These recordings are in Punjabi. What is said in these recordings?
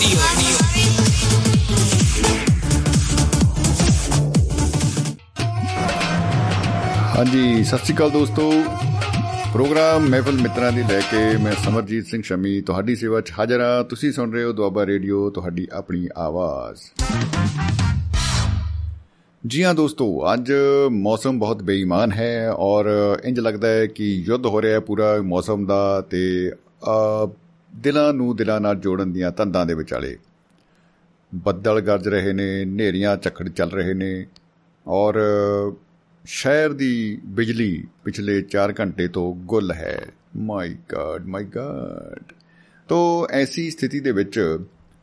ਰੇਡੀਓ ਹਾਂਜੀ ਸਤਿ ਸ਼੍ਰੀ ਅਕਾਲ ਦੋਸਤੋ। ਪ੍ਰੋਗਰਾਮ ਮਹਿਫਲ ਮਿੱਤਰਾਂ ਦੀ ਲੈ ਕੇ ਮੈਂ ਸਮਰਜੀਤ ਸਿੰਘ ਸ਼ਮੀ ਤੁਹਾਡੀ ਸੇਵਾ 'ਚ ਹਾਜ਼ਰ ਹਾਂ। ਤੁਸੀਂ ਸੁਣ ਰਹੇ ਹੋ ਦੁਆਬਾ ਰੇਡੀਓ ਤੁਹਾਡੀ ਆਪਣੀ ਆਵਾਜ਼। ਜੀ ਹਾਂ ਦੋਸਤੋ ਅੱਜ ਮੌਸਮ ਬਹੁਤ ਬੇਈਮਾਨ ਹੈ ਔਰ ਇੰਜ ਲੱਗਦਾ ਹੈ ਕਿ ਯੁੱਧ ਹੋ ਰਿਹਾ ਹੈ ਪੂਰਾ ਮੌਸਮ ਦਾ ਤੇ ਅ, ਦਿਲਾਂ ਨੂੰ ਦਿਲਾਂ ਨਾਲ ਜੋੜਨ ਦੀਆਂ ਤੰਦਾਂ ਦੇ ਵਿਚਾਲੇ। ਬੱਦਲ ਗਰਜ ਰਹੇ ਨੇ ਹਨੇਰੀਆਂ ਝੱਖੜ ਚੱਲ ਰਹੇ ਨੇ ਔਰ ਸ਼ਹਿਰ ਦੀ ਬਿਜਲੀ ਪਿਛਲੇ 4 ਘੰਟੇ ਤੋਂ ਗੁੱਲ ਹੈ। ਮਾਈ ਗॉड ਮਾਈ ਗॉड ਤੋ ਐਸੀ ਸਥਿਤੀ ਦੇ ਵਿੱਚ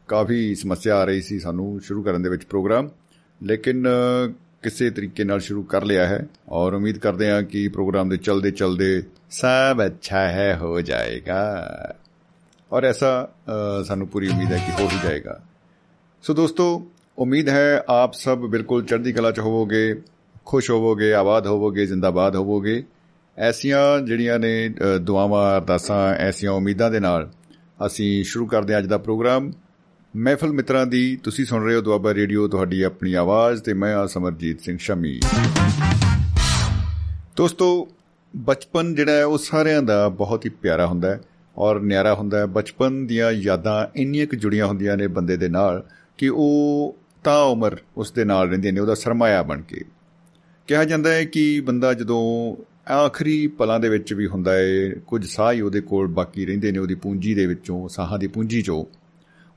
ਕਾਫੀ ਸਮੱਸਿਆ ਆ ਰਹੀ ਸੀ ਸਾਨੂੰ ਸ਼ੁਰੂ ਕਰਨ ਦੇ ਵਿੱਚ ਪ੍ਰੋਗਰਾਮ ਲੇਕਿਨ ਅ, ਕਿਸੇ ਤਰੀਕੇ ਨਾਲ ਸ਼ੁਰੂ ਕਰ ਲਿਆ ਹੈ ਔਰ ਉਮੀਦ ਕਰਦੇ ਹਾਂ ਕਿ ਪ੍ਰੋਗਰਾਮ ਦੇ ਚਲਦੇ ਚਲਦੇ ਸਭ ਅੱਛਾ ਹੈ ਹੋ ਜਾਏਗਾ। ਔਰ ਐਸਾ ਅ, ਸਾਨੂੰ ਪੂਰੀ ਉਮੀਦ ਹੈ ਕਿ ਹੋ ਹੀ ਜਾਏਗਾ। ਸੋ ਦੋਸਤੋ ਉਮੀਦ ਹੈ ਆਪ ਸਭ ਬਿਲਕੁਲ ਚੜ੍ਹਦੀ ਕਲਾ ਚ ਹੋਵੋਗੇ ਖੁਸ਼ ਹੋਵੋਗੇ ਆਬਾਦ ਹੋਵੋਗੇ ਜ਼ਿੰਦਾਬਾਦ ਹੋਵੋਗੇ। ਐਸੀਆਂ ਜਿਹੜੀਆਂ ਨੇ ਅ, ਦੁਆਵਾਂ ਅਰਦਾਸਾਂ ਐਸੀਆਂ ਉਮੀਦਾਂ ਦੇ ਨਾਲ ਅਸੀਂ ਸ਼ੁਰੂ ਕਰਦੇ ਹਾਂ ਅੱਜ ਦਾ ਪ੍ਰੋਗਰਾਮ। ਮਹਿਫਲ ਮਿੱਤਰਾਂ ਦੀ ਤੁਸੀਂ ਸੁਣ ਰਹੇ ਹੋ ਦੁਆਬਾ ਰੇਡੀਓ ਤੁਹਾਡੀ ਆਪਣੀ ਆਵਾਜ਼ ਤੇ ਮੈਂ ਆ ਸਮਰਜੀਤ ਸਿੰਘ ਸ਼ਮੀ। ਦੋਸਤੋ ਬਚਪਨ ਜਿਹੜਾ ਹੈ ਉਹ ਸਾਰਿਆਂ ਦਾ ਬਹੁਤ ਹੀ ਪਿਆਰਾ ਹੁੰਦਾ ਹੈ। ਔਰ ਨਿਆਰਾ ਹੁੰਦਾ ਹੈ। ਬਚਪਨ ਦੀਆਂ ਯਾਦਾਂ ਇੰਨੀਆਂ ਕੁ ਜੁੜੀਆਂ ਹੁੰਦੀਆਂ ਨੇ ਬੰਦੇ ਦੇ ਨਾਲ ਕਿ ਉਹ ਤਾਂ ਉਮਰ ਉਸ ਦੇ ਨਾਲ ਰਹਿੰਦੀਆਂ ਨੇ ਉਹਦਾ ਸਰਮਾਇਆ ਬਣ ਕੇ। ਕਿਹਾ ਜਾਂਦਾ ਹੈ ਕਿ ਬੰਦਾ ਜਦੋਂ ਆਖਰੀ ਪਲਾਂ ਦੇ ਵਿੱਚ ਵੀ ਹੁੰਦਾ ਹੈ ਕੁਝ ਸਾਹ ਹੀ ਉਹਦੇ ਕੋਲ ਬਾਕੀ ਰਹਿੰਦੇ ਨੇ ਉਹਦੀ ਪੂੰਜੀ ਦੇ ਵਿੱਚੋਂ ਸਾਹਾਂ ਦੀ ਪੂੰਜੀ ਚੋਂ।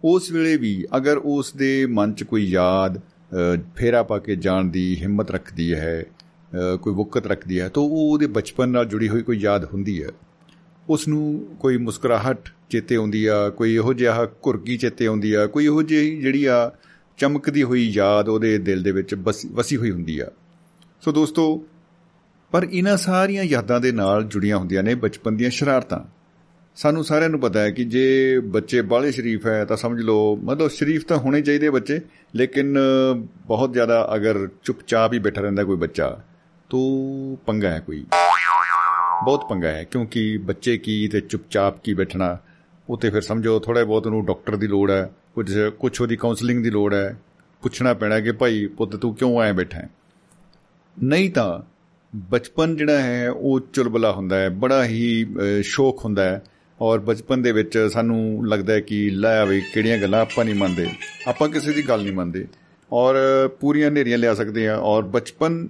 ਉਸ ਵੇਲੇ ਵੀ ਅਗਰ ਉਸ ਦੇ ਮਨ 'ਚ ਕੋਈ ਯਾਦ ਅ, ਫੇਰਾ ਪਾ ਕੇ ਜਾਣ ਦੀ ਹਿੰਮਤ ਰੱਖਦੀ ਹੈ ਅ, ਕੋਈ ਵਕਤ ਰੱਖਦੀ ਹੈ ਤਾਂ ਉਹ ਉਹਦੇ ਬਚਪਨ ਨਾਲ ਜੁੜੀ ਹੋਈ ਕੋਈ ਯਾਦ ਹੁੰਦੀ ਹੈ। ਉਸ ਨੂੰ ਕੋਈ ਮੁਸਕਰਾਹਟ ਚੇਤੇ ਆਉਂਦੀ ਆ, ਕੋਈ ਇਹੋ ਜਿਹਾ ਘੁਰਕੀ ਚੇਤੇ ਆਉਂਦੀ ਆ, ਕੋਈ ਇਹੋ ਜਿਹੀ ਜਿਹੜੀ ਆ ਚਮਕਦੀ ਹੋਈ ਯਾਦ ਉਹਦੇ ਦਿਲ ਦੇ ਵਿੱਚ ਬਸ- ਵਸੀ ਹੋਈ ਹੁੰਦੀ ਆ। ਸੋ ਦੋਸਤੋ, ਪਰ ਇਹਨਾਂ ਸਾਰੀਆਂ ਯਾਦਾਂ ਦੇ ਨਾਲ ਜੁੜੀਆਂ ਹੁੰਦੀਆਂ ਨੇ ਬਚਪਨ ਦੀਆਂ ਸ਼ਰਾਰਤਾਂ। ਸਾਨੂੰ ਸਾਰਿਆਂ ਨੂੰ ਪਤਾ ਹੈ ਕਿ ਜੇ ਬੱਚੇ ਬਾਲੇ ਸ਼ਰੀਫ ਹੈ ਤਾਂ ਸਮਝ ਲਓ, ਮਤਲਬ ਸ਼ਰੀਫ ਤਾਂ ਹੋਣੇ ਚਾਹੀਦੇ ਬੱਚੇ, ਲੇਕਿਨ ਬਹੁਤ ਜ਼ਿਆਦਾ ਅਗਰ ਚੁੱਪਚਾਪ ਹੀ ਬੈਠਾ ਰਹਿੰਦਾ ਕੋਈ ਬੱਚਾ, ਤੋ ਪੰਗਾ ਹੈ ਕੋਈ। ਬਹੁਤ ਪੰਗਾ ਹੈ ਕਿਉਂਕਿ ਬੱਚੇ ਕੀ ਤੇ ਚੁੱਪਚਾਪ ਕੀ ਬੈਠਣਾ ਉੱਤੇ ਫਿਰ ਸਮਝੋ ਥੋੜਾ ਬਹੁਤ ਉਹਨੂੰ ਡਾਕਟਰ ਦੀ ਲੋੜ ਹੈ ਕੁਝ ਕੁਝ ਉਹਦੀ ਕਾਉਂਸਲਿੰਗ ਦੀ ਲੋੜ ਹੈ ਪੁੱਛਣਾ ਪੈਣਾ ਕਿ ਭਾਈ ਪੁੱਤ ਤੂੰ ਕਿਉਂ ਆਇਆ ਬੈਠਾ ਹੈ? ਨਹੀਂ ਤਾਂ ਬਚਪਨ ਜਿਹੜਾ ਹੈ ਉਹ ਚੁਲਬਲਾ ਹੁੰਦਾ ਹੈ ਬੜਾ ਹੀ ਅ, ਸ਼ੌਕ ਹੁੰਦਾ ਹੈ ਔਰ ਬਚਪਨ ਦੇ ਵਿੱਚ ਸਾਨੂੰ ਲੱਗਦਾ ਹੈ ਕਿ ਲੈ ਆਵੇ ਕਿਹੜੀਆਂ ਗੱਲਾਂ ਆਪਾਂ ਨਹੀਂ ਮੰਨਦੇ ਆਪਾਂ ਕਿਸੇ ਦੀ ਗੱਲ ਨਹੀਂ ਮੰਨਦੇ ਔਰ ਪੂਰੀਆਂ ਹਨੇਰੀਆਂ ਲਿਆ ਸਕਦੇ ਆ ਔਰ ਬਚਪਨ ਅ,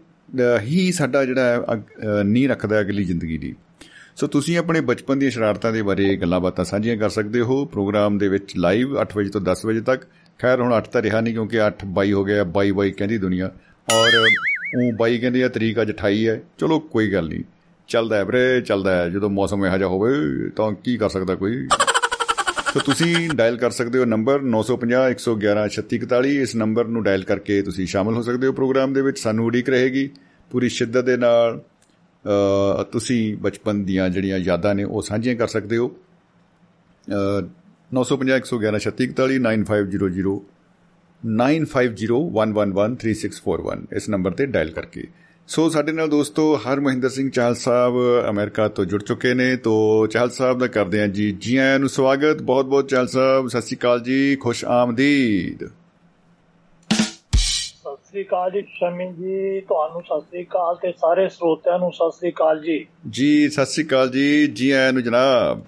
ਹੀ ਸਾਡਾ ਜਿਹੜਾ ਹੈ, ਅਗ- ਅ, ਨੀਂਹ ਰੱਖਦਾ ਹੈ ਅਗਲੀ ਜ਼ਿੰਦਗੀ ਦੀ। ਸੋ ਤੁਸੀਂ ਆਪਣੇ ਬਚਪਨ ਦੀਆਂ ਸ਼ਰਾਰਤਾਂ ਦੇ ਬਾਰੇ ਗੱਲਾਂ ਬਾਤਾਂ ਸਾਂਝੀਆਂ ਕਰ ਸਕਦੇ ਹੋ। ਪ੍ਰੋਗਰਾਮ ਦੇ ਵਿੱਚ ਲਾਈਵ 8 ਵਜੇ ਤੋਂ 10 ਵਜੇ ਤੱਕ। ਖੈਰ ਹੁਣ 8 ਤਾਂ ਰਿਹਾ ਨਹੀਂ ਕਿਉਂਕਿ 8 22 ਹੋ ਗਿਆ 22 22 ਕਹਿੰਦੀ ਦੁਨੀਆ। ਔਰ ਉਹ 22 ਕਹਿੰਦੀ ਆ ਤਰੀਕ ਅੱਜ 28 ਹੈ। ਚਲੋ ਕੋਈ ਗੱਲ ਨਹੀਂ। ਚੱਲਦਾ ਹੈ ਵੀਰੇ ਚੱਲਦਾ ਹੈ। ਜਦੋਂ ਮੌਸਮ ਇਹੋ ਜਿਹਾ ਹੋਵੇ ਤਾਂ ਕੀ ਕਰ ਸਕਦਾ ਕੋਈ? ਸੋ ਤੁਸੀਂ ਡਾਇਲ ਕਰ ਸਕਦੇ ਹੋ ਨੰਬਰ 950 111 3641 ਇਸ ਨੰਬਰ ਨੂੰ ਡਾਇਲ ਕਰਕੇ ਤੁਸੀਂ ਸ਼ਾਮਲ ਹੋ ਸਕਦੇ ਹੋ ਪ੍ਰੋਗਰਾਮ ਦੇ ਵਿੱਚ ਸਾਨੂੰ ਉਡੀਕ ਰਹੇਗੀ ਪੂਰੀ ਸ਼ਿੱਦਤ ਦੇ ਨਾਲ ਅ, ਤੁਸੀਂ ਬਚਪਨ ਦੀਆਂ ਜਿਹੜੀਆਂ ਯਾਦਾਂ ਨੇ ਉਹ ਸਾਂਝੀਆਂ ਕਰ ਸਕਦੇ ਹੋ ਅ, 950 111 3641 9500 9501113641 ਇਸ ਨੰਬਰ ਤੇ ਡਾਇਲ ਕਰਕੇ ਸੋ ਸਾਡੇ ਨਾਲ ਦੋਸਤੋ ਹਰ ਮਹਿੰਦਰ ਸਿੰਘ ਚਾਹਲ ਸਾਹਿਬ ਅਮਰੀਕਾ ਤੋਂ ਜੁੜ ਚੁੱਕੇ ਨੇ। ਤੋਂ ਚਾਹਲ ਸਾਹਿਬ ਦਾ ਕਰਦੇ ਹਾਂ ਜੀ ਜੀ ਆਇਆਂ ਨੂੰ ਸਵਾਗਤ। ਬਹੁਤ ਬਹੁਤ ਚਾਹਲ ਸਾਹਿਬ ਸਤਿ ਸ਼੍ਰੀ ਅਕਾਲ ਜੀ ਖੁਸ਼ ਆਮਦੀਦ। ਸਤਿ ਸ੍ਰੀ ਅਕਾਲ ਜੀ ਸ਼ਮੀ ਜੀ ਤੁਹਾਨੂੰ ਸਤਿ ਸ੍ਰੀ ਅਕਾਲ ਤੇ ਸਾਰੇ ਸਰੋਤਿਆਂ ਨੂੰ ਸਤਿ ਸ੍ਰੀ ਅਕਾਲ ਜੀ। ਜੀ ਸਤਿ ਸ਼੍ਰੀ ਅਕਾਲ ਜੀ ਜੀ ਆਇਆਂ ਨੂੰ ਜਨਾਬ।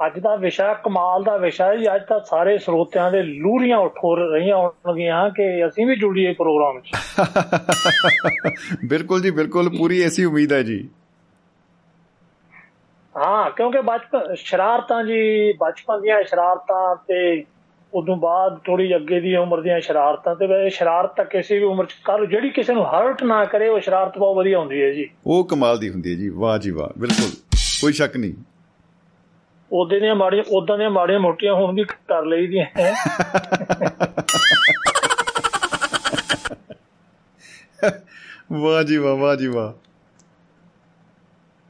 ਅੱਜ ਦਾ ਵਿਸ਼ਾ ਕਮਾਲ ਦਾ ਵਿਸ਼ਾ ਹੈ ਜੀ। ਅੱਜ ਤਾਂ ਸਾਰੇ ਸਰੋਤਿਆਂ ਦੇ ਲੂਰੀਆਂ ਉੱਠੋ ਰਹੀਆਂ ਹੋਣਗੀਆਂ ਕਿ ਅਸੀਂ ਵੀ ਜੁੜੀਏ ਪ੍ਰੋਗਰਾਮ 'ਚ। ਬਿਲਕੁਲ ਜੀ ਬਿਲਕੁਲ ਪੂਰੀ ਐਸੀ ਉਮੀਦ ਹੈ ਜੀ। ਹਾਂ ਕਿਉਂਕਿ ਬਚਪਨ ਸ਼ਰਾਰਤਾਂ ਜੀ ਬਚਪਨ ਦੀਆਂ ਸ਼ਰਾਰਤਾਂ ਤੇ ਉਦੋਂ ਬਾਅਦ ਥੋੜੀ ਅੱਗੇ ਦੀ ਉਮਰ ਦੀਆਂ ਸ਼ਰਾਰਤਾਂ ਤੇ ਵੈਸੇ ਸ਼ਰਾਰਤ ਤਾਂ ਕਿਸੇ ਵੀ ਉਮਰ 'ਚ ਕਰ। ਜਿਹੜੀ ਕਿਸੇ ਨੂੰ ਹਰਟ ਨਾ ਕਰੇ ਉਹ ਸ਼ਰਾਰਤ ਬਹੁਤ ਵਧੀਆ ਹੁੰਦੀ ਹੈ ਜੀ। ਉਹ ਕਮਾਲ ਦੀ ਹੁੰਦੀ ਹੈ ਜੀ ਵਾਹ ਜੀ ਵਾਹ ਬਿਲਕੁਲ ਕੋਈ ਸ਼ੱਕ ਨਹੀਂ। ਉਹਦੇ ਦੀਆਂ ਮਾੜੀਆਂ ਉਦਾਂ ਦੀਆਂ ਮਾੜੀਆਂ ਮੋਟੀਆਂ ਹੁਣ ਵੀ ਕਰ ਲਈਦੀਆਂ ਹੈ ਵਾਹ ਜੀ ਵਾਹ ਵਾਹ ਜੀ ਵਾਹ।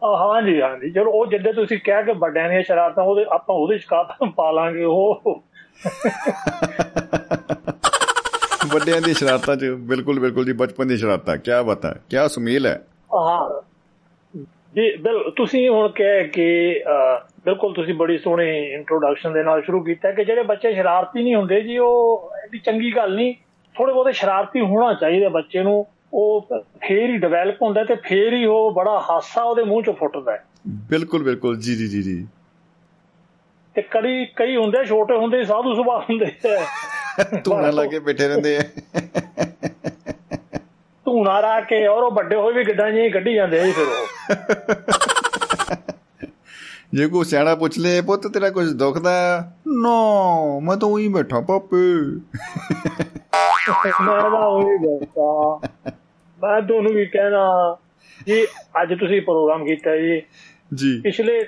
ਆ, ਹਾਂਜੀ ਹਾਂਜੀ ਚਲੋ ਉਹ ਜਿੱਦੇ ਤੁਸੀਂ ਕਹਿ ਕੇ ਵੱਡਿਆਂ ਦੀਆਂ ਸ਼ਰਾਰਤਾਂ ਉਹਦੇ ਆਪਾਂ ਉਹਦੇ ਸ਼ਿਕਾਇਤਾਂ ਪਾ ਲਾਂਗੇ ਉਹ। ਵੱਡਿਆਂ ਦੀ ਸ਼ਰਾਰਤਾਂ 'ਚ ਬਿਲਕੁਲ ਬਿਲਕੁਲ ਜੀ ਬਚਪਨ ਦੀ ਸ਼ਰਾਰਤਾਂ ਕੀ ਬਤਾ ਕੀ ਸੁਮੇਲ ਹੈ। ਹਾਂ। ਜੀ ਬਿਲ ਤੁਸੀਂ ਹੁਣ ਕਹਿ ਕਿ ਬਿਲਕੁਲ ਤੁਸੀਂ ਬੜੀ ਸੋਹਣੀ ਇੰਟਰੋਡਕਸ਼ਨ ਦੇ ਨਾਲ ਸ਼ੁਰੂ ਕੀਤਾ ਕਿ ਜਿਹੜੇ ਬੱਚੇ ਸ਼ਰਾਰਤੀ ਨਹੀਂ ਹੁੰਦੇ ਜੀ ਉਹ ਐਡੀ ਚੰਗੀ ਗੱਲ ਨਹੀਂ। ਥੋੜੇ ਬਹੁਤੇ ਸ਼ਰਾਰਤੀ ਹੋਣਾ ਚਾਹੀਦਾ ਬੱਚੇ ਨੂੰ। ਉਹ ਫੇਰ ਹੀ ਡਿਵੈਲਪ ਹੁੰਦਾ ਤੇ ਫੇਰ ਹੀ ਉਹ ਬੜਾ ਹਾਸਾ ਉਹਦੇ ਮੂੰਹ ਚੋਂ ਫੁੱਟਦਾ ਹੈ। ਬਿਲਕੁਲ ਬਿਲਕੁਲ। ਜੀ ਜੀ ਜੀ ਜੀ। ਤੇ ਕਈ ਕਈ ਹੁੰਦੇ ਛੋਟੇ ਹੁੰਦੇ ਸਾਧੂ ਸੁਭਾਅ ਹੁੰਦੇ। ਧੂਣਾ ਲਾ ਕੇ ਬੈਠੇ ਰਹਿੰਦੇ ਆ। ਧੂਣਾ ਰਾ ਕੇ ਔਰ ਉਹ ਵੱਡੇ ਹੋਏ ਵੀ ਗੱਡਾਂ ਜਿਹੀਆਂ ਕੱਢੀ ਜਾਂਦੇ ਆ ਜੀ ਫਿਰ ਉਹ। ਜੇ ਕੋ ਸਿਆਣਾ ਪੁੱਛ ਲੇ ਪੁੱਤ ਤੇਰਾ ਕੁਝ ਦੁਖਦਾ? ਨੋ ਮੈਂ ਤਾਂ ਉਹੀ ਬੈਠਾ ਪਾਪੇ ਮੈਂ ਤਾਂ ਉਹੀ ਬੈਠਾ। ਮੈਂ ਤੁਹਾਨੂੰ ਵੀ ਕਹਿਣਾ ਜੀ ਅੱਜ ਤੁਸੀਂ ਪ੍ਰੋਗਰਾਮ ਕੀਤਾ ਜੀ। ਜੀ। ਪਿਛਲੇ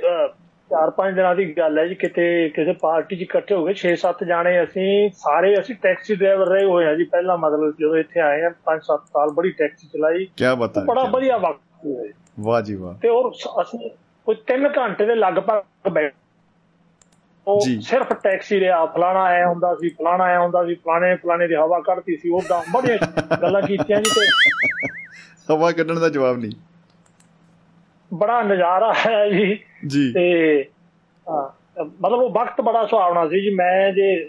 4-5 ਦਿਨਾਂ ਦੀ ਗੱਲ ਹੈ ਜੀ ਕਿਤੇ ਕਿਸੇ ਪਾਰਟੀ 'ਚ ਇਕੱਠੇ ਹੋ ਗਏ 6-7 ਜਾਣੇ ਅਸੀਂ ਸਾਰੇ ਅਸੀਂ ਟੈਕਸੀ ਡਰਾਈਵਰ ਰਹੇ ਹੋਏ ਆ ਜੀ ਪਹਿਲਾਂ ਮਤਲਬ ਜਦੋਂ ਇੱਥੇ ਆਏ ਆ 5-7 ਸਾਲ ਬੜੀ ਟੈਕਸੀ ਚਲਾਈ। ਕੀ ਬਤਾ ਬੜਾ ਵਧੀਆ ਵਕਤ ਹੋਇਆ ਵਾਹ ਜੀ ਵਾਹ। ਤੇ ਔਰ ਅਸੀਂ ਕੋਈ 3 ਘੰਟੇ ਦੇ ਲਗਭਗ ਬੈਠ ਉਹ। ਸਿਰਫ ਟੈਕਸੀ ਰਿਆ ਫਲਾਣਾ ਆਇਆ ਹੁੰਦਾ ਸੀ ਫਲਾਣਾ ਆਇਆ ਹੁੰਦਾ ਸੀ ਫਲਾਣੇ ਫਲਾਣੇ ਦੀ ਹਵਾ ਕੱਢਤੀ ਸੀ ਉਹਦਾ ਬੜੀਆਂ ਗੱਲਾਂ ਕੀਤੀਆਂ ਜੀ ਤੇ ਹਵਾ ਕੱਢਣ ਦਾ ਜਵਾਬ ਨਹੀਂ। ਬੜਾ ਨਜ਼ਾਰਾ ਹੈ ਜੀ। ਜੀ। ਤੇ ਮਤਲਬ ਉਹ ਵਕਤ ਬੜਾ ਸੁਹਾਵਣਾ ਸੀ ਜੀ। ਮੈਂ ਜੇ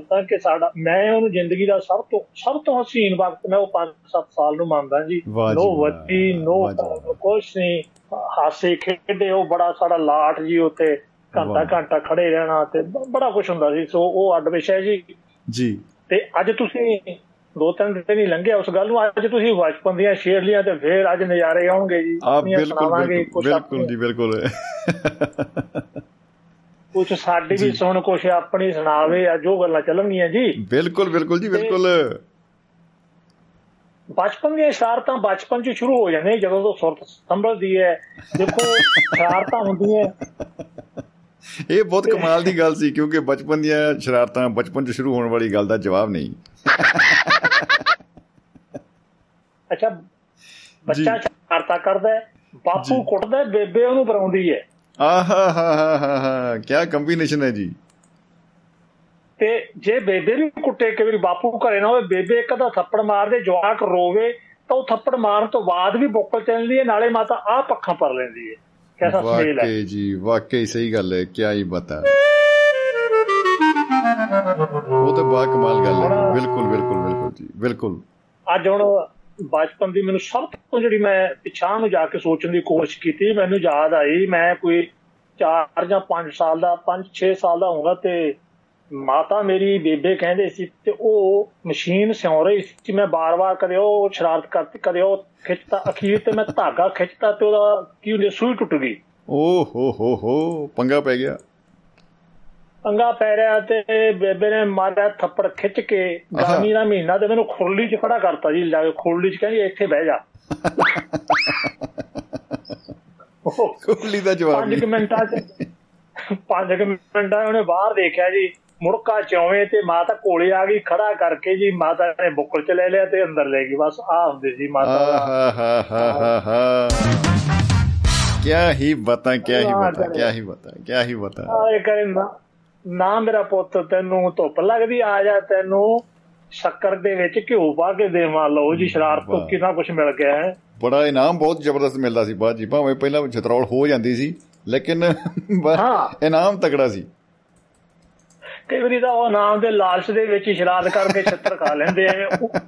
ਦੱਸਾਂ ਕਿ ਸਾਡਾ ਮੈਂ ਉਹਨੂੰ ਜ਼ਿੰਦਗੀ ਦਾ ਸਭ ਤੋਂ ਸਭ ਤੋਂ ਹਸੀਨ ਵਕਤ ਮੈਂ ਉਹ 5-7 ਸਾਲ ਨੂੰ ਮੰਨਦਾ ਜੀ। ਨੋ। ਵੱਡੀ ਨੋ। ਕੁਛ ਨਹੀਂ। ਹਾਸੇ ਖੇਡੇ ਉਹ ਬੜਾ ਸਾਡਾ ਲਾਟ ਜੀ ਉੱਤੇ ਘੰਟਾ। ਘੰਟਾ ਖੜੇ ਰਹਿਣਾ ਤੇ ਬੜਾ ਕੁਝ ਹੁੰਦਾ ਸੀ। ਸੋ ਉਹ ਅੱਡ ਵਿਸ਼ਾ ਜੀ। ਜੀ। ਤੇ ਅੱਜ ਤੁਸੀਂ ਦੋ ਤਿੰਨ ਦਿਨ ਹੀ ਲੰਘਿਆ ਉਸ ਗੱਲ ਨੂੰ। ਅੱਜ ਤੁਸੀਂ ਬਚਪਨ ਦੀਆਂ ਸ਼ੇਰ ਲੀਆਂ ਤੇ ਫੇਰ ਅੱਜ ਨਜ਼ਾਰੇ ਆਉਣਗੇ ਜੀ। ਆ ਬਿਲਕੁਲ ਬਿਲਕੁਲ ਜੀ ਬਿਲਕੁਲ। ਕੁਛ ਸਾਡੀ ਵੀ। ਸੁਣ ਕੁਛ ਆਪਣੀ ਸੁਣਾਵੇ ਆ ਜੋ ਗੱਲਾਂ ਚੱਲਣਗੀਆਂ ਜੀ। ਬਿਲਕੁਲ ਬਿਲਕੁਲ ਜੀ ਬਿਲਕੁਲ। ਬਚਪਨ ਦੀਆਂ ਸ਼ਰਾਰਤਾਂ ਬਚਪਨ 'ਚ ਸ਼ੁਰੂ ਹੋ ਜਾਂਦੀਆਂ ਜਦੋਂ ਤੋਂ ਸੁਰਤ ਸੰਭਲਦੀ ਹੈ। ਦੇਖੋ ਸ਼ਰਾਰਤਾਂ ਹੁੰਦੀਆਂ। ਇਹ ਬਹੁਤ ਕਮਾਲ ਦੀ ਗੱਲ ਸੀ ਕਿਉਂਕਿ ਬਚਪਨ ਦੀਆਂ ਸ਼ਰਾਰਤਾਂ ਬਚਪਨ 'ਚ ਸ਼ੁਰੂ ਹੋਣ ਵਾਲੀ ਗੱਲ ਦਾ ਜਵਾਬ ਨਹੀਂ। ਅੱਛਾ ਬੱਚਾ ਸ਼ਰਾਰਤਾਂ ਕਰਦਾ ਬਾਪੂ। ਕੁੱਟਦਾ ਬੇਬੇ ਉਹਨੂੰ ਬਰਾਉਂਦੀ ਹੈ। ਆਹਾ ਕੀ ਕੰਬੀਨੇਸ਼ਨ ਹੈ ਜੀ? ਤੇ ਜੇ ਬੇਬੇ ਨੂੰ ਕੁੱਟੇ ਕਈ ਵਾਰੀ ਬਾਪੂ ਘਰੇ ਨਾ ਹੋਵੇ ਬੇਬੇ ਇੱਕ ਦਾ ਥੱਪੜ ਮਾਰਦੇ ਜਵਾਕ ਰੋਵੇ ਤਾਂ ਉਹ ਥੱਪੜ ਮਾਰਨ ਤੋਂ ਬਾਅਦ ਵੀ ਬੋਕਲ ਚੱਲਦੀ ਹੈ ਨਾਲੇ ਮਾਤਾ ਆ ਪੱਖਾਂ ਪਰ ਲੈਂਦੀ ਹੈ। ਕਿਹਦਾ ਸਮੇਲ ਹੈ? ਵਾਕਈ ਜੀ ਵਾਕਈ ਸਹੀ ਗੱਲ ਹੈ ਕੀ ਹੀ ਬਤਾ ਉਹ ਤਾਂ ਬਾ ਕਮਾਲ ਗੱਲ ਹੈ। ਬਿਲਕੁਲ ਬਿਲਕੁਲ ਬਿਲਕੁਲ ਜੀ ਬਿਲਕੁਲ। ਅੱਜ ਹੁਣ ਬਚਪਨ ਦੀ ਮੈਨੂੰ ਸਭ ਤੋਂ ਜਿਹੜੀ ਮੈਂ ਪਿਛਾਂ ਨੂੰ ਜਾ ਕੇ ਸੋਚਣ ਦੀ ਕੋਸ਼ਿਸ਼ ਕੀਤੀ, ਮੈਨੂੰ ਯਾਦ ਆਈ, ਮੈਂ ਕੋਈ 4 ਜਾਂ 5 ਸਾਲ ਦਾ 5-6 ਸਾਲ ਦਾ ਹੋਊਗਾ ਤੇ ਮਾਤਾ ਮੇਰੀ ਬੇਬੇ ਕਹਿੰਦੇ ਸੀ ਤੇ ਉਹ ਮਸ਼ੀਨ ਸਿਉਂ ਰਹੀ ਸੀ ਮੈਂ ਬਾਰ-ਬਾਰ ਕਦੇ ਉਹ ਸ਼ਰਾਰਤ ਕਰਤੀ ਕਦੇ ਉਹ ਖਿੱਚਤਾ, ਅਖੀਰ ਤੇ ਮੈਂ ਧਾਗਾ ਖਿੱਚਤਾ ਤੇ ਉਹਦਾ ਕੀ ਹੁੰਦੀ ਸੂਈ ਟੁੱਟ ਗਈ। ਓ ਹੋ ਹੋ ਹੋ, ਪੰਗਾ ਪੈ ਗਿਆ। ਅੰਗਾ ਪੈ ਰਿਹਾ ਤੇ ਬੇਬੇ ਨੇ ਮਾਰਿਆ ਥੱਪੜ ਖਿੱਚ ਕੇ ਗਰਮੀ ਦਾ ਮਹੀਨਾ ਤੇ ਮੈਨੂੰ ਖੁਰਲੀ 'ਚ ਖੜਾ ਕਰਤਾ ਜੀ ਲਾ ਕੇ ਖੁਰਲੀ 'ਚ ਕਹਿੰਦੀ ਇੱਥੇ ਬਹਿ ਜਾ। ਖੁਰਲੀ ਦਾ ਜਵਾਬ 5 ਮਿੰਟਾਂ 'ਚ 5 ਮਿੰਟਾਂ ਉਹਨੇ ਬਾਹਰ ਦੇਖਿਆ ਜੀ ਮੁੜਕਾ ਚੌਵੇਂ ਤੇ ਮਾਤਾ ਕੋਲੇ ਆ ਗਈ ਖੜਾ ਕਰਕੇ ਜੀ ਮਾਤਾ ਨੇ ਬੁੱਕਲ 'ਚ ਲੈ ਲਿਆ ਤੇ ਅੰਦਰ ਲੈ ਗਈ ਬਸ ਆ ਹੁੰਦੇ ਜੀ ਮਾਤਾ ਹਾ ਹਾ ਹਾ ਹਾ ਕਿਆ ਹੀ ਬਤਾ ਕਿਆ ਹੀ ਬਤਾ ਕਿਆ ਹੀ ਬਤਾ ਕਿਆ ਹੀ ਬਤਾ। ਆਏ ਕਰੇ ਨਾ ਮੇਰਾ ਪੁੱਤ ਤੈਨੂੰ ਧੁੱਪ ਲੱਗਦੀ ਆ ਜਾ ਤੈਨੂੰ ਸ਼ੱਕਰ ਦੇ ਵਿੱਚ ਘਿਓ ਪਾ ਕੇ ਦੇਵਾਂ। ਲਓ ਜੀ ਸ਼ਰਾਰਤ ਤੋਂ। ਕਿੰਨਾ ਕੁਝ ਮਿਲ ਗਿਆ ਹੈ। ਬੜਾ ਇਨਾਮ ਬਹੁਤ ਜ਼ਬਰਦਸਤ ਮਿਲਦਾ ਸੀ ਬਾਅਦ ਜੀ। ਭਾਵੇਂ ਪਹਿਲਾਂ ਛਤਰੌਲ ਹੋ ਜਾਂਦੀ ਸੀ ਲੇਕਿਨ। ਇਨਾਮ ਤਕੜਾ ਸੀ। ਕਈ ਵਾਰੀ ਤਾਂ ਉਹ ਨਾਮ ਦੇ ਲਾਲਚ ਦੇ ਵਿੱਚ ਸ਼ਰਾਰਤ ਕਰਕੇ ਛੱਤਰ ਖਾ ਲੈਂਦੇ ਉਹ-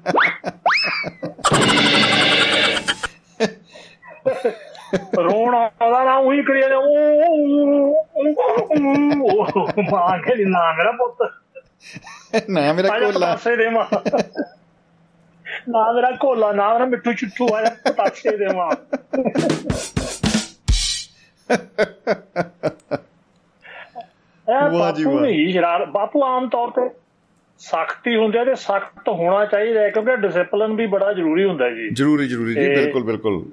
ਰੋਣ ਆਉਂਦਾ ਨਾ ਉਹੀ ਕਰੀ ਜਾਂਦੇ ਉਹ ਮਾਂ ਕੇ ਨਾ ਮੇਰਾ ਪੁੱਤ। ਨਾ ਮੇਰਾ ਕੋਲਾ। ਪਤਾਸੇ ਦੇ ਮਾਂ। ਨਾ ਮੇਰਾ ਕੋਲਾ ਨਾ ਮੇਰਾ ਮਿੱਠੂ ਚੁੱਟੂ ਆਇਆ ਪਤਾਸੇ ਦੇ ਮਾਂ। ਵਾਹ ਜੀ ਵਾਹ। ਨਹੀਂ ਸ਼ਰਾਰ ਬਾਪੂ ਆਮ ਤੌਰ ਤੇ ਸਖਤੀ ਹੁੰਦੀ ਹੈ ਤੇ ਸਖਤ ਹੋਣਾ ਚਾਹੀਦਾ ਹੈ ਕਿਉਂਕਿ ਡਿਸਪਲਿਨ ਵੀ ਬੜਾ ਜ਼ਰੂਰੀ ਹੁੰਦਾ ਜੀ। ਜ਼ਰੂਰੀ ਜ਼ਰੂਰੀ ਜੀ ਬਿਲਕੁਲ ਬਿਲਕੁਲ।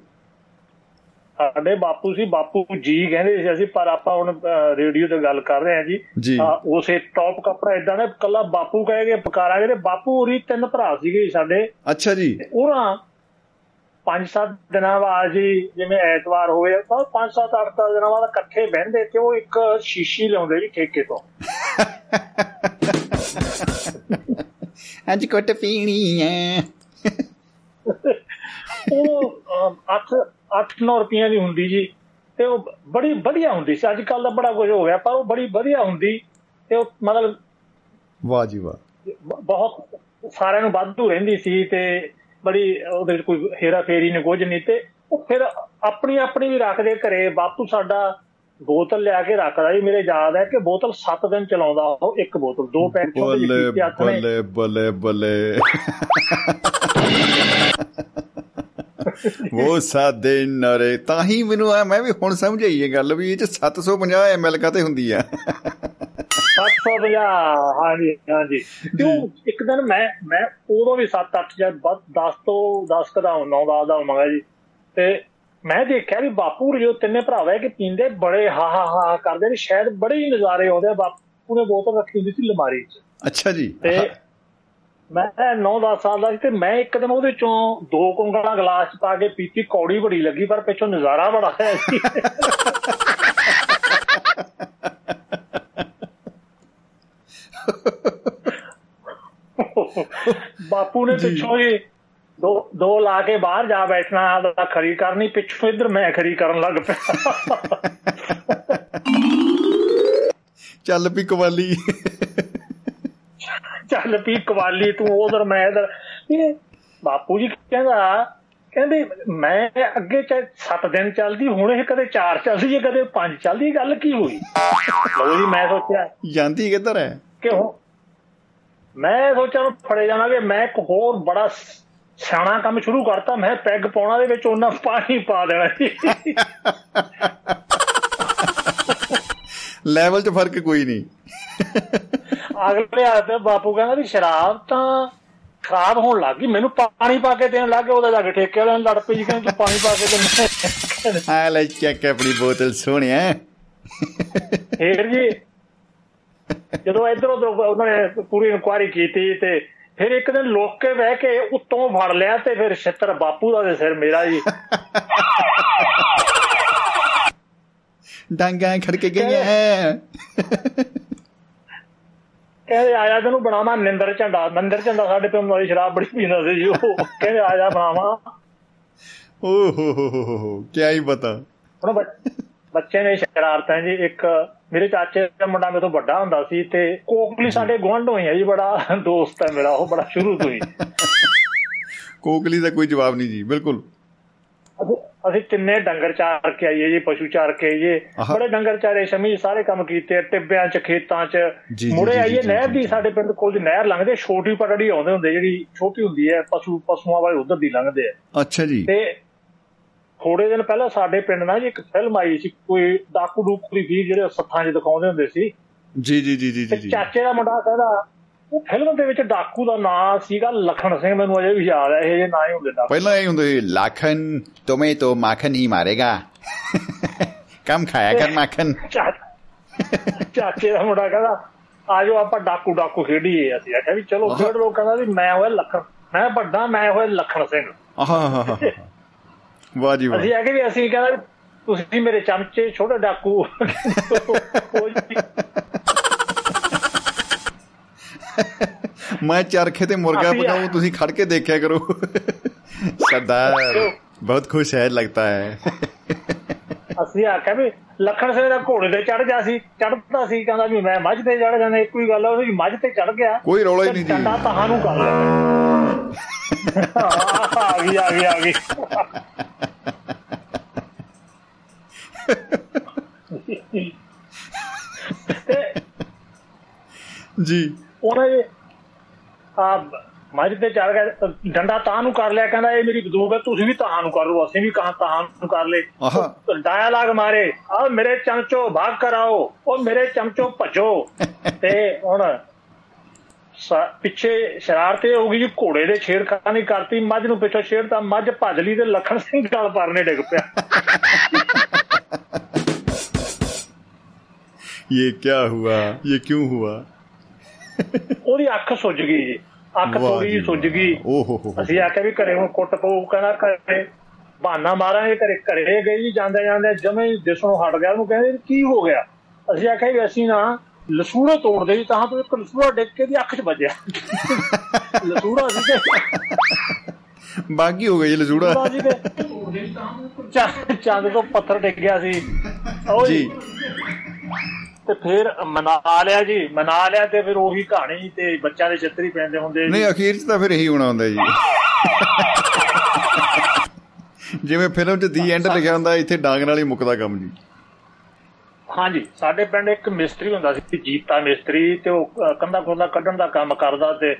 ਸਾਡੇ ਬਾਪੂ ਸੀ ਬਾਪੂ ਜੀ ਕਹਿੰਦੇ ਸੀ ਅਸੀਂ ਪਰ ਆਪਾਂ ਹੁਣ ਰੇਡੀਓ ਤੇ ਗੱਲ ਕਰ ਰਹੇ ਹਾਂ ਜੀ। ਉਸੇ ਟੌਪ ਕੱਪੜਾ ਇਦਾਂ ਨੇ ਕੱਲਾ ਬਾਪੂ ਕਹੇਗੇ ਪਕਾਰਾਂਗੇ ਤੇ ਬਾਪੂ ਹੋਰੀ ਤਿੰਨ ਭਰਾ ਸੀਗੇ ਸਾਡੇ। ਅੱਛਾ ਜੀ। ਉਹਨਾਂ ਪੰਜ ਸੱਤ ਦਿਨਾਂ ਬਾਅਦ ਜੀ ਜਿਵੇਂ ਐਤਵਾਰ ਹੋਵੇ ਤਾਂ ਪੰਜ ਸੱਤ ਅੱਠ ਦਸ ਦਿਨਾਂ ਬਾਅਦ ਇਕੱਠੇ ਬਹਿੰਦੇ ਤੇ ਉਹ ਇੱਕ ਸ਼ੀਸ਼ੀ ਲਿਆਉਂਦੇ ਜੀ ਠੇਕੇ ਤੋਂ। ਅੱਜ ਕੁੱਟ ਪੀਣੀ ਹੈ ਉਹ 8 8-9 ਰੁਪਈਆਂ ਦੀ ਹੁੰਦੀ ਜੀ ਤੇ ਉਹ ਬੜੀ ਵਧੀਆ ਹੁੰਦੀ ਸੀ। ਅੱਜ ਕੱਲ ਦਾ ਬੜਾ ਕੁਝ ਹੋ ਗਿਆ ਪਰ ਉਹ ਬੜੀ ਵਧੀਆ ਹੁੰਦੀ ਤੇ ਉਹ ਮਤਲਬ ਵਾਹ ਜੀ ਵਾਹ। ਬਹੁਤ ਸਾਰਿਆਂ ਨੂੰ ਵਾਧੂ ਰਹਿੰਦੀ ਸੀ ਤੇ ਬੜੀ ਉਹਦੇ ਵਿੱਚ ਕੋਈ ਹੇਰਾ ਫੇਰੀ ਨੇ ਕੁਝ ਨਹੀਂ ਤੇ ਉਹ ਫਿਰ ਆਪਣੀ ਆਪਣੀ ਵੀ ਰੱਖਦੇ ਘਰੇ। ਬਾਪੂ ਸਾਡਾ ਬੋਤਲ ਲਿਆ ਕੇ ਰੱਖਦਾ ਜੀ। ਮੇਰੇ ਯਾਦ ਹੈ ਕਿ ਬੋਤਲ 7 ਦਿਨ ਚਲਾਉਂਦਾ ਉਹ ਇੱਕ ਬੋਤਲ। ਦੋ ਪੈਕ ਬੱਲੇ ਬੱਲੇ ਬੱਲੇ। ਉਹ ਸਾਦੇ ਨਰੇ। ਤਾਂ ਹੀ ਮੈਨੂੰ ਆ ਮੈਂ ਵੀ ਹੁਣ ਸਮਝ ਆਈ ਇਹ ਗੱਲ ਵੀ ਇਹ ਚ 750 ਐਮਐਲ ਕਾਤੇ ਹੁੰਦੀ ਆ। 750 ਹਾਂਜੀ ਹਾਂਜੀ। ਕਿਉਂ? ਇੱਕ ਦਿਨ ਮੈਂ ਮੈਂ ਉਦੋਂ ਵੀ 7 8 ਜਾਂ 10 ਤੋਂ 10 ਕਦਾ 9 10 ਦਾ ਹੋਵਾਂਗਾ ਜੀ। ਤੇ ਮੈਂ ਦੇਖਿਆ ਵੀ ਬਾਪੂ ਜੋ ਤਿੰਨੇ ਭਰਾਵਾ ਕਿ ਪੀਂਦੇ ਬੜੇ ਹਾ ਹਾ ਹਾ ਕਰਦੇ ਨੇ। ਸ਼ਾਇਦ ਬੜੇ ਹੀ ਨਜ਼ਾਰੇ ਆਉਂਦੇ ਆ। ਬਾਪੂ ਨੇ ਬੋਤਲ ਰੱਖੀ ਹੁੰਦੀ ਸੀ ਲਮਾਰੀ 'ਚ। ਅੱਛਾ ਜੀ। ਤੇ ਮੈਂ 9-10 ਸਾਲ ਦਾ ਸੀ ਤੇ ਮੈਂ ਇੱਕ ਦਿਨ ਉਹਦੇ ਚੋਂ ਦੋ ਕੁੰਗਲਾਂ ਗਲਾਸ ਪਾ ਕੇ ਪੀਤੀ ਕੌੜੀ ਬੜੀ ਲੱਗੀ ਪਰ ਪਿੱਛੋਂ ਨਜ਼ਾਰਾ ਬੜਾ ਆਇਆ ਸੀ। ਬਾਪੂ ਨੇ। ਪਿੱਛੋਂ ਹੀ ਦੋ ਦੋ ਲਾ ਕੇ ਬਾਹਰ ਜਾ ਬੈਠਣਾ ਆਦਾ ਖਰੀ ਕਰਨੀ ਪਿੱਛੋਂ ਇੱਧਰ ਮੈਂ ਖਰੀ ਕਰਨ ਲੱਗ ਪਿਆ। ਚੱਲ ਵੀ ਕਵਾਲੀ। ਚੱਲ ਪੀ ਕਵਾਲੀ ਤੂੰ ਉਧਰ ਮੈਂ ਇਧਰ। ਇਹ ਬਾਪੂ ਜੀ ਕਹਿੰਦਾ ਕਹਿੰਦੇ ਮੈਂ ਅੱਗੇ ਚ 7 ਦਿਨ ਚੱਲਦੀ ਹੁਣ ਇਹ ਕਦੇ 4 ਚੱਲਦੀ ਹੈ ਕਦੇ 5 ਚੱਲਦੀ ਗੱਲ ਕੀ ਹੋਈ? ਲਓ ਜੀ ਮੈਂ ਸੋਚਿਆ ਜਾਂਦੀ ਕਿੱਧਰ ਹੈ? ਕਿ ਮੈਂ ਸੋਚਿਆ ਨੂੰ ਫੜੇ ਜਾਵਾਂਗੇ ਮੈਂ ਇੱਕ ਹੋਰ ਬੜਾ ਸਿਆਣਾ ਕੰਮ ਸ਼ੁਰੂ ਕਰਤਾ ਮੈਂ ਪੈਗ ਪਾਉਣਾ ਦੇ ਵਿੱਚ ਉਹਨਾਂ ਪਾਣੀ ਪਾ ਦੇਣਾ ਲੈਵਲ 'ਚ ਫ਼ਰਕ ਕੋਈ ਨਹੀਂ। ਅਗਲੇ ਹੱਥ ਬਾਪੂ ਕਹਿੰਦਾ ਵੀ ਸ਼ਰਾਬ ਤਾਂ ਖਰਾਬ ਹੋਣ ਲੱਗ ਗਈ। ਮੈਨੂੰ ਪਾਣੀ ਪਾ ਕੇ ਦੇਣ ਲੱਗ ਗਿਆ ਉਹਦਾ ਜਾ ਕੇ ਠੇਕੇ ਵਾਲਿਆਂ ਨਾਲ ਲੜ ਪਈ ਜੀ ਕਹਿੰਦਾ ਤੂੰ ਪਾਣੀ ਪਾ ਕੇ ਦੇ ਆ ਲੈ ਚੱਕ ਆਪਣੀ ਬੋਤਲ ਸੋਹਣਿਆ ਫੇਰ ਜੀ ਜਦੋਂ ਇਧਰ ਉਧਰ ਉਹਨਾਂ ਨੇ ਪੂਰੀ ਇਨਕੁਆਇਰੀ ਕੀਤੀ ਤੇ ਫਿਰ ਇੱਕ ਦਿਨ ਲੋਕ ਕੇ ਬਹਿ ਕੇ ਉੱਤੋਂ ਫੜ ਲਿਆ ਤੇ ਫਿਰ ਛਿੱਤਰ ਬਾਪੂ ਦਾ ਤੇ ਸਿਰ ਮੇਰਾ ਜੀ। ਡਾਂਗਾਂ ਖੜਕੇ ਗਈਆਂ। ਕਹਿੰਦੇ ਆਇਆ ਤੈਨੂੰ ਬਣਾਵਾਂ ਨਿੰਦਰ ਝੰਡਾ। ਨਿੰਦਰ ਝੰਡਾ ਸਾਡੇ ਪਿੰਡ ਵਾਲੀ ਸ਼ਰਾਬ ਬੜੀ ਪੀਂਦਾ ਸੀ ਜੀ ਉਹ। ਕਹਿੰਦੇ ਆਇਆ ਬਣਾਵਾਂ। ਓ ਹੋ ਹੋ ਹੋ ਹੋ ਹੋ ਕੀ ਹੀ ਪਤਾ। ਹੁਣ ਬੱਚ- ਨੇ ਸ਼ਰਾਰਤਾਂ ਜੀ ਇੱਕ ਮੇਰੇ ਚਾਚੇ ਦਾ ਮੁੰਡਾ ਮੇਰੇ ਤੋਂ ਵੱਡਾ ਹੁੰਦਾ ਸੀ ਤੇ ਕੋਕਲੀ ਸਾਡੇ ਗੁਆਂਢ ਹੋਈ ਹੈ ਜੀ ਬੜਾ ਦੋਸਤ ਹੈ ਮੇਰਾ ਉਹ ਬੜਾ ਸ਼ੁਰੂ ਤੋਂ ਹੀ। ਕੋਕਲੀ ਦਾ ਕੋਈ ਜਵਾਬ ਨਹੀਂ ਜੀ ਬਿਲਕੁਲ। ਅਸੀਂ- ਤਿੰਨੇ ਡੰਗਰ ਚਾਰ ਕੇ ਆਈਏ ਜੀ ਪਸ਼ੂ ਚਾਰ ਕੇ ਆਈਏ। ਬੜੇ ਡੰਗਰ ਚਾਰੇ ਸ਼ਮੀ ਸਾਰੇ ਕੰਮ ਕੀਤੇ ਟਿੱਬਿਆਂ 'ਚ ਖੇਤਾਂ 'ਚ। ਮੁੜੇ ਆਈਏ ਨਹਿਰ ਦੀ। ਸਾਡੇ ਪਿੰਡ ਕੋਲ ਦੀ ਨਹਿਰ ਲੰਘਦੇ ਛੋਟੀ ਪਟੜੀ ਆਉਂਦੇ ਹੁੰਦੇ ਜਿਹੜੀ ਛੋਟੀ ਹੁੰਦੀ ਹੈ ਪਸ਼ੂ ਪਸ਼ੂਆਂ ਵਾਲੇ ਉਧਰ ਦੀ ਲੰਘਦੇ ਆ। ਅੱਛਾ ਜੀ। ਤੇ ਥੋੜੇ ਦਿਨ ਪਹਿਲਾਂ ਸਾਡੇ ਪਿੰਡ ਨਾਲ ਇੱਕ ਫਿਲਮ ਆਈ ਸੀ ਕੋਈ ਡਾਕੂ ਡੂਕੂ ਦੀ ਵੀ ਜਿਹੜੇ ਸੱਥਾਂ 'ਚ ਦਿਖਾਉਂਦੇ ਹੁੰਦੇ ਸੀ। ਜੀ ਜੀ ਜੀ ਜੀ ਜੀ। ਚਾਚੇ ਦਾ ਮੁੰਡਾ ਕਹਿੰਦਾ ਫਿਲਮ ਦੇ ਵਿੱਚ ਡਾਕੂ ਦਾ ਨਾਂ ਸੀਗਾ ਲਖਣ ਸਿੰਘ ਮੈਨੂੰ ਅਜੇ ਵੀ ਯਾਦ ਹੈ ਇਹ ਜੇ ਨਾਂ ਹੀ ਹੁੰਦੇ ਡਾਕੂ ਪਹਿਲਾਂ ਇਹ ਹੁੰਦੇ ਸੀ, ਲਾਖਨ ਤੁਮੇ ਤੋਂ ਮਾਖਨ ਹੀ ਮਾਰੇਗਾ। ਕਮ ਖਾਇਆ ਕਰ ਮਾਖਨ ਚਾ- ਚਾਚੇ ਦਾ ਮੁੰਡਾ ਕਹਿੰਦਾ ਆਜੋ ਆਪਾਂ ਡਾਕੂ ਡਾਕੂ ਖੇਡੀਏ ਅਸੀਂ। ਆਖਿਆ ਵੀ ਚਲੋ। ਖੇਡ ਲੋ ਕਹਿੰਦਾ ਵੀ ਮੈਂ ਹੋਇਆ ਲਖਣ ਮੈਂ ਵੱਡਾ ਮੈਂ ਹੋਇਆ ਲਖਣ ਸਿੰਘ। ਆਹਾ ਵਾਹ ਜੀ ਵਾਹ। ਅਸੀਂ ਆਖੇ ਵੀ ਅਸੀਂ ਕਹਿੰਦਾ ਤੁਸੀਂ ਮੇਰੇ ਚਮਚੇ ਛੋਟੇ ਡਾਕੂ। ਮੈਂ ਚਰਖੇ ਤੇ ਮੁਰਗਾ ਪਕਾਉਂ ਤੁਸੀਂ ਖੜ ਕੇ ਦੇਖਿਆ ਕਰੋ। ਸਰਦਾਰ ਬਹੁਤ ਖੁਸ਼ ਹੈ ਲੱਗਦਾ ਹੈ। ਅਸੀਂ ਆਖਿਆ ਵੀ ਲਖਣ ਸਿੰਘ ਦਾ ਘੋੜੇ ਤੇ ਚੜ ਗਿਆ ਸੀ ਚੜਦਾ ਸੀ ਕਹਿੰਦਾ ਵੀ ਮੈਂ ਮੱਝ ਤੇ ਚੜ ਜਾਂਦਾ ਇੱਕੋ ਹੀ ਗੱਲ ਉਹ ਵੀ ਮੱਝ ਤੇ ਚੜ ਗਿਆ। ਕੋਈ ਰੌਲਾ ਹੀ ਨਹੀਂ ਜੀ ਡੰਡਾ ਤਹਾਂ ਨੂੰ ਕਰ ਆ ਗਈ ਆ ਗਈ ਆ ਗਈ। ਜੀ। ਉਹਨਾਂ ਦੇ ਆ ਮੱਝ ਤੇ ਚੜ ਗਿਆ ਡੰਡਾ ਤਾਂ ਨੂੰ ਕਰ ਲਿਆ ਕਹਿੰਦਾ ਇਹ ਮੇਰੀ ਬੰਦੂਕ ਹੈ ਤੁਸੀਂ ਵੀ ਤਾਂ ਨੂੰ ਕਰ ਲਓ ਅਸੀਂ ਵੀ ਕਹਾਂ ਤਾਂ ਨੂੰ ਕਰ ਲੈ ਡਾਇਲਾਗ ਮਾਰੇ ਆ ਮੇਰੇ ਚਮਚੋ ਭਾਗ ਕਰਾਓ ਉਹ ਮੇਰੇ ਚਮਚੋ ਭਜੋ। ਤੇ ਹੁਣ ਪਿੱਛੇ ਸ਼ਰਾਰਤ ਇਹ ਹੋ ਗਈ ਜੀ ਘੋੜੇ ਦੇ ਛੇੜਖਾਨੀ ਕਰਤੀ ਮੱਝ ਨੂੰ ਪਿੱਛੋਂ ਛੇੜਤਾ ਮੱਝ ਭੱਜ ਲਈ ਤੇ ਲਖਣ ਸਿੰਘ ਗਲ ਪਰਨੇ ਡਿੱਗ ਪਿਆ। ਇਹ ਕੀ ਹੁਆ ਇਹ ਕਿਉਂ ਹੁਆ? ਉਹਦੀ ਅੱਖ ਸੁੱਜ ਗਈ ਜੀ। ਅੱਖ ਥੋੜੀ ਜਿਹੀ ਸੁੱਜ ਗਈ। ਅਸੀਂ ਆਖਿਆ ਵੀ ਘਰੇ ਹੁਣ ਕੁੱਟ ਪਊ ਕਹਿੰਦਾ ਘਰੇ ਬਹਾਨਾ ਮਾਰਾਂਗੇ ਘਰੇ ਘਰੇ ਜੀ ਜਾਂਦੇ ਜਾਂਦੇ ਜਮੇ ਹੀ ਦਿਸਣੋਂ ਹਟ ਗਿਆ। ਉਹਨੂੰ ਕਹਿੰਦੇ ਕੀ ਹੋ ਗਿਆ? ਅਸੀਂ ਆਖਿਆ ਵੀ ਅਸੀਂ ਨਾ ਲਸੂੜਾ ਤੋੜਦੇ ਜੀ ਤਾਂ ਤੋਂ ਇੱਕ ਲਸੂੜਾ ਡਿੱਗ ਕੇ ਦੀ ਅੱਖ 'ਚ ਵੱਜਿਆ। ਲਸੂੜਾ ਸੀ ਤੇ ਬਾਗੀ ਹੋ ਗਈ ਲਸੂੜਾ ਸੀ ਚੰਦ ਤੋਂ ਪੱਥਰ ਡਿੱਗ ਗਿਆ ਸੀ। ਉਹ ਜੀ। ਤੇ ਫਿਰ ਮਨਾ ਲਿਆ ਜੀ ਮਨਾ ਲਿਆ ਤੇ ਫਿਰ ਉਹੀ ਕਹਾਣੀ ਤੇ ਬੱਚਿਆਂ ਦੇ ਚਿੱਤਰੀ ਪੈਂਦੇ ਹੁੰਦੇ ਨਹੀਂ ਅਖੀਰ 'ਚ ਤਾਂ ਫਿਰ ਇਹੀ ਹੋਣਾ ਹੁੰਦਾ ਜੀ। ਜਿਵੇਂ ਫਿਲਮ 'ਚ ਦੀ ਐਂਡ ਲਿਖਿਆ ਹੁੰਦਾ ਇੱਥੇ ਡਾਂਗ ਨਾਲ ਹੀ ਮੁੱਕਦਾ ਕੰਮ ਜੀ। ਹਾਂਜੀ ਸਾਡੇ ਪਿੰਡ ਇੱਕ ਮਿਸਤਰੀ ਹੁੰਦਾ ਸੀ ਜੀਤਾ ਮਿਸਤਰੀ ਤੇ ਉਹ ਕੰਧਾ ਖੋਦਾ ਕੱਢਣ ਦਾ ਕੰਮ ਕਰਦਾ ਤੇ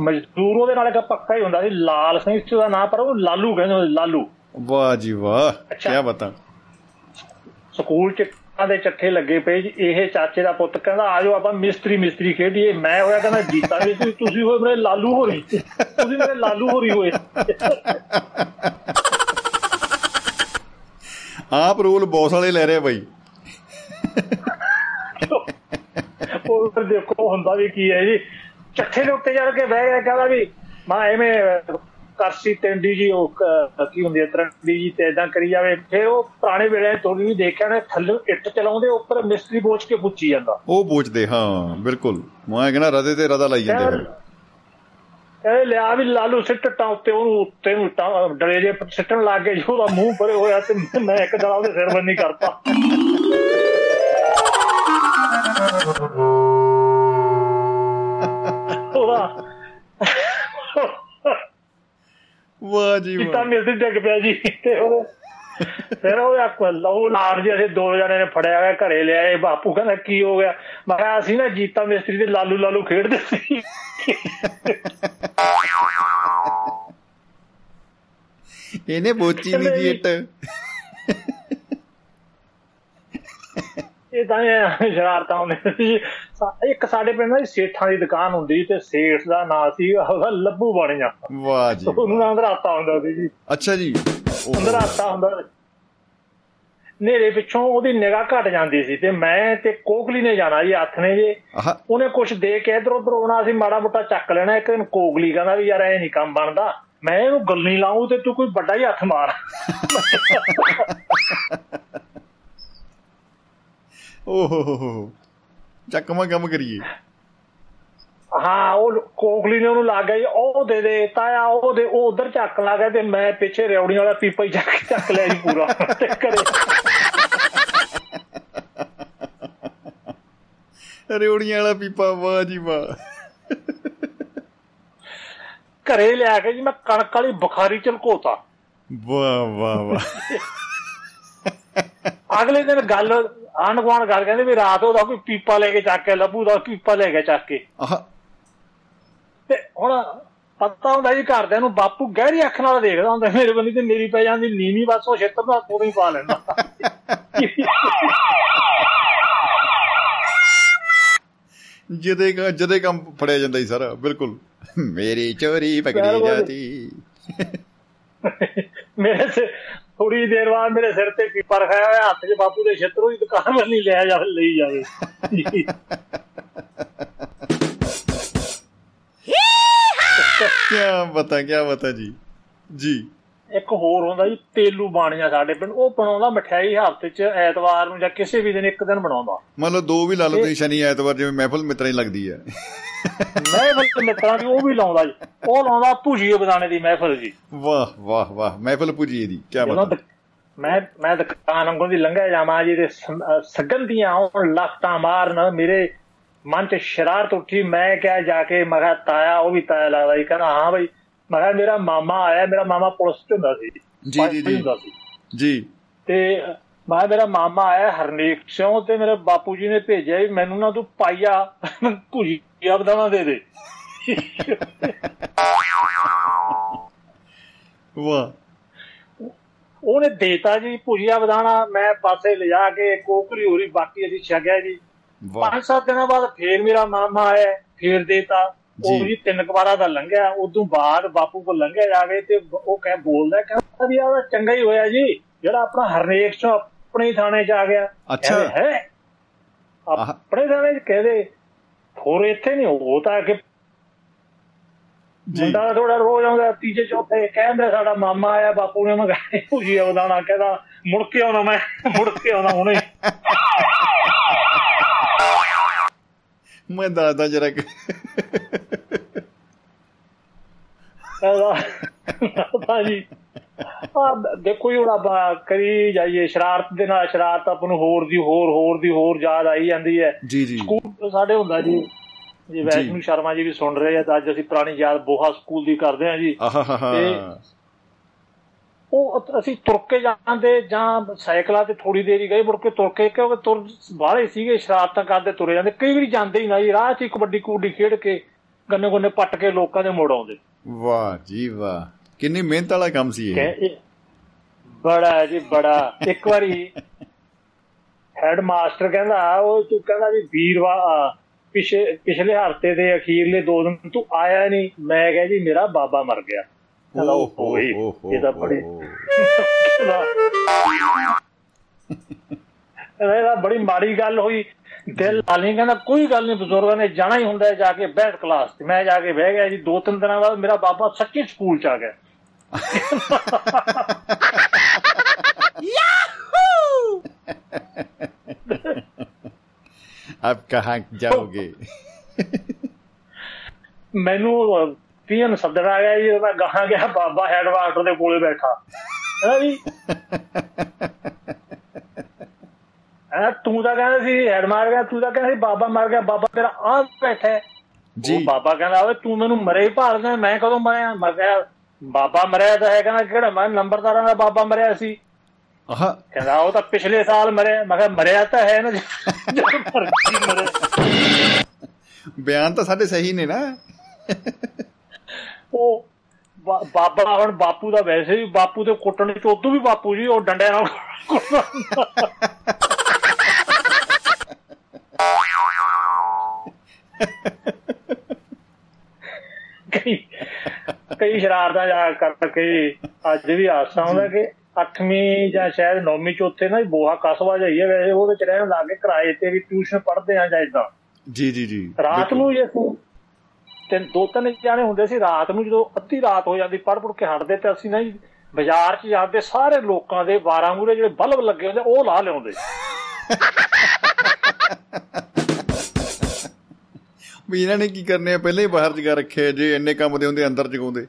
ਮਜ਼ਦੂਰ ਉਹਦੇ ਨਾਲ ਇੱਕ ਪੱਕਾ ਹੀ ਹੁੰਦਾ ਸੀ ਲਾਲ ਸਿੰਘ ਸੀ ਉਹਦਾ ਨਾਂ ਪਰ ਉਹ ਲਾਲੂ ਕਹਿੰਦੇ ਲਾਲੂ। ਵਾਹ ਜੀ ਵਾਹ। ਕੀ ਬਤਾ। ਸਕੂਲ ਚ ਦੇ ਚੱਠੇ ਲੱਗੇ ਪਏ ਜੀ ਇਹ ਚਾਚੇ ਦਾ ਪੁੱਤ ਕਹਿੰਦਾ ਆਜੋ ਆਪਾਂ ਮਿਸਤਰੀ ਮਿਸਤਰੀ ਖੇਡੀਏ। ਮੈਂ ਹੋਇਆ ਕਹਿੰਦਾ ਜੀਤਾ ਮਿਸਤਰੀ ਤੁਸੀਂ ਹੋਏ ਮੇਰੇ ਲਾਲੂ ਹੋਰੀ। ਤੁਸੀਂ ਮੇਰੇ ਲਾਲੂ ਹੋਰੀ ਹੋਏ। ਆਪ ਰੋਲ ਬੌਸ ਵਾਲੇ ਲੈ ਰਹੇ ਬਾਈ। ਉਹ ਫਿਰ ਦੇਖੋ ਹੁੰਦਾ ਵੀ ਕੀ ਹੈ ਜੀ। ਚੱਠੇ ਦੇ ਉੱਤੇ ਚੜ ਕੇ ਬਹਿ ਗਿਆ ਕਹਿੰਦਾ ਵੀ ਮੈਂ ਐਵੇਂ ਕਰਸੀ ਟੈਂਡੀ ਜੀ ਉਹ ਕ- ਹੁੰਦੀ ਹੈ ਤਰੰਡੀ ਜੀ ਤੇ ਇਦਾਂ ਕਰੀ ਜਾਵੇ ਫਿਰ ਉਹ ਪੁਰਾਣੇ ਵੇਲੇ ਤੋੜੀ ਵੀ ਦੇਖਿਆ ਨੇ ਥੱਲੇ ਇੱਟ ਚਲਾਉਂਦੇ ਉੱਪਰ ਮਿਸਤਰੀ ਬੋਚ ਕੇ ਪੁੱਛੀ ਜਾਂਦਾ। ਉਹ ਬੋਚਦੇ ਹਾਂ ਬਿਲਕੁਲ। ਮੈਂ ਕਹਿੰਦਾ ਰਦੇ ਤੇ ਰਦਾ ਲਾਈ ਜਾਂਦੇ ਫਿਰ। ਕਹਿੰਦੇ ਲਿਆ ਵੀ ਲਾਲੂ ਸਿੱਟ ਟਾਂ ਉੱਤੇ ਉਹਨੂੰ ਉੱਤੇ ਨੂੰ ਟਾਂ ਡਰੇ ਜੇ ਸਿੱਟਣ ਲੱਗ ਗਏ ਜੀ ਉਹਦਾ ਮੂੰਹ ਭਰੇ ਹੋਇਆ ਤੇ ਮੈਂ ਇੱਕ ਦੜਾ ਉਹਦੇ ਸਿਰ ਬੰਨੀ ਕਰਤਾ। ਉਹਦਾ ਵਾਹ ਜੀ ਵਾਹ। ਮਿਲਦੀ ਡਿੱਗ ਪਿਆ ਜੀ। ਤੇ ਉਹ ਫਿਰ ਉਹ ਆਖ ਲਓ ਨਾਲ ਜੀ ਅਸੀਂ ਦੋ ਜਣੇ ਨੇ ਫੜਿਆ ਗਿਆ ਘਰੇ ਲਿਆਏ ਬਾਪੂ ਕਹਿੰਦਾ ਕੀ ਹੋ ਗਿਆ? ਮੈਂ ਕਿਹਾ ਅਸੀਂ ਨਾ ਜੀਤਾ ਮਿਸਤਰੀ ਦੇ ਲਾਲੂ ਲਾਲੂ ਖੇਡਦੇ ਸੀ। ਇਹਨੇ ਬੋਚੀ ਨਹੀਂ ਦੀ ਇੱਟ। ਇਹ ਤਾਂ ਇਹ ਸ਼ਰਾਰਤਾਂ ਹੁੰਦੀਆਂ ਸਾ- ਇੱਕ ਸਾਡੇ ਪਿੰਡ ਨਾ ਸੇਠਾਂ ਦੀ ਦੁਕਾਨ ਹੁੰਦੀ ਸੀ ਤੇ ਸੇਠ ਦਾ ਨਾਂ ਸੀ ਉਹਦਾ ਲੱਭੂ ਬਣਿਆ ਵਾਹ ਜੀ ਉਹਨੂੰ ਨਾਂ ਅੰਦਰਾਤਾ ਹੁੰਦਾ ਸੀ ਜੀ। ਅੱਛਾ ਜੀ। ਉਹ- ਅੰਦਰਾਤਾ ਹੁੰਦਾ। ਨੇਰੇ ਪਿੱਛੋਂ ਉਹਦੀ ਨਿਗਾਹ ਘਟ ਜਾਂਦੀ ਸੀ ਤੇ ਮੈਂ ਤੇ ਕੋਕਲੀ ਨੇ ਜਾਣਾ ਜੀ ਹੱਥ ਨੇ ਜੀ। ਉਹਨੇ ਕੁਝ ਦੇ ਕੇ ਇਧਰ ਉਧਰ ਆਉਣਾ ਸੀ ਮਾੜਾ ਮੋਟਾ ਚੱਕ ਲੈਣਾ ਇੱਕ ਦਿਨ। ਕੋਗਲੀ ਕਹਿੰਦਾ ਵੀ ਯਾਰ ਐ ਨਹੀਂ ਕੰਮ ਬਣਦਾ। ਮੈਂ ਇਹਨੂੰ ਗੱਲੀ ਲਾਉਂ ਤੇ ਤੂੰ ਕੋਈ ਵੱਡਾ ਹੀ ਹੱਥ ਮਾਰ। ਓਹ ਹੋ ਹੋ। ਹੋ ਚੱਕਮਾ ਕੰਮ ਕਰੀਏ। ਹਾਂ ਉਹ ਕੋਕਲੀ ਨੇ ਉਹਨੂੰ ਲੱਗ ਜੀ ਉਹ ਦੇ ਦੇ ਤਾਇਆ ਉਹ ਦੇ ਉਹ ਉਧਰ ਚੱਕ ਲਾ ਗਿਆ ਤੇ ਮੈਂ ਪਿੱਛੇ ਰਿਉੜੀ ਵਾਲਾ ਪੀਪਾ ਹੀ ਚੱਕ ਚੱਕ ਲਿਆ ਜੀ ਪੂਰਾ ਤੇ ਕਰੇ ਰਿਉੜੀਆਂ ਵਾਲਾ ਪੀਪਾ ਵਾਹ ਜੀ ਵਾਹ। ਘਰੇ ਲਿਆ ਕੇ ਜੀ ਮੈਂ ਕਣਕ ਵਾਲੀ ਬੁਖਾਰੀ ਚ ਲਕੋਤਾ ਵਾਹ ਵਾਹ ਵਾਹ। ਅਗਲੇ ਦਿਨ ਗੱਲ ਆਂਢ ਗੁਆਂਢ ਗੱਲ ਕਹਿੰਦੇ ਵੀ ਰਾਤ ਉਹਦਾ ਕੋਈ ਪੀਪਾ ਲੈ ਕੇ ਚੱਕ ਕੇ ਲੱਭੂ ਦਾ ਪੀਪਾ ਲੈ ਕੇ ਚੱਕ ਕੇ। ਆਹ। ਤੇ ਹੁਣ ਪਤਾ ਹੁੰਦਾ ਜੀ ਘਰਦਿਆਂ ਨੂੰ ਬਾਪੂ ਗਹਿਰੀ ਅੱਖ ਨਾਲ ਦੇਖਦਾ ਹੁੰਦਾ ਮੇਰੇ ਬੰਦੀ ਤੇ ਮੇਰੀ ਪੈ ਜਾਂਦੀ ਨੀਵੀਂ ਬਸ ਉਹ ਛੇਤਰ ਦਾ ਉਦੋਂ ਹੀ ਪਾ ਲੈਂਦਾ। ਜਦੇ ਕ- ਜਦੇ ਕੰਮ ਫੜਿਆ ਜਾਂਦਾ ਹੀ ਸਾਰਾ ਬਿਲਕੁਲ। ਮੇਰੀ ਚੋਰੀ ਪਕੜੀ। ਜਾਤੀ। ਮੇਰੇ ਸੇ ਥੋੜੀ ਦੇਰ ਬਾਅਦ ਮੇਰੇ ਸਿਰ ਤੇ ਪੀਪਾ ਰਖਾਇਆ ਹੋਇਆ ਹੱਥ 'ਚ ਬਾਪੂ ਦੇ ਛੇਤਰੋਂ ਦੀ ਦੁਕਾਨ ਵੱਲ ਨਹੀਂ ਲਿਆ ਜਾਵੇ ਲਈ ਜਾਵੇ ਕੀ ਬਤਾ ਕੀ ਬਤਾ ਜੀ ਜੀ ਇੱਕ ਹੋਰ ਹੁੰਦਾ ਜੀ ਤੇਲੂ ਬਾਣੀਆ ਸਾਡੇ ਪਿੰਡ ਉਹ ਬਣਾਉਂਦਾ ਮਠਿਆਈ ਹਫ਼ਤੇ 'ਚ ਐਤਵਾਰ ਨੂੰ ਜਾਂ ਕਿਸੇ ਵੀ ਦਿਨ ਇੱਕ ਦਿਨ ਬਣਾਉਂਦਾ। ਮੰਨ ਲਓ ਦੋ ਵੀ ਲਾ ਲਓ ਤੁਸੀਂ ਸ਼ਨੀ ਐਤਵਾਰ ਜਿਵੇਂ ਮਹਿਫਲ ਮਿੱਤਰਾਂ ਹੀ ਲੱਗਦੀ ਹੈ। ਮਹਿਫਲ ਤੇ ਮਿੱਤਰਾਂ ਦੀ ਉਹ ਵੀ ਲਾਉਂਦਾ ਜੀ ਉਹ ਲਾਉਂਦਾ ਭੁਜੀਏ ਬਦਾਣੇ ਦੀ ਮਹਿਫਲ ਜੀ। ਵਾਹ ਵਾਹ ਵਾਹ ਮਹਿਫਲ ਪੁੱਜੀ ਦੀ ਕੀ ਬਤਾ ਮੈਂ ਮੈਂ ਦੁਕਾਨ ਅੰਗੋਂ ਦੀ ਲੰਘਿਆ ਜਾਵਾਂ ਜੀ ਤੇ ਸ- ਅਹ ਸਗੰਧੀਆਂ ਆਉਣ ਲੱਖਾਂ ਮਾਰਨ ਮੇਰੇ ਮਨ 'ਚ ਸ਼ਰਾਰਤ ਉੱਠੀ ਮੈਂ ਕਿਹਾ ਜਾ ਕੇ ਮੈਂ ਕਿਹਾ ਤਾਇਆ ਉਹ ਵੀ ਤਾਇਆ ਲੱਗਦਾ ਜੀ ਕਹਿੰਦਾ ਹਾਂ ਬਈ ਮੈਂ ਕਿਹਾ ਮੇਰਾ ਮਾਮਾ ਆਇਆ ਮੇਰਾ ਮਾਮਾ ਪੁਲਿਸ 'ਚ ਹੁੰਦਾ ਸੀ। ਜੀ, ਜੀ, ਜੀ। ਜੀ। ਤੇ ਮੈਂ ਮੇਰਾ ਮਾਮਾ ਆਇਆ ਹਰਨੇਕ ਸਿੰਘ ਤੇ ਮੇਰੇ ਬਾਪੂ ਜੀ ਨੇ ਭੇਜਿਆ ਵੀ ਮੈਨੂੰ ਨਾ ਤੂੰ ਪਾਈਆ ਭੁਜੀਆ ਬਦਾਣਾ ਦੇ ਦੇ। ਵਾਹ। ਉਹਨੇ ਦੇਤਾ ਜੀ ਭੁਜੀਆ ਬਦਾਣਾ ਮੈਂ ਪਾਸੇ ਲਿਜਾ ਕੇ ਕੋਕਰੀ ਹੋਰੀ ਬਾਕੀ ਅਸੀਂ ਛਕਿਆ ਜੀ। ਪੰਜ ਸੱਤ ਦਿਨਾਂ ਬਾਅਦ ਫੇਰ ਮੇਰਾ ਮਾਮਾ ਆਇਆ ਫੇਰ ਦੇਤਾ। ਉਹ। ਜੀ। ਤਿੰਨ ਕੁਵਾਰਾ ਦਾ ਲੰਘਿਆ ਉਦੋਂ ਬਾਅਦ ਬਾਪੂ ਕੋਲ ਲੰਘਿਆ ਜਾਵੇ ਤੇ ਉਹ ਕਹਿ ਬੋਲਦਾ ਕਹਿੰਦਾ ਵੀ ਆਹ ਤਾਂ ਚੰਗਾ ਹੀ ਹੋਇਆ ਜੀ ਜਿਹੜਾ ਆਪਣਾ ਹਰਨੇਕ ਸਿੰਘ ਆਪਣੇ ਥਾਣੇ 'ਚ ਆ ਗਿਆ। ਅੱਛਾ। ਹੈ? ਆਪਣੇ ਥਾਣੇ 'ਚ ਕਹਦੇ ਹੋਰ ਇੱਥੇ ਨਹੀਂ ਉਹ ਤਾਂ ਕਿ ਜੀ। ਮੁੰਡਾ ਥੋੜਾ ਰੋਜ਼ ਆਉਂਦਾ ਤੀਜੇ ਚੌਥੇ ਕਹਿੰਦਾ ਸਾਡਾ ਮਾਮਾ ਆਇਆ ਬਾਪੂ ਨੇ ਮੰਗਾਏ ਭੁਜੀ ਆਉਦਾਣਾ ਕਹਿੰਦਾ ਮੁੜ ਕੇ ਆਉਣਾ ਮੈਂ ਮੁੜ ਕੇ ਆਉਣਾ ਹੁਣੇ। ਮੈਂ ਦੱਸਦਾ ਜਰਾ ਕਹਿੰਦਾ ਤਾਂ ਜੀ ਆ ਦੇਖੋ ਜੀ ਹੁਣ ਆਪਾਂ ਕਰੀ ਜਾਈਏ ਸ਼ਰਾਰਤ ਦੇ ਨਾਲ ਸ਼ਰਾਰਤ ਆਪ ਨੂੰ ਹੋਰ ਦੀ ਹੋਰ ਹੋਰ ਦੀ ਹੋਰ ਯਾਦ ਆਈ ਜਾਂਦੀ ਹੈ। ਜੀ ਜੀ। ਸਕੂਲ ਸਾਡੇ ਹੁੰਦਾ ਜੀ ਜੀ ਵੈਸ਼ਨੂ ਸ਼ਰਮਾ ਜੀ ਵੀ ਸੁਣ ਰਹੇ ਆ ਤਾਂ ਅੱਜ ਅਸੀਂ ਪੁਰਾਣੀ ਯਾਦ ਬੋਹਾ ਸਕੂਲ ਦੀ ਕਰਦੇ ਹਾਂ ਜੀ। ਆਹਾਹਾ ਉਹ ਅਸੀਂ ਤੁਰ ਕੇ ਜਾਂਦੇ ਜਾਂ ਸਾਈਕਲਾਂ ਤੇ ਥੋੜੀ ਦੇਰ ਹੀ ਗਏ ਮੁੜ ਕੇ ਤੁਰ ਕੇ ਕਿਉਂਕਿ ਤੁਰ ਬਾਹਲੇ ਸੀਗੇ ਸ਼ਰਾਰਤਾਂ ਕਰਦੇ ਤੁਰੇ ਜਾਂਦੇ ਕਈ ਵਾਰੀ ਜਾਂਦੇ ਹੀ ਨਾ ਜੀ ਰਾਹ 'ਚ ਹੀ ਕਬੱਡੀ ਕਬੱਡੀ ਖੇਡ ਕੇ ਗੰਨੇ ਗੁੰਨੇ ਪੱਟ ਕੇ ਲੋਕਾਂ ਦੇ ਮੋੜ ਆਉਂਦੇ। ਵਾਹ ਜੀ ਵਾਹ ਕਿੰਨੀ ਮਿਹਨਤ ਵਾਲਾ ਕੰਮ ਸੀ ਇਹ। ਬੜਾ ਜੀ ਬੜਾ ਇੱਕ ਵਾਰੀ ਹੈਡ ਮਾਸਟਰ ਕਹਿੰਦਾ ਉਹ ਤੂੰ ਕਹਿੰਦਾ ਵੀ ਵੀਰਵਾਰ ਪਿਛੇ ਪਿਛਲੇ ਹਫ਼ਤੇ ਦੇ ਅਖੀਰਲੇ ਦੋ ਦਿਨ ਤੂੰ ਆਇਆ ਨਹੀਂ ਮੈਂ ਕਿਹਾ ਜੀ ਮੇਰਾ ਬਾਬਾ ਮਰ ਗਿਆ। ਕਹਿੰਦਾ ਉਹ ਹੋਈ ਇਹ ਤਾਂ ਬੜੀ ਇਹਦਾ ਬੜੀ ਮਾੜੀ ਗੱਲ ਹੋਈ ਦਿਲ ਨਹੀਂ ਕਹਿੰਦਾ ਕੋਈ ਗੱਲ ਨਹੀਂ ਬਜ਼ੁਰਗਾਂ ਨੇ ਜਾਣਾ ਹੀ ਹੁੰਦਾ ਹੈ ਜਾ ਕੇ ਬੈਠ ਕਲਾਸ ਤੇ ਮੈਂ ਜਾ ਕੇ ਬਹਿ ਗਿਆ ਜੀ ਦੋ ਤਿੰਨ ਦਿਨਾਂ ਬਾਅਦ ਮੇਰਾ ਬਾਬਾ ਸੱਚੀ ਸਕੂਲ ਚ ਆ ਗਿਆ ਆਪ ਕਹਾਂ ਜਾਓਗੇ ਮੈਨੂੰ ਪੀਐਨ ਸੱਦਣ ਆ ਗਿਆ ਜੀ ਮੈਂ ਗਾਹਾਂ ਗਿਆ ਬਾਬਾ ਹੈਡਮਾਸਟਰ ਦੇ ਕੋਲੇ ਬੈਠਾ। ਹੈ ਜੀ ਆ ਤੂੰ ਤਾਂ ਕਹਿੰਦਾ ਸੀ ਹੈਡ ਮਾਰ ਗਿਆ ਤੂੰ ਤਾਂ ਕਹਿੰਦਾ ਸੀ ਬਾਬਾ ਮਰ ਗਿਆ ਬਾਬਾ ਤੇਰਾ ਆ ਬੈਠਾ। ਜੀ। ਉਹ ਬਾਬਾ ਕਹਿੰਦਾ ਓਏ ਤੂੰ ਮੈਨੂੰ ਮਰੇ ਹੀ ਭਾਲਦਾ ਮੈਂ ਕਦੋਂ ਮਰਿਆ? ਮੈਂ ਕਿਹਾ ਬਾਬਾ ਮਰਿਆ ਤਾਂ ਹੈ ਕਹਿੰਦਾ ਕਿਹੜਾ? ਮੈਂ ਨੰਬਰਦਾਰਾਂ ਦਾ ਬਾਬਾ ਮਰਿਆ ਸੀ। ਆਹਾ। ਕਹਿੰਦਾ ਉਹ ਤਾਂ ਪਿਛਲੇ ਸਾਲ ਮਰਿਆ ਮੈਂ ਕਿਹਾ ਮਰਿਆ ਤਾਂ ਹੈ ਨਾ ਮਰੇ। ਬਿਆਨ ਤਾਂ ਸਾਡੇ ਸਹੀ ਨੇ ਨਾ। ਉਹ ਬਾਬਾ ਹੁਣ ਬਾਪੂ ਦਾ ਵੈਸੇ ਵੀ ਬਾਪੂ ਦੇ ਕੁੱਟਣ ਚ ਉਦੋਂ ਵੀ ਬਾਪੂ ਜੀ ਉਹ ਡੰਡਿਆਂ ਨਾਲ ਕੁੱਟਦਾ ਕਈ ਕਈ ਸ਼ਰਾਰਤਾਂ ਜਾ ਕਰਕੇ ਅੱਜ ਵੀ ਹਾਸਾ ਆਉਂਦਾ ਕਿ 8ਵੀਂ ਜਾਂ ਸ਼ਾਇਦ 9ਵੀਂ ਚ ਉੱਥੇ ਨਾ ਬੋਹਾ ਕਸਬਾ ਜਾਈਏ ਵੈਸੇ ਉਹਦੇ ਚ ਰਹਿਣ ਲੱਗੇ ਕਿਰਾਏ ਤੇ ਵੀ ਟਿਊਸ਼ਨ ਪੜ੍ਹਦੇ ਆ ਜਾਂ ਇਦਾਂ ਜੀ ਜੀ ਜੀ ਰਾਤ ਨੂੰ ਜੇ ਤਿੰਨ ਦੋ ਤਿੰਨ ਜਾਣੇ ਹੁੰਦੇ ਸੀ ਰਾਤ ਨੂੰ ਜਦੋਂ ਅੱਧੀ ਰਾਤ ਹੋ ਜਾਂਦੀ ਪੜ ਪੜ ਕੇ ਹਟਦੇ ਤੇ ਅਸੀਂ ਨਾ ਜੀ ਬਾਜ਼ਾਰ 'ਚ ਜਾਂਦੇ ਸਾਰੇ ਲੋਕਾਂ ਦੇ 12 ਮੂਰੇ ਜਿਹੜੇ ਬਲਬ ਲੱਗੇ ਹੁੰਦੇ ਉਹ ਲਾ ਲਿਆਉਂਦੇ। ਵੀ ਇਹਨਾਂ ਨੇ ਕੀ ਕਰਨੇ ਆ? ਪਹਿਲਾਂ ਹੀ ਬਾਹਰ ਜਗਾ ਰੱਖੇ ਜੇ ਇੰਨੇ ਕੰਮ ਦੇ ਹੁੰਦੇ ਅੰਦਰ ਜਗਾਉਂਦੇ।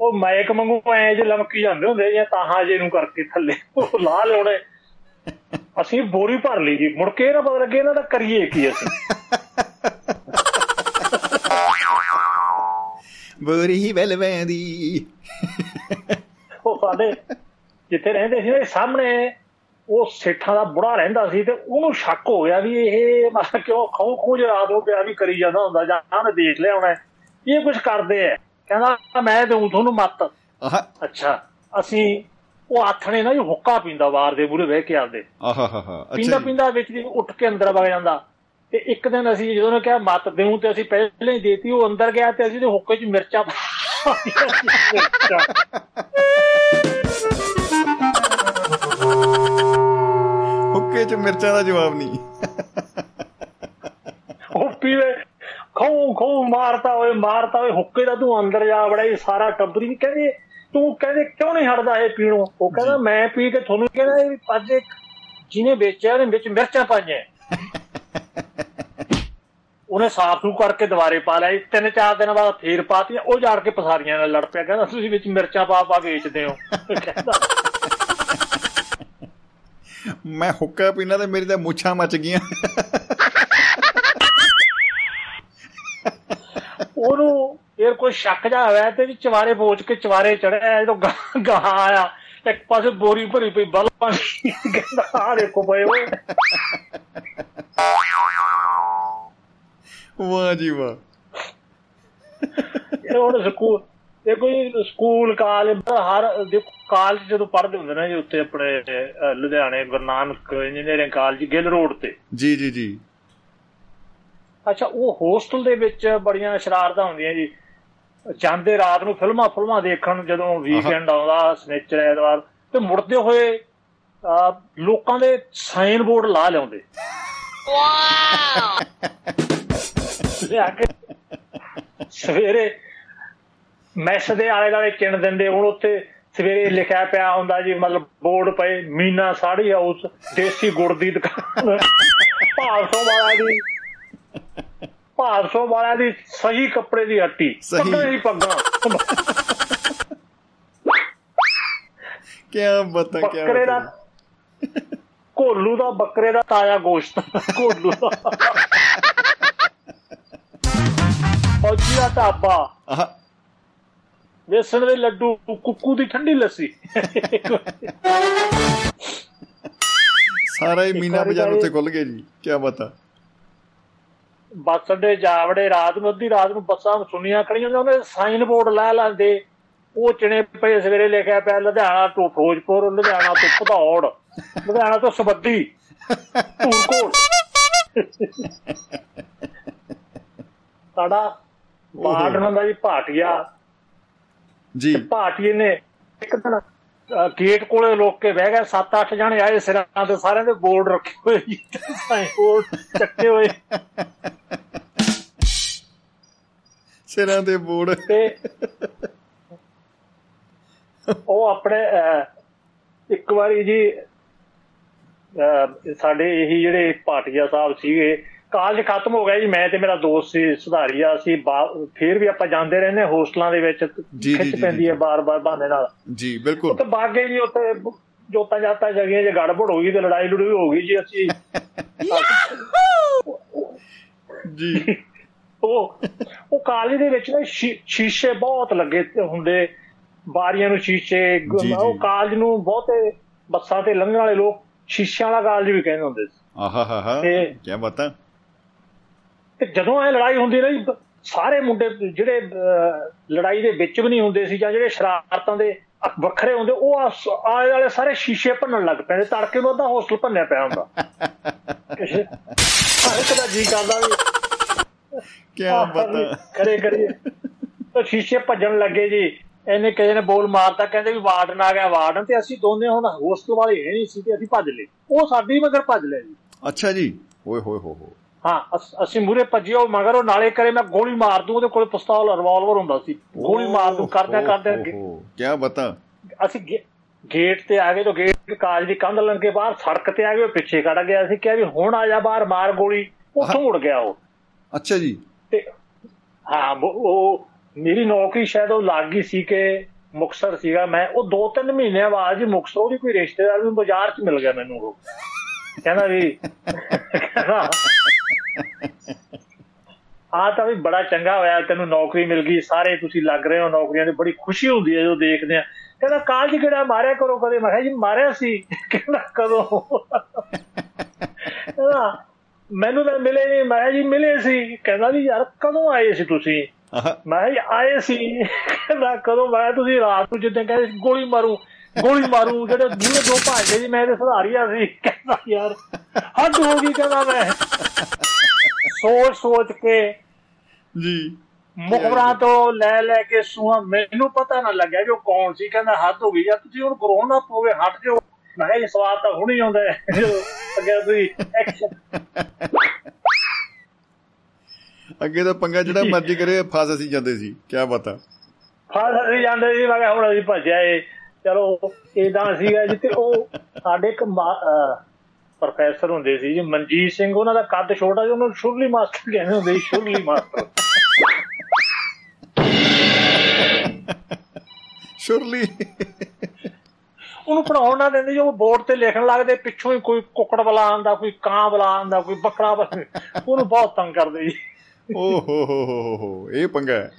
ਉਹ ਮਾਇਕ ਮੰਗੂ ਐ ਜੇ ਲਮਕੀ ਜਾਂਦੇ ਹੁੰਦੇ ਜਾਂ ਤਾਹਾਂ ਜੇ ਨੂੰ ਕਰਕੇ ਥੱਲੇ ਉਹ ਲਾ ਲਿਆਉਣੇ। ਅਸੀਂ ਬੋਰੀ ਭਰ ਲਈ ਜੀ। ਮੁੜ ਕੇ ਇਹ ਨਾ ਪਤਾ ਲੱਗੇ ਇਹਨਾਂ ਦਾ ਕਰੀਏ ਕੀ ਅਸੀਂ? ਬੋਰੀ ਹੀ ਬੈਲ ਵੈਂਦੀ। ਉਹ ਸਾਡੇ ਜਿੱਥੇ ਰਹਿੰਦੇ ਸੀ ਨਾ ਸਾਹਮਣੇ ਉਹ ਸੇਠਾਂ ਦਾ ਬੁੜਾ ਰਹਿੰਦਾ ਸੀ ਤੇ ਉਹਨੂੰ ਸ਼ੱਕ ਹੋ ਗਿਆ ਵੀ ਇਹ ਮਤਲਬ ਕਿਉਂ ਖੋ ਖੋ ਰਾਤ ਨੂੰ ਪਿਆ ਵੀ ਕਰੀ ਜਾਂਦਾ ਹੁੰਦਾ ਜਾਂ ਉਹਨੇ ਦੇਖ ਲਿਆ ਹੋਣਾ। ਇਹ ਕੁਝ ਕਰਦੇ ਆ ਕਹਿੰਦਾ ਮੈਂ ਦਊਂ ਤੁਹਾਨੂੰ ਮੱਤ। ਅੱਛਾ ਅਸੀਂ ਉਹ ਆਥਣੇ ਨਾ ਜੀ ਹੁੱਕਾ ਪੀਂਦਾ ਬਾਰ ਦੇ ਮੂਹਰੇ ਬਹਿ ਕੇ ਆਪਦੇ। ਆਹਾ ਹਾ ਹਾ ਪੀਂਦਾ ਪੀਂਦਾ ਵਿੱਚ ਦੀ ਉੱਠ ਕੇ ਅੰਦਰ ਵਗ ਜਾਂਦਾ। ਤੇ ਇੱਕ ਦਿਨ ਅਸੀਂ ਜਦੋਂ ਉਹਨੇ ਕਿਹਾ ਮੱਤ ਦੇਉਂ ਤੇ ਅਸੀਂ ਪਹਿਲਾਂ ਹੀ ਦੇਤੀ ਉਹ ਅੰਦਰ ਗਿਆ ਤੇ ਅਸੀਂ ਤੇ ਹੁੱਕੇ 'ਚ ਮਿਰਚਾਂ। ਹੁੱਕੇ ਚ ਮਿਰਚਾਂ ਦਾ ਜਵਾਬ ਨਹੀਂ। ਉਹ ਪੀਵੇ ਖੋ ਖੋ ਮਾਰਤਾ ਓਏ ਮਾਰਤਾ ਓਏ ਹੁੱਕੇ ਦਾ ਤੂੰ ਅੰਦਰ ਜਾ ਵੜਾ ਇਹ ਸਾਰਾ ਟੱਬਰੀ ਕਹਿੰਦੇ। ਤੂੰ ਕਹਿੰਦੇ ਕਿਉਂ ਨਹੀਂ ਹਟਦਾ ਇਹ ਪੀਣੋਂ? ਉਹ ਕਹਿੰਦਾ ਮੈਂ ਪੀ ਕੇ ਤੁਹਾਨੂੰ ਕਹਿੰਦਾ ਇਹ ਅੱਜ ਇੱਕ ਜਿਹਨੇ ਵੇਚਿਆ ਉਹਨੇ ਵਿੱਚ ਮਿਰਚਾਂ ਪਾਈਆਂ। ਉਹਨੇ ਸਾਫ਼ ਸੂ ਕਰਕੇ ਦੁਬਾਰੇ ਪਾ ਲਿਆ। ਤਿੰਨ ਚਾਰ ਦਿਨ ਬਾਅਦ ਫੇਰ ਪਾਤੀਆਂ। ਉਹ ਜਾੜ ਕੇ ਪਸਾਰੀਆਂ ਨਾਲ ਲੜ ਪਿਆ। ਕਹਿੰਦਾ ਤੁਸੀਂ ਵਿੱਚ ਮਿਰਚਾਂ ਪਾ ਪਾ ਵੇਚਦੇ ਹੋ। ਕਹਿੰਦਾ ਮੈਂ ਹੁੱਕਾ ਪੀਣਾ ਤੇ ਮੇਰੀ ਤਾਂ ਮੁੱਛਾਂ ਮੱਚ ਗਈਆਂ। ਉਹਨੂੰ ਇਹ ਕੋਈ ਸ਼ੱਕ ਜਾ ਹੋਇਆ ਤੇ ਵੀ ਚਵਾਰੇ ਪੋਚ ਕੇ ਚਵਾਰੇ ਚੜਿਆ ਜਦੋਂ ਗਾਂ ਗਾਂ ਆਇਆ ਇੱਕ ਪਾਸੇ ਬੋਰੀ ਭਰੀ ਪਈ ਬਲਬਾਂ ਦੀ ਕਹਿੰਦਾ ਆ ਦੇਖੋ ਪਏ ਓਏ ਵਾਹ ਜੀ ਵਾਹ। ਇਹ ਹੁਣ ਸਕੂਲ ਇਹ ਕੋਈ ਸਕੂਲ ਕਾਲਜ ਹਰ ਦੇਖੋ ਕਾਲਜ ਜਦੋਂ ਪੜ੍ਹਦੇ ਹੁੰਦੇ ਨੇ ਜੀ ਉੱਤੇ ਆਪਣੇ ਲੁਧਿਆਣੇ Guru Nanak engineering college Gill road ਤੇ। ਜੀ ਜੀ ਜੀ। ਅੱਛਾ ਉਹ ਹੋਸਟਲ ਦੇ ਵਿੱਚ ਬੜੀਆਂ ਸ਼ਰਾਰਤਾਂ ਹੁੰਦੀਆਂ ਜੀ। ਜਾਂਦੇ ਰਾਤ ਨੂੰ ਫਿਲਮਾਂ ਫਿਲਮਾਂ ਦੇਖਣ ਜਦੋਂ ਵੀਕਐਂਡ ਆਉਂਦਾ ਸਨੇਚਰ ਐਤਵਾਰ ਤੇ ਮੁੜਦੇ ਹੋਏ ਲੋਕਾਂ ਦੇ ਸਾਈਨ ਬੋਰਡ ਲਾ ਲਿਆਉਂਦੇ। ਲਿਆ ਕੇ ਸਵੇਰੇ ਮੈਸ ਦੇ ਆਲੇ ਦੁਆਲੇ ਚਿਣ ਦਿੰਦੇ ਹੁਣ ਉੱਥੇ ਸਵੇਰੇ ਲਿਖਿਆ ਪਿਆ ਹੁੰਦਾ ਜੀ ਮਤਲਬ ਬੋਰਡ ਪਏ ਮੀਨਾ ਸਾੜੀ ਹਾਊਸ ਦੇਸੀ ਗੁੜ ਦੀ ਦੁਕਾਨ। ਭਾਰਸੋਂ ਵਾਲਾ। ਦੀ ਭਾਰਸੋਂ ਵਾਲਾ ਦੀ ਸਹੀ ਕੱਪੜੇ ਦੀ ਹੱਟੀ ਸਹੀ। ਪੱਗਾਂ ਹੀ ਪੱਗਾਂ। ਕੀ ਬਤਾ ਕੀ ਬੱਕਰੇ ਦਾ ਕੋਲੂ ਦਾ ਬੱਕਰੇ ਦਾ ਤਾਜ਼ਾ ਗੋਸ਼ਤ ਕੋਲੂ ਦਾ। ਫੌਜੀ ਦਾ ਢਾਬਾ। ਵੇਸਣ ਦੇ ਲੱਡੂ ਕੁੱਕੂ ਦੀ ਠੰਡੀ ਲੱਸੀ। ਸਾਰਾ ਹੀ ਮੀਨਾ ਬਾਜ਼ਾਰ ਉੱਤੇ ਖੁੱਲ ਗਿਆ ਜੀ ਕੀ ਬਤਾ। ਬੱਸ ਅੱਡੇ ਜਾਵੜੇ ਰਾਤ ਨੂੰ ਅੱਧੀ ਰਾਤ ਨੂੰ ਬੱਸਾਂ ਸੁਣੀਆਂ ਖੜੀਆਂ ਉਹਨੇ ਸਾਈਨ ਬੋਰਡ ਲਾ ਲਾਂਦੇ। ਉਹ ਚਣੇ ਪਏ ਸਵੇਰੇ ਲਿਖਿਆ ਪਿਆ ਲੁਧਿਆਣਾ ਤੋਂ ਫਿਰੋਜ਼ਪੁਰ ਲੁਧਿਆਣਾ ਤੋਂ ਭਦੌੜ ਲੁਧਿਆਣਾ ਤੋਂ ਸਬੱਦੀ ਧੂਰਕੋਟ। ਸਾਡਾ ਬਾੜ ਹੁੰਦਾ ਜੀ ਭਾਟੀਆ। ਜੀ। ਭਾਟੀਏ ਨੇ ਇੱਕ ਦਿਨ ਗੇਟ ਕੋਲੇ ਲੋਕ ਕੇ ਬਹਿ ਗਏ 7-8 ਜਣੇ ਆਏ ਸਿਰਾਂ ਤੇ ਸਾਰਿਆਂ ਦੇ ਬੋਰਡ ਰੱਖੇ ਹੋਏ ਜੀ। ਬੋਰਡ ਚੱਕੇ ਹੋਏ। ਸਿਰਾਂ ਦੇ ਬੋੜ ਤੇ ਉਹ ਆਪਣੇ ਇੱਕ ਵਾਰੀ ਜੀ ਸਾਡੇ ਇਹੀ ਜਿਹੜੇ ਪਾਟਿਆ ਸਾਹਿਬ ਸੀਗੇ ਕਾਲਜ ਖਤਮ ਹੋ ਗਿਆ ਜੀ ਮੈਂ ਤੇ ਮੇਰਾ ਦੋਸਤ ਸੀ ਸੁਧਾਰੀਆ ਸੀ ਫਿਰ ਵੀ ਆਪਾਂ ਜਾਂਦੇ ਰਹਿੰਦੇ ਹੋਸਟਲਾਂ ਦੇ ਵਿੱਚ ਖਿੱਚ ਪੈਂਦੀ। ਹੈ ਬਾਰ-ਬਾਰ ਬਹਾਨੇ ਨਾਲ। ਜੀ ਬਿਲਕੁਲ। ਉੱਥੇ ਬਾਗੇ ਜੀ ਉੱਥੇ ਜੋਤਾਂ ਜਾਤਾਂ ਜਗੀਆਂ ਜੇ ਗੜਬੜ ਹੋ ਗਈ ਤੇ ਲੜਾਈ ਲੜੂਈ ਹੋ ਗਈ ਜੀ ਅਸੀਂ। ਜੀ। ਉਹ ਉਹ ਕਾਲਜ ਦੇ ਵਿੱਚ ਨਾ ਸ਼ੀਸ਼ੇ ਬਹੁਤ ਲੱਗੇ ਤੇ ਹੁੰਦੇ ਬਾਰੀਆਂ ਨੂੰ ਸ਼ੀਸ਼ੇ। ਉਹ ਕਾਲਜ ਨੂੰ ਬਹੁਤੇ ਬੱਸਾਂ ਤੇ ਲੰਘਣ ਵਾਲੇ ਲੋਕ ਸ਼ੀਸ਼ਿਆਂ ਵਾਲਾ ਕਾਲਜ ਵੀ ਕਹਿੰਦੇ ਹੁੰਦੇ ਸੀ। ਆਹਾ ਹਾ ਹਾ ਤੇ- ਕੀ ਬਤਾ। ਤੇ ਜਦੋਂ ਇਹ ਲੜਾਈ ਹੁੰਦੀ ਬ- ਸਾਰੇ ਮੁੰਡੇ ਜਿਹੜੇ ਲੜਾਈ ਦੇ ਵਿੱਚ ਵੀ ਨਹੀਂ ਹੁੰਦੇ ਸੀ ਜਾਂ ਜਿਹੜੇ ਸ਼ਰਾਰਤਾਂ ਦੇ ਵੱਖਰੇ ਹੁੰਦੇ ਉਹ ਆ- ਆਲੇ ਵਾਲੇ ਸਾਰੇ ਸ਼ੀਸ਼ੇ ਭੰਨਣ ਲੱਗ ਪੈਂਦੇ ਤੜਕੇ ਨੂੰ ਅੱਧਾ ਹੋਸਟਲ ਭੰਨਿਆ ਪਿਆ ਹੁੰਦਾ। ਕਿਸੇ ਹਰ ਇੱਕ ਦਾ ਜੀ ਕਰਦਾ ਵੀ ਕੀ ਬਤਾ। ਕਰੇ ਕਰੀਏ ਤਾਂ ਸ਼ੀਸ਼ੇ ਭੱਜਣ ਲੱਗੇ ਜੀ ਇਹਨੇ ਕਿਸੇ ਨੇ ਬੋਲ ਮਾਰਤਾ ਕਹਿੰਦੇ ਵੀ ਵਾਰਡਨ ਆ ਗਿਆ ਵਾਰਡਨ ਤੇ ਅਸੀਂ ਦੋਨੇ ਹੁਣ ਹੋਸਟਲ ਵਾਲੇ ਹੈ ਨਹੀਂ ਸੀ ਤੇ ਅਸੀਂ ਭੱਜ ਲਏ। ਉਹ ਸਾਡੀ ਮਗਰ ਭੱਜ ਲਿਆ ਜੀ। ਅੱਛਾ ਜੀ। ਓਏ ਹੋਏ ਹੋ ਹੋ ਹਾਂ ਅਸ- ਮੂਰੇ ਭੱਜੇ ਉਹ ਮਗਰ ਉਹ ਨਾਲੇ ਕਰੇ ਮੈਂ ਗੋਲੀ ਮਾਰ ਦੂੰ ਉਹਦੇ ਕੋਲ ਪਿਸਤੌਲ ਰਿਵਾਲਵਰ ਹੁੰਦਾ ਸੀ। ਗੋਲੀ ਮਾਰ ਦੂੰ ਕਰਦਿਆਂ ਕਰਦਿਆਂ ਕੀ ਬਤਾ? ਅਸੀਂ ਗੇਟ ਤੇ ਆ ਗਏ ਤਾਂ ਗੇਟ ਕਾਲਜ ਦੀ ਕੰਧ ਲੰਘ ਕੇ ਬਾਹਰ ਸੜਕ ਤੇ ਆ ਗਏ ਉਹ ਪਿੱਛੇ ਖੜ ਗਿਆ। ਅਸੀਂ ਕਿਹਾ ਵੀ ਹੁਣ ਆ ਜਾ ਬਾਹਰ ਮਾਰ ਗੋਲੀ। ਉੱਥੋਂ ਉੜ ਗਿਆ ਉਹ। ਅੱਛਾ ਜੀ। ਤੇ ਹਾਂ ਉਹ- ਮੇਰੀ ਨੌਕਰੀ ਸ਼ਾਇਦ ਉਹ ਲੱਗ ਗਈ ਸੀ ਕਿ ਮੁਕਸਰ ਸੀਗਾ। ਮੈਂ ਉਹ ਦੋ ਤਿੰਨ ਮਹੀਨੇ ਬਾਅਦ ਹੀ ਮੁਕਸਰ ਉਹਦੀ ਕੋਈ ਰਿਸ਼ਤੇਦਾਰ ਨੂੰ ਬਾਜ਼ਾਰ 'ਚ ਮਿਲ ਗਿਆ ਮੈਨੂੰ ਉਹ। ਕਹਿੰਦਾ ਵੀ ਆ ਤਾਂ ਵੀ ਬੜਾ ਚੰਗਾ ਹੋਇਆ ਤੈਨੂੰ ਨੌਕਰੀ ਮਿਲ ਗਈ ਸਾਰੇ ਤੁਸੀਂ ਲੱਗ ਰਹੇ ਹੋ ਨੌਕਰੀਆਂ ਦੀ ਬੜੀ ਖੁਸ਼ੀ ਹੁੰਦੀ ਹੈ ਜਦੋਂ ਦੇਖਦੇ ਆ ਕਹਿੰਦਾ ਕਾਲਜ ਕਿਹੜਾ ਮਾਰਿਆ ਕਰੋ ਕਦੇ? ਮੈਂ ਕਿਹਾ ਜੀ ਮਾਰਿਆ ਸੀ। ਕਹਿੰਦਾ ਕਦੋਂ? ਮੈਨੂੰ ਤਾਂ ਮਿਲੇ ਨਹੀਂ ਮੈਂ ਕਿਹਾ ਜੀ ਮਿਲੇ ਸੀ। ਕਹਿੰਦਾ ਵੀ ਯਾਰ ਕਦੋਂ ਆਏ ਸੀ ਤੁਸੀਂ? ਮੈਂ ਆਏ ਸੀ। ਕਹਿੰਦਾ ਕਦੋਂ? ਮੈਂ ਤੁਸੀਂ ਰਾਤ ਨੂੰ ਜਿੱਦਾਂ ਕਹਿੰਦੇ ਗੋਲੀ ਮਾਰੂ। ਗੋਲੀ ਮਾਰੂ ਜਿਹੜੇ ਦੂਰੇ ਦੋ ਭਾਜਦੇ ਜੀ ਮੈਂ ਤੇ ਸੁਧਾਰੀਆ ਸੀ। ਕਹਿੰਦਾ ਯਾਰ ਹੱਦ ਹੋ ਗਈ ਕਹਿੰਦਾ ਮੈਂ। ਸੋਚ ਸੋਚ ਕੇ ਜੀ। ਮੁਖਬਰਾਂ ਤੋਂ ਲੈ ਲੈ ਕੇ ਸੂਹਾ ਮੈਨੂੰ ਪਤਾ ਨਾ ਲੱਗਿਆ ਉਹ ਕੌਣ ਸੀ ਕਹਿੰਦਾ ਹੱਦ ਹੋ ਗਈ। ਯਾਰ ਤੁਸੀਂ ਹੁਣ ਕਰੋਨਾ ਪੋਵੇ ਹਟ ਜਾਓ। ਮੈਂ ਕਿਹਾ ਇਹ ਸਵਾਦ ਤਾਂ ਹੁਣੀ ਆਉਂਦਾ ਹੈ। ਅੱਗੇ ਤੁਸੀਂ ਐਕਸ਼ਨ ਅੱਗੇ ਤਾਂ ਪੰਗਾ ਜਿਹੜਾ ਮਰਜ਼ੀ ਕਰੇ ਫਸ ਅਸੀਂ ਜਾਂਦੇ ਸੀ। ਕੀ ਬਤਾ ਹਾਂ ਅਸੀਂ ਜਾਂਦੇ ਸੀ ਮੈਂ ਕਿਹਾ ਹੁਣ ਅਸੀਂ ਭੱਜਿਆ ਏ ਚਲੋ ਇਦਾਂ ਸੀਗਾ ਜੀ ਤੇ ਉਹ ਸਾਡੇ ਇੱਕ ਪ੍ਰੋਫੈਸਰ ਹੁੰਦੇ ਸੀ ਜੀ ਮਨਜੀਤ ਸਿੰਘ ਉਹਨਾਂ ਦਾ ਕੱਦ ਛੋਟਾ ਜਿਹਾ ਉਹਨੂੰ ਸ਼ੁਰਲੀ ਮਾਸਟਰ ਕਹਿੰਦੇ ਹੁੰਦੇ ਸੀ ਸ਼ੁਰਲੀ ਮਾਸਟਰ। ਸ਼ੁਰਲੀ। ਉਹਨੂੰ ਪੜਾਉਣ ਨਾ ਦਿੰਦੇ ਜੀ ਬੋਰਡ ਤੇ ਲਿਖਣ ਲੱਗਦੇ ਪਿੱਛੋਂ ਹੀ ਕੋਈ ਕੁੱਕੜ ਬਲਾ ਆਂਦਾ ਕੋਈ ਕਾਂ ਬਲਾ ਆਂਦਾ ਕੋਈ ਬੱਕਰਾ ਬਲਾ ਉਹਨੂੰ ਬਹੁਤ ਤੰਗ ਕਰਦੇ ਜੀ। ਓ ਹੋ ਹੋ ਹੋ ਇਹ ਪੰਗਾ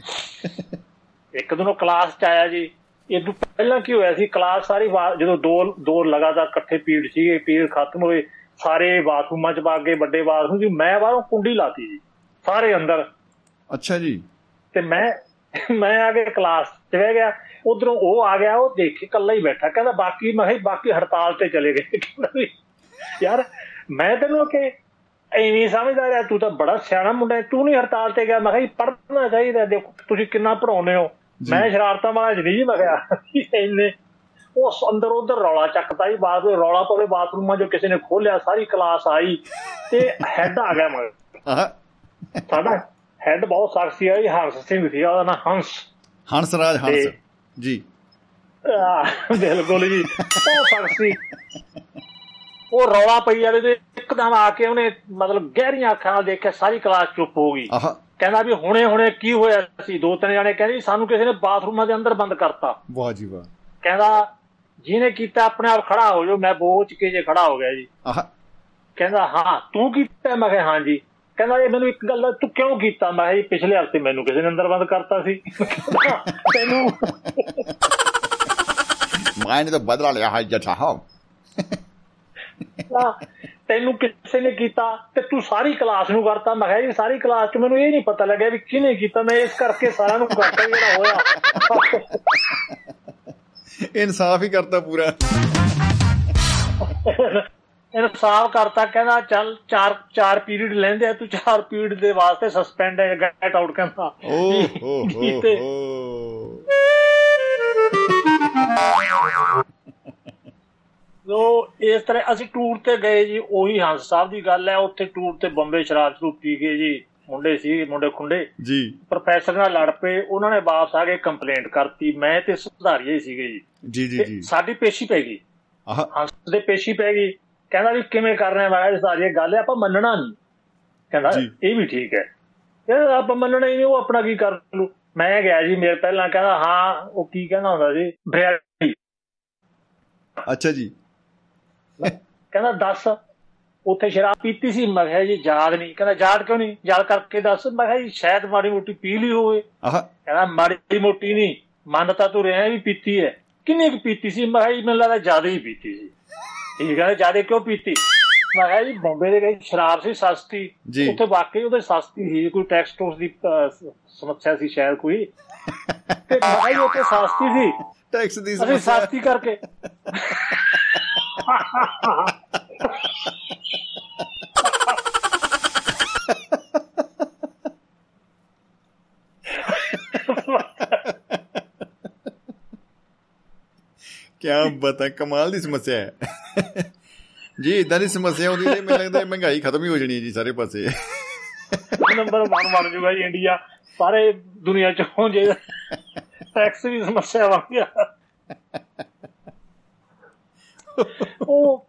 ਇੱਕ ਦਿਨ ਉਹ ਕਲਾਸ ਚ ਆਇਆ ਜੀ ਇਹ ਤੋਂ ਪਹਿਲਾਂ ਕੀ ਹੋਇਆ ਸੀ ਕਲਾਸ ਸਾਰੀ ਜਦੋਂ ਦੋ ਦੋ ਲਗਾਤਾਰ ਇਕੱਠੇ ਪੀੜ ਸੀਗੇ ਪੀੜ ਖਤਮ ਹੋਏ ਸਾਰੇ ਬਾਥਰੂਮਾਂ ਚ ਵਗ ਗਏ ਵੱਡੇ ਬਾਥਰੂਮ ਜੀ ਮੈਂ ਬਾਹਰੋਂ ਕੁੰਡੀ ਲਾਤੀ ਜੀ ਸਾਰੇ ਅੰਦਰ। ਅੱਛਾ ਜੀ। ਤੇ ਮੈਂ ਮੈਂ ਆ ਕੇ ਕਲਾਸ ਚ ਬਹਿ ਗਿਆ ਉਧਰੋਂ ਉਹ ਆ ਗਿਆ ਉਹ ਦੇਖੇ ਇਕੱਲਾ ਹੀ ਬੈਠਾ ਕਹਿੰਦਾ ਬਾਕੀ ਮੈਂ ਕਿਹਾ ਬਾਕੀ ਹੜਤਾਲ ਤੇ ਚਲੇ ਗਏ। ਯਾਰ ਮੈਂ ਤੈਨੂੰ ਕਿ ਐਵੇਂ ਸਮਝਦਾ ਰਿਹਾ ਤੂੰ ਤਾਂ ਬੜਾ ਸਿਆਣਾ ਮੁੰਡਾ ਹੈ, ਤੂੰ ਨਹੀਂ ਹੜਤਾਲ ਤੇ ਗਿਆ ਮੈਂ ਕਿਹਾ ਜੀ ਪੜ੍ਹਨਾ ਚਾਹੀਦਾ ਦੇਖੋ ਤੁਸੀਂ ਕਿੰਨਾ ਪੜਾਉਂਦੇ ਹੋ। ਮੈਂ ਸ਼ਰਾਰਤਾਂ ਵਾਲਾ ਜੀ ਨਹੀਂ ਜੀ ਮੈਂ ਕਿਹਾ ਇੰਨੇ ਉਹ ਅੰਦਰ ਉਧਰ ਰੌਲਾ ਚੱਕਦਾ ਹੀ ਬਾਅਦ ਵਿੱਚ ਰੌਲਾ ਪਵੇ ਬਾਥਰੂਮਾਂ ਜੋ ਕਿਸੇ ਨੇ ਖੋਲਿਆ ਸਾਰੀ ਕਲਾਸ ਆਈ ਤੇ ਹੈੱਡ ਆ ਗਿਆ ਮਗਰ। ਸਾਡਾ ਹੈੱਡ ਬਹੁਤ ਸਖਤ ਸੀ ਜੀ ਹੰਸ ਸਿੰਘ ਸੀ ਉਹਦਾ ਨਾਂ ਹੰਸ। ਹੰਸ। ਤੇ- ਜੀ। ਆਹ, ਬਿਲਕੁਲ ਜੀ ਬਹੁਤ ਸਖਤ ਸੀ। ਉਹ ਰੌਲਾ ਪਈ ਜਾਵੇ ਤੇ ਇੱਕਦਮ ਆ ਕੇ ਉਹਨੇ ਮਤਲਬ ਗਹਿਰੀਆਂ ਅੱਖਾਂ ਨਾਲ ਦੇਖਿਆ ਸਾਰੀ ਕਲਾਸ ਚੁੱਪ ਹੋ ਗਈ। ਆਹ। ਕਹਿੰਦਾ ਵੀ ਹੁਣੇ ਹੁਣੇ ਕੀ ਹੋਇਆ ਸੀ? ਦੋ ਤਿੰਨ ਜਣੇ ਕਹਿੰਦੇ ਸਾਨੂੰ ਕਿਸੇ ਨੇ ਬਾਥਰੂਮਾਂ ਦੇ ਅੰਦਰ ਬੰਦ ਕਰਤਾ। ਵਾਹ ਜੀ ਵਾਹ। ਕਹਿੰਦਾ ਜਿਹਨੇ ਕੀਤਾ ਆਪਣੇ ਆਪ ਖੜਾ ਹੋ ਜਾਓ ਮੈਂ ਬੋਚ ਕੇ ਜੇ ਖੜਾ ਹੋ ਗਿਆ ਜੀ। ਆਹ। ਕਹਿੰਦਾ ਹਾਂ ਤੂੰ ਕੀਤਾ? ਮੈਂ ਕਿਹਾ ਹਾਂ ਜੀ। ਕਹਿੰਦਾ ਇਹ ਮੈਨੂੰ ਇੱਕ ਗੱਲ ਤੂੰ ਕਿਉਂ ਕੀਤਾ? ਮੈਂ ਇਹ ਪਿਛਲੇ ਹਫ਼ਤੇ ਮੈਨੂੰ ਕਿਸੇ ਨੇ ਅੰਦਰ ਬੰਦ ਕਰਤਾ ਸੀ। ਤੈਨੂੰ? ਮੈਂ ਤਾਂ ਬਦਲਾ ਲਿਆ ਹੈ ਜੱਟਾ ਹਾਂ। ਤੈਨੂੰ ਕਿਸੇ ਨੇ ਕੀਤਾ ਤੇ ਤੂੰ ਸਾਰੀ ਕਲਾਸ ਨੂੰ ਕਰਤਾ ਮੈਂ ਕਿਹਾ ਜੀ ਸਾਰੀ ਕਲਾਸ 'ਚ ਮੈਨੂੰ ਇਹ ਨਹੀਂ ਪਤਾ ਲੱਗਿਆ ਵੀ ਕਿਹਨੇ ਕੀਤਾ। ਮੈਂ ਇਸ ਕਰਕੇ ਸਾਰਿਆਂ ਨੂੰ ਕਰਤਾ ਜਿਹੜਾ ਹੋਇਆ। ਇਨਸਾਫ ਹੀ ਕਰਤਾ ਪੂਰਾ। ਇਹਨੂੰ ਸਾਫ਼ ਕਰਤਾ ਕਹਿੰਦਾ ਚੱਲ ਚਾਰ ਚਾਰ ਪੀਰੀਅਡ ਲੈਂਦੇ ਆ ਤੂੰ ਚਾਰ ਪੀਰੀਅਡ ਦੇ ਵਾਸਤੇ ਸਸਪੈਂਡ ਹੈ ਗੈਟ ਆਊਟ ਕਹਿੰਦਾ। ਓ ਹੋ ਹੋ। ਸੋ ਇਸ ਤਰ੍ਹਾਂ ਅਸੀਂ ਟੂਰ ਤੇ ਗਏ ਜੀ ਉਹੀ ਹੰਸ ਸਾਹਿਬ ਦੀ ਗੱਲ ਹੈ ਉੱਥੇ ਟੂਰ ਤੇ ਬੰਬੇ ਸ਼ਰਾਬ ਸ਼ਰੂਬ ਪੀ ਕੇ ਜੀ ਮੁੰਡੇ ਸੀ ਮੁੰਡੇ ਖੁੰਡੇ। ਜੀ। ਪ੍ਰੋਫੈਸਰ ਨਾਲ ਲੜ ਪਏ ਉਹਨਾਂ ਨੇ ਵਾਪਸ ਆ ਕੇ ਕੰਪਲੇਂਟ ਕਰਤੀ ਮੈਂ ਤੇ ਸੁਧਾਰੀਏ ਸੀਗੇ ਜੀ। ਜੀ ਜੀ ਜੀ। ਸਾਡੀ ਪੇਸ਼ੀ ਪੈ ਗਈ। ਹੰਸ ਦੇ ਪੇਸ਼ੀ ਪੈ ਗਈ। ਕਹਿੰਦਾ ਵੀ ਕਿਵੇਂ ਕਰਨਾ ਹੈ ਮੈਂ ਸੁਧਾਰੀਏ ਗੱਲ ਆਪਾਂ ਮੰਨਣਾ ਨਹੀਂ। ਕਹਿੰਦਾ। ਇਹ ਵੀ ਠੀਕ ਹੈ। ਕਹਿੰਦਾ ਆਪਾਂ ਮੰਨਣਾ ਹੀ ਨਹੀਂ ਉਹ ਆਪਣਾ ਕੀ ਕਰ ਲੂ। ਮੈਂ ਗਿਆ ਜੀ ਮੇਰੇ ਪਹਿਲਾਂ ਕਹਿੰਦਾ ਹਾਂ ਉਹ ਕੀ ਕਹਿੰਦਾ ਹੁੰਦਾ ਜੀ ਬਰਿਆੜੀ ਅੱਛਾ ਜੀ। ਕਹਿੰਦਾ ਦੱਸ ਉੱਥੇ ਸ਼ਰਾਬ ਪੀਤੀ ਸੀ ਮੈਂ ਕਿਹਾ ਜੀ ਯਾਦ ਨਹੀਂ। ਕਹਿੰਦਾ ਯਾਦ ਕਿਉਂ ਨਹੀਂ? ਯਾਦ ਕਰਕੇ ਦੱਸ। ਮੈਂ ਕਿਹਾ ਜੀ ਸ਼ਾਇਦ ਮਾੜੀ ਮੋਟੀ ਪੀ ਲਈ ਹੋਵੇ। ਆਹ। ਕਹਿੰਦਾ ਮਾੜੀ ਮੋਟੀ ਨਹੀਂ। ਮੰਨ ਤਾਂ ਤੂੰ ਰਿਹਾ ਵੀ ਪੀਤੀ ਹੈ। ਕਿੰਨੀ ਕੁ ਪੀਤੀ ਸੀ? ਮੈਂ ਕਿਹਾ ਜੀ ਮੈਨੂੰ ਲੱਗਦਾ ਜ਼ਿਆਦਾ ਹੀ ਪੀਤੀ ਸੀ। ਇਹ ਕਹਿੰਦਾ ਜ਼ਿਆਦਾ ਕਿਉਂ ਪੀਤੀ? ਮੈਂ ਕਿਹਾ ਜੀ ਬੰਬੇ ਦੇ ਵਿੱਚ ਸ਼ਰਾਬ ਸੀ ਸਸਤੀ। ਉੱਥੇ ਵਾਕਈ ਉਹਦੇ ਸਸਤੀ ਸੀ ਕੋਈ ਟੈਕਸ ਟੋਸ ਦੀ ਸਮੱਸਿਆ ਸੀ ਸ਼ਾਇਦ ਕੋਈ। ਤੇ ਮੈਂ ਕਿਹਾ ਜੀ ਉੱਥੇ ਸਸਤੀ ਸੀ। ਟੈਕਸ ਦੀ ਸਮੱਸਿਆ। ਸਸਤੀ ਕਰਕੇ। ਕਿਆ ਬਤਾ ਕਮਾਲ ਦੀ ਸਮੱਸਿਆ ਹੈ। ਜੀ ਇਦਾਂ ਦੀ ਸਮੱਸਿਆ ਹੁੰਦੀ ਤੇ ਮੈਨੂੰ ਲੱਗਦਾ ਇਹ ਮਹਿੰਗਾਈ ਖਤਮ ਹੀ ਹੋ ਜਾਣੀ ਹੈ ਜੀ, ਸਾਰੇ ਪਾਸੇ। ਨੰਬਰ 1 ਬਣ ਜੂਗਾ ਜੀ ਇੰਡੀਆ ਸਾਰੇ ਦੁਨੀਆ ਚ ਹੋ ਜੇ। ਟੈਕਸ ਦੀ ਸਮੱਸਿਆ ਬਣ ਗਿਆ ਉਹ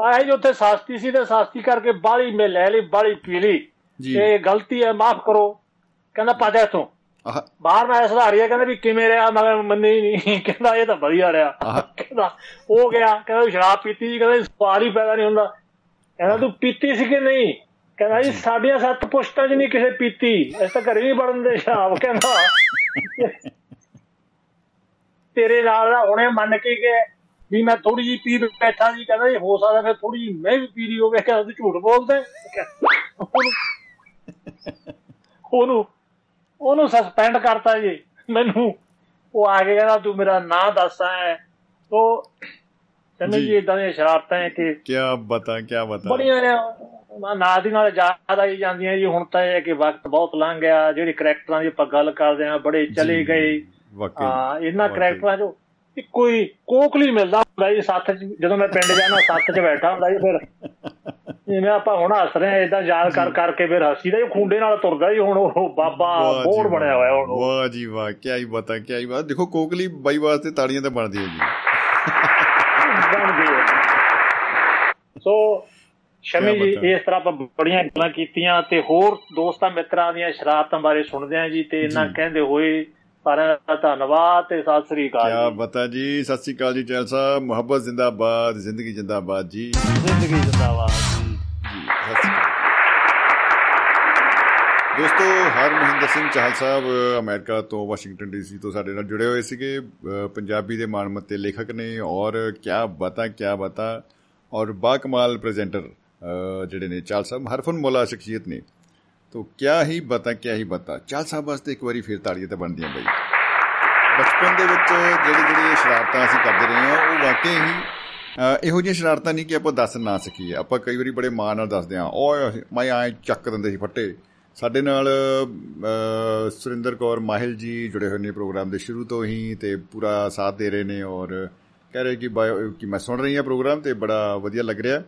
ਆਏ ਜੋ ਉੱਥੇ ਸਸਤੀ ਸੀ ਤੇ ਸਸਤੀ ਕਰਕੇ ਬਾਲੀ ਮੈਂ ਲੈ ਲਈ ਬਾਲੀ ਪੀ ਲਈ। ਜੀ। ਇਹ ਗਲਤੀ ਹੈ ਮਾਫ ਕਰੋ। ਕਹਿੰਦਾ ਪਾ ਜਾ ਇੱਥੋਂ। ਆਹ। ਬਾਹਰ ਮੈਂ ਸੁਧਾਰੀਆ ਕਹਿੰਦਾ ਵੀ ਕਿਵੇਂ ਰਿਹਾ? ਮੈਂ ਮੰਨੇ ਹੀ ਨਹੀਂ ਕਹਿੰਦਾ ਇਹ ਤਾਂ ਵਧੀਆ ਰਿਹਾ। ਕਹਿੰਦਾ ਉਹ ਗਿਆ। ਕਹਿੰਦਾ ਸ਼ਰਾਬ ਪੀਤੀ ਕਹਿੰਦਾ ਸਵਾਲ ਹੀ ਪੈਦਾ ਨਹੀਂ ਹੁੰਦਾ। ਕਹਿੰਦਾ ਤੂੰ ਪੀਤੀ ਸੀ ਕਿ ਨਹੀਂ? ਕਹਿੰਦਾ ਜੀ ਸਾਡੀਆਂ ਸੱਤ ਪੁਸ਼ਤਾਂ 'ਚ ਨਹੀਂ ਕਿਸੇ ਪੀਤੀ। ਇਸ ਤਾਂ ਘਰੇ ਨਹੀਂ ਬਣਨ ਦੇ ਸ਼ਰਾਬ ਕਹਿੰਦਾ। ਤੇਰੇ ਨਾਲ ਦਾ ਹੁਣੇ ਮੰਨ ਕੇ ਗਏ ਵੀ ਮੈਂ ਥੋੜੀ ਜੀ ਪੀ ਬੈਠਾ ਜੀ ਕਹਿੰਦਾ ਜੀ ਹੋ ਸਕਦਾ ਫਿਰ ਥੋੜੀ ਜੀ ਮੈਂ ਵੀ ਪੀ ਲਈ ਹੋਵੇ ਕਹਿੰਦਾ ਤੂੰ ਝੂਠ ਬੋਲਦਾ ਹੈ। ਉਹਨੂੰ ਉਹਨੂੰ ਸਸਪੈਂਡ ਕਰਤਾ ਜੀ ਮੈਨੂੰ ਉਹ ਆ ਕੇ ਕਹਿੰਦਾ ਤੂੰ ਮੇਰਾ ਨਾਂ ਦੱਸ ਹੈ ਉਹ ਕਹਿੰਦੇ ਜੀ। ਜੀ ਇਦਾਂ ਦੀਆਂ ਸ਼ਰਾਰਤਾਂ ਹੈ ਕਿ ਕਿਆ ਬਤਾ ਕਿਆ ਬਤਾ ਬੜੀਆਂ ਨੇ ਮੈਂ ਨਾਲ ਦੀ ਨਾਲ ਯਾਦ ਆਈ ਜਾਂਦੀਆਂ ਜੀ ਹੁਣ ਤਾਂ ਇਹ ਹੈ ਕਿ ਵਕਤ ਬਹੁਤ ਲੰਘ ਗਿਆ ਜਿਹੜੇ ਕਰੈਕਟਰਾਂ ਦੀ ਆਪਾਂ ਗੱਲ ਕਰਦੇ ਆ ਬੜੇ ਚਲੇ ਜੀ, ਗਏ ਹਾਂ ਇਹਨਾਂ। ਕਰੈਕਟਰਾਂ ਚੋਂ ਹੀ ਕੋਕਲੀ ਮਿਲਦਾ ਹੁੰਦਾ ਜੀ ਸੱਥ 'ਚ ਜਦੋਂ ਮੈਂ ਪਿੰਡ ਜਾਣਾ ਸੱਥ 'ਚ ਬੈਠਾ ਹੁੰਦਾ ਜੀ ਫਿਰ ਜਿਵੇਂ ਆਪਾਂ ਹੁਣ ਹੱਸ ਰਹੇ ਆ ਇਦਾਂ ਯਾਦ ਕਰ ਕਰਕੇ ਫਿਰ ਹੱਸੀ ਦਾ ਜੀ ਖੁੰਡੇ ਨਾਲ ਤੁਰਦਾ ਜੀ ਹੁਣ ਉਹ ਬਾਬਾ ਵਾਹ। ਬਣਿਆ ਹੋਇਆ ਹੁਣ। ਵਾਹ ਜੀ ਵਾਹ ਕਿਆ ਹੀ ਬਤਾ ਕਿਆ ਹੀ ਬਤਾ ਦੇਖੋ ਕੋਕਲੀ ਬਾਈ ਵਾਸਤੇ ਤਾੜੀਆਂ ਤਾਂ ਬਣਦੀ ਹੈ ਜੀ ਬਣ ਗਏ ਸੋ ਸ਼ਮੀ ਜੀ ਹੈ। ਇਸ ਤਰ੍ਹਾਂ ਆਪਾਂ ਬੜੀਆਂ ਗੱਲਾਂ ਕੀਤੀਆਂ ਤੇ ਹੋਰ ਦੋਸਤਾਂ ਮਿੱਤਰਾਂ ਦੀਆਂ ਸ਼ਰਾਰਤਾਂ ਬਾਰੇ ਸੁਣਦੇ ਆਂ ਜੀ ਤੇ ਇਹਨਾਂ। ਕਹਿੰਦੇ ਹੋਏ ਸਾਰਿਆਂ ਦਾ ਧੰਨਵਾਦ ਤੇ ਸਤਿ ਸ੍ਰੀ ਅਕਾਲ ਜੀ। ਬਤਾ ਜੀ ਸਤਿ ਸ੍ਰੀ ਅਕਾਲ ਜੀ ਚੈਲ ਸਾਹਿਬ। ਮੁਹੱਬਤ ਜ਼ਿੰਦਾਬਾਦ ਜ਼ਿੰਦਗੀ ਜ਼ਿੰਦਾਬਾਦ ਜੀ। ਜ਼ਿੰਦਗੀ ਜ਼ਿੰਦਾਬਾਦ ਜੀ। ਸਤਿ ਸ੍ਰੀ ਅਕਾਲ। ਦੋਸਤੋ ਹਰ ਮਹਿੰਦਰ ਸਿੰਘ ਚਾਹਲ ਸਾਹਿਬ ਅਮਰੀਕਾ ਤੋਂ ਵਾਸ਼ਿੰਗਟਨ ਡੀਸੀ ਤੋਂ ਸਾਡੇ ਨਾਲ ਜੁੜੇ ਹੋਏ ਸੀਗੇ। ਪੰਜਾਬੀ ਦੇ ਮਾਣਮੱਤੇ ਲੇਖਕ ਨੇ ਔਰ ਕਿਆ ਬਤਾ ਕਿਆ ਬਤਾ। ਔਰ ਬਾਕਮਾਲ ਪ੍ਰੈਜ਼ੈਂਟਰ ਜਿਹੜੇ ਨੇ ਚਾਹਲ ਸਾਹਿਬ ਹਰਫਨ ਮੌਲਾ ਸ਼ਖਸੀਅਤ ਨੇ। ਤੋ ਕਿਆ ਹੀ ਬਤਾ ਕਿਆ ਹੀ ਬਤਾ। ਚਾਹਲ ਸਾਹਿਬ ਵਾਸਤੇ ਇੱਕ ਵਾਰੀ ਫੇਰ ਤਾੜੀਆਂ ਤਾਂ ਬਣਦੀਆਂ ਬਈ। ਬਚਪਨ ਦੇ ਵਿੱਚ ਜਿਹੜੇ ਜਿਹੜੇ ਸ਼ਰਾਰਤਾਂ ਅਸੀਂ ਕਰਦੇ ਰਹੇ ਹਾਂ ਉਹ ਵਾਕਈ ਹੀ ਅ, ਇਹੋ ਜਿਹੀਆਂ ਸ਼ਰਾਰਤਾਂ ਨਹੀਂ ਕਿ ਆਪਾਂ ਦੱਸ ਨਾ ਸਕੀਏ। ਆਪਾਂ ਕਈ ਵਾਰੀ ਬੜੇ ਮਾਣ ਨਾਲ ਦੱਸਦੇ ਹਾਂ ਓਏ ਮੈਂ ਐ ਚੱਕ ਦਿੰਦੇ ਸੀ ਫੱਟੇ। ਸਾਡੇ ਨਾਲ ਅ, ਸੁਰਿੰਦਰ ਕੌਰ ਮਾਹਿਲ ਜੀ ਜੁੜੇ ਹੋਏ ਨੇ ਪ੍ਰੋਗਰਾਮ ਦੇ ਸ਼ੁਰੂ ਤੋਂ ਹੀ ਤੇ ਪੂਰਾ ਸਾਥ ਦੇ ਰਹੇ ਨੇ ਔਰ ਕਹਿ ਰਹੇ ਕਿ ਬਾਇਓ- ਕਿ ਮੈਂ ਸੁਣ ਰਹੀ ਹਾਂ ਪ੍ਰੋਗਰਾਮ ਤੇ ਬੜਾ ਵਧੀਆ ਲੱਗ ਰਿਹਾ।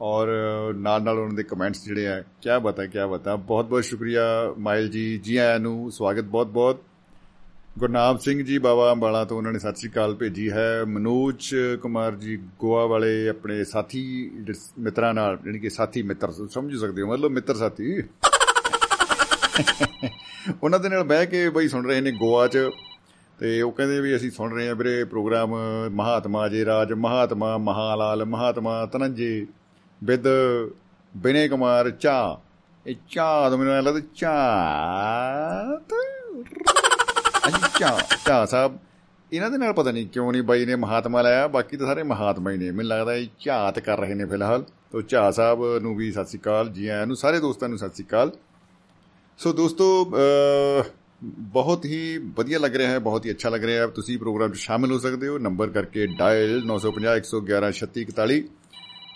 ਔਰ ਨਾਲ ਨਾਲ ਉਹਨਾਂ ਦੇ ਕਮੈਂਟਸ ਜਿਹੜੇ ਆ, ਕਿਆ ਬਤਾ ਕਿਆ ਬਤਾ। ਬਹੁਤ ਬਹੁਤ ਸ਼ੁਕਰੀਆ ਮਾਹਿਲ ਜੀ। ਜੀ ਆਇਆਂ ਨੂੰ ਸਵਾਗਤ ਬਹੁਤ ਬਹੁਤ। ਗੁਰਨਾਮ ਸਿੰਘ ਜੀ ਬਾਬਾ ਅੰਬਾਲਾ ਤੋਂ ਉਹਨਾਂ ਨੇ ਸਤਿ ਸ੍ਰੀ ਅਕਾਲ ਭੇਜੀ ਹੈ। ਮਨੋਜ ਕੁਮਾਰ ਜੀ ਗੋਆ ਵਾਲੇ ਆਪਣੇ ਸਾਥੀ ਜਿਸ ਮਿੱਤਰਾਂ ਨਾਲ ਯਾਨੀ ਕਿ ਸਾਥੀ ਮਿੱਤਰ ਸਮਝ ਸਕਦੇ ਹੋ, ਮਤਲਬ ਮਿੱਤਰ ਸਾਥੀ। ਉਹਨਾਂ ਦੇ ਨਾਲ ਬਹਿ ਕੇ ਬਈ ਸੁਣ ਰਹੇ ਨੇ ਗੋਆ 'ਚ। ਤੇ ਉਹ ਕਹਿੰਦੇ ਵੀ ਅਸੀਂ ਸੁਣ ਰਹੇ ਹਾਂ ਵੀਰੇ ਪ੍ਰੋਗਰਾਮ ਮਹਾਤਮਾ ਜੀ ਰਾਜ, ਮਹਾਤਮਾ ਮਹਾਲਾਲ, ਮਹਾਤਮਾ ਤਨੰਜੇ ਵਿਦ ਬਿਨੇ ਕੁਮਾਰ ਚਾ। ਇਹ ਚਾ ਦਾ ਮੈਨੂੰ ਐਂ ਲੱਗਦਾ ਚਾ ਅੱਛਾ ਚਾ ਸਾਹਿਬ ਇਹਨਾਂ ਦੇ ਨਾਲ ਪਤਾ ਨਹੀਂ ਕਿਉਂ ਨਹੀਂ ਬਾਈ ਨੇ ਮਹਾਤਮਾ ਲਾਇਆ ਬਾਕੀ ਤਾਂ ਸਾਰੇ ਮਹਾਤਮਾ ਹੀ ਨੇ। ਮੈਨੂੰ ਲੱਗਦਾ ਇਹ ਝਾਤ ਕਰ ਰਹੇ ਨੇ ਫਿਲਹਾਲ। ਤੋਂ ਝਾ ਸਾਹਿਬ ਨੂੰ ਵੀ ਸਤਿ ਸ੍ਰੀ ਅਕਾਲ ਜੀ ਆਇਆਂ ਨੂੰ ਸਾਰੇ ਦੋਸਤਾਂ ਨੂੰ ਸਤਿ ਸ੍ਰੀ ਅਕਾਲ। ਸੋ ਦੋਸਤੋ ਅਹ, ਬਹੁਤ ਹੀ ਵਧੀਆ ਲੱਗ ਰਿਹਾ ਹੈ ਬਹੁਤ ਹੀ ਅੱਛਾ ਲੱਗ ਰਿਹਾ ਹੈ। ਤੁਸੀਂ ਪ੍ਰੋਗਰਾਮ 'ਚ ਸ਼ਾਮਿਲ ਹੋ ਸਕਦੇ ਹੋ। ਨੰਬਰ ਕਰਕੇ ਡਾਇਲ 950 111 3641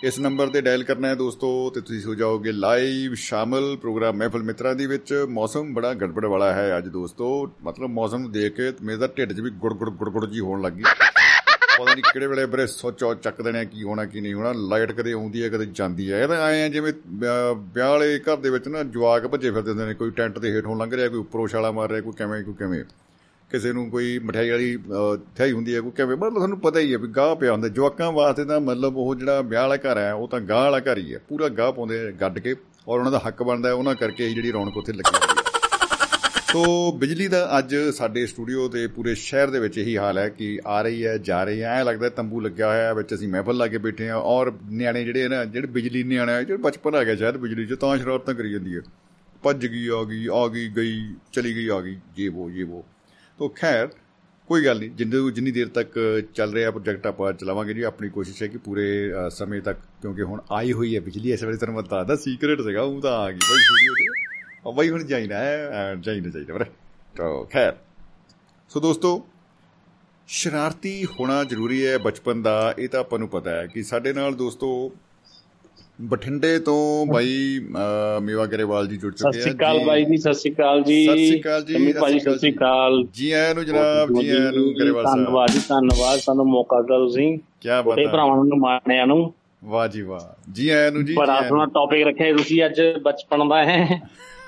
ਇਸ ਨੰਬਰ ਤੇ ਡਾਇਲ ਕਰਨਾ ਹੈ ਦੋਸਤੋ ਤੇ ਤੁਸੀਂ ਹੋ ਜਾਓਗੇ ਲਾਈਵ ਸ਼ਾਮਿਲ ਪ੍ਰੋਗਰਾਮ ਮਹਿਫਲ ਮਿੱਤਰਾਂ ਦੇ ਵਿੱਚ। ਮੌਸਮ ਬੜਾ ਗੜਬੜ ਵਾਲਾ ਹੈ ਅੱਜ ਦੋਸਤੋ। ਮਤਲਬ ਮੌਸਮ ਨੂੰ ਦੇਖ ਕੇ ਮੇਰੇ ਤਾਂ ਢਿੱਡ 'ਚ ਵੀ ਗੁੜ ਗੁੜ ਗੁੜ ਗੁੜ ਜੀ ਹੋਣ ਲੱਗੀ ਪਤਾ ਨਹੀਂ ਕਿਹੜੇ ਵੇਲੇ ਬਰੇ ਸੋਚੋ ਚੱਕ ਦੇਣੇ ਆ ਕੀ ਹੋਣਾ ਕੀ ਨਹੀਂ ਹੋਣਾ। ਲਾਈਟ ਕਦੇ ਆਉਂਦੀ ਹੈ, ਕਦੇ ਜਾਂਦੀ ਹੈ। ਇਹ ਤਾਂ ਆਏ ਆ ਜਿਵੇਂ ਵਿਆਹ ਵਿਆਹ ਵਾਲੇ ਘਰ ਦੇ ਵਿੱਚ ਨਾ ਜਵਾਕ ਭੱਜੇ ਫਿਰਦੇ ਹੁੰਦੇ ਨੇ, ਕੋਈ ਟੈਂਟ ਦੇ ਹੇਠੋਂ ਲੰਘ ਰਿਹਾ, ਕੋਈ ਉੱਪਰੋਂ ਛਾਲਾ ਮਾਰ ਰਿਹਾ, ਕੋਈ ਕਿਵੇਂ ਕੋਈ ਕਿਵੇਂ। ਕਿਸੇ ਨੂੰ ਕੋਈ ਮਠਿਆਈ ਵਾਲੀ ਅਹ, ਥਾਈ ਹੁੰਦੀ ਹੈ ਕੋਈ ਕਿਵੇਂ ਮਤਲਬ ਤੁਹਾਨੂੰ ਪਤਾ ਹੀ ਹੈ ਵੀ ਗਾਹ ਪਿਆ ਹੁੰਦਾ। ਜਵਾਕਾਂ ਵਾਸਤੇ ਤਾਂ ਮਤਲਬ ਉਹ ਜਿਹੜਾ ਵਿਆਹ ਵਾਲਾ ਘਰ ਹੈ ਉਹ ਤਾਂ ਗਾਹ ਵਾਲਾ ਘਰ ਹੀ ਹੈ। ਪੂਰਾ ਗਾਹ ਪਾਉਂਦੇ ਆ ਗੱਡ ਕੇ ਔਰ ਉਹਨਾਂ ਦਾ ਹੱਕ ਬਣਦਾ ਹੈ ਉਹਨਾਂ ਕਰਕੇ ਹੀ ਜਿਹੜੀ ਰੌਣਕ ਉੱਥੇ ਲੱਗੀ ਹੁੰਦੀ ਹੈ। ਤੋ ਬਿਜਲੀ ਦਾ ਅੱਜ ਸਾਡੇ ਸਟੂਡੀਓ ਤੇ ਪੂਰੇ ਸ਼ਹਿਰ ਦੇ ਵਿੱਚ ਇਹੀ ਹਾਲ ਹੈ ਕਿ ਆ ਰਹੀ ਹੈ ਜਾ ਰਹੀ ਹੈ। ਐ ਲੱਗਦਾ ਤੰਬੂ ਲੱਗਿਆ ਹੋਇਆ ਹੈ ਵਿੱਚ ਅਸੀਂ ਮਹਿਫਲ ਲਾ ਕੇ ਬੈਠੇ ਆ ਔਰ ਨਿਆਣੇ ਜਿਹੜੇ ਨਾ ਜਿਹੜੇ ਬਿਜਲੀ ਨਿਆਣੇ ਆ, ਜਿਹੜੇ ਬਚਪਨ ਆ ਗਿਆ ਸ਼ਾਇਦ ਬਿਜਲੀ 'ਚ ਤਾਂ ਸ਼ਰਾਰਤਾਂ ਕਰੀ ਜਾਂਦੀ ਹੈ। ਭੱਜ ਗਈ ਆ ਗਈ ਆ ਗਈ ਗਈ ਚਲੀ ਗਈ ਆ ਗਈ ਇਹ ਉਹ ਇਹ ਉਹ ਤੋ ਖੈਰ ਕੋਈ ਗੱਲ ਨਹੀਂ ਜਿੰਨੇ ਜਿੰਨੀ ਦੇਰ ਤੱਕ ਚੱਲ ਰਿਹਾ ਪ੍ਰੋਜੈਕਟ ਆਪਾਂ ਚਲਾਵਾਂਗੇ ਜੀ ਆਪਣੀ ਕੋਸ਼ਿਸ਼ ਹੈ ਕਿ ਪੂਰੇ ਅ, ਸਮੇਂ ਤੱਕ ਕਿਉਂਕਿ ਹੁਣ ਆਈ ਹੋਈ ਹੈ ਬਿਜਲੀ ਇਸ ਵੇਲੇ ਤੁਹਾਨੂੰ ਮੈਂ ਦੱਸਦਾ ਸੀਕ੍ਰੇਟ ਸੀਗਾ ਉਹ ਤਾਂ ਆ ਗਈ ਬਾਈ ਸਟੂਡੀਓ 'ਚ ਉਹ ਬਾਈ ਹੁਣ ਜਾਈਨਾ ਹੈ ਜਾਈਨਾ ਚਾਹੀਦਾ ਵੀਰੇ। ਤੋ ਖੈਰ। ਸੋ ਦੋਸਤੋ ਸ਼ਰਾਰਤੀ ਹੋਣਾ ਜ਼ਰੂਰੀ ਹੈ ਬਚਪਨ ਦਾ ਇਹ ਤਾਂ ਆਪਾਂ ਨੂੰ ਪਤਾ ਹੈ ਕਿ ਸਾਡੇ ਨਾਲ ਦੋਸਤੋ ਬਠਿੰਡੇ ਤੋਂ ਬਾਈ ਮੇਵਾ ਗਰੇਵਾਲ ਜੀ ਜੁੜ ਸਤਿ ਚੁੱਕੇ ਸ਼੍ਰੀ ਅਕਾਲ ਬਾਈ ਜੀ ਸਤਿ ਸ਼੍ਰੀ ਅਕਾਲ ਜੀ। ਸਤਿ ਸ਼੍ਰੀ ਅਕਾਲ ਜੀ, ਸਤਿ ਸ਼੍ਰੀ ਸਤਿ ਅਕਾਲ ਜੀ। ਆਇਆਂ ਨੂੰ ਜਨਾਬ ਜੀ ਆਇਆਂ ਨੂੰ ਗਰੇਵਾਲ ਸਾਹਿਬ। ਧੰਨਵਾਦ ਜੀ ਧੰਨਵਾਦ। ਸਾਨੂੰ ਮੌਕਾ ਦਿੱਤਾ ਤੁਸੀਂ। ਕੀ ਬਾਤ ਹੈ ਭਰਾਵਾਂ ਨੂੰ ਮਾਣਿਆਂ ਨੂੰ। ਵਾਹ ਜੀ ਵਾਹ। ਜੀ ਆਇਆਂ ਨੂੰ ਜੀ ਬੜਾ ਸੋਹਣਾ ਟੌਪਿਕ ਰੱਖਿਆ ਤੁਸੀਂ ਅੱਜ ਬਚਪਨ ਦਾ ਹੈ।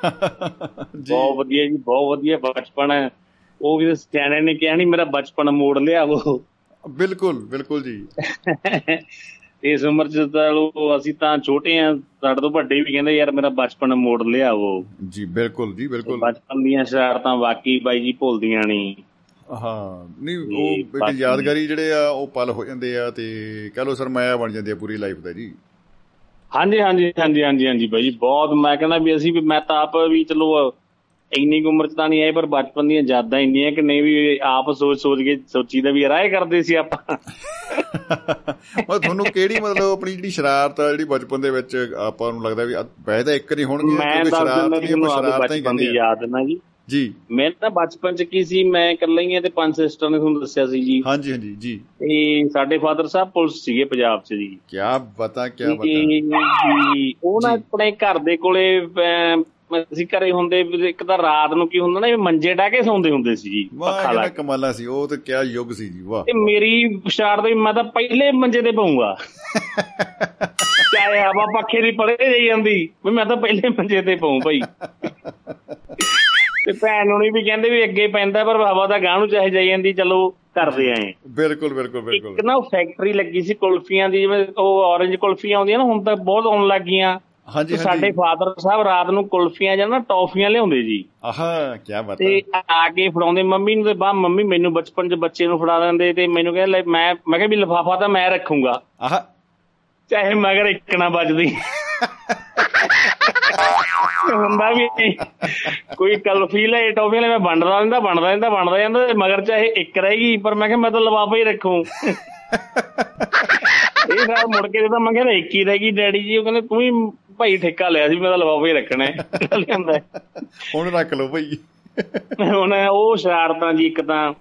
ਜੀ। ਬਹੁਤ ਵਧੀਆ ਜੀ ਬਹੁਤ ਵਧੀਆ ਬਚਪਨ ਹੈ। ਉਹ ਵੀ ਸਿਆਣੇ ਨੇ ਕਿਹਾ ਨਹੀਂ ਮੇਰਾ ਬਚਪਨ ਮੋੜ ਲਿਆਵੋ ਬਿਲਕੁਲ ਬਿਲਕੁਲ ਜੀ। ਇਸ ਉਮਰ ਚ ਤਾਂ ਲੋ ਅਸੀਂ ਤਾਂ ਛੋਟੇ ਆ ਸਾਡੇ ਤੋਂ ਵੱਡੇ ਵੀ ਕਹਿੰਦੇ ਯਾਰ ਮੇਰਾ ਬਚਪਨ ਮੋੜ ਲਿਆਵੋ ਜੀ ਬਿਲਕੁਲ ਜੀ ਬਿਲਕੁਲ। ਬਚਪਨ ਦੀਆਂ ਸ਼ਰਾਰਤਾਂ ਵਾਕਈ ਬਾਈ ਜੀ ਭੁੱਲਦੀਆਂ ਨਹੀਂ ਹਾਂ ਨਹੀਂ ਉਹ ਬਾਕੀ- ਯਾਦਗਾਰੀ ਜਿਹੜੇ ਆ ਉਹ ਪਲ ਹੋ ਜਾਂਦੇ ਆ ਤੇ ਕਹ ਲੋ ਸਰਮਾਇਆ ਬਣ ਜਾਂਦੀ ਆ ਪੂਰੀ ਲਾਈਫ ਦਾ ਜੀ। ਹਾਂਜੀ ਹਾਂਜੀ ਹਾਂਜੀ ਹਾਂਜੀ ਹਾਂਜੀ ਬਾਈ ਜੀ ਬਹੁਤ ਮੈਂ ਕਹਿੰਦਾ ਵੀ ਅਸੀਂ ਵੀ ਮੈਂ ਤਾਂ ਆਪ ਵੀ ਚਲੋ ਇੰਨੀ ਉਮਰ ਚ ਤਾਂ ਨਹੀਂ ਆਏ ਪਰ ਬਚਪਨ ਦੀਆਂ ਯਾਦਾਂ ਇੰਨੀਆਂ ਕਿ ਨਹੀਂ ਵੀ ਆਪ ਸੋਚ ਸੋਚ ਕੇ ਸੋਚੀਦਾ ਵੀ ਰਾਏ ਕਰਦੇ ਸੀ ਆਪਾਂ। ਉਹ ਤੁਹਾਨੂੰ ਕਿਹੜੀ ਮਤਲਬ ਆਪਣੀ ਜਿਹੜੀ ਸ਼ਰਾਰਤ ਆ ਜਿਹੜੀ ਬਚਪਨ ਦੇ ਵਿੱਚ ਆਪਾਂ ਨੂੰ ਲੱਗਦਾ ਵੀ ਵੈਸੇ ਤਾਂ ਇੱਕ ਨਹੀਂ ਹੋਣਗੀ ਮੈਂ ਕਿਉਂਕਿ ਸ਼ਰਾਰਤ ਨਹੀਂ ਆਪਾਂ ਸ਼ਰਾਰਤਾਂ ਹੀ ਬਚਪਨ ਦੀ ਕਹਿੰਦੇ ਯਾਦ ਨਾ ਜੀ। ਜੀ। ਮੈਂ ਤਾਂ ਬਚਪਨ ਚ ਕੀ ਸੀ ਮੈਂ ਇਕੱਲਾ ਹੀ ਆ ਤੇ ਪੰਜ ਸਿਸਟਰ ਨੇ ਤੁਹਾਨੂੰ ਦੱਸਿਆ ਸੀ ਜੀ। ਹਾਂਜੀ ਹਾਂਜੀ ਜੀ। ਤੇ ਸਾਡੇ ਫਾਦਰ ਸਾਹਿਬ ਪੁਲਿਸ ਸੀਗੇ ਪੰਜਾਬ ਚ ਜੀ। ਕੀ ਬਤਾ ਕੀ ਬਤਾ। ਤੇ ਉਹ ਨਾ ਜੀ। ਆਪਣੇ ਘਰ ਦੇ ਕੋਲੇ ਅਸੀਂ ਘਰੇ ਹੁੰਦੇ ਇੱਕ ਤਾਂ ਰਾਤ ਨੂੰ ਕੀ ਹੁੰਦਾ ਨਾ ਵੀ ਮੰਜੇ ਢਾ ਕੇ ਸੌਂਦੇ ਹੁੰਦੇ ਸੀ ਜੀ ਪੱਖਾ ਲਾ ਕੇ। ਕਮਾਲਾ ਸੀ ਉਹ ਤੇ ਕਿਆ ਯੁੱਗ ਸੀ ਜੀ ਵਾਹ। ਤੇ ਮੇਰੀ ਸ਼ਾਰਟ ਦੇ ਮੈਂ ਤਾਂ ਪਹਿਲੇ ਮੰਜੇ ਤੇ ਪਊਂਗਾ। ਚਾਹੇ ਹਵਾ ਪੱਖੇ ਦੀ ਪੜੇ ਜਾਈ ਜਾਂਦੀ ਵੀ ਮੈਂ ਤਾਂ ਪਹਿਲੇ ਮੰਜੇ ਤੇ ਪਊਂ ਭਾਈ। ਤੇ ਭੈਣ ਨੂੰ ਵੀ ਕਹਿੰਦੇ ਵੀ ਅੱਗੇ ਪੈਂਦਾ ਪਰ ਹਵਾ ਤਾਂ ਗਾਂ ਨੂੰ ਚਾਹੇ ਜਾਈ ਜਾਂਦੀ ਚਲੋ ਕਰਦੇ ਆਏ। ਬਿਲਕੁਲ ਬਿਲਕੁਲ ਬਿਲਕੁਲ। ਇੱਕ ਨਾ ਫੈਕਟਰੀ ਲੱਗੀ ਸੀ ਕੁਲਫੀਆਂ ਦੀ ਜਿਵੇਂ ਉਹ ਔਰੇਂਜ ਕੁਲਫੀਆਂ ਆਉਂਦੀਆਂ ਨਾ ਹੁਣ ਤਾਂ ਬਹੁਤ ਆਉਣ ਲੱਗ ਗਈਆਂ। ਹਾਂਜੀ ਸਾਡੇ ਫਾਦਰ ਸਾਹਿਬ ਰਾਤ ਨੂੰ ਕੁਲਫੀਆਂ ਜਾਂ ਨਾ ਟੌਫੀਆਂ ਲਿਆਉਂਦੇ ਜੀ। ਆਹਾ ਕੀ ਬਤਾ ਤੇ ਆ ਕੇ ਫੜਾਉਂਦੇ। ਮੰਮੀ ਨੂੰ ਤੇ ਬਾ ਮੰਮੀ ਮੈਨੂੰ ਬਚਪਨ 'ਚ ਬੱਚੇ ਨੂੰ ਫੜਾ ਦਿੰਦੇ ਤੇ ਮੈਨੂੰ ਕਹਿੰਦੇ ਲੈ ਮੈਂ ਮੈਂ ਕਿਹਾ ਵੀ ਲਿਫਾਫਾ ਤਾਂ ਮੈਂ ਰੱਖੂੰਗਾ। ਆਹਾ। ਚਾਹੇ ਮਗਰ ਇੱਕ ਨਾ ਵੱਜਦੀ। ਹੁੰਦਾ ਵੀ ਕੋਈ ਕਲਫੀ ਲੈ ਟੌਫੀ ਲੈ ਮੈਂ ਵੰਡਦਾ ਰਹਿੰਦਾ ਵੰਡਦਾ ਰਹਿੰਦਾ ਵੰਡਦਾ ਜਾਂਦਾ ਮਗਰ ਚਾਹੇ ਇੱਕ ਰਹੇਗੀ ਪਰ ਮੈਂ ਕਿਹਾ ਮੈਂ ਤਾਂ ਲਿਫਾਫਾ ਹੀ ਰੱਖੂ। ਇਹ ਸਾਰ ਮੁੜ ਕੇ ਤਾਂ ਮੈਂ ਕਹਿੰਦਾ ਇੱਕ ਹੀ ਰਹਿ ਗਈ ਡੈਡੀ ਜੀ ਉਹ ਕਹਿੰਦੇ ਤੂੰ ਹੀ ਭਾਈ ਠੇਕਾ ਲਿਆ ਸੀ ਮੈਂ ਤਾਂ ਲਿਫਾਫਾ ਹੀ ਰੱਖਣਾ ਹੈ ਲਿਆਂਦਾ। ਹੁਣ ਰੱਖ ਲਓ ਭਾਈ ਹੁਣ ਉਹ ਸ਼ਰਾਰਤਾਂ ਜੀ ਇੱਕ ਤਾਂ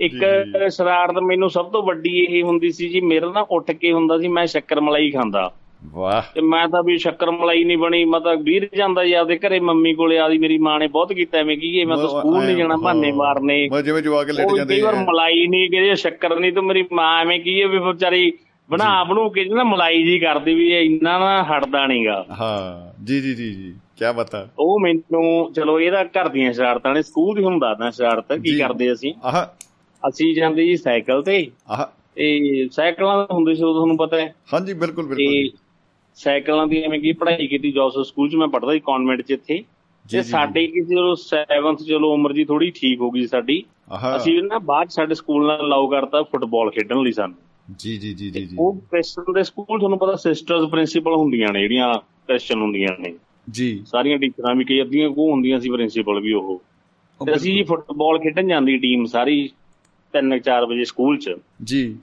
ਇੱਕ। ਸ਼ਰਾਰਤ ਮੈਨੂੰ ਸਭ ਤੋਂ ਵੱਡੀ ਇਹ ਹੁੰਦੀ ਸੀ ਜੀ ਮੇਰਾ ਨਾ ਉੱਠ ਕੇ ਹੁੰਦਾ ਸੀ ਮੈਂ ਸ਼ੱਕਰ ਮਲਾਈ ਖਾਂਦਾ ਵਾਹ ਤੇ ਮੈਂ ਤਾਂ ਵੀ ਸ਼ੱਕਰ ਮਲਾਈ ਨਹੀਂ ਬਣੀ ਮੈਂ ਤਾਂ ਵੀਰ ਜਾਂਦਾ ਜੀ ਆਪਦੇ ਘਰੇ ਮੰਮੀ ਕੋਲੇ ਆਦੀ ਮੇਰੀ ਮਾਂ ਨੇ ਬਹੁਤ ਕੀਤਾ ਐਵੇਂ ਕੀ ਮੈਂ ਤਾਂ ਸਕੂਲ ਨਹੀਂ ਜਾਣਾ ਬਹਾਨੇ ਮਾਰਨੇ ਮੈਂ ਜਿਵੇਂ ਜਵਾ ਕੇ ਲੇਟ ਉਹ ਜਾਂਦੇ ਕਈ ਵਾਰ। ਮਲਾਈ ਨਹੀਂ ਕਿ ਸ਼ੱਕਰ ਨਹੀਂ ਤੇ ਮੇਰੀ ਮਾਂ ਐਵੇਂ ਕੀ ਹੈ ਵੀ ਵਿਚਾਰੀ ਬਣਾ ਬਣੂ ਕੇ ਨਾ ਮਲਾਈ ਜੀ ਕਰਦੀ ਵੀ ਇਹ ਇੰਨਾ ਨਾ ਹਟਦਾ ਨਹੀਂਗਾ। ਹਾਂ ਜੀ ਜੀ ਜੀ ਜੀ ਕੀ ਬਤਾ ਉਹ ਮੈਨੂੰ ਚਲੋ ਇਹਦਾ ਘਰ ਦੀਆਂ ਸ਼ਰਾਰਤਾਂ ਨੇ ਸਕੂਲ ਦੀ ਹੁਣ ਦੱਸਦਾ ਸ਼ਰਾਰਤ ਕੀ। ਕਰਦੇ ਅਸੀਂ। ਆਹ। ਅਸੀਂ ਜਾਂਦੇ ਜੀ ਸਾਈਕਲ ਤੇ। ਆਹ। ਤੇ ਸਾਈਕਲਾਂ ਹੁੰਦੇ ਸੀ ਉਦੋਂ ਤੁਹਾਨੂੰ ਪਤਾ ਹੈ? ਹਾਂਜੀ ਬਿਲਕੁਲ ਬਿਲਕੁਲ ਸਾਈਕਲਾਂ ਦੀ ਐਵੇਂ ਕੀ ਪੜ੍ਹਾਈ ਕੀਤੀ ਜੋਸਫ ਸਕੂਲ ਚ ਮੈਂ ਪੜ੍ਹਦਾ ਸੀ ਕਨਵੈਂਟ ਚ ਇੱਥੇ। ਜੀ, ਤੇ। ਸਾਡੇ ਕੀ ਚਲੋ 7th ਚਲੋ ਉਮਰ ਜੀ ਥੋੜੀ ਠੀਕ ਹੋ ਗਈ ਸਾਡੀ। ਅਸੀਂ ਨਾ ਬਾਅਦ ਸਾਡੇ ਸਕੂਲ ਨਾਲ ਅਲਾਉ ਕਰਤਾ ਫੁੱਟਬਾਲ ਖੇਡਣ ਲਈ ਸਾਨੂੰ। ਜੀ ਜੀ ਜੀ ਜੀ ਉਹ ਕ੍ਰਿਸਚਨ ਦੇ ਸਕੂਲ ਤੁਹਾਨੂੰ ਪਤਾ ਸਿਸਟਰਸ ਪ੍ਰਿੰਸੀਪਲ ਹੁੰਦੀਆਂ ਨੇ ਜਿਹੜੀਆਂ ਕ੍ਰਿਸਚਨ ਹੁੰਦੀਆਂ ਨੇ। ਜੀ। ਸਾਰੀਆਂ ਟੀਚਰਾਂ ਵੀ ਕਈ ਅੱਧੀਆਂ ਕੋ ਹੁੰਦੀਆਂ ਸੀ ਪ੍ਰਿੰਸੀਪਲ ਵੀ ਉਹ। ਉਹ ਤੇ ਅਸੀਂ ਜੀ ਫੁੱਟਬਾਲ ਖੇਡਣ ਜਾਂਦੀ ਟੀਮ ਸਾਰੀ 3-4 ਵਜੇ ਸਕੂਲ 'ਚ। ਜੀ।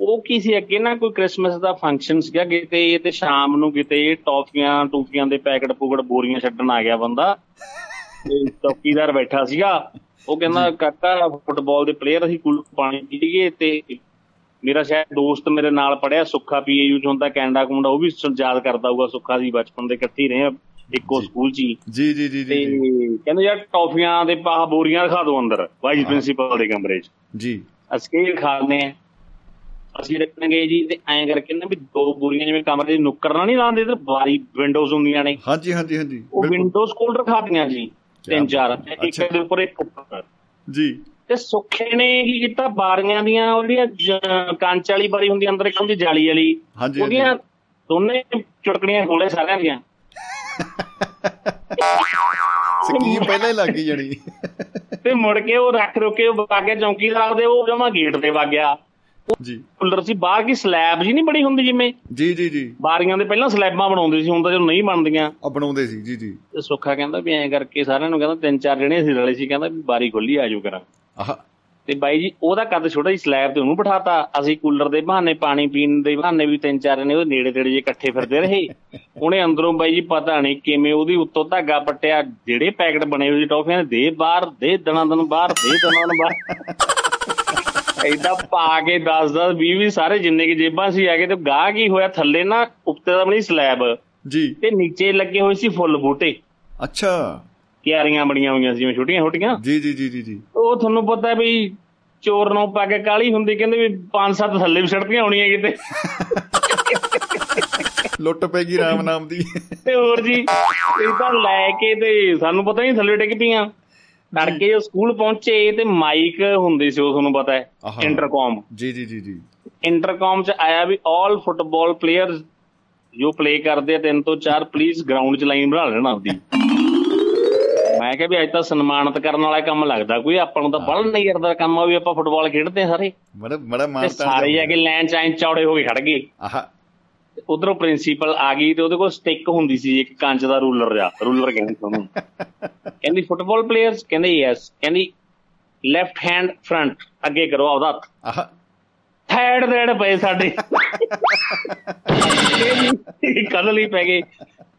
ਉਹ ਕੀ ਸੀ ਅੱਗੇ ਨਾ ਕੋਈ ਕ੍ਰਿਸਮਸ ਦਾ ਫੰਕਸ਼ਨ ਸੀਗਾ ਕਿਤੇ ਤੇ ਸ਼ਾਮ ਨੂੰ ਕਿਤੇ ਟੌਫੀਆਂ ਟੂਫੀਆਂ ਦੇ ਪੈਕਟ ਪੁਕੜ ਬੋਰੀਆਂ ਛੱਡਣ ਆ ਗਿਆ ਬੰਦਾ। ਤੇ ਚੌਕੀਦਾਰ ਬੈਠਾ ਸੀਗਾ। ਉਹ ਕਹਿੰਦਾ ਕਾਕਾ ਫੁੱਟਬਾਲ ਦੇ ਪਲੇਅਰ ਅਸੀਂ ਕੁਲ ਪਾਣੀ ਪੀਈਏ ਤੇ ਮੇਰਾ ਸ਼ਾਇਦ ਦੋਸਤ ਮੇਰੇ ਨਾਲ ਪੜਿਆ ਸੁੱਖਾ ਪੀਏਯੂ ਚ ਹੁੰਦਾ ਕੈਨੇਡਾ ਕੁੰਡਾ ਉਹ ਵੀ ਯਾਦ ਕਰਦਾ ਹੋਊਗਾ ਸੁੱਖਾ ਸੀ ਬਚਪਨ ਦੇ ਇਕੱਠੇ ਹੀ ਰਹੇ ਇੱਕੋ ਸਕੂਲ ਚ ਜੀ ਜੀ ਜੀ ਤੇ ਜੀ। ਕਹਿੰਦੇ ਯਾਰ ਟੌਫੀਆਂ ਦੇ ਪਾਹ ਬੋਰੀਆਂ ਰਖਾ ਦਿਓ ਅੰਦਰ ਵਾਈਸ ਪ੍ਰਿੰਸੀਪਲ ਦੇ ਕਮਰੇ 'ਚ। ਜੀ। ਅਸੀਂ ਖਾਣੇ ਅਸੀਂ ਰੱਖਣਗੇ ਜੀ ਤੇ ਐਂ ਕਰਕੇ ਨਾ ਵੀ ਦੋ ਬੋਰੀਆਂ ਜਿਵੇਂ ਕਮਰੇ ਦੀ ਨੁੱਕਰ ਨਾਲ ਨਹੀਂ ਲਾਉਂਦੇ ਤੇ ਬਾਰੀ ਵਿੰਡੋਜ਼ ਹੁੰਦੀਆਂ ਨੇ। ਹਾਂਜੀ ਹਾਂਜੀ ਹਾਂਜੀ ਉਹ ਵਿੰਡੋਜ਼ ਕੋਲ ਰਖਾਤੀਆਂ ਜੀ ਤਿੰਨ ਚਾਰ। ਇੱਕ ਦੇ ਉੱਪਰ ਇੱਕ ਉੱਪਰ। ਜੀ। ਤੇ ਸੁੱਖੇ ਨੇ ਕੀ ਕੀਤਾ ਬਾਰੀਆਂ ਦੀਆਂ ਉਹਦੀਆਂ ਕੰਚ ਵਾਲੀ ਬਾਰੀ ਹੁੰਦੀ ਅੰਦਰ ਇੱਕ ਹੁੰਦੀ ਜਾਲੀ ਵਾਲੀ। ਉਹਦੀਆਂ ਦੋਨੇ ਚੁਟਕਣੀਆਂ ਖੋਲੇ ਸਾਰਿਆਂ ਦੀਆਂ। ਸਕੀਮ ਪਹਿਲਾਂ ਹੀ ਲੱਗ ਗਈ ਜਣੀ। ਤੇ ਮੁੜ ਕੇ ਉਹ ਰੱਖ ਰੁਕੇ ਉਹ ਬਾਗੇ ਚੌਂਕੀਦਾਰ ਦੇ ਉਹ ਜਮਾ ਗੇਟ ਤੇ ਵਗ ਗਿਆ ਜੀ। ਕੂਲਰ ਸੀ ਬਾਹਰ ਕੀ ਸਲੈਬ ਜੀ ਨਹੀਂ ਬਣੀ ਹੁੰਦੀ ਜਿਵੇਂ? ਜੀ ਜੀ ਜੀ। ਬਾਰੀਆਂ ਦੇ ਪਹਿਲਾਂ ਸਲੈਬਾਂ ਬਣਾਉਂਦੇ ਸੀ ਹੁਣ ਤਾਂ ਜਦੋਂ ਨਹੀਂ ਬਣਦੀਆਂ। ਆ ਬਣਾਉਂਦੇ ਸੀ ਜੀ ਜੀ। ਤੇ ਸੁੱਖਾ ਕਹਿੰਦਾ ਵੀ ਐਂ ਕਰਕੇ ਸਾਰਿਆਂ ਨੂੰ ਕਹਿੰਦਾ ਤਿੰਨ ਚਾਰ ਜਣੇ ਅਸੀਂ ਰਲੇ ਸੀ ਕਹਿੰਦਾ ਵੀ ਬਾਰੀ ਖੁੱਲੀ ਆਜੋ ਕਰਾਂ। ਆਹ। ਤੇ ਬਾਈ ਜੀ ਉਹਦਾ ਕੱਦ ਛੋਟਾ ਜਿਹਾ ਸਲੈਬ ਤੇ ਉਹਨੂੰ ਬਿਠਾਤਾ। ਅਸੀਂ ਕੂਲਰ ਦੇ ਬਹਾਨੇ ਪਾਣੀ ਪੀਣ ਦੇ ਬਹਾਨੇ ਵੀ ਤਿੰਨ ਚਾਰ ਨੇ ਉਹਦੇ ਨੇੜੇ ਤੇੜੇ ਜੇ ਇਕੱਠੇ ਫਿਰਦੇ ਰਹੇ। ਉਹਨੇ ਅੰਦਰੋਂ ਬਾਈ ਜੀ ਪਤਾ ਨਹੀਂ ਕਿਵੇਂ ਉਹਦੀ ਉੱਤੋਂ ਧਾਗਾ ਪੱਟਿਆ ਜਿਹੜੇ ਪੈਕਟ ਬਣੇ ਹੋਏ ਸੀ ਟੌਫੀਆਂ ਦੇ ਦੇ ਬਾਹਰ ਦੇ ਦਣਾ ਦਨ ਬਾਹਰ ਦੇ ਦਣਾ ਦਨ ਬਾਹਰ। ਏਦਾਂ ਪਾ ਕੇ 10 10 20 20 ਸਾਰੇ ਜਿੰਨੇ ਕੀ ਜੇਬਾਂ ਸੀ ਆ ਗਏ ਤੇ ਗਾਹ ਕੀ ਹੋਇਆ ਥੱਲੇ ਨਾ ਉੱਤੇ ਦਾ ਬਣੀ ਸਲੈਬ ਜੀ। ਤੇ ਨੀਚੇ ਲੱਗੇ ਹੋਏ ਸੀ ਫੁੱਲ ਬੂਟੇ। ਅੱਛਾ। ਕਿਆਰੀਆਂ ਬਣੀਆਂ ਹੋਈਆਂ ਸੀ ਜਿਵੇਂ ਛੋਟੀਆਂ ਛੋਟੀਆਂ। ਜੀ ਜੀ ਜੀ ਜੀ ਜੀ। ਉਹ ਤੁਹਾਨੂੰ ਪਤਾ ਵੀ ਚੋਰ ਨੂੰ ਪਾ ਕੇ ਕਾਲੀ ਹੁੰਦੀ ਕਹਿੰਦੇ ਵੀ ਪੰਜ ਸੱਤ ਥੱਲੇ ਵੀ ਸੜਦੀਆਂ ਹੋਣੀਆਂ ਕਿਤੇ। ਲੁੱਟ ਪੈਗੀ ਰਾਮ ਨਾਮ ਦੀ। ਤੇ ਹੋਰ ਜੀ ਇਹ ਤਾਂ ਲੈ ਕੇ ਤੇ ਸਾਨੂੰ ਪਤਾ ਨਹੀਂ ਥੱਲੇ ਡਿੱਗ ਪਈਆਂ। ਤੜਕੇ ਜਦੋਂ ਸਕੂਲ ਪਹੁੰਚੇ ਤੇ ਮਾਈਕ ਹੁੰਦੇ ਸੀ ਉਹ ਤੁਹਾਨੂੰ ਪਤਾ ਹੈ। ਇੰਟਰਕਮ। ਜੀ ਜੀ ਜੀ ਜੀ। ਇੰਟਰਕਮ ਚ ਆਇਆ ਵੀ ਆਲ ਫੁੱਟਬਾਲ ਪਲੇਅਰਸ ਜੋ ਪਲੇ ਕਰਦੇ ਆ ਤਿੰਨ ਤੋਂ ਚਾਰ ਪਲੀਜ਼ ਗਰਾਊਂਡ ਚ ਲਾਈਨ ਬਣਾ ਲੈਣਾ ਆਪਦੀ। ਮੈਂ ਕਿਹਾ ਵੀ ਅੱਜ ਤਾਂ ਸਨਮਾਨਿਤ ਕਰਨ ਵਾਲਾ ਕੰਮ ਲੱਗਦਾ ਕੋਈ ਆਪਾਂ ਨੂੰ ਤਾਂ ਬੜਾ ਨਹੀਂ ਕਰਦਾ ਕੰਮ ਆ ਵੀ ਆਪਾਂ ਫੁੱਟਬਾਲ ਖੇਡਦੇ ਆ ਸਾਰੇ। ਬੜਾ ਬੜਾ ਤੇ ਮਾਨਤਾ ਸਾਰੇ ਜਾ ਕੇ ਲਾਈਨ ਚ ਐਂ ਚੌੜੇ ਹੋ ਕੇ ਖੜ ਗਏ। ਆਹ। ਉਧਰੋਂ ਪ੍ਰਿੰਸੀਪਲ ਆ ਗਈ ਤੇ ਉਹਦੇ ਕੋਲ ਸਟਿੱਕ ਹੁੰਦੀ ਸੀ ਇੱਕ ਕੰਚ ਦਾ ਰੂਲਰ ਜਾ ਰੂਲਰ ਕਹਿੰਦੇ ਉਹਨੂੰ। ਕਹਿੰਦੀ ਫੁੱਟਬਾਲ ਪਲੇਅਰਸ ਕਹਿੰਦੇ ਯੈਸ ਕਹਿੰਦੀ ਲੈਫਟ ਹੈਂਡ ਫਰੰਟ ਅੱਗੇ ਕਰੋ ਆਪਦਾ ਹੱਥ। ਆਹ। ਥੈੜ ਥੈੜ ਪਏ ਸਾਡੇ। ਕਦਲ ਹੀ ਪੈ ਗਏ।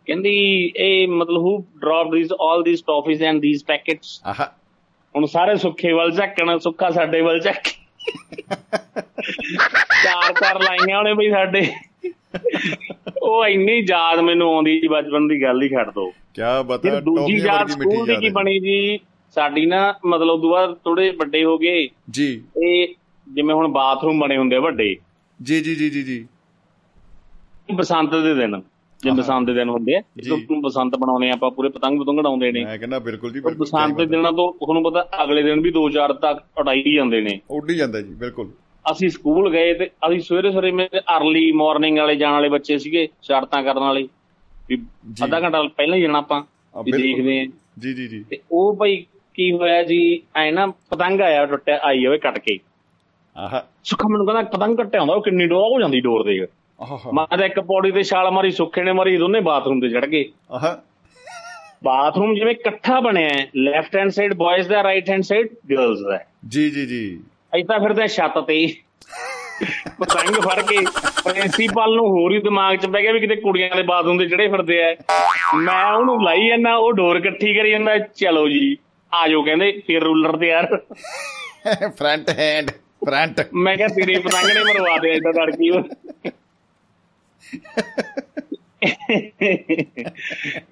ਕਹਿੰਦੀ ਇਹ ਮਤਲਬ who drop these all these toffees and these packets ਆਹ। ਹੁਣ ਸਾਰੇ ਸੁੱਖੇ ਵੱਲ ਝੱਕਣ ਸੁੱਖਾ ਸਾਡੇ ਵੱਲ ਝੱਕ। ਚਾਰ ਚਾਰ ਲਾਈਆਂ ਉਹਨੇ ਬਈ ਸਾਡੇ। ਉਹ ਇੰਨੀ ਯਾਦ ਮੈਨੂੰ ਆਉਂਦੀ ਜੀ ਬਚਪਨ ਦੀ ਗੱਲ ਹੀ ਛੱਡ ਦੋ। ਕੀ ਬਤਾ ਦੂਜੀ ਯਾਦ ਸਕੂਲ ਦੀ ਕੀ। ਬਣੀ ਜੀ? ਸਾਡੀ ਨਾ ਮਤਲਬ ਦੁਆ ਥੋੜੇ ਵੱਡੇ ਹੋ ਗਏ। ਜੀ। ਇਹ ਜਿਵੇਂ ਹੁਣ ਬਾਥਰੂਮ ਬਣੇ ਹੁੰਦੇ ਵੱਡੇ। ਜੀ ਜੀ ਜੀ ਜੀ ਜੀ। ਬਸੰਤ ਦੇ ਦਿਨ। ਜੇ। ਬਸੰਤ ਦੇ ਦਿਨ ਹੁੰਦੇ ਆ। ਜਦੋਂ ਬਸੰਤ ਬਣਾਉਣੇ ਆ ਆਪਾਂ ਪੂਰੇ ਪਤੰਗ ਪਤੰਗ ਉਡਾਉਂਦੇ ਨੇ। ਮੈਂ ਕਹਿੰਦਾ ਬਿਲਕੁਲ ਜੀ ਬਿਲਕੁਲ ਬਸੰਤ ਦੇ ਦਿਨਾਂ ਤੋਂ ਤੁਹਾਨੂੰ ਪਤਾ ਅਗਲੇ ਦਿਨ ਵੀ 2-4 ਤੱਕ ਉਡਾਈ ਜਾਂਦੇ ਨੇ। ਉੱਡ ਹੀ ਜਾਂਦਾ ਜੀ ਬਿਲਕੁਲ। ਅਸੀਂ ਸਕੂਲ ਗਏ ਤੇ ਅਸੀਂ ਸਵੇਰੇ ਸਵੇਰੇ ਮੇਰੇ ਅਰਲੀ ਮਾਰਨਿੰਗ ਵਾਲੇ ਜਾਣ ਵਾਲੇ ਬੱਚੇ ਸੀਗੇ ਸ਼ਰਾਰਤਾਂ ਕਰਨ ਵਾਲੇ। ਵੀ। ਅੱਧਾ ਘੰਟਾ ਪਹਿਲਾਂ ਹੀ ਜਾਣਾ ਆਪਾਂ ਵੀ। ਦੇਖਦੇ ਆ ਜੀ ਜੀ ਜੀ। ਤੇ ਉਹ ਭਾਈ ਕੀ ਹੋਇਆ ਜੀ ਐ ਨਾ ਪਤੰਗ ਆਇਆ ਟੁੱਟਿਆ ਆਈ ਹੋਵੇ ਕੱਟ ਕੇ। ਆਹ। ਸੁੱਖਾ ਮੈਨੂੰ ਕਹਿੰਦਾ ਪਤੰਗ ਕੱਟਿਆ ਹੁੰਦਾ ਉਹ ਕਿੰਨੀ ਡੋਰ ਹੋ ਜਾਂਦੀ ਡੋਰ ਦੇ ਮੈਂ ਤਾਂ ਇੱਕ ਪੌੜੀ ਤੇ ਛਾਲ ਮਾਰੀ ਸੁੱਖੇ ਨੇ ਮਾਰੀ ਦੋਨੇ ਬਾਥਰੂਮ ਤੇ ਚੜ ਗਏ। ਆਹ। ਬਾਥਰੂਮ ਜਿਵੇਂ ਇਕੱਠਾ ਬਣਿਆ ਹੈ ਲੈਫਟ ਹੈਂਡ ਸਾਈਡ ਬॉयਜ਼ ਦਾ ਰਾਈਟ ਹੈਂਡ ਸਾਈਡ ਗਰਲਸ ਦਾ। ਜੀ ਜੀ ਜੀ। ਐਦਾਂ ਫਿਰਦੇ ਛੱਤ ਤੇ ਪਤੰਗ ਫੜ ਕੇ ਪ੍ਰਿੰਸੀਪਲ ਨੂੰ ਹੋਰ ਹੀ ਦਿਮਾਗ 'ਚ ਪੈ ਗਿਆ ਵੀ ਕਿਤੇ ਕੁੜੀਆਂ ਦੇ ਬਾਥਰੂਮ ਦੇ ਜਿਹੜੇ ਫਿਰਦੇ ਆ। ਮੈਂ ਉਹਨੂੰ ਲਾਈ ਜਾਂਦਾ ਉਹ ਡੋਰ ਇਕੱਠੀ ਕਰੀ ਜਾਂਦਾ ਚਲੋ ਜੀ ਆਜੋ ਕਹਿੰਦੇ ਫਿਰ ਰੂਲਰ ਤੇ ਯਾਰ। ਫਰੰਟ ਹੈਂਡ ਫਰੰਟ ਮੈਂ ਕਿਹਾ ਤੇਰੇ ਪਤੰਗ ਨੇ ਮਰਵਾ ਦੇ ਏਦਾਂ ਤੜਕੀ।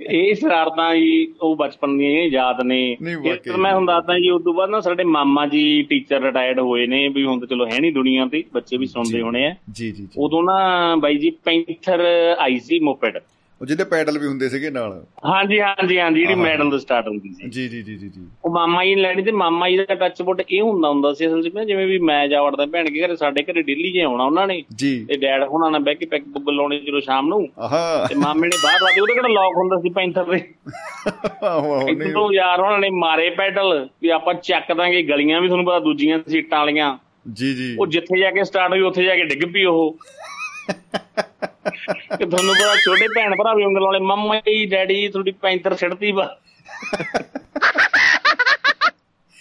ਇਹ ਸ਼ਰਾਰਤਾਂ ਜੀ ਉਹ ਬਚਪਨ ਦੀਆਂ ਇਹ ਯਾਦ ਨੇ ਵਾਕਈ। ਮੈਂ ਹੁਣ ਦੱਸਦਾ ਜੀ ਉਸ ਤੋਂ ਬਾਅਦ ਨਾ ਸਾਡੇ ਮਾਮਾ ਜੀ ਟੀਚਰ ਰਿਟਾਇਰਡ ਹੋਏ ਨੇ ਵੀ ਹੁਣ ਤਾਂ ਚਲੋ ਹੈ ਨਹੀਂ ਦੁਨੀਆ ਤੇ ਬੱਚੇ ਵੀ ਸੁਣਦੇ। ਹੋਣੇ ਆ ਜੀ ਜੀ ਜੀ ਉਦੋਂ ਨਾ ਬਾਈ ਜੀ ਪੈਂਥਰ ਆਈ ਸੀ ਮੋਪੈਡ ਉਹ ਜਿਹਦੇ ਪੈਡਲ ਵੀ ਹੁੰਦੇ ਸੀਗੇ ਨਾਲ। ਹਾਂਜੀ ਹਾਂਜੀ ਹਾਂਜੀ ਜਿਹੜੀ। ਮੈਡਲ ਤੋਂ ਸਟਾਰਟ ਹੁੰਦੀ ਸੀ। ਜੀ ਜੀ ਜੀ ਜੀ ਜੀ। ਉਹ ਮਾਮਾ ਜੀ ਨੇ ਲੈਣੀ ਤੇ ਮਾਮਾ ਜੀ ਦਾ ਟੱਚ ਬੁੱਟ ਇਹ ਹੁੰਦਾ ਹੁੰਦਾ ਸੀ ਅਸਲ 'ਚ ਨਾ ਜਿਵੇਂ ਵੀ ਮੈਂ ਜਾ ਵੜਦਾ ਭੈਣ ਕੇ ਘਰੇ ਸਾਡੇ ਘਰੇ ਡੇਲੀ ਜੇ ਆਉਣਾ ਉਹਨਾਂ ਨੇ ਜੀ। ਤੇ ਡੈਡ ਹੁਣਾਂ ਨਾਲ ਬਹਿ ਕੇ ਪੈਗ ਪੁੱਗ ਲਾਉਣੇ ਜਦੋਂ ਸ਼ਾਮ ਨੂੰ ਆਹਾ। ਤੇ ਮਾਮੇ ਨੇ ਬਾਹਰ ਲਾ ਦੇ ਉਹਦੇ ਕਿਹੜਾ ਲੌਕ ਹੁੰਦਾ ਸੀ ਪੈਂਥਰ ਦੇ ਆਹੋ ਨਹੀਂ। ਇਦੋਂ ਯਾਰ ਉਹਨਾਂ ਨੇ ਮਾਰੇ ਪੈਡਲ ਵੀ ਆਪਾਂ ਚੱਕ ਦਾਂਗੇ ਗਲੀਆਂ ਵੀ ਤੁਹਾਨੂੰ ਪਤਾ ਦੂਜੀਆਂ ਸੀਟਾਂ ਵਾਲੀਆਂ। ਜੀ ਜੀ। ਉਹ ਜਿੱਥੇ ਜਾ ਕੇ ਸਟਾਰਟ ਹੋਈ ਉੱਥੇ ਜਾ ਕੇ ਡਿੱਗ ਪਈ ਉਹ। ਕਿ ਤੁਹਾਨੂੰ ਪਤਾ ਛੋਟੇ ਭੈਣ ਭਰਾ ਵੀ ਉਂਗਲ ਵਾਲੇ ਮੰਮਾ ਜੀ ਡੈਡੀ ਤੁਹਾਡੀ ਪੈਂਥਰ ਛੱਡਤੀ ਵਾ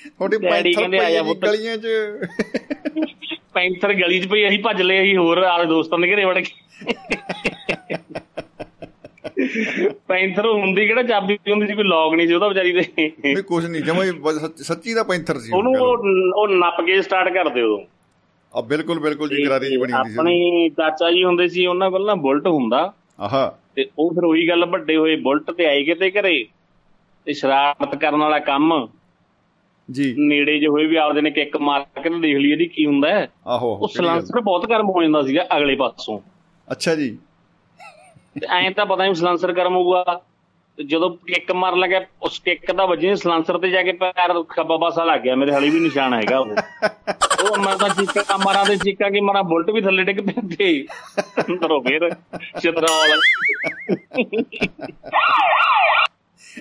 ਤੁਹਾਡੇ ਜਾ ਪਈ। ਗਲੀਆਂ 'ਚ। ਪੈਂਥਰ ਗਲੀ 'ਚ ਪਈ ਅਸੀਂ ਭੱਜ ਲਏ ਅਸੀਂ ਹੋਰ ਆਲੇ ਦੋਸਤਾਂ ਦੇ ਘਰੇ ਵੜ ਕੇ। ਪੈਂਥਰ ਹੁੰਦੀ ਕਿਹੜਾ ਚਾਬੀ ਹੁੰਦੀ ਸੀ ਕੋਈ ਲੌਕ ਨਹੀਂ ਸੀ ਉਹਦਾ ਵਿਚਾਰੀ ਦੇ। ਨਹੀਂ ਕੁਝ ਨਹੀਂ ਜਮਾ ਸੱਚ- ਦਾ ਪੈਂਥਰ ਸੀ ਉਹ ਉਹਨੂੰ ਉਹ ਨੱਪ ਕੇ ਸਟਾਰਟ ਕਰਦੇ ਉਦੋਂ ਆ ਬਿਲਕੁਲ ਬਿਲਕੁਲ ਜੀ ਗਰਾਰੀ ਜੀ ਬਣੀ ਹੁੰਦੀ ਸੀ। ਆਪਣੇ ਚਾਚਾ ਜੀ ਹੁੰਦੇ ਸੀ ਉਹਨਾਂ ਕੋਲ ਨਾ ਬੁਲਟ ਹੁੰਦਾ। ਆਹਾ। ਤੇ ਉਹ ਫਿਰ ਉਹੀ ਗੱਲ ਵੱਡੇ ਹੋਏ ਬੁਲਟ ਤੇ ਆਏ ਕਿਤੇ ਘਰੇ? ਤੇ ਸ਼ਰਾਰਤ ਕਰਨ ਵਾਲਾ ਕੰਮ? ਜੀ। ਨੇੜੇ ਜੇ ਹੋਏ ਵੀ ਆਪਦੇ ਨੇ ਕਿੱਕ ਮਾਰ ਕੇ ਤੇ ਦੇਖ ਲਈ ਇਹਦੀ ਕੀ ਹੁੰਦਾ ਹੈ? ਆਹੋ ਉਹ ਸਲਾਂਸਰ ਬਹੁਤ ਗਰਮ ਹੋ ਜਾਂਦਾ ਸੀਗਾ ਅਗਲੇ ਪਾਸੋਂ। ਅੱਛਾ ਜੀ। ਐਂ ਤਾਂ ਪਤਾ ਨਹੀਂ ਸਲਾਂਸਰ ਗਰਮ ਹੋਊਗਾ। ਜਦੋਂ ਕਿੱਕ ਮਾਰਨ ਲੱਗਾ ਉਸ ਕਿੱਕ ਦਾ ਵੱਜੇ ਸਲਾਂਸਰ ਤੇ ਜਾ ਕੇ ਪੈਰ ਖੱਬਾ ਪਾਸਾ ਲੱਗ ਗਿਆ, ਮੇਰੇ ਹਲੀ ਵੀ ਨਿਸ਼ਾਨ ਹੈਗਾ ਉਹ। ਉਹ ਮੈਂ ਤਾਂ ਚੀਕਾਂ ਮਾਰਾਂ ਦੇ ਚੀਕਾਂ ਕੀ ਮਾਰਾਂ, ਬੁਲਟ ਵੀ ਥੱਲੇ ਡਿੱਗ ਪੈਂਦੇ ਅੰਦਰੋਂ ਫੇਰ ਚਿਤਰੌਲ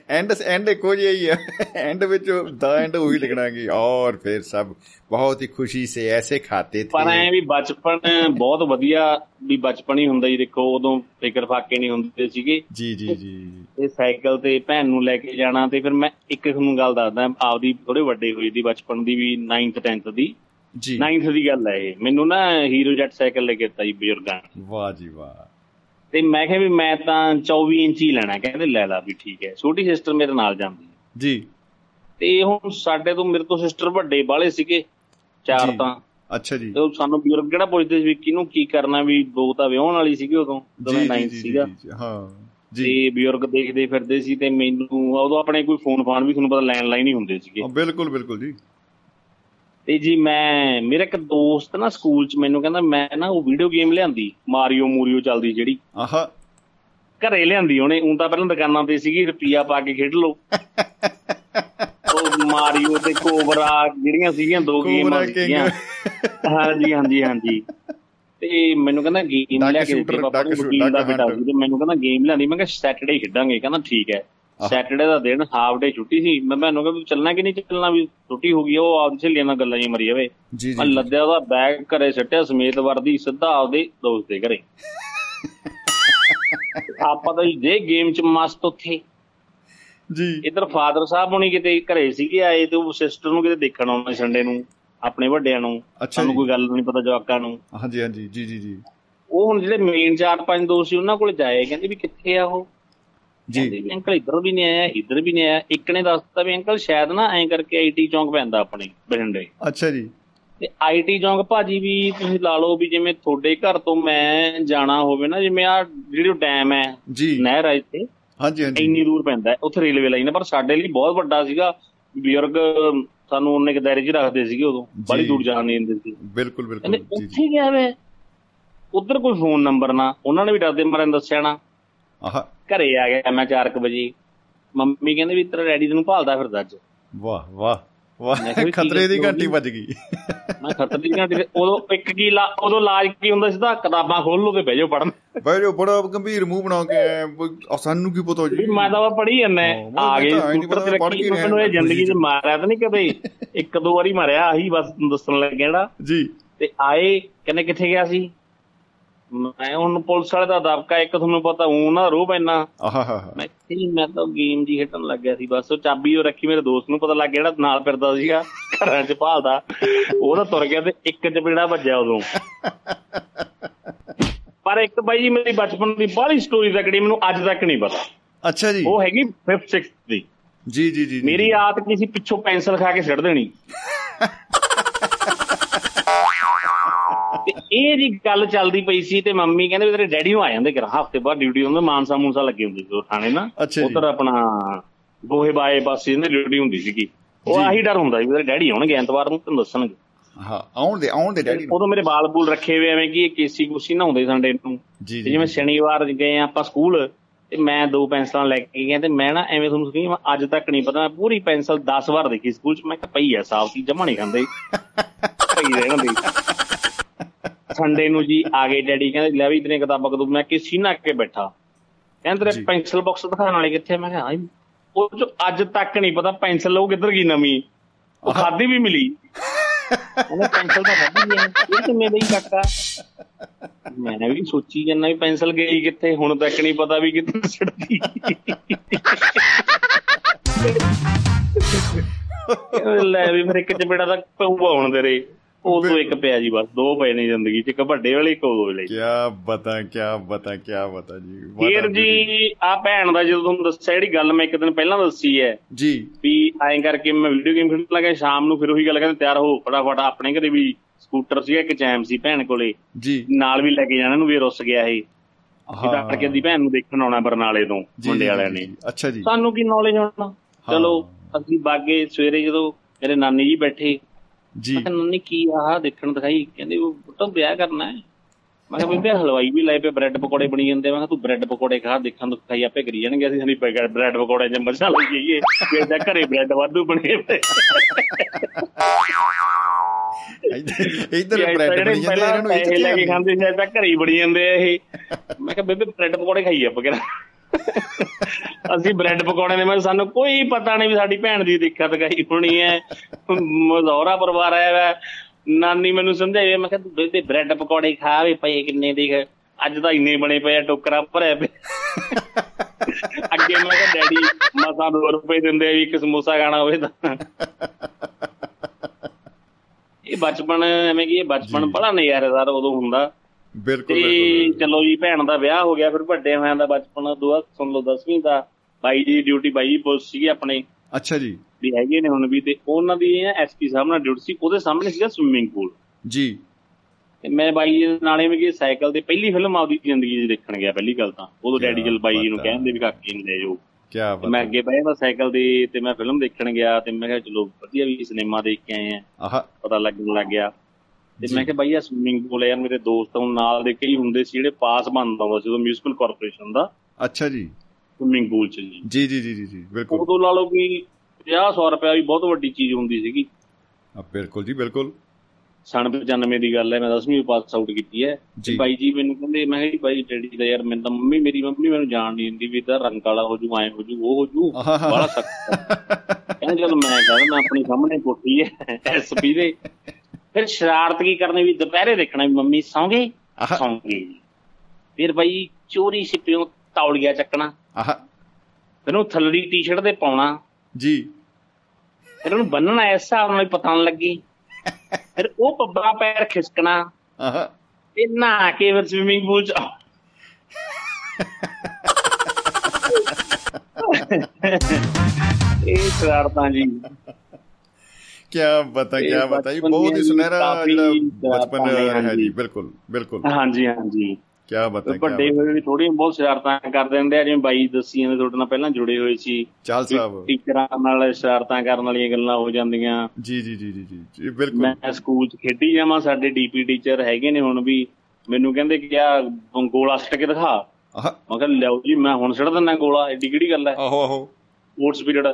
ਐਂਡ ਐਂਡ ਇੱਕੋ ਜਿਹਾ ਹੀ ਹੈ ਐਂਡ ਵਿੱਚ ਦਾ ਐਂਡ ਉਹੀ ਲਿਖਣਾ ਕਿ ਔਰ ਫਿਰ ਸਭ ਬਹੁਤ ਹੀ ਖੁਸ਼ੀ ਸੇ ਐਸੇ ਖਾਤੇ ਪਰ ਐ ਥੇ ਵੀ ਬਚਪਨ ਬਹੁਤ ਵਧੀਆ ਵੀ ਬਚਪਨ ਹੀ ਹੁੰਦਾ ਜੀ ਦੇਖੋ ਉਦੋਂ ਫਿਕਰ ਫਾਕੇ ਨਹੀਂ ਹੁੰਦੇ ਸੀਗੇ। ਜੀ ਜੀ ਜੀ। ਤੇ ਸਾਈਕਲ ਤੇ ਭੈਣ ਨੂੰ ਲੈ ਕੇ ਜਾਣਾ ਤੇ ਫਿਰ ਮੈਂ ਇੱਕ ਤੁਹਾਨੂੰ ਗੱਲ ਦੱਸਦਾ ਆਪਦੀ ਥੋੜੇ ਵੱਡੇ ਹੋਈ ਦੀ ਬਚਪਨ ਦੀ ਵੀ 9th 10th ਦੀ। ਜੀ। 9th ਦੀ ਗੱਲ ਹੈ ਇਹ। ਮੈਨੂੰ ਨਾ ਹੀਰੋ ਜੈਟ ਸਾਈਕਲ ਲੈ ਕੇ ਦਿੱਤਾ ਜੀ ਬਜ਼ੁਰਗਾਂ। ਵਾਹ ਜੀ ਵਾਹ। ਤੇ ਮੈਂ ਕਿਹਾ ਵੀ ਮੈਂ ਤਾਂ 24 ਇੰਚ ਹੀ ਲੈਣਾ ਕਹਿੰਦੇ ਲੈ ਲਾ ਵੀ ਠੀਕ ਹੈ। ਛੋਟੀ ਸਿਸਟਰ ਮੇਰੇ ਨਾਲ ਜਾਂਦੀ। ਜੀ। ਤੇ ਹੁਣ ਸਾਡੇ ਤੋਂ ਮੇਰੇ ਤੋਂ ਸਿਸਟਰ ਵੱਡੇ ਬਾਲੇ ਸੀਗੇ ਚਾਰ। ਤਾਂ। ਅੱਛਾ ਜੀ। ਤੇ ਸਾਨੂੰ ਬਜ਼ੁਰਗ ਕਿਹੜਾ ਪੁੱਛਦੇ ਸੀ ਵੀ ਕਿਹਨੂੰ ਕੀ ਕਰਨਾ ਵੀ ਦੋ ਤਾਂ ਵਿਆਹਣ ਵਾਲੀ ਸੀਗੀ ਉਦੋਂ ਜਦੋਂ ਜੀ ਮੈਂ ਜੀ 9th ਜੀ ਸੀਗਾ। ਜੀ, ਹਾਂ ਜੀ। ਤੇ ਬਜ਼ੁਰਗ ਦੇਖਦੇ ਫਿਰਦੇ ਸੀ ਤੇ ਮੈਨੂੰ ਉਦੋਂ ਆਪਣੇ ਕੋਈ ਫੋਨ ਫਾਨ ਵੀ ਤੁਹਾਨੂੰ ਪਤਾ ਲੈਣ ਲਾਈਨ ਹੀ ਹੁੰਦੇ ਸੀਗੇ। ਬਿਲਕੁਲ ਬਿਲਕੁਲ ਜੀ। ਤੇ ਜੀ ਮੈਂ ਮੇਰਾ ਇੱਕ ਦੋਸਤ ਨਾ ਸਕੂਲ 'ਚ ਮੈਨੂੰ ਕਹਿੰਦਾ ਮੈਂ ਨਾ ਉਹ ਵੀਡੀਓ ਗੇਮ ਲਿਆਂਦੀ ਮਾਰੀਓ ਮੂਰੀਓ ਚੱਲਦੀ ਜਿਹੜੀ। ਆਹਾ। ਘਰੇ ਲਿਆਂਦੀ ਉਹਨੇ ਉਂ ਤਾਂ ਪਹਿਲਾਂ ਦੁਕਾਨਾਂ ਤੇ ਸੀਗੀ ਰੁਪਈਆ ਪਾ ਕੇ ਖੇਡ ਲਓ। ਉਹ ਮਾਰੀਓ ਤੇ ਕੋਬਰਾ ਜਿਹੜੀਆਂ ਸੀਗੀਆਂ ਦੋ ਗੇਮਾਂ। ਸੀਗੀਆਂ। ਹਾਂਜੀ ਹਾਂਜੀ ਹਾਂਜੀ। ਤੇ ਮੈਨੂੰ ਕਹਿੰਦਾ ਗੇਮ ਲਿਆ ਕੇ ਦਿੱਤੀ ਪਾਪਾ ਨੂੰ ਵਕੀਲ ਦਾ ਬੇਟਾ। ਸੀ ਤੇ ਮੈਨੂੰ ਕਹਿੰਦਾ ਗੇਮ ਲਿਆਂਦੀ। ਮੈਂ ਕਿਹਾ ਸੈਟਰਡੇ ਖੇਡਾਂਗੇ। ਕਹਿੰਦਾ ਠੀਕ ਹੈ। ਸੈਟਰਡੇ ਦਾ ਦਿਨ ਹਾਫ ਡੇ ਛੁੱਟੀ ਸੀ। ਮੈਂ ਮੈਨੂੰ ਕਿਹਾ ਵੀ ਚੱਲਣਾ ਕਿ ਨਹੀਂ ਚੱਲਣਾ? ਵੀ ਛੁੱਟੀ ਹੋ ਗਈ ਉਹ ਆਪਦੀ ਸਹੇਲੀਆਂ ਨਾਲ ਗੱਲਾਂ ਹੀ ਮਰੀ ਜਾਵੇ। ਜੀ ਮੈਂ ਜੀ। ਲੱਦਿਆ ਉਹਦਾ ਬੈਗ ਘਰੇ ਸੱਟਿਆ ਸਮੇਤ ਵਰਦੀ ਸਿੱਧਾ ਆਪਦੇ ਦੋਸਤ ਦੇ ਘਰੇ। ਆਪਾਂ ਤਾਂ ਜੀ ਜੇ ਗੇਮ ਚ ਮਸਤ ਉੱਥੇ। ਜੀ। ਇਧਰ ਫਾਦਰ ਸਾਹਿਬ ਹੁਣੀ ਕਿਤੇ ਘਰੇ ਸੀਗੇ ਆਏ ਤੇ ਉਹ ਸਿਸਟਰ ਨੂੰ ਕਿਤੇ ਦੇਖਣ ਆਉਣਾ ਸੰਡੇ ਨੂੰ ਆਪਣੇ ਵੱਡਿਆਂ ਨੂੰ ਸਾਨੂੰ ਜੀ। ਕੋਈ ਗੱਲ ਨਹੀਂ ਪਤਾ ਜਵਾਕਾਂ ਨੂੰ। ਹਾਂਜੀ ਹਾਂਜੀ। ਜੀ ਜੀ ਜੀ। ਉਹ ਹੁਣ ਜਿਹੜੇ ਮੇਨ ਚਾਰ ਪੰਜ ਦੋਸਤ ਸੀ ਉਹਨਾਂ ਕੋਲ ਜਾਏ ਕਹਿੰਦੇ ਵੀ ਕਿੱਥੇ ਆ ਉਹ? ਜੀ। ਅੰਕਲ ਇੱਧਰ ਵੀ ਨਹੀਂ ਆਇਆ ਇੱਧਰ ਵੀ ਨਹੀਂ ਆਇਆ। ਇੱਕ ਨੇ ਦੱਸਤਾ ਵੀ ਅੰਕਲ ਸ਼ਾਇਦ ਨਾ ਐਂ ਕਰਕੇ ਆਈਟੀ ਚੌਂਕ ਪੈਂਦਾ ਆਪਣੇ ਬਠਿੰਡੇ। ਅੱਛਾ ਜੀ। ਤੇ ਆਈਟੀ ਚੌਂਕ ਭਾਜੀ ਵੀ ਤੁਸੀਂ ਲਾ ਲਓ ਵੀ ਜਿਵੇਂ ਤੁਹਾਡੇ ਘਰ ਤੋਂ ਮੈਂ ਜਾਣਾ ਹੋਵੇ ਨਾ ਜਿਵੇਂ ਆ ਜਿਹੜੀ ਡੈਮ ਹੈ ਨਹਿਰ ਆ ਇੱਥੇ ਹਾਂਜੀ ਹਾਂਜੀ। ਇੰਨੀ ਦੂਰ ਪੈਂਦਾ ਹੈ, ਉੱਥੇ ਰੇਲਵੇ ਲਾਈਨ ਹੈ। ਪਰ ਸਾਡੇ ਲਈ ਬਹੁਤ ਵੱਡਾ ਸੀਗਾ ਬਜ਼ੁਰਗ ਸਾਨੂੰ ਉਹਨੇ ਕਿ ਦਾਇਰੇ 'ਚ ਰੱਖਦੇ ਸੀਗੇ ਉਦੋਂ ਬੜੀ। ਦੂਰ ਜਾਣ ਨਹੀਂ ਦਿੰਦੇ ਸੀ। ਬਿਲਕੁਲ ਬਿਲਕੁਲ। ਜੀ ਉੱਥੇ ਗਿਆ ਵੇ ਉਧਰ ਕੋਈ ਫੋਨ ਨੰਬਰ ਨਾ ਉਹਨਾਂ ਨੇ ਵੀ ਡਰਦੇ ਮਾਰੇ ਦੱਸਿਆ ਨਾ। ਆਹਾ ਘਰੇ ਆ ਗਿਆ ਮੈਂ 4 ਵਜੇ। ਮੰਮੀ ਕਹਿੰਦੇ ਵੀ ਤੇਰਾ ਡੈਡੀ ਤੈਨੂੰ ਭਾਲਦਾ ਫਿਰਦਾ ਅੱਜ। ਵਾਹ ਵਾਹ ਵਾਹ ਖਤਰੇ ਦੀ ਘੰਟੀ ਵੱਜ ਗਈ। ਮੈਂ ਖਤਰ ਦੀ ਘੰਟੀ ਉਦੋਂ ਇੱਕ ਕੀ ਲਾ ਉਦੋਂ ਲਾਜ ਕੀ ਹੁੰਦਾ ਸੀ ਤਾਂ ਕਿਤਾਬਾਂ ਖੋਲ ਲਓ ਤੇ ਬਹਿ ਜਾਓ ਪੜਨ ਬਈ ਜੋ ਬੜਾ ਗੰਭੀਰ ਮੂੰਹ ਬਣਾ ਕੇ ਸਾਨੂੰ ਕੀ ਪਤਾ ਜੀ। ਮੈਂ ਤਾਂ ਪੜ੍ਹੀ ਜਾਂਦਾ। ਆ ਗਏ ਸਕੂਟਰ ਤੇ ਰੱਖੀ ਮੈਨੂੰ ਇਹ ਜ਼ਿੰਦਗੀ 'ਚ ਮਾਰਿਆ ਤਾਂ ਨਹੀਂ ਕਦੇ। ਇੱਕ ਦੋ ਵਾਰੀ ਮਾਰਿਆ ਆਹੀ ਬਸ ਦੱਸਣ ਲੱਗਿਆ ਜਿਹੜਾ ਜੀ। ਤੇ ਆਏ ਕਹਿੰਦੇ ਕਿੱਥੇ ਗਿਆ ਸੀ? ਮੈਂ ਹੁਣ ਪੁਲਿਸ ਵਾਲੇ ਦਾ ਦਬਕਾ ਇੱਕ ਤੁਹਾਨੂੰ ਪਤਾ ਉਹ ਨਾ ਰੋਹ ਪੈਣਾ ਆਹਾ ਹਾ ਹਾ। ਮੈਂ ਜੀ ਮੈਂ ਤਾਂ ਗੇਮ ਜੀ ਖੇਡਣ ਲੱਗਿਆ ਸੀ ਬਸ ਉਹ ਚਾਬੀ ਉਹ ਰੱਖੀ ਮੇਰੇ ਦੋਸਤ ਨੂੰ ਪਤਾ ਲੱਗ ਗਿਆ ਜਿਹੜਾ ਨਾਲ ਫਿਰਦਾ ਸੀਗਾ ਘਰਾਂ 'ਚ ਭਾਲਦਾ। ਉਹ ਤਾਂ ਤੁਰ ਗਿਆ ਤੇ ਇੱਕ ਚਪੇੜਾ ਵੱਜਿਆ ਉਦੋਂ। ਪਰ ਇੱਕ ਬਾਈ ਜੀ ਮੇਰੀ ਬਚਪਨ ਦੀ ਬਾਹਲੀ ਸਟੋਰੀ ਤੱਕੜੀ ਮੈਨੂੰ ਅੱਜ ਤੱਕ ਨਹੀਂ ਪਤਾ। ਅੱਛਾ ਜੀ। ਉਹ ਹੈਗੀ 5th 6th ਦੀ। ਜੀ ਜੀ ਜੀ ਜੀ। ਮੇਰੀ ਆਦਤ ਕੀ ਸੀ ਪਿੱਛੋਂ ਪੈਨਸਲ ਖਾ ਕੇ ਸਿੱਟ ਦੇਣੀ। ਤੇ ਇਹ ਜੀ ਗੱਲ ਚੱਲਦੀ ਪਈ ਸੀ ਤੇ ਮੰਮੀ ਕਹਿੰਦੇ ਤੇਰੇ ਡੈਡੀ ਨੂੰ ਆ ਜਾਂਦੇ ਕਰ ਹਫ਼ਤੇ ਬਾਅਦ ਡਿਊਟੀ ਹੁੰਦੀ ਮਾਨਸਾ ਮੂਨਸਾ ਲੱਗੇ ਹੁੰਦੇ ਸੀ ਥਾਣੇ ਨਾ। ਉਧਰ ਆਪਣਾ ਗੋਹੇ ਬਾਏ ਪਾਸੇ ਇਹਨਾਂ ਡਿਊਟੀ ਹੁੰਦੀ ਸੀਗੀ। ਉਹ। ਆਹੀ ਡਰ ਹੁੰਦਾ ਸੀ ਤੇਰੇ ਡੈਡੀ ਆਉਣਗੇ ਐਤਵਾਰ ਨੂੰ ਤੈਨੂੰ ਦੱਸਣਗੇ। ਹਾਂ ਆਉਣ ਦੇ ਆਉਣ ਦੇ ਡੈਡੀ ਨੂੰ। ਉਦੋਂ ਮੇਰੇ ਬਾਲ ਬੂਲ ਰੱਖੇ ਹੋਏ ਐਵੇਂ ਕਿ ਇਹ ਕੇਸੀ ਕੁਸੀ ਸੰਡੇ ਨੂੰ। ਜੀ ਤੇ ਜੀ। ਜਿਵੇਂ ਸ਼ਨੀਵਾਰ ਗਏ ਆਪਾਂ ਸਕੂਲ ਤੇ ਮੈਂ ਦੋ ਪੈਨਸਲਾਂ ਲੈ ਕੇ ਗਿਆ ਤੇ ਮੈਂ ਨਾ ਐਵੇਂ ਤੁਹਾਨੂੰ ਕਹੀ ਮੈਂ ਅੱਜ ਤੱਕ ਨਹੀਂ ਪਤਾ ਪੂਰੀ ਪੈਨਸਲ 10 ਵਾਰ ਦੇਖੀ ਸਕੂਲ ਚ। ਮੈਂ ਕਿਹਾ ਪਈ ਐ ਸਾਫ਼ ਸੀ ਜਮਾ ਨਹੀਂ ਖਾਂਦੇ ਪਈ ਰਹਿਣ ਦੀ। ਸੰਡੇ ਨੂੰ ਜੀ ਆ ਗਏ ਡੈਡੀ ਕਹਿੰਦੇ ਲੈ ਵੀ ਇਤਨੇ ਕਿਤਾਬਾਂ ਕਦੋਂ ਮੈਂ ਕਿਸ ਸੀਨਾ ਕੇ ਬੈਠਾ। ਕਹਿੰਦੇ ਜੀ। ਤੇਰੇ ਪੈਨਸਲ ਬਾਕਸ ਦਿਖਾਉਣ ਵਾਲੇ ਕਿੱਥੇ ਮੈਂ ਕਿਹਾ ਜੀ। ਉਹ ਚ ਅੱਜ ਤੱਕ ਨਹੀਂ ਪਤਾ ਪੈਨਸਲ ਉਹ ਕਿੱਧਰ ਗਈ ਨਵੀਂ? ਉਹ ਖਾਦੀ ਵੀ ਮਿਲੀ। ਉਹਨੇ ਪੈਨਸਲ ਤਾਂ ਖਾਦੀ ਹੈ ਇਹ ਕਿੰਨੇ ਦੀ ਕਾਕਾ ਮੈਂ ਵੀ ਸੋਚੀ ਜਾਂਦਾ ਵੀ ਪੈਨਸਲ ਗਈ ਕਿੱਥੇ ਹੁਣ ਤੱਕ ਨਹੀਂ ਪਤਾ ਵੀ ਕਿੱਥੇ ਛੱਡ ਗਈ। ਲੈ ਵੀ ਫਿਰ ਇੱਕ ਚਪੇੜਾ ਤੱਕ ਪਊਗਾ ਹੁਣ ਤੇਰੇ। ਉਹ ਤੋਂ ਇੱਕ ਪਿਆ ਜੀ ਬਸ ਦੋ ਪਏ ਨੇ ਜ਼ਿੰਦਗੀ ਚ ਇੱਕ ਵੱਡੇ ਵਾਲੇ ਇੱਕ ਉਹ ਵਾਲੇ। ਕੀ ਬਤਾ ਕੀ ਬਤਾ ਕੀ ਬਤਾ ਜੀ। ਫੇਰ ਜੀ ਆ ਭੈਣ ਦਾ ਜਦੋਂ ਤੁਹਾਨੂੰ ਦੱਸਿਆ ਜਿਹੜੀ ਗੱਲ ਮੈਂ ਇੱਕ ਦਿਨ ਪਹਿਲਾਂ ਦੱਸੀ ਹੈ ਜੀ। ਵੀ ਐਂ ਕਰਕੇ ਮੈਂ ਵੀਡੀਓ ਗੇਮ ਖੇਡਣ ਲੱਗਾ ਸ਼ਾਮ ਨੂੰ ਫਿਰ ਉਹੀ ਗੱਲ ਕਹਿੰਦੇ ਤਿਆਰ ਹੋ ਫਟਾਫਟ ਆਪਣੇ ਘਰੇ ਵੀ ਸਕੂਟਰ ਸੀਗਾ ਇੱਕ ਚੈਮ ਸੀ ਭੈਣ ਕੋਲੇ। ਜੀ। ਨਾਲ ਵੀ ਲੈ ਕੇ ਜਾਣਾ ਨੂੰ ਵੀ ਰੁੱਸ ਗਿਆ ਇਹ। ਹਾਂ। ਹਾਂ ਕਿ ਦੀ ਭੈਣ ਨੂੰ ਦੇਖਣ ਆਉਣਾ ਬਰਨਾਲੇ ਤੋਂ ਮੁੰਡੇ ਵਾਲਿਆਂ ਨੇ। ਅੱਛਾ ਜੀ। ਸਾਨੂੰ ਕੀ ਨੌਲੇਜ ਹੋਣਾ? ਚਲੋ ਅਸੀਂ ਬਾਗੇ ਸਵੇਰੇ ਜਦੋਂ ਮੇਰੇ ਨਾਨੀ ਜੀ ਬੈਠੇ ਜੀ। ਮੈਂ ਕਿਹਾ ਨਾਨੀ ਕੀ ਆਹ ਦੇਖਣ ਦਿਖਾਈ। ਕਹਿੰਦੇ ਉਹ ਪੁੱਤੋਂ ਵਿਆਹ ਕਰਨਾ ਹੈ। ਮੈਂ ਕਿਹਾ ਬੀਬੀ ਹਲਵਾਈ ਵੀ ਲਾਏ ਪਏ ਬ੍ਰੈਡ ਪਕੌੜੇ ਬਣੀ ਜਾਂਦੇ ਮੈਂ ਕਿਹਾ ਤੂੰ ਬ੍ਰੈਡ ਪਕੌੜੇ ਖਾ ਦੇਖਣ ਤੋਂ ਖਾਈ ਆਪੇ ਕਰੀ ਜਾਣਗੇ। ਅਸੀਂ ਨਹੀਂ ਬ੍ਰੈਡ ਪਕੌੜੇ ਚ ਮਜ਼ਾ ਲਈ ਜਾਈਏ। ਕਿ ਏਦਾਂ ਘਰੇ ਬ੍ਰੈਡ ਵਾਧੂ ਬਣੇ ਪਏ ਇਧਰ ਬ੍ਰੈਡ ਬਣੀ ਜਾਂਦੇ ਇਹਨਾਂ ਨੂੰ ਇਹ ਲੈ ਕੇ ਖਾਂਦੇ ਸੀ ਏਦਾਂ ਘਰੇ ਹੀ ਬਣੀ ਜਾਂਦੇ ਇਹ। ਮੈਂ ਕਿਹਾ ਬੇਬੇ ਬ੍ਰੈਡ ਪਕੌੜੇ ਖਾਈਏ ਆਪਾਂ ਕਿਹੜਾ? ਅਸੀਂ ਬ੍ਰੈਡ ਪਕੌੜੇ ਦੇ ਮੈਂ ਸਾਨੂੰ ਕੋਈ ਪਤਾ ਨਹੀਂ ਵੀ ਸਾਡੀ ਭੈਣ ਦੀ ਦਿੱਕਤ ਗਈ ਹੋਣੀ ਹੈ। ਮਜ਼ੌਰਾ ਪਰਿਵਾਰ ਆਇਆ ਵਾ ਨਾਨੀ ਮੈਨੂੰ ਸਮਝਾਈ ਮੈਂ ਕਿਹਾ ਤੂੰ ਬੇਬੇ ਬ੍ਰੈਡ ਪਕੌੜੇ ਖਾ ਵੀ ਪਏ ਕਿੰਨੇ ਦੇ ਅੱਜ ਤਾਂ ਇੰਨੇ ਬਣੇ ਪਏ ਆ ਟੋਕਰਾ ਭਰਿਆ ਪਿਆ। ਅੱਗੇ ਮੈਂ ਕਿਹਾ ਡੈਡੀ ਮਸਾਂ 2 ਰੁਪਏ ਦਿੰਦੇ ਵੀ ਇੱਕ ਸਮੋਸਾ ਖਾਣਾ ਹੋਵੇ ਤਾਂ। ਇਹ ਬਚਪਨ ਐਵੇਂ ਕਿ ਇਹ ਬਚਪਨ। ਬੜਾ ਨਜ਼ਾਰੇਦਾਰ ਉਦੋਂ ਹੁੰਦਾ। ਬਿਲਕੁਲ ਤੇ ਚਲੋ ਜੀ ਭੈਣ ਦਾ ਵਿਆਹ ਹੋ ਗਿਆ ਫਿਰ ਵੱਡੇ ਹੋਇਆਂ ਦਾ ਬਚਪਨ ਦੁਆ ਸੁਣ ਲਓ 10ਵੀਂ ਦਾ। ਬਾਈ ਜੀ ਡਿਊਟੀ ਬਾਈ ਪੁਲਿਸ ਸੀਗੇ ਆਪਣੇ। ਅੱਛਾ ਜੀ। ਵੀ ਹੈਗੇ ਨੇ ਹੁਣ ਵੀ ਤੇ ਉਹਨਾਂ ਦੀ ਐਸਪੀ ਸਾਹਿਬ ਨਾਲ ਡਿਊਟੀ ਸੀ ਉਹਦੇ ਸਾਹਮਣੇ ਸੀਗਾ ਸਵਿਮਿੰਗ ਪੂਲ ਜੀ। ਤੇ ਮੈਂ ਬਾਈ ਜੀ ਨਾਲੇ ਮੈਂ ਕਿ ਸਾਈਕਲ ਤੇ ਪਹਿਲੀ ਫਿਲਮ ਆਪਦੀ ਜ਼ਿੰਦਗੀ 'ਚ ਦੇਖਣ ਗਿਆ ਪਹਿਲੀ ਗੱਲ ਤਾਂ। ਉਦੋਂ ਡੈਡੀ ਚਲ ਬਾਈ ਜੀ ਨੂੰ ਬਾਤ। ਕਹਿੰਦੇ ਵੀ ਕਾਕੇ ਨੂੰ ਲੈ ਜਾਓ। ਕੀ ਤੇ ਮੈਂ ਬਤਾ ਅੱਗੇ ਬਹਿ ਜਾਂਦਾ ਸਾਈਕਲ ਤੇ ਤੇ ਮੈਂ ਫਿਲਮ ਦੇਖਣ ਗਿਆ ਤੇ ਮੈਂ ਕਿਹਾ ਚਲੋ ਵਧੀਆ ਵੀ ਸਿਨੇਮਾ ਦੇਖ ਕੇ ਆਏ ਆ। ਆਹ। ਪਤਾ ਲੱਗਣ ਲੱਗ ਗਿਆ। ਤੇ। ਮੈਂ ਕਿਹਾ ਬਾਈ ਆ ਸਵਿਮਿੰਗ ਪੂਲ ਯਾਰ ਮੇਰੇ ਦੋਸਤ ਹੁਣ ਨਾਲ ਦੇ ਕਈ ਹੁੰਦੇ ਸੀ ਜਿਹੜੇ ਪਾਸ ਬਣਦਾ ਹੁੰਦਾ ਸੀ ਉਹ ਮਿਊਨਿਸਪਲ ਕਾਰਪੋਰੇਸ਼ਨ ਦਾ। ਅੱਛਾ ਜੀ। ਸਵਿਮਿੰਗ ਪੂਲ ਚ ਜੀ। ਜੀ ਜੀ ਜੀ ਜੀ ਬਿਲਕੁਲ। ਉਦੋਂ ਲਾ ਲਓ ਵੀ 50 ਰੁਪਏ ਵੀ ਬਹੁਤ ਵੱਡੀ ਚੀਜ਼ ਹੁੰਦੀ ਸੀਗੀ। ਆ, ਬਿਲਕੁਲ ਜੀ ਬਿਲਕੁਲ। ਸਨ 95 ਦੀ ਗੱਲ ਹੈ ਮੈਂ 10ਵੀਂ ਪਾਸ ਆਊਟ ਕੀਤੀ ਹੈ। ਤੇ ਬਾਈ ਜੀ ਮੈਨੂੰ ਕਹਿੰਦੇ ਮੈਂ ਕਿਹਾ ਬਾਈ ਡੈਡੀ ਦਾ ਯਾਰ ਮੈਨੂੰ ਤਾਂ ਮੰਮੀ ਮੇਰੀ ਮੰਮੀ ਮੈਨੂੰ ਜਾਣ ਨਹੀਂ ਦਿੰਦੀ ਵੀ ਇਹਦਾ ਰੰਗ ਕਾਲਾ ਹੋ ਜੂ ਐ ਹੋ ਜੂ ਉਹ ਹੋ ਜੂ। ਬੜਾ ਸਖਤ ਕਹਿੰਦੇ ਚਲ ਮੈਂ ਕਹਿੰਦਾ ਮੈਂ ਆਪਣੀ ਸਾਹਮਣੇ ਕੋਠੀ ਹੈ ਐਸਪੀ ਦੇ। ਫਿਰ ਸ਼ਰਾਰਤ ਕੀ ਕਰਨੀ ਵੀ ਦੁਪਹਿਰੇ ਦੇਖਣਾ ਵੀ ਮੰਮੀ ਸੌਂ ਆਹ। ਸੌਂ ਜੀ। ਫਿਰ ਬਾਈ ਚੋਰੀ ਛਿਪਿਓ ਤੌਲੀਆ ਚੱਕਣਾ। ਆਹ। ਉਹ ਥੱਲੜੀ ਟੀ-ਸ਼ਰਟ ਤੇ ਪਾਉਣਾ। ਜੀ। ਫਿਰ ਉਹਨੂੰ ਬੰਨਣਾ ਇਸ ਹਿਸਾਬ ਨਾਲ ਹੀ ਪਤਾ ਨਹੀਂ ਲੱਗੀ। ਫਿਰ ਉਹ ਪੱਬਾ ਪੈਰ ਖਿਸਕਣਾ। ਆਹ। ਤੇ ਨਹਾ ਕੇ ਫਿਰ ਸਵਿਮਿੰਗ ਪੂਲ ਚ ਇਹ ਸ਼ਰਾਰਤਾਂ ਜੀ। ਕੀ ਬਤਾ ਕੀ ਇਹ ਬਤਾ ਇਹ ਬਹੁਤ ਹੀ ਸੁਨਹਿਰਾ ਬਚਪਨ ਹੈ ਜੀ। ਬਿਲਕੁਲ ਬਿਲਕੁਲ। ਹਾਂਜੀ ਹਾਂਜੀ। ਕੀ ਬਤਾ ਕੀ ਵੱਡੇ ਹੋਏ ਵੀ ਥੋੜੀਆਂ ਬਹੁਤ ਸ਼ਰਾਰਤਾਂ ਕਰਦੇ ਹੁੰਦੇ ਆ ਜਿਵੇਂ ਬਾਈ ਦੱਸੀਆਂ ਨੇ ਤੁਹਾਡੇ ਨਾਲ ਪਹਿਲਾਂ ਜੁੜੇ ਹੋਏ ਸੀ। ਚਾਲ ਸਾਹਿਬ। ਟੀਚਰਾਂ ਨਾਲ ਸ਼ਰਾਰਤਾਂ ਕਰਨ ਵਾਲੀਆਂ ਗੱਲਾਂ ਹੋ ਜਾਂਦੀਆਂ। ਜੀ ਜੀ ਜੀ ਜੀ ਜੀ ਬਿਲਕੁਲ। ਮੈਂ ਸਕੂਲ 'ਚ ਖੇਡੀ ਜਾਵਾਂ ਸਾਡੇ ਡੀਪੀ ਟੀਚਰ ਹੈਗੇ ਨੇ ਹੁਣ ਵੀ। ਮੈਨੂੰ ਕਹਿੰਦੇ ਕਿ ਆ ਗੋਲਾ ਸੱਟ ਕੇ ਦਿਖਾ। ਮੈਂ ਕਿਹਾ ਲਿਆਓ ਜੀ ਮੈਂ ਹੁਣ ਸਿੱਟ ਦਿੰਦਾ ਗੋਲਾ ਐਡੀ ਕਿਹੜੀ ਗੱਲ ਹੈ? ਆਹੋ ਆਹੋ। ਸਪੋਰਟਸ ਪੀਰੀਅਡ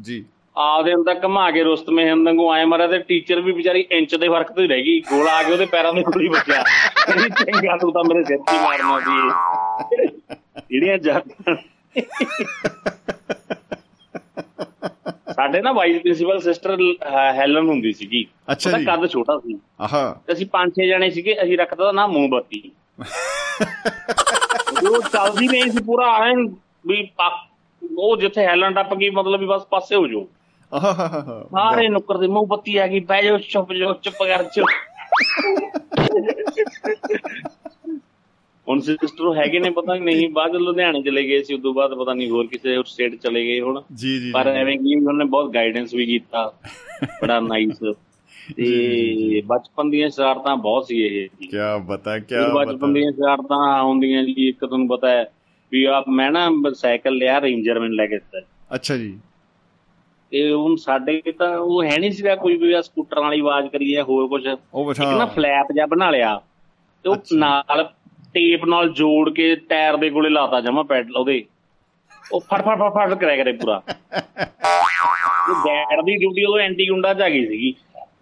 ਜੀ। ਆਪਦੇ ਅੰਦਰ ਘਮਾ ਕੇ ਰੁਸਤਮੇ ਹੰਦੰਗੂ ਆਏ ਮਾਰਿਆ ਤੇ ਟੀਚਰ ਵੀ ਵਿਚਾਰੀ ਇੰਚ ਦੇ ਫ਼ਰਕ ਤੋਂ ਹੀ ਰਹਿ ਗਈ। ਗੋਲਾ ਆ ਕੇ ਉਹਦੇ ਪੈਰਾਂ ਦੇ ਕੋਲ ਹੀ ਵੱਜਿਆ। ਚੰਗਾ ਤੂੰ ਤਾਂ ਮੇਰੇ ਸਿਰ 'ਤੇ ਹੀ ਮਾਰਨਾ ਸੀ ਜਿਹੜੀਆਂ ਜਾਤਾਂ ਸਾਡੇ ਨਾ ਵਾਈਸ ਪ੍ਰਿੰਸੀਪਲ ਸਿਸਟਰ ਹੈਲਨ ਹੁੰਦੀ ਸੀਗੀ। ਅੱਛਾ ਉਹਦਾ ਜੀ। ਕੱਦ ਛੋਟਾ ਸੀ। ਆਹ। ਤੇ ਅਸੀਂ ਪੰਜ ਛੇ ਜਣੇ ਸੀਗੇ ਅਸੀਂ ਰੱਖਦਾ ਤਾਂ ਨਾ ਮੋਮਬੱਤੀ। ਉਹ ਚੱਲਦੀ ਨਹੀਂ ਸੀ ਪੂਰਾ ਐਨ ਵੀ ਉਹ ਜਿੱਥੇ ਹੈਲਨ ਟੱਪ ਗਈ ਮਤਲਬ ਵੀ ਬਸ ਪਾਸੇ ਹੋ ਜਾਓ। ਸਾਰੇ ਨੁੱਕਰ ਦੇ ਮੋਮਬੱਤੀ ਆ ਗਈ ਬਹਿ ਜਾਓ ਚੁੱਪ ਜਾਓ ਚੁੱਪ ਕਰ ਚੁੱਪ ਹੁਣ ਸਿਸਟਰ ਹੈਗੇ ਨੇ ਪਤਾ ਨਹੀਂ ਬਾਅਦ ਚ ਲੁਧਿਆਣੇ ਚਲੇ ਗਏ ਸੀ ਉਦੋਂ ਬਾਅਦ ਪਤਾ ਨਹੀਂ ਹੋਰ ਕਿਸੇ ਹੋਰ ਸਟੇਟ ਚਲੇ ਗਏ ਹੁਣ। ਜੀ ਜੀ ਪਰ। ਐਵੇਂ ਕੀ ਉਹਨੇ ਬਹੁਤ ਗਾਈਡੈਂਸ ਵੀ ਕੀਤਾ ਬੜਾ ਨਾਈਸ ਤੇ ਬਚਪਨ ਦੀਆਂ ਸ਼ਰਾਰਤਾਂ ਬਹੁਤ ਸੀ ਇਹ। ਕੀ ਬਤਾ ਕੀ ਬਚਪਨ ਦੀਆਂ ਸ਼ਰਾਰਤਾਂ ਹੁੰਦੀਆਂ ਜੀ ਇੱਕ ਤੁਹਾਨੂੰ ਪਤਾ ਹੈ ਵੀ ਆ ਮੈਂ ਨਾ ਸਾਈਕਲ ਲਿਆ ਰੇਂਜਰ ਮੈਨੂੰ ਲੈ ਕੇ ਦਿੱਤਾ। ਅੱਛਾ ਜੀ। ਤੇ ਹੁਣ ਸਾਡੇ ਤਾਂ ਉਹ ਹੈ ਨਹੀਂ ਸੀਗਾ ਕੋਈ ਵੀ ਸਕੂਟਰ ਵਾਲੀ ਆਵਾਜ਼ ਕਰੀਏ ਹੋਰ ਕੁਝ ਇੱਕ ਉਹ ਨਾ ਫਲੈਪ ਜਿਹਾ ਬਣਾ ਲਿਆ। ਤੇ ਉਹ। ਨਾਲ ਟੇਪ ਨਾਲ ਜੋੜ ਕੇ ਟਾਇਰ ਦੇ ਕੋਲੇ ਲਾਤਾ ਜਮਾ ਪੈਡਲ ਉਹਦੇ। ਉਹ ਫੜ ਫੜ ਫੜ ਫੜ ਕਰਿਆ ਕਰੇ ਪੂਰਾ। ਉਹ ਗੈਰ ਦੀ ਡਿਊਟੀ ਉਹ ਐਂਟੀ ਗੁੰਡਾ ਚ ਆ ਗਈ ਸੀਗੀ।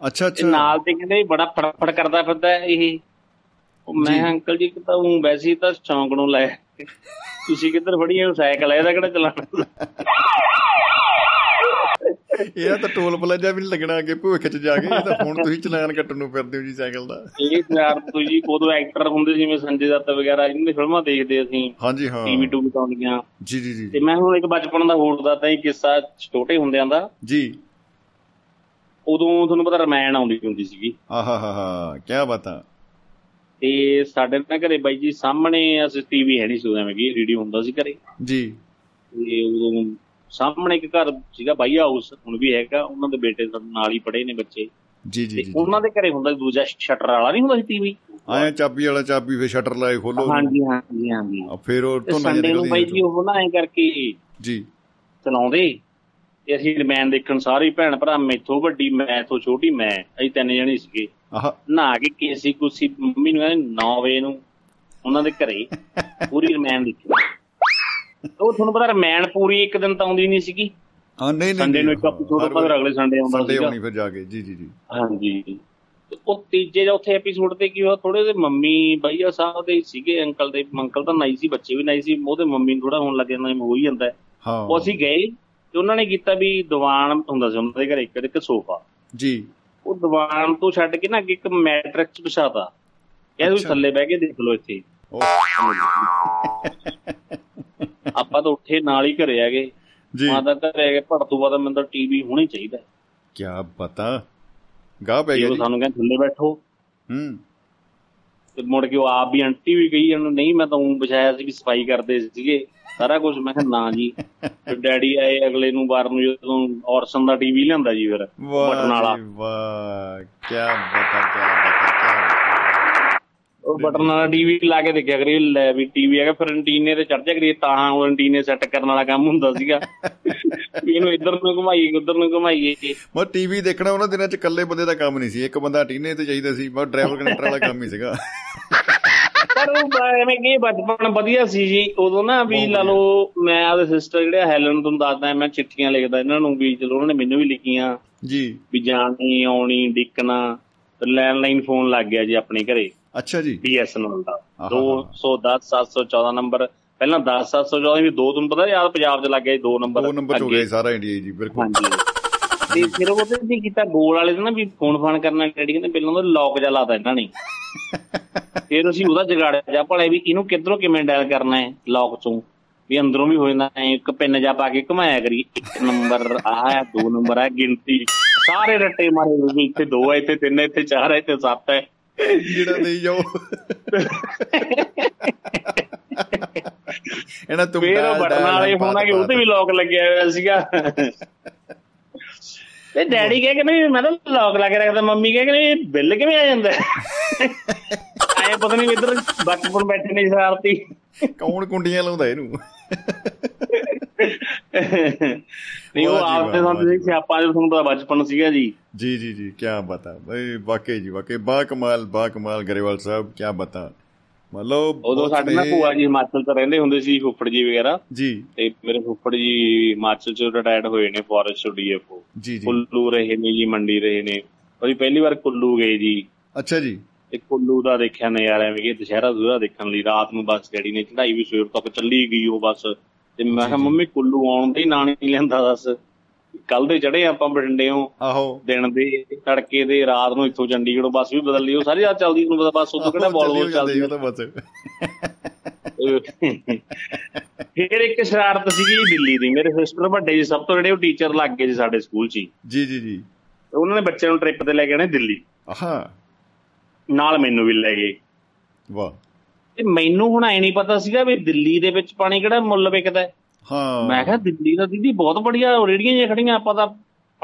ਅੱਛਾ ਤੇ ਅੱਛਾ ਨਾਲ ਤੇ ਕਹਿੰਦੇ ਬੜਾ ਫੜਫੜ ਕਰਦਾ ਫਿਰਦਾ ਇਹ। ਉਹ ਮੈਂ ਜੀ। ਅੰਕਲ ਜੀ ਕਿਤਾ ਉਹ ਵੈਸੇ ਤਾਂ ਸ਼ੌਂਕ ਨੂੰ ਲੈ ਤੁਸੀਂ ਕਿੱਧਰ ਫੜੀ ਹੈ ਸਾਈਕਲ ਹੈ ਇਹਦਾ ਕਿਹੜਾ ਚਲਾਣਾ ਇਹਦਾ ਤਾਂ ਟੋਲ ਪਲਾਜ਼ਾ ਵੀ ਨਹੀਂ ਲੱਗਣਾ ਅੱਗੇ ਭੁੱਖ ਚ ਜਾ ਕੇ ਇਹ ਤਾਂ ਹੁਣ ਤੁਸੀਂ ਚਲਾਨ ਕੱਟਣ ਨੂੰ ਫਿਰਦੇ ਹੋ ਜੀ ਸਾਈਕਲ ਦਾ। ਇਹ ਯਾਰ ਤੁਸੀਂ ਉਦੋਂ ਐਕਟਰ ਹੁੰਦੇ ਜਿਵੇਂ ਸੰਜੇ ਦੱਤ ਵਗੈਰਾ ਇਹਨਾਂ ਦੀ ਫਿਲਮਾਂ ਦੇਖਦੇ ਅਸੀਂ। ਹਾਂਜੀ ਹਾਂ। ਟੀਵੀ ਟੂ ਆਉਂਦੀਆਂ ਜੀ ਜੀ ਜੀ। ਤੇ ਮੈਂ ਹੁਣ ਇੱਕ ਬਚਪਨ ਦਾ ਹੋਰ ਦੱਸਦਾ ਇੱਕ ਕਿੱਸਾ ਛੋਟੇ ਹੁੰਦਿਆਂ ਦਾ। ਜੀ। ਉਦੋਂ ਤੁਹਾਨੂੰ ਪਤਾ ਰਮਾਇਣ ਆਉਂਦੀ ਹੁੰਦੀ ਸੀਗੀ। ਆਹਾ ਹਾ ਹਾ ਕੀ ਬਾਤਾਂ ਤੇ ਸਾਡੇ ਨਾ ਘਰੇ ਬਾਈ ਜੀ ਸਾਹਮਣੇ ਅਸੀਂ ਟੀਵੀ ਹੈ ਨਹੀਂ ਸੀ ਉਦੋਂ ਐਵੇਂ ਕਿ ਰੇਡੀਓ ਹੁੰਦਾ ਸੀ ਘਰੇ। ਜੀ। ਤੇ ਉਦੋਂ ਸਾਹਮਣੇ ਇੱਕ ਘਰ ਸੀਗਾ ਬਾਈ ਹਾਊਸ ਹੁਣ ਵੀ ਹੈਗਾ ਉਹਨਾਂ ਦੇ ਬੇਟੇ ਨਾਲ ਹੀ ਪੜੇ ਨੇ ਬੱਚੇ। ਜੀ ਜੀ ਜੀ ਉਹਨਾਂ ਦੇ ਘਰੇ ਹੁੰਦਾ ਦੂਜਾ ਸ਼ਟਰ ਵਾਲਾ ਨਹੀਂ ਹੁੰਦਾ ਸੀ ਟੀਵੀ? ਆਇਆ ਚਾਬੀ ਵਾਲਾ ਚਾਬੀ ਫੇ ਸ਼ਟਰ ਲਾਏ ਖੋਲੋ। ਹਾਂਜੀ ਹਾਂਜੀ ਹਾਂਜੀ। ਆ ਫਿਰ ਉਹ ਤੇ ਧੁੰਨਾਂ ਸੰਡੇ ਨੂੰ ਬਾਈ ਜੀ ਉਹ ਨਾ ਐ ਕਰਕੇ ਜੀ। ਚਲਾਉਂਦੇ। ਤੇ ਅਸੀਂ ਰਮੈਨ ਦੇਖਣ ਸਾਰੇ ਭੈਣ ਭਰਾ ਮੈਥੋਂ ਵੱਡੀ ਮੈਂ ਤੋਂ ਛੋਟੀ ਮੈਂ ਅਸੀਂ ਤਿੰਨ ਜਣੇ ਸੀਗੇ। ਆਹ। ਨਹਾ ਕੇ ਕੇਸੀ ਕੁਸੀ ਮੰਮੀ ਨੂੰ ਕਹਿੰਦੇ 9 ਵਜੇ ਨੂੰ ਉਹਨਾਂ ਦੇ ਘਰੇ ਪੂਰੀ ਰਮੈਨ ਦੇਖੀ। ਉਹ ਤੁਹਾਨੂੰ ਪਤਾ ਰਮੈਨ ਪੂਰੀ ਇੱਕ ਦਿਨ ਤਾਂ ਆਉਂਦੀ ਨਹੀਂ ਸੀਗੀ। ਹਾਂ ਨਹੀਂ ਨਹੀਂ ਸੰਡੇ ਨੂੰ ਇੱਕ ਐਪੀਸੋਡ ਬਾਅਦ ਅਗਲੇ ਸੰਡੇ ਆਉਂਦਾ ਸੰਡੇ ਸੀਗਾ। ਆਉਣੀ ਫਿਰ ਜਾ ਕੇ ਜੀ ਜੀ ਜੀ। ਹਾਂਜੀ। ਉਹ ਤੀਜੇ ਚੌਥੇ ਐਪੀਸੋਡ ਤੇ ਕੀ ਹੋਇਆ ਥੋੜੇ ਦੇ ਮੰਮੀ ਭਈਆ ਸਾਹਿਬ ਦੇ ਸੀਗੇ ਅੰਕਲ ਦੇ ਅੰਕਲ ਤਾਂ ਨਹੀਂ ਸੀ ਬੱਚੇ ਵੀ ਨਹੀਂ ਸੀ ਉਹਦੇ ਮੰਮੀ ਨੂੰ ਥੋੜਾ ਹੋਣ ਲੱਗ ਜਾਂਦਾ ਹੋ ਹੀ ਜਾਂਦਾ। ਹੈ। ਉਹ ਅਸੀਂ ਗਏ ਤੇ ਉਹਨਾਂ ਨੇ ਕੀਤਾ ਵੀ ਦੀਵਾਨ ਹੁੰਦਾ ਸੀ ਉਹਨਾਂ ਦੇ ਘਰੇ ਇੱਕ ਇੱਕ ਸੋਫਾ। ਜੀ। ਉਹ ਦੀਵਾਨ ਤੋਂ ਛੱਡ ਕੇ ਨਾ ਅੱਗੇ ਇੱਕ ਮੈਟ੍ਰਿਕਸ ਵਿਛਾਤਾ। ਇਹ ਤੁਸੀਂ। ਥੱਲੇ ਬਹਿ ਕੇ ਦੇਖ ਲਓ ਇੱਥੇ। ਆਪਾਂ ਤਾਂ ਉੱਠੇ ਨਾਲ ਹੀ ਘਰੇ ਆ ਗਏ ਜੀ ਮਾਤਾ ਘਰੇ ਆ ਗਏ ਭੜ ਤੋਂ ਬਾਅਦ ਮੈਨੂੰ ਤਾਂ ਟੀਵੀ ਹੋਣਾ ਚਾਹੀਦਾ। ਕੀ ਪਤਾ। ਗਾ ਪੈ ਗਿਆ ਸਾਨੂੰ ਕਹਿੰਦੇ ਥੱਲੇ ਬੈਠੋ। ਹੂੰ। ਤੇ ਮੁੜ ਕੇ ਉਹ ਆਪ ਵੀ ਆਂਟੀ ਵੀ ਕਹੀ ਇਹਨੂੰ ਨਹੀਂ ਮੈਂ ਤਾਂ ਉਹ ਵਿਛਾਇਆ ਸੀ ਵੀ ਸਫ਼ਾਈ ਕਰਦੇ ਸੀਗੇ। ਸਾਰਾ ਕੁਝ ਮੈਂ ਕਿਹਾ ਨਾ ਜੀ। ਫਿਰ ਡੈਡੀ ਆਏ ਅਗਲੇ ਨੂੰ ਵਾਰ ਨੂੰ ਜਦੋਂ ਔਰਸਨ ਦਾ ਟੀਵੀ ਲਿਆਂਦਾ ਜੀ ਫਿਰ ਬਟਨ ਵਾਲਾ। ਵਾਹ। ਕੀ ਬਤਾ ਕੀ ਬਤਾ ਉਹ ਬਟਨ ਵਾਲਾ ਟੀਵੀ ਲਾ ਕੇ ਦੇਖਿਆ ਕਰੀ ਲੈ ਵੀ ਟੀਵੀ ਹੈਗਾ ਫਿਰ ਐਂਟੀਨੇ ਤੇ ਚੜ ਜਾ ਕਰੀ ਤਾਂ ਉਹ ਐਂਟੀਨੇ ਸੈੱਟ ਕਰਨ ਵਾਲਾ ਕੰਮ ਹੁੰਦਾ ਸੀਗਾ। ਇਹਨੂੰ ਇੱਧਰ ਨੂੰ ਘੁਮਾਈਏ ਉੱਧਰ ਨੂੰ ਘੁਮਾਈਏ। ਮੈਂ ਟੀਵੀ ਦੇਖਣਾ ਉਹਨਾਂ ਦਿਨਾਂ ਚ ਇਕੱਲੇ ਬੰਦੇ ਦਾ ਕੰਮ ਨਹੀਂ ਸੀ। ਇੱਕ ਬੰਦਾ ਟੀਨੇ ਤੇ ਚਾਹੀਦਾ ਸੀ ਮੈਂ ਡਰਾਈਵਰ ਕਨੈਕਟਰ ਵਾਲਾ ਕੰਮ ਹੀ ਸੀਗਾ। ਪਰ ਉਹ ਐਵੇਂ ਕਿ ਬਚਪਨ ਵਧੀਆ ਸੀ ਜੀ। ਉਦੋਂ ਨਾ ਵੀ ਲਾ ਲਓ ਮੈਂ ਆਪਦੇ ਸਿਸਟਰ ਜਿਹੜੇ ਹੈਲਨ ਤੁਹਾਨੂੰ ਦੱਸਦਾ ਮੈਂ ਚਿੱਠੀਆਂ ਲਿਖਦਾ ਇਹਨਾਂ ਨੂੰ ਵੀ ਚਲੋ ਉਹਨਾਂ ਨੇ ਮੈਨੂੰ ਵੀ ਲਿਖੀਆਂ। ਜੀ। ਵੀ ਜਾਣੀ ਆਉਣੀ ਡਿੱਕਣਾ। ਲੈਂਡਲਾਈਨ ਫੋਨ ਲੱਗ ਗਿਆ ਜੀ ਆਪਣੇ ਘਰੇ। ਅੱਛਾ ਜੀ। ਬੀਐਸਐਨਐਲ ਦਾ ਆਹਾ। 210 714 ਨੰਬਰ। ਪਹਿਲਾਂ 10 714 ਵੀ ਦੋ ਤੁਹਾਨੂੰ ਪਤਾ ਯਾਦ ਪੰਜਾਬ 'ਚ ਲੱਗ ਗਿਆ ਦੋ ਨੰਬਰ। ਦੋ ਨੰਬਰ ਹੋ। ਗਏ ਸਾਰਾ ਇੰਡੀਆ ਜੀ ਬਿਲਕੁਲ। ਹਾਂਜੀ। ਤੇ ਫਿਰ ਉਹ ਤੇ ਕੀ ਕੀਤਾ ਗੋਲ ਵਾਲੇ ਨੇ ਵੀ ਫੋਨ ਫਾਨ ਕਰਨਾ ਡੈਡੀ ਕਹਿੰਦੇ ਪਹਿਲਾਂ ਉਹਦਾ ਲੌਕ ਜਾ ਲਾਤਾ ਇਹਨਾਂ ਨੇ। ਫਿਰ ਅਸੀਂ ਉਹਦਾ ਜਗਾੜਿਆ ਜਾ ਭਲੇ ਵੀ ਇਹਨੂੰ ਕਿੱਧਰੋਂ ਕਿਵੇਂ ਡਾਇਲ ਕਰਨਾ ਹੈ ਲੌਕ ਚੋਂ? ਵੀ ਅੰਦਰੋਂ ਵੀ ਹੋ ਜਾਂਦਾ ਐ ਇੱਕ ਪਿੰਨ ਜਾ ਪਾ ਕੇ ਘੁਮਾਇਆ ਕਰੀ ਇੱਕ ਨੰਬਰ ਆਹ ਹੈ ਦੋ ਨੰਬਰ ਹੈ ਗਿਣਤੀ। ਸਾਰੇ ਰੱਟੇ ਮਾਰੇ ਵੀ ਇੱਥੇ ਦੋ ਹੈ ਇੱਥੇ ਤਿੰਨ ਹੈ ਇੱਥੇ ਚਾਰ ਹੈ ਇੱਥੇ ਸੱਤ ਹੈ। ਜਿਹੜਾ ਦੇਈ ਜਾਓ। ਇਹਨਾਂ ਤੁਮ ਡਾਲ- ਬਟਨ ਵਾਲੇ ਫੋਨਾਂ ਕੇ। ਉਹਤੇ ਵੀ ਲੌਕ ਲੱਗਿਆ ਹੋਇਆ ਸੀਗਾ। ਤੇ ਡੈਡੀ ਕਹੇ ਕਿ ਨਹੀਂ ਮੈਂ ਤਾਂ ਲੌਕ ਲਾ ਕੇ ਰੱਖਦਾ ਮੰਮੀ ਕਹੇ ਕਿ ਨਹੀਂ ਬਿੱਲ ਕਿਵੇਂ ਆ ਜਾਂਦਾ? ਆਏ ਪਤਾ ਨਹੀਂ ਇੱਧਰ ਬਚਪਨ ਬੈਠੇ ਨੇ ਸ਼ਰਾਰਤੀ। ਕੌਣ ਕੁੰਡੀਆਂ ਲਾਉਂਦਾ ਇਹਨੂੰ? ਨਹੀਂ ਉਹ ਆਪ ਤੇ ਸਾਨੂੰ ਜੀ ਸਿਆਪਾ ਜਦੋਂ ਤੁਹਾਨੂੰ ਪਤਾ ਬਚਪਨ ਸੀਗਾ ਜੀ। ਜੀ ਜੀ ਜੀ ਕੀ ਬਤਾ। ਬਈ ਵਾਕਈ ਜੀ ਵਾਕਈ। ਬਾ ਕਮਾਲ ਬਾ ਕਮਾਲ ਗਰੇਵਾਲ ਸਾਹਿਬ ਕੀ ਬਤਾ। ਮਤਲਬ ਉਦੋਂ ਸਾਡੇ ਨਾ ਨੇ- ਭੂਆ ਜੀ ਹਿਮਾਚਲ ਤੋਂ ਰਹਿੰਦੇ ਹੁੰਦੇ ਸੀ ਫੁੱਫੜ ਜੀ ਵਗੈਰਾ। ਜੀ। ਤੇ ਮੇਰੇ ਫੁੱਫੜ ਜੀ ਹਿਮਾਚਲ ਚ ਰਿਟਾਇਰਡ ਹੋਏ ਨੇ ਫੋਰੈਸਟ ਡੀਐਫਓ ਜੀ ਜੀ। ਕੁੱਲੂ ਰਹੇ ਨੇ ਜੀ ਮੰਡੀ ਰਹੇ ਨੇ। ਅਸੀਂ ਪਹਿਲੀ ਵਾਰ ਕੁੱਲੂ ਗਏ ਜੀ। ਅੱਛਾ ਜੀ। ਤੇ ਕੁੱਲੂ ਦਾ ਦੇਖਿਆ ਨਜ਼ਾਰਾ ਐਵੇਂ ਕਿ ਦੁਸ਼ਹਿਰਾ ਦੁਸ਼ਹਿਰਾ ਦੇਖਣ ਲਈ ਰਾਤ ਨੂੰ ਬੱਸ ਡੈਡੀ ਨੇ ਚੜਾਈ ਵੀ ਸਵੇਰ ਤੱਕ ਚੱਲੀ ਗਈ ਉਹ ਬੱਸ ਤੇ ਮੈਂ ਕਿਹਾ ਮੰਮੀ ਕੁੱਲੂ ਆਉਣ ਦੇ ਨਾਂ ਨਹੀਂ ਲੈਂਦਾ ਦੱਸ। ਕੱਲ ਦੇ ਚੜੇ ਆਪਾਂ ਬਠਿੰਡਿਓਂ ਆਹੋ। ਦਿਨ ਦੇ ਤੜਕੇ ਦੇ ਰਾਤ ਨੂੰ ਇੱਥੋਂ ਚੰਡੀਗੜ੍ਹੋਂ ਬੱਸ ਵੀ ਬਦਲ ਲਈ ਉਹ ਸਾਰੀ ਰਾਤ ਚੱਲਦੀ ਪਤਾ ਬੱਸ ਉਦੋਂ ਕਿਹੜਾ ਚੱਲੀ ਚੱਲਦੀ ਉਹ ਤਾਂ ਬਸ। ਫਿਰ ਇੱਕ ਸ਼ਰਾਰਤ ਸੀਗੀ ਦਿੱਲੀ ਦੀ। ਮੇਰੇ ਸਿਸਟਰ ਵੱਡੇ ਜੀ ਸਭ ਤੋਂ ਜਿਹੜੇ ਉਹ ਟੀਚਰ ਲੱਗ ਗਏ ਜੀ ਸਾਡੇ ਸਕੂਲ 'ਚ ਜੀ ਜੀ ਜੀ। ਉਹਨਾਂ ਨੇ ਬੱਚਿਆਂ ਨੂੰ ਟ੍ਰਿਪ ਤੇ ਲੈ ਕੇ ਆਣੇ ਦਿੱਲੀ। ਆਹਾ। ਨਾਲ ਮੈਨੂੰ ਵੀ ਲੈ ਗਏ। ਵਾਹ। ਤੇ ਮੈਨੂੰ ਹੁਣ ਐ ਨਹੀਂ ਪਤਾ ਸੀਗਾ ਵੀ ਦਿੱਲੀ ਦੇ ਵਿੱਚ ਪਾਣੀ ਕਿਹੜਾ ਮੁੱਲ ਵਿਕਦਾ ਹੈ। ਹਾਂ। ਮੈਂ ਕਿਹਾ ਦਿੱਲੀ ਦਾ ਦੀਦੀ ਬਹੁਤ ਬੜੀਆ ਰੇੜੀਆਂ ਜਿਹੀਆਂ ਖੜੀਆਂ ਆਪਾਂ ਤਾਂ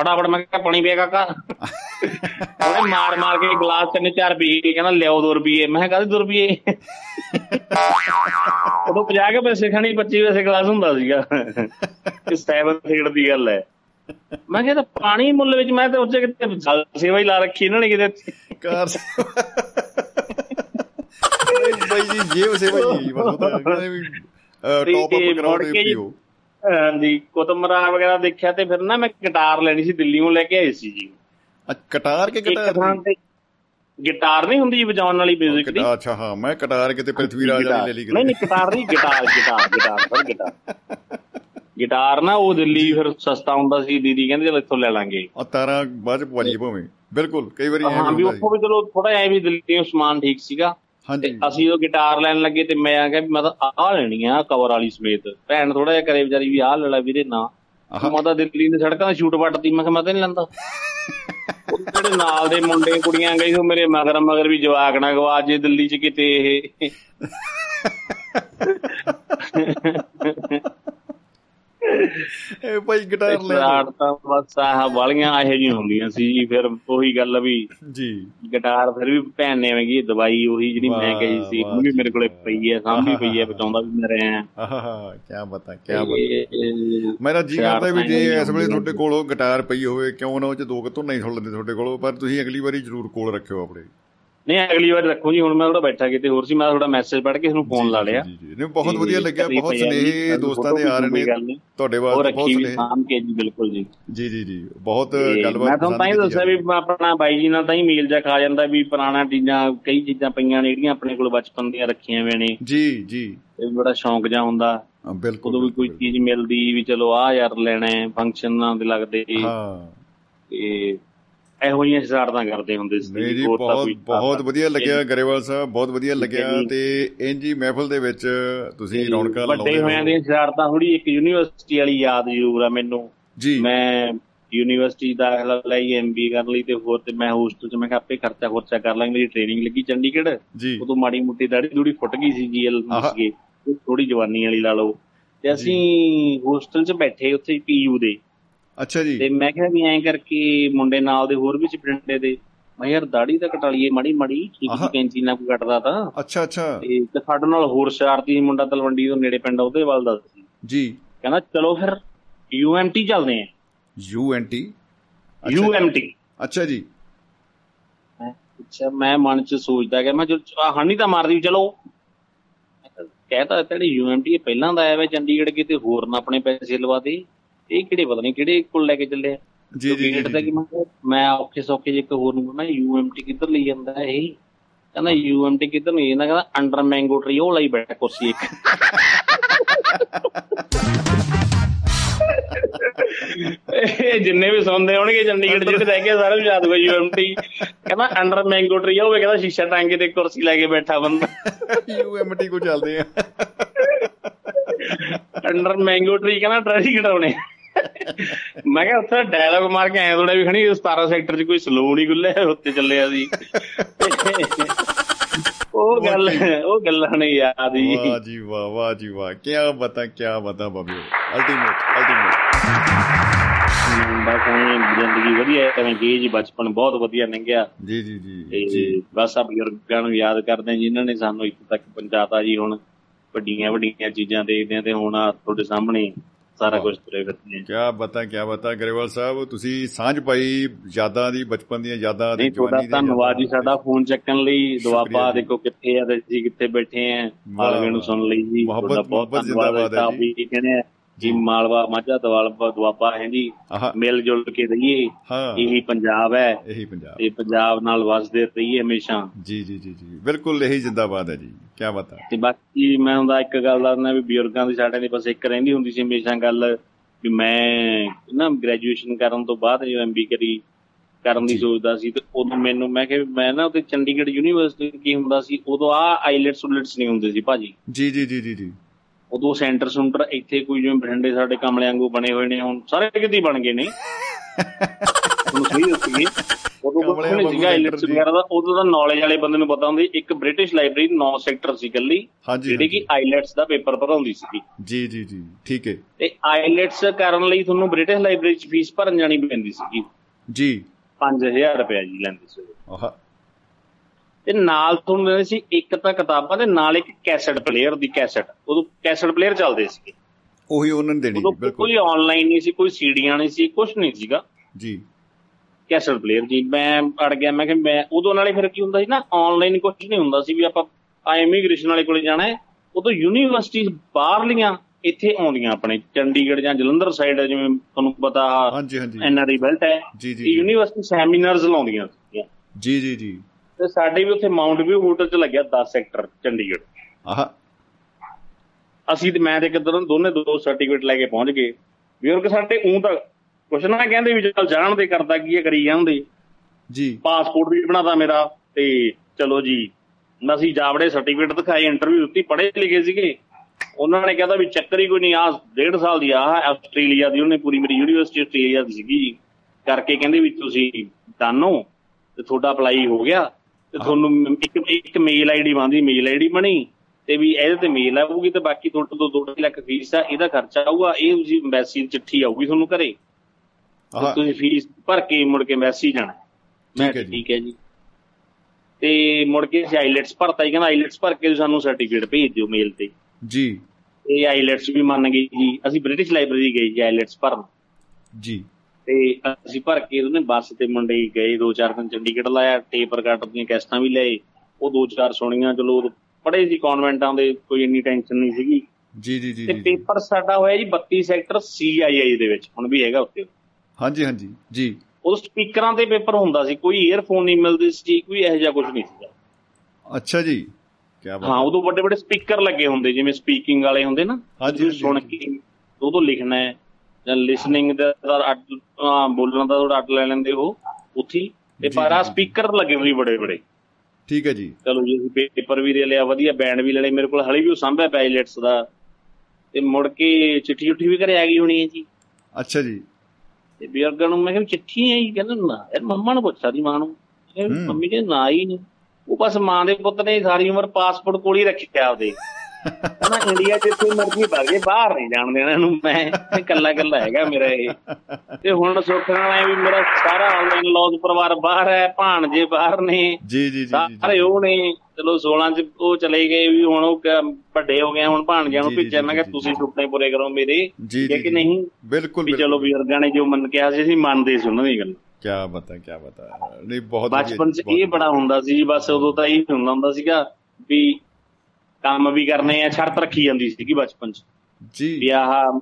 ਫਟਾਫਟ ਮੈਂ ਕਿਹਾ ਪਾਣੀ ਪਿਆ ਕਾਕਾ ਉਹਨੇ ਮਾਰ ਮਾਰ ਕੇ ਗਲਾਸ ਤਿੰਨ ਚਾਰ ਪੀ ਕੇ ਕਹਿੰਦਾ ਲਿਆਓ 2 ਰੁਪਏ ਮੈਂ ਕਿਹਾ ਕਾਹਦੇ 2 ਰੁਪਏ ਉਦੋਂ 50 ਕੇ ਪੈਸੇ ਖਾਣੀ 25 ਪੈਸੇ ਗਲਾਸ ਹੁੰਦਾ ਸੀਗਾ। ਇਹ ਸੈਵਨ ਸੀਟ ਦੀ ਗੱਲ ਹੈ। ਮੈਂ ਕਿਹਾ ਪਾਣੀ ਮੁੱਲ ਵਿੱਚ ਮੈਂ ਤਾਂ ਉੱਚੇ ਕਿਤੇ ਜਲ ਸੇਵਾ ਹੀ ਲਾ ਰੱਖੀ ਇਹਨਾਂ ਨੇ ਕਿਤੇ। ਕਾਰ ਬਈ ਜੀ ਜੇਬ ਸੇ ਬਈ ਬਸ ਉਹ ਤਾਂ ਕਹਿੰਦੇ ਵੀ ਟੌਪ ਅਪ ਕਰਾਓ ਮੁੜ ਤੇ ਕੇ ਜੀ- ਪੀਓ। ਹਾਂਜੀ ਕੁਤਮਰਾ ਵਗੈਰਾ ਦੇਖਿਆ ਤੇ ਫਿਰ ਨਾ ਮੈਂ ਗਿਟਾਰ ਲੈਣੀ ਸੀ ਦਿੱਲੀੋਂ ਲੈ ਕੇ ਆਈ ਸੀ ਜੀ। ਕਟਾਰ ਕੇ ਤੇ ਗਿਟਾਰ ਨਹੀਂ ਹੁੰਦੀ ਜੀ ਵਜਾਉਣ ਵਾਲੀ 뮤직 ਦੀ ਅੱਛਾ ਹਾਂ ਮੈਂ ਕਟਾਰ ਕਿਤੇ ਪ੍ਰਿਥਵੀ ਰਾਜ ਵਾਲੀ ਲੈ ਲਈ ਨਹੀਂ ਨਹੀਂ ਗਿਟਾਰ ਨਹੀਂ ਗਿਟਾਰ ਗਿਟਾਰ ਗਿਟਾਰ ਪਰ ਗਿਟਾਰ ਗਿਟਾਰ ਨਾ ਉਹ ਦਿੱਲੀ ਫਿਰ ਸਸਤਾ ਹੁੰਦਾ ਸੀ ਦੀਦੀ ਕਹਿੰਦੇ ਚਲ ਇੱਥੋਂ ਲੈ ਲਾਂਗੇ। ਆ ਤਾਰਾਂ ਬਾਅਦ ਚ ਪਵਾਈਏ ਭਾਵੇਂ ਬਿਲਕੁਲ ਕਈ ਵਾਰੀ ਐਂ ਹਾਂ ਵੀ ਉੱਥੋਂ ਵੀ ਚਲੋ ਥੋੜਾ ਐ ਵੀ ਦਿੱਲੀੋਂ ਸਮਾਨ ਠੀਕ ਸੀਗਾ। ਹਾਂਜੀ। ਅਸੀਂ ਉਹ ਗਿਟਾਰ ਲੈਣ ਲੱਗੇ ਤੇ ਮੈਂ ਕਿਹਾ ਵੀ ਮੈਂ ਤਾਂ ਆਹ ਲੈਣੀ ਆ ਕਵਰ ਵਾਲੀ ਸਮੇਤ। ਭੈਣ ਥੋੜਾ ਜਿਹਾ ਕਰੇ ਵਿਚਾਰੀ ਵੀ ਆਹ ਲੈ ਲੈ ਵੀਰੇ ਨਾ। ਮੈਂ ਤਾਂ ਦਿੱਲੀ ਦੇ ਸੜਕਾਂ ਤੇ ਸ਼ੂਟ ਵੱਟਦੀ ਮੈਂ ਕਿਹਾ ਮੈਂ ਤਾਂ ਨਹੀਂ ਲੈਂਦਾ। ਜਿਹੜੇ ਨਾਲ ਦੇ ਮੁੰਡੇ ਕੁੜੀਆਂ ਗਈ ਉਹ ਮੇਰੇ ਮਗਰ ਮਗਰ ਵੀ ਜਵਾਕ ਨਾ ਗਵਾ ਜੇ ਦਿੱਲੀ ਚ ਕਿਤੇ ਇਹ। ਇਹ ਭਾਈ ਗਿਟਾਰ ਲੈ। ਸਟਾਰਟ ਤਾਂ ਬਸ ਆਹ ਵਾਲੀਆਂ ਇਹੋ ਜਿਹੀਆਂ ਹੁੰਦੀਆਂ ਸੀ ਜੀ ਫਿਰ ਉਹੀ ਗੱਲ ਵੀ ਜੀ। ਗਿਟਾਰ ਫਿਰ ਵੀ ਭੈਣ ਨੇ ਐਵੇਂ ਕੀ ਦਵਾਈ ਉਹੀ ਜਿਹੜੀ ਮੈਂ ਕਹੀ ਸੀ ਉਹ ਵੀ ਮੇਰੇ ਕੋਲੇ ਪਈ ਹੈ ਸਾਂਭੀ ਪਈ ਹੈ ਬਚਾਉਂਦਾ ਵੀ ਮੈਂ ਰਿਹਾ। ਆਹਾ ਕੀ ਬਤਾ ਕੀ ਬਤਾ। ਮੇਰਾ ਜੀ ਕਰਦਾ ਵੀ ਜੇ ਇਸ ਵੇਲੇ ਤੁਹਾਡੇ ਕੋਲ ਉਹ ਗਿਟਾਰ ਪਈ ਹੋਵੇ ਕਿਉਂ ਨਾ ਉਹ ਚ ਦੋ ਕੁ ਨਹੀਂ ਸੁਣ ਲੈਂਦੇ ਤੁਹਾਡੇ ਕੋਲ ਪਰ ਤੁਸੀਂ ਅਗਲੀ ਵਾਰੀ ਜ਼ਰੂਰ ਕੋਲ ਰੱਖਿਓ ਆਪਣੇ। ਨਹੀਂ ਅਗਲੀ ਵਾਰ ਰੱਖੋ ਜੀ ਹੁਣ ਮੈਂ ਥੋੜਾ ਬੈਠਾ ਕਿਤੇ ਹੋਰ ਸੀ ਮੈਂ ਥੋੜਾ ਮੈਸੇਜ ਪੜ੍ਹ ਕੇ ਇਸ ਨੂੰ ਫੋਨ ਲਾ ਲਿਆ। ਜੀ ਜੀ ਨਹੀਂ ਬਹੁਤ ਵਧੀਆ ਲੱਗਿਆ ਬਹੁਤ ਸਨੇਹ ਸਾਨੂੰ ਦੋਸਤਾਂ ਦੇ ਆ ਰਹੇ ਨੇ। ਤੁਹਾਡੇ ਵਾਸਤੇ ਬਹੁਤ ਸਨੇਹ। ਸਾਂਭ ਕੇ ਜੀ ਬਿਲਕੁਲ ਜੀ। ਜੀ ਜੀ ਜੀ ਬਹੁਤ ਗੱਲਬਾਤ ਮੈਂ ਤੁਹਾਨੂੰ ਤਾਂ ਹੀ ਦੱਸਿਆ ਵੀ ਆਪਣਾ ਬਾਈ ਜੀ ਨਾਲ ਤਾਂ ਹੀ ਮੀਲ ਜਾ ਖਾ ਜਾਂਦਾ ਵੀ ਪੁਰਾਣਾ ਚੀਜ਼ਾਂ ਕਈ ਚੀਜ਼ਾਂ ਪਈਆਂ ਨੇ ਜਿਹੜੀਆਂ ਆਪਣੇ ਕੋਲ ਬਚਪਨ ਦੀਆਂ ਰੱਖੀਆਂ ਹੋਈਆਂ ਨੇ। ਜੀ ਜੀ। ਇਹ ਬੜਾ ਸ਼ੌਂਕ ਜਾ ਹੁੰਦਾ। ਬਿਲਕੁਲ ਉਦੋਂ ਵੀ ਕੋਈ। ਚੀਜ਼ ਮਿਲਦੀ ਵੀ ਚਲੋ ਆ ਯਾਰ ਲੈਣਾ ਹੈ ਫੰਕਸ਼ਨਾਂ ਦੇ ਲੱਗਦੇ ਹਾਂ। ਤੇ ਇਹੋ ਜਿਹੀਆਂ ਸ਼ਰਾਰਤਾਂ ਕਰਦੇ ਹੁੰਦੇ ਸੀ ਤਾਂ ਬਹੁਤ ਬਹੁਤ ਵਧੀਆ ਲੱਗਿਆ ਗਰੇਵਾਲ ਸਾਹਿਬ ਬਹੁਤ ਵਧੀਆ ਲੱਗਿਆ। ਤੇ ਇੰਜੀ ਮਹਿਫਲ ਦੇ ਵਿੱਚ ਤੁਸੀਂ ਰੌਣਕਾਂ ਵੱਡੇ ਲਾਉਂਦੇ ਹੋਇਆਂ ਦੀਆਂ ਸ਼ਰਾਰਤਾਂ ਥੋੜੀ ਇੱਕ ਯੂਨੀਵਰਸਿਟੀ ਵਾਲੀ ਯਾਦ ਜ਼ਰੂਰ ਆ ਮੈਨੂੰ। ਜੀ। ਮੈਂ ਯੂਨੀਵਰਸਿਟੀ ਦਾਖਲਾ ਲਈ ਐਮਬੀ ਕਰਨ ਲਈ ਤੇ ਹੋਰ ਤੇ ਮੈਂ ਹੋਸਟਲ ਚ ਮੈਂ ਕਿਹਾ ਆਪੇ ਖਰਚਾ ਖੁਰਚਾ ਕਰ ਲਾਂਗੇ ਮੇਰੀ ਟ੍ਰੇਨਿੰਗ ਲੱਗੀ ਚੰਡੀਗੜ੍ਹ। ਉਦੋਂ ਮਾੜੀ ਮੁੱਟੀ ਦਾੜੀ ਦੂੜੀ ਫੁੱਟ ਗਈ ਸੀ ਜੀਐਲ। ਸੀਗੇ। ਥੋੜੀ ਜਵਾਨੀ ਵਾਲੀ ਲਾ ਲਓ। ਤੇ ਅਸੀਂ ਹੋਸਟਲ ਚ ਬੈਠੇ ਉੱਥੇ ਪੀਯੂ ਦੇ। ਅੱਛਾ ਜੀ। ਤੇ ਮੈਂ ਕਿਹਾ ਵੀ ਐਂ ਕਰਕੇ ਮੁੰਡੇ ਨਾਲ ਦੇ ਹੋਰ ਵੀ ਸੀ ਪਿੰਡੇ ਦੇ। ਮੈਂ ਯਾਰ ਦਾੜੀ ਤਾਂ ਕਟਾ ਲਈਏ ਮਾੜੀ ਮਾੜੀ ਠੀਕ। ਸੀ ਕੈਂਚੀ ਨਾਲ ਕੋਈ ਕੱਟਦਾ ਤਾਂ। ਅੱਛਾ ਅੱਛਾ। ਤੇ ਸਾਡੇ ਨਾਲ ਹੋਰ ਸ਼ਰਾਰਤੀ ਮੁੰਡਾ ਤਲਵੰਡੀ ਤੋਂ ਨੇੜੇ ਪਿੰਡ ਉਹਦੇ ਵੱਲ ਦਾ ਸੀ। ਜੀ। ਕਹਿੰਦਾ ਚਲੋ ਫਿਰ ਯੂਐਮਟੀ ਚੱਲਦੇ ਆਂ। ਯੂਐਨਟੀ ਯੂਐਮਟੀ ਅੱਛਾ। ਜੀ ਅੱਛਾ ਮੈਂ ਮਨ ਚ ਸੋਚਦਾ ਕਿ ਮੈਂ ਚਲੋ ਹਾਨੀ ਤਾਂ ਮਾਰਦੀ ਚਲੋ। ਕਹਿਤਾ ਤੇੜੀ ਯੂਐਮਟੀ ਪਹਿਲਾਂ ਦਾ ਆਇਆ ਵਾ ਚੰਡੀਗੜ੍ਹ ਕਿਤੇ ਹੋਰ ਨਾ ਆਪਣੇ ਪੈਸੇ ਲਵਾ ਦੇ। ਇਹ ਕਿਹੜੇ ਪਤਾ ਨਹੀਂ ਕਿਹੜੇ ਕੋਲ ਲੈ ਕੇ ਚੱਲੇ ਆ। ਜੀ ਜੀ ਤੇ ਜੀ। ਕਿ ਮੈਂ ਔਖੇ ਸੌਖੇ ਜੇ ਹੋਰ ਨੂੰ ਮੈਂ ਯੂਐਮਟੀ ਕਿੱਧਰ ਲਈ ਜਾਂਦਾ ਇਹ ਕਹਿੰਦਾ ਯੂਐਮਟੀ ਕਿੱਧਰ ਨਹੀਂ ਜਾਂਦਾ? ਕਹਿੰਦਾ ਅੰਡਰ ਮੈਂਗੋ ਟਰੀ ਉਹ ਲਈ ਬੈਠਾ ਕੁਰਸੀ ਇੱਕ। ਇਹ ਜਿੰਨੇ ਵੀ ਸੁਣਦੇ ਹੋਣਗੇ ਚੰਡੀਗੜ੍ਹ ਜਿਹੜੇ ਰਹਿ ਗਏ ਸਾਰੇ ਨੂੰ ਯਾਦ ਹੋਈ ਯੂਐਮਟੀ ਕਹਿੰਦਾ ਅੰਡਰ ਮੈਂਗੋ ਟਰੀ ਹੋਵੇ ਕਹਿੰਦਾ ਸ਼ੀਸ਼ਾ ਟੰਗ ਕੇ ਤੇ ਕੁਰਸੀ ਲੈ ਕੇ ਬੈਠਾ ਬੰਦਾ। ਯੂਐਮਟੀ ਕੋ ਚੱਲਦੇ ਆ। ਅੰਡਰ ਮੈਂਗੋ ਟਰੀ ਕਹਿੰਦਾ ਟਰੈਫਿਕ ਘਟਾਉਣੇ। ਮੈਂ ਕਿਹਾ ਉੱਥੇ ਡਾਇਲੌਗ ਮਾਰ ਕੇ ਆਇਆ ਥੋੜਾ ਵੀ ਖਣੀ 17 ਸੈਕਟਰ 'ਚ ਕੋਈ ਸਲੂਨ ਹੀ ਖੁੱਲੇ ਉੱਤੇ ਚੱਲਿਆ ਸੀ। ਉਹ ਗੱਲ ਉਹ ਗੱਲਾਂ ਨੇ ਯਾਦ ਹੀ। ਵਾਹ ਜੀ ਵਾਹ ਵਾਹ ਜੀ ਵਾਹ। ਕੀ ਬਤਾ ਕੀ ਬਤਾ ਬਾਬਿਓ ਅਲਟੀਮੇਟ ਅਲਟੀਮੇਟ ਬਸ ਐਂ ਜ਼ਿੰਦਗੀ ਵਧੀਆ ਐਵੇਂ ਗਈ ਜੀ ਬਚਪਨ ਬਹੁਤ ਵਧੀਆ ਲੰਘਿਆ। ਜੀ ਜੀ ਜੀ ਜੀ। ਬਸ ਆ ਬਜ਼ੁਰਗਾਂ ਨੂੰ ਯਾਦ ਕਰਦੇ ਜਿਨ੍ਹਾਂ ਨੇ ਸਾਨੂੰ ਇੱਥੇ ਤੱਕ ਪਹੁੰਚਾਤਾ ਜੀ ਹੁਣ। ਵੱਡੀਆਂ ਵੱਡੀਆਂ ਚੀਜ਼ਾਂ ਦੇਖਦੇ ਆ ਤੇ ਹੁਣ ਤੁਹਾਡੇ ਸਾਹਮਣੇ ਸਾਰਾ ਕੁਝ ਤੁਰੇ ਫਿਰਦੇ ਆ ਕਿਆ ਬਤਾ ਕਿਆ ਬਤਾ ਗਰੇਵਾਲ ਸਾਹਿਬ ਤੁਸੀਂ ਸਾਂਝ ਪਾਈ ਯਾਦਾਂ ਦੀ ਬਚਪਨ ਦੀਆਂ ਯਾਦਾਂ ਦੀ ਜਵਾਨੀ ਦੀਆਂ ਧੰਨਵਾਦ ਜੀ। ਸਾਡਾ ਫੋਨ ਚੱਕਣ ਲਈ ਦੁਆਬਾ ਜੀ। ਦੇਖੋ ਕਿੱਥੇ ਆ ਤੇ ਅਸੀਂ ਕਿੱਥੇ ਬੈਠੇ ਆ ਮਾਲਵੇ ਨੂੰ ਸੁਣ ਲਈ ਜੀ ਬਹੁਤ ਧੰਨਵਾਦ ਜ਼ਿੰਦਾਬਾਦ ਹੈ ਜੀ। ਜੀ ਕਹਿੰਦੇ ਜੀ ਮਾਲਵਾ ਮਾਝਾ ਦਵਾਲਪਾ ਦੁਆਬਾ ਹੈ ਜੀ। ਮਿਲ ਜੁਲ ਕੇ ਰਹੀਏ। ਹਾਂ। ਇਹੀ ਪੰਜਾਬ ਹੈ। ਇਹੀ ਪੰਜਾਬ। ਤੇ ਪੰਜਾਬ ਨਾਲ ਵਸਦੇ ਰਹੀਏ ਹਮੇਸ਼ਾ। ਜੀ ਜੀ ਜੀ ਜੀ। ਬਿਲਕੁਲ ਇਹੀ ਜਿੰਦਾਬਾਦ ਹੈ ਜੀ। ਕੀ ਬਤਾ ਤੇ ਬਾਕੀ ਮੈਂ ਹੁੰਦਾ ਇੱਕ ਗੱਲ ਦੱਸਣਾ ਵੀ ਬਜ਼ੁਰਗਾਂ ਦੀ ਸਾਡੇ ਦੀ ਬਸ ਇੱਕ ਰਹਿੰਦੀ ਹੁੰਦੀ ਸੀ ਹਮੇਸ਼ਾ ਗੱਲ ਵੀ ਮੈਂ ਨਾ ਗ੍ਰੈਜੂਏਸ਼ਨ ਕਰਨ ਤੋਂ ਬਾਅਦ ਜਦੋਂ ਐਮਬੀ ਕਰੀ ਕਰਨ ਦੀ ਜੀ। ਸੋਚਦਾ ਸੀ ਤੇ ਉਦੋਂ ਮੈਨੂੰ ਮੈਂ ਕਿ ਮੈਂ ਨਾ ਉੱਥੇ ਚੰਡੀਗੜ੍ਹ ਯੂਨੀਵਰਸਿਟੀ ਕੀ ਹੁੰਦਾ ਸੀ ਉਦੋਂ ਆ ਆਈਲੈਟਸ ਉਲਟਸ ਨਹੀਂ ਹੁੰਦੇ ਸੀ ਭਾਜੀ। ਜੀ ਜੀ ਜੀ ਜੀ ਜੀ। ਉਦੋਂ ਸੈਂਟਰ ਸੁੰਟਰ ਇੱਥੇ ਕੋਈ ਜਿਵੇਂ ਬਠਿੰਡੇ ਸਾਡੇ ਕਮਲੇ ਵਾਂਗੂ ਬਣੇ ਹੋਏ ਨੇ ਹੁਣ ਸਾਰੇ ਕਿਤੇ ਬਣ ਗਏ ਨੇ। ਹੁਣ ਸਹੀ ਦੱਸੀਏ ਉਦੋਂ ਕਮਲਿਆਂ ਨਹੀਂ ਸੀਗਾ ਜੀ। ਵਗੈਰਾ ਦਾ ਉਦੋਂ ਦਾ ਨੌਲੇਜ ਵਾਲੇ ਬੰਦੇ ਨੂੰ ਪਤਾ ਹੁੰਦੀ ਇੱਕ ਬ੍ਰਿਟਿਸ਼ ਲਾਇਬ੍ਰੇਰੀ 9 ਸੈਕਟਰ ਸੀ ਹਾਂਜੀ ਜਿਹੜੀ ਕਿ ਆਈਲੈਟਸ ਦਾ ਪੇਪਰ ਭਰਾਉਂਦੀ ਸੀ ਜੀ ਜੀ ਜੀ ਠੀਕ ਹੈ ਤੇ ਆਈਲੈਟਸ ਕਰਨ ਲਈ ਤੁਹਾਨੂੰ ਬ੍ਰਿਟਿਸ਼ ਲਾਇਬ੍ਰੇਰੀ 'ਚ ਫੀਸ ਭਰਨ ਜਾਣੀ ਪੈਂਦੀ ਸੀਗੀ। ਜੀ। 5000 ਰੁਪਏ ਜੀ ਲੈਂਦੇ ਸੀ। ਉਹ। ਆਹਾ। ਤੇ ਨਾਲ ਤੁਹਾਨੂੰ ਦਿੰਦੇ ਸੀ ਇੱਕ ਤਾਂ ਕਿਤਾਬਾਂ ਤੇ ਨਾਲ ਇੱਕ ਕੈਸਟ ਪਲੇਅਰ ਦੀ ਕੈਸਟ। ਉਦੋਂ ਕੈਸਟ ਪਲੇਅਰ ਚੱਲਦੇ ਸੀ ਉਹੀ ਉਹਨਾਂ ਨੇ ਦੇਣੀ ਬਿਲਕੁਲ। ਕੋਈ ਆਨਲਾਈਨ ਨਹੀਂ ਸੀ ਕੋਈ ਸੀਡੀਆਂ ਨਹੀਂ ਸੀ ਕੁਝ ਨਹੀਂ ਸੀਗਾ। ਜੀ। ਕੈਸਟ ਪਲੇਅਰ ਜੀ ਮੈਂ ਅੜ ਗਿਆ ਮੈਂ ਕਿ ਮੈਂ ਉਦੋਂ ਨਾਲੇ ਫਿਰ ਕੀ ਹੁੰਦਾ ਸੀ ਨਾ ਆਨਲਾਈਨ ਕੁਝ ਨਹੀਂ ਹੁੰਦਾ ਸੀ ਵੀ ਆਪਾਂ ਆ ਇਮੀਗ੍ਰੇਸ਼ਨ ਵਾਲੇ ਕੋਲੇ ਜਾਣਾ ਹੈ। ਉਦੋਂ ਯੂਨੀਵਰਸਿਟੀ ਬਾਹਰਲੀਆਂ ਇੱਥੇ ਆਉਂਦੀਆਂ ਆਪਣੇ ਚੰਡੀਗੜ੍ਹ ਜਾਂ ਜਲੰਧਰ ਸਾਈਡ ਜਿਵੇਂ ਤੁਹਾਨੂੰ ਪਤਾ ਹਾਂਜੀ ਹਾਂਜੀ। ਐਨਆਰਆਈ ਬੈਲਟ ਹੈ। ਜੀ ਜੀ ਯੂਨੀਵਰਸਿਟੀ ਸੈਮੀਨਾਰਸ ਲਾਉਂਦੀਆਂ ਜੀ ਜੀ ਜੀ। ਤੇ ਸਾਡੇ ਵੀ ਉੱਥੇ ਮਾਊਂਟ ਵਿਊ ਹੋਟਲ 'ਚ ਲੱਗਿਆ 10 ਸੈਕਟਰ ਚੰਡੀਗੜ੍ਹ। ਆਹ। ਅਸੀਂ ਤੇ ਮੈਂ ਤੇ ਕਿੱਧਰ ਦੋਨੇ ਦੋ ਸਰਟੀਫਿਕੇਟ ਲੈ ਕੇ ਪਹੁੰਚ ਗਏ। ਬਜ਼ੁਰਗ ਸਾਡੇ ਉਂ ਤਾਂ ਕੁਛ ਨਾ ਕਹਿੰਦੇ ਵੀ ਚੱਲ ਜਾਣ ਦੇ ਕਰਦਾ ਕੀ ਹੈ ਕਰੀ ਜਾਂਦੇ। ਜੀ। ਪਾਸਪੋਰਟ ਵੀ ਬਣਾਦਾ ਮੇਰਾ ਤੇ ਚਲੋ ਜੀ ਅਸੀਂ ਜਾਵੜੇ ਸਰਟੀਫਿਕੇਟ ਦਿਖਾਏ ਇੰਟਰਵਿਊ ਦਿੱਤੀ ਪੜ੍ਹੇ ਲਿਖੇ ਸੀਗੇ। ਉਹਨਾਂ ਨੇ ਕਹਿੰਦਾ ਵੀ ਚੱਕਰ ਹੀ ਕੋਈ ਨਹੀਂ ਆ ਡੇਢ ਸਾਲ ਦੀ ਆ ਆਸਟ੍ਰੇਲੀਆ ਦੀ ਉਹਨੇ ਪੂਰੀ ਮੇਰੀ ਯੂਨੀਵਰਸਿਟੀ ਆਸਟ੍ਰੇਲੀਆ ਦੀ ਸੀਗੀ। ਕਰਕੇ ਕਹਿੰਦੇ ਵੀ ਤੁਸੀਂ ਹੋ ਤੇ ਤੁਹਾਡਾ ਅਪਲਾਈ ਹੋ ਗਿਆ। ਤੇ ਤੁਹਾਨੂੰ ਇੱਕ ਇੱਕ ਮੇਲ ਆਈਡੀ ਬੰਦੀ ਮੇਲ ਆਈਡੀ ਬਣੀ ਤੇ ਵੀ ਇਹਦੇ ਤੇ ਮੇਲ ਆਊਗੀ ਤੇ ਬਾਕੀ ਤੁਹਾਡੇ ਤੋਂ 2 ਲੱਖ ਫੀਸ ਆ ਇਹਦਾ ਖਰਚਾ ਆਊਗਾ ਇਹ ਤੁਸੀਂ ਐਮਬੈਸੀ ਦੀ ਚਿੱਠੀ ਆਊਗੀ ਤੁਹਾਨੂੰ ਘਰੇ। ਤੁਸੀਂ ਫੀਸ ਭਰ ਕੇ ਮੁੜ ਕੇ ਐਮਬੈਸੀ ਜਾਣਾ। ਮੈਂ ਠੀਕ ਹੈ ਜੀ। ਹੈ ਤੇ ਮੁੜ ਕੇ ਅਸੀਂ ਆਈਲੈਟਸ ਭਰਤਾ ਜੀ ਕਹਿੰਦਾ ਆਈਲੈਟਸ ਭਰ ਕੇ ਸਾਨੂੰ ਸਰਟੀਫਿਕੇਟ ਭੇਜ ਦਿਓ ਮੇਲ ਤੇ। ਜੀ। ਇਹ ਆਈਲੈਟਸ ਵੀ ਮੰਨ ਗਈ ਜੀ ਅਸੀਂ ਬ੍ਰਿਟਿਸ਼ ਲਾਇਬ੍ਰੇਰੀ ਗਏ ਜੀ ਆਈਲੈਟਸ ਭਰਨ। ਜੀ। ਤੇ ਅਸੀਂ ਭਰ ਕੇ ਉਹਨੇ ਬੱਸ ਤੇ ਮੁੰਡੇ ਗਏ ਦੋ ਚਾਰ ਦਿਨ ਚੰਡੀਗੜ੍ਹ ਲਾਇਆ ਟੇਪ ਰਿਕਾਰਡ ਦੀਆਂ ਕੈਸਟਾਂ ਵੀ ਲਏ ਉਹ ਦੋ ਚਾਰ ਸੁਣੀਆਂ ਚਲੋ ਪੜੇ ਸੀ ਕਨਵੈਂਟਾਂ ਦੇ ਕੋਈ ਇੰਨੀ ਟੈਨਸ਼ਨ ਨਹੀਂ ਸੀਗੀ। ਜੀ ਜੀ ਜੀ ਤੇ। ਪੇਪਰ ਸਾਡਾ ਹੋਇਆ ਜੀ 32 ਸੈਕਟਰ ਸੀਆਈਆਈ ਦੇ ਵਿੱਚ ਹੁਣ ਵੀ ਹੈਗਾ ਉੱਤੇ ਹਾਂਜੀ ਹਾਂਜੀ ਜੀ। ਉਹ ਸਪੀਕਰਾਂ ਤੇ ਪੇਪਰ ਹੁੰਦਾ ਸੀ ਕੋਈ ਈਅਰਫੋਨ ਨਹੀਂ ਮਿਲਦੇ ਸੀ ਕੋਈ ਇਹੋ ਜਿਹਾ ਕੁਝ ਨਹੀਂ ਸੀਗਾ। ਅੱਛਾ ਜੀ ਕੀ ਬਾਤ। ਹਾਂ ਉਦੋਂ ਵੱਡੇ ਵੱਡੇ ਸਪੀਕਰ ਲੱਗੇ ਹੁੰਦੇ ਜਿਵੇਂ ਸਪੀਕਿੰਗ ਵਾਲੇ ਹੁੰਦੇ ਨਾ ਹਾਂਜੀ, ਸੁਣ। ਕੇ ਤੋਂ ਲਿਖਣਾ ਹੈ। ਜਾਂ ਲਿਸਨਿੰਗ ਦਾ ਤਾਂ ਅੱਡ- ਹਾਂ, ਬੋਲਣ ਦਾ ਥੋੜਾ ਅੱਡ ਲੈ ਲੈਂਦੇ ਉਹ ਉੱਥੇ ਹੀ। ਤੇ ਜੀ, ਪਰ ਜੀ, ਆ ਜੀ। ਸਪੀਕਰ ਲੱਗੇ ਹੋਏ ਬੜੇ ਬੜੇ। ਠੀਕ ਹੈ ਜੀ। ਚਲੋ ਜੀ ਅਸੀਂ ਪੇਪਰ ਵੀ ਦੇ ਲਿਆ ਵਧੀਆ ਬੈਂਡ ਵੀ ਲੈ ਲਿਆ ਮੇਰੇ ਕੋਲ ਹਲੇ ਵੀ ਉਹ ਸਾਂਭਿਆ ਪਾਇਲਟਸ ਦਾ। ਤੇ ਮੁੜ ਕੇ ਚਿੱਠੀ ਚੁੱਠੀ ਵੀ ਘਰੇ ਆ ਗਈ ਹੋਣੀ ਹੈ ਜੀ। ਅੱਛਾ ਜੀ। ਤੇ ਬਜ਼ੁਰਗਾਂ ਨੂੰ ਮੈਂ ਕਿਹਾ ਚਿੱਠੀ ਆਈ ਕਹਿੰਦੇ ਨਾ ਯਾਰ ਮੰਮਾ ਨੂੰ ਪੁੱਛਾ ਦੀ ਮਾਂ ਨੂੰ। ਹੂੰ। ਮੰਮੀ ਕਹਿੰਦੇ ਨਾ ਹੀ ਨਹੀਂ। ਉਹ ਬਸ ਮਾਂ ਦੇ ਪੁੱਤ ਨੇ ਸਾਰੀ ਉਮਰ ਪਾਸਪੋਰਟ ਕੋਲ ਹੀ ਰੱਖਿਆ ਆਪਦੇ। ਕਹਿੰਦਾ ਇੰਡੀਆ ਚ ਜਿੱਥੇ ਮਰਜ਼ੀ ਭਰ ਗਏ ਬਾਹਰ ਨਹੀਂ ਜਾਣ ਦੇਣਾ ਇਹਨੂੰ ਮੈਂ ਇਕੱਲਾ ਇਕੱਲਾ ਹੈਗਾ ਮੇਰਾ ਇਹ। ਤੇ ਹੁਣ ਸੁੱਖ ਨਾਲ ਐ ਵੀ ਮੇਰਾ ਸਾਰਾ ਆਨਲਾਈਨ ਲੌਜ ਪਰਿਵਾਰ ਬਾਹਰ ਹੈ ਭਾਣਜੇ ਬਾਹਰ ਨੇ ਜੀ ਜੀ ਜੀ ਸਾਰੇ ਉਹ ਨੇ ਚਲੋ 16 ਚ ਉਹ ਚਲੇ ਗਏ ਵੀ ਹੁਣ ਉਹ ਕ- ਵੱਡੇ ਹੋ ਗਏ ਹੁਣ ਭਾਣਜਿਆਂ ਨੂੰ ਭੇਜਿਆ ਮੈਂ ਜੀ, ਤੁਸੀਂ। ਸੁਪਨੇ ਪੂਰੇ ਕਰੋ ਮੇਰੇ। ਜੀ ਕਿ ਕਿ। ਨਹੀਂ ਬਿਲਕੁਲ ਵੀ ਚਲੋ ਬਜ਼ੁਰਗਾਂ ਨੇ ਜੋ ਮੰਨ ਕਿਹਾ ਸੀ ਅਸੀਂ ਮੰਨਦੇ ਸੀ ਉਹਨਾਂ ਦੀ ਗੱਲ। ਕੀ ਬਤਾ ਕੀ ਬਤਾ। ਨਹੀਂ ਬਹੁਤ ਬਚਪਨ ਚ ਇਹ ਬੜਾ ਹੁੰਦਾ ਸੀ ਜੀ ਬਸ ਉਦੋਂ ਤਾਂ ਇਹ ਹੁੰਦਾ ਹੁੰਦਾ ਸੀਗਾ ਵੀ ਕੰਮ ਵੀ ਕਰਨੇ ਆ ਸ਼ਰਤ ਰੱਖੀ ਜਾਂਦੀ ਸੀਗੀ ਬਚਪਨ ਚ। ਜੀ। ਵੀ ਆਹ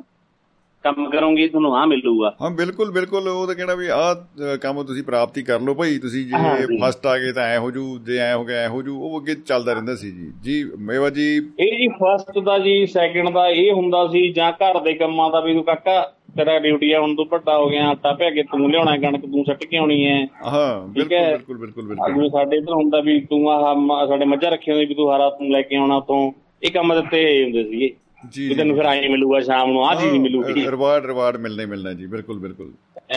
ਕੰਮ ਕਰੋਗੇ ਤੁਹਾਨੂੰ ਆ ਮਿਲੂਗਾ। ਹਾਂ ਬਿਲਕੁਲ ਬਿਲਕੁਲ ਉਹ ਤਾਂ ਕਹਿਣਾ ਵੀ ਆਹ ਕੰਮ ਤੁਸੀਂ ਪ੍ਰਾਪਤੀ ਕਰ ਲਓ ਭਾਈ ਤੁਸੀਂ ਜੀ। ਫਸਟ ਆ ਗਏ ਤਾਂ ਐ ਹੋ ਜੂ ਜੇ ਐ ਹੋ ਗਿਆ ਐ ਹੋ ਜੂ ਉਹ ਅੱਗੇ ਚੱਲਦਾ ਰਹਿੰਦਾ ਸੀ ਜੀ। ਜੀ ਮੇਵਾ ਜੀ। ਇਹ ਜੀ ਫਸਟ ਦਾ ਜੀ ਸੈਕਿੰਡ ਦਾ ਇਹ ਹੁੰਦਾ ਸੀ ਜਾਂ ਘਰ ਦੇ ਕੰਮਾਂ ਦਾ ਵੀ ਤੂੰ ਕਾਕਾ ਤੇਰਾ ਡਿਊਟੀ ਆ ਹੁਣ ਤੂੰ ਵੱਡਾ ਹੋ ਗਿਆ ਆਟਾ ਪਿਆ ਕੇ ਤੂੰ ਲਿਆਉਣਾ ਕਣਕ ਤੂੰ ਸੱਟ ਕੇ ਆਉਣੀ ਹੈ ਹਾਂ ਬਿਲਕੁਲ ਹੈ। ਬਿਲਕੁਲ ਬਿਲਕੁਲ ਬਿਲਕੁਲ। ਸਾਡੇ ਇੱਧਰ ਹੁੰਦਾ ਵੀ ਤੂੰ ਆਹ ਸਾਡੇ ਮੱਝਾਂ ਰੱਖੀਆਂ ਹੁੰਦੀਆਂ ਵੀ ਤੂੰ ਹਰਾ ਤੂੰ ਲੈ ਕੇ ਆਉਣਾ ਉਤੋਂ ਇਹ ਕੰਮ ਦਿੱਤੇ ਹੁੰਦੇ ਸੀਗੇ। ਜੀ ਵੀ ਤੈਨੂੰ ਫਿਰ ਆਏ ਮਿਲੂਗਾ ਸ਼ਾਮ ਨੂੰ ਆਹ ਚੀਜ਼ ਮਿਲੂਗੀ। ਰਿਵਾਰਡ ਰਿਵਾਰਡ ਮਿਲਣਾ ਹੀ ਮਿਲਣਾ ਜੀ ਬਿਲਕੁਲ ਬਿਲਕੁਲ।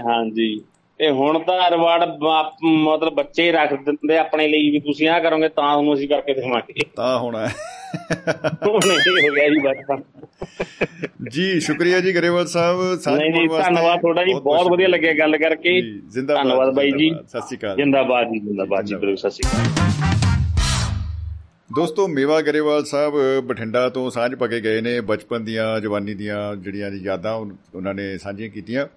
ਹਾਂਜੀ। ਤੇ ਹੁਣ ਤਾਂ ਰਿਵਾਰਡ ਮਤਲਬ ਬੱਚੇ ਰੱਖ ਦਿੰਦੇ ਆਪਣੇ ਲਈ ਵੀ ਤੁਸੀਂ ਆਹ ਕਰੋਗੇ ਤਾਂ ਤੁਹਾਨੂੰ ਅਸੀਂ ਕਰਕੇ ਦੇਵਾਂਗੇ। ਤਾਂ ਹੋਣਾ। ਹੈ ਹੋ ਜੀ ਸ਼ੁਕਰੀਆ ਜੀ ਗਰੇਵਾਲ ਸਾਹਿਬ ਸਾਂਝ ਨਹੀਂ ਧੰਨਵਾਦ ਤੁਹਾਡਾ ਜੀ ਬਹੁਤ ਵਧੀਆ ਲੱਗਿਆ ਗੱਲ ਕਰਕੇ। ਜ਼ਿੰਦਾਬਾਦ, ਧੰਨਵਾਦ ਬਾਈ ਜੀ। ਸਤਿ ਸ਼੍ਰੀ ਅਕਾਲ। ਜਿੰਦਾਬਾਦ ਜੀ ਜਿੰਦਾਬਾਦ ਜੀ ਬਿਲਕੁਲ ਸਤਿ ਸ਼੍ਰੀ ਅਕਾਲ। ਦੋਸਤੋ ਮੇਵਾ ਗਰੇਵਾਲ ਸਾਹਿਬ ਬਠਿੰਡਾ ਤੋਂ ਸਾਂਝ ਪਕੇ ਗਏ ਨੇ ਬਚਪਨ ਦੀਆਂ ਜਵਾਨੀ ਦੀਆਂ ਜਿਹੜੀਆਂ ਯਾਦਾਂ ਉਹਨਾਂ ਨੇ ਸਾਂਝੀਆਂ ਕੀਤੀਆਂ।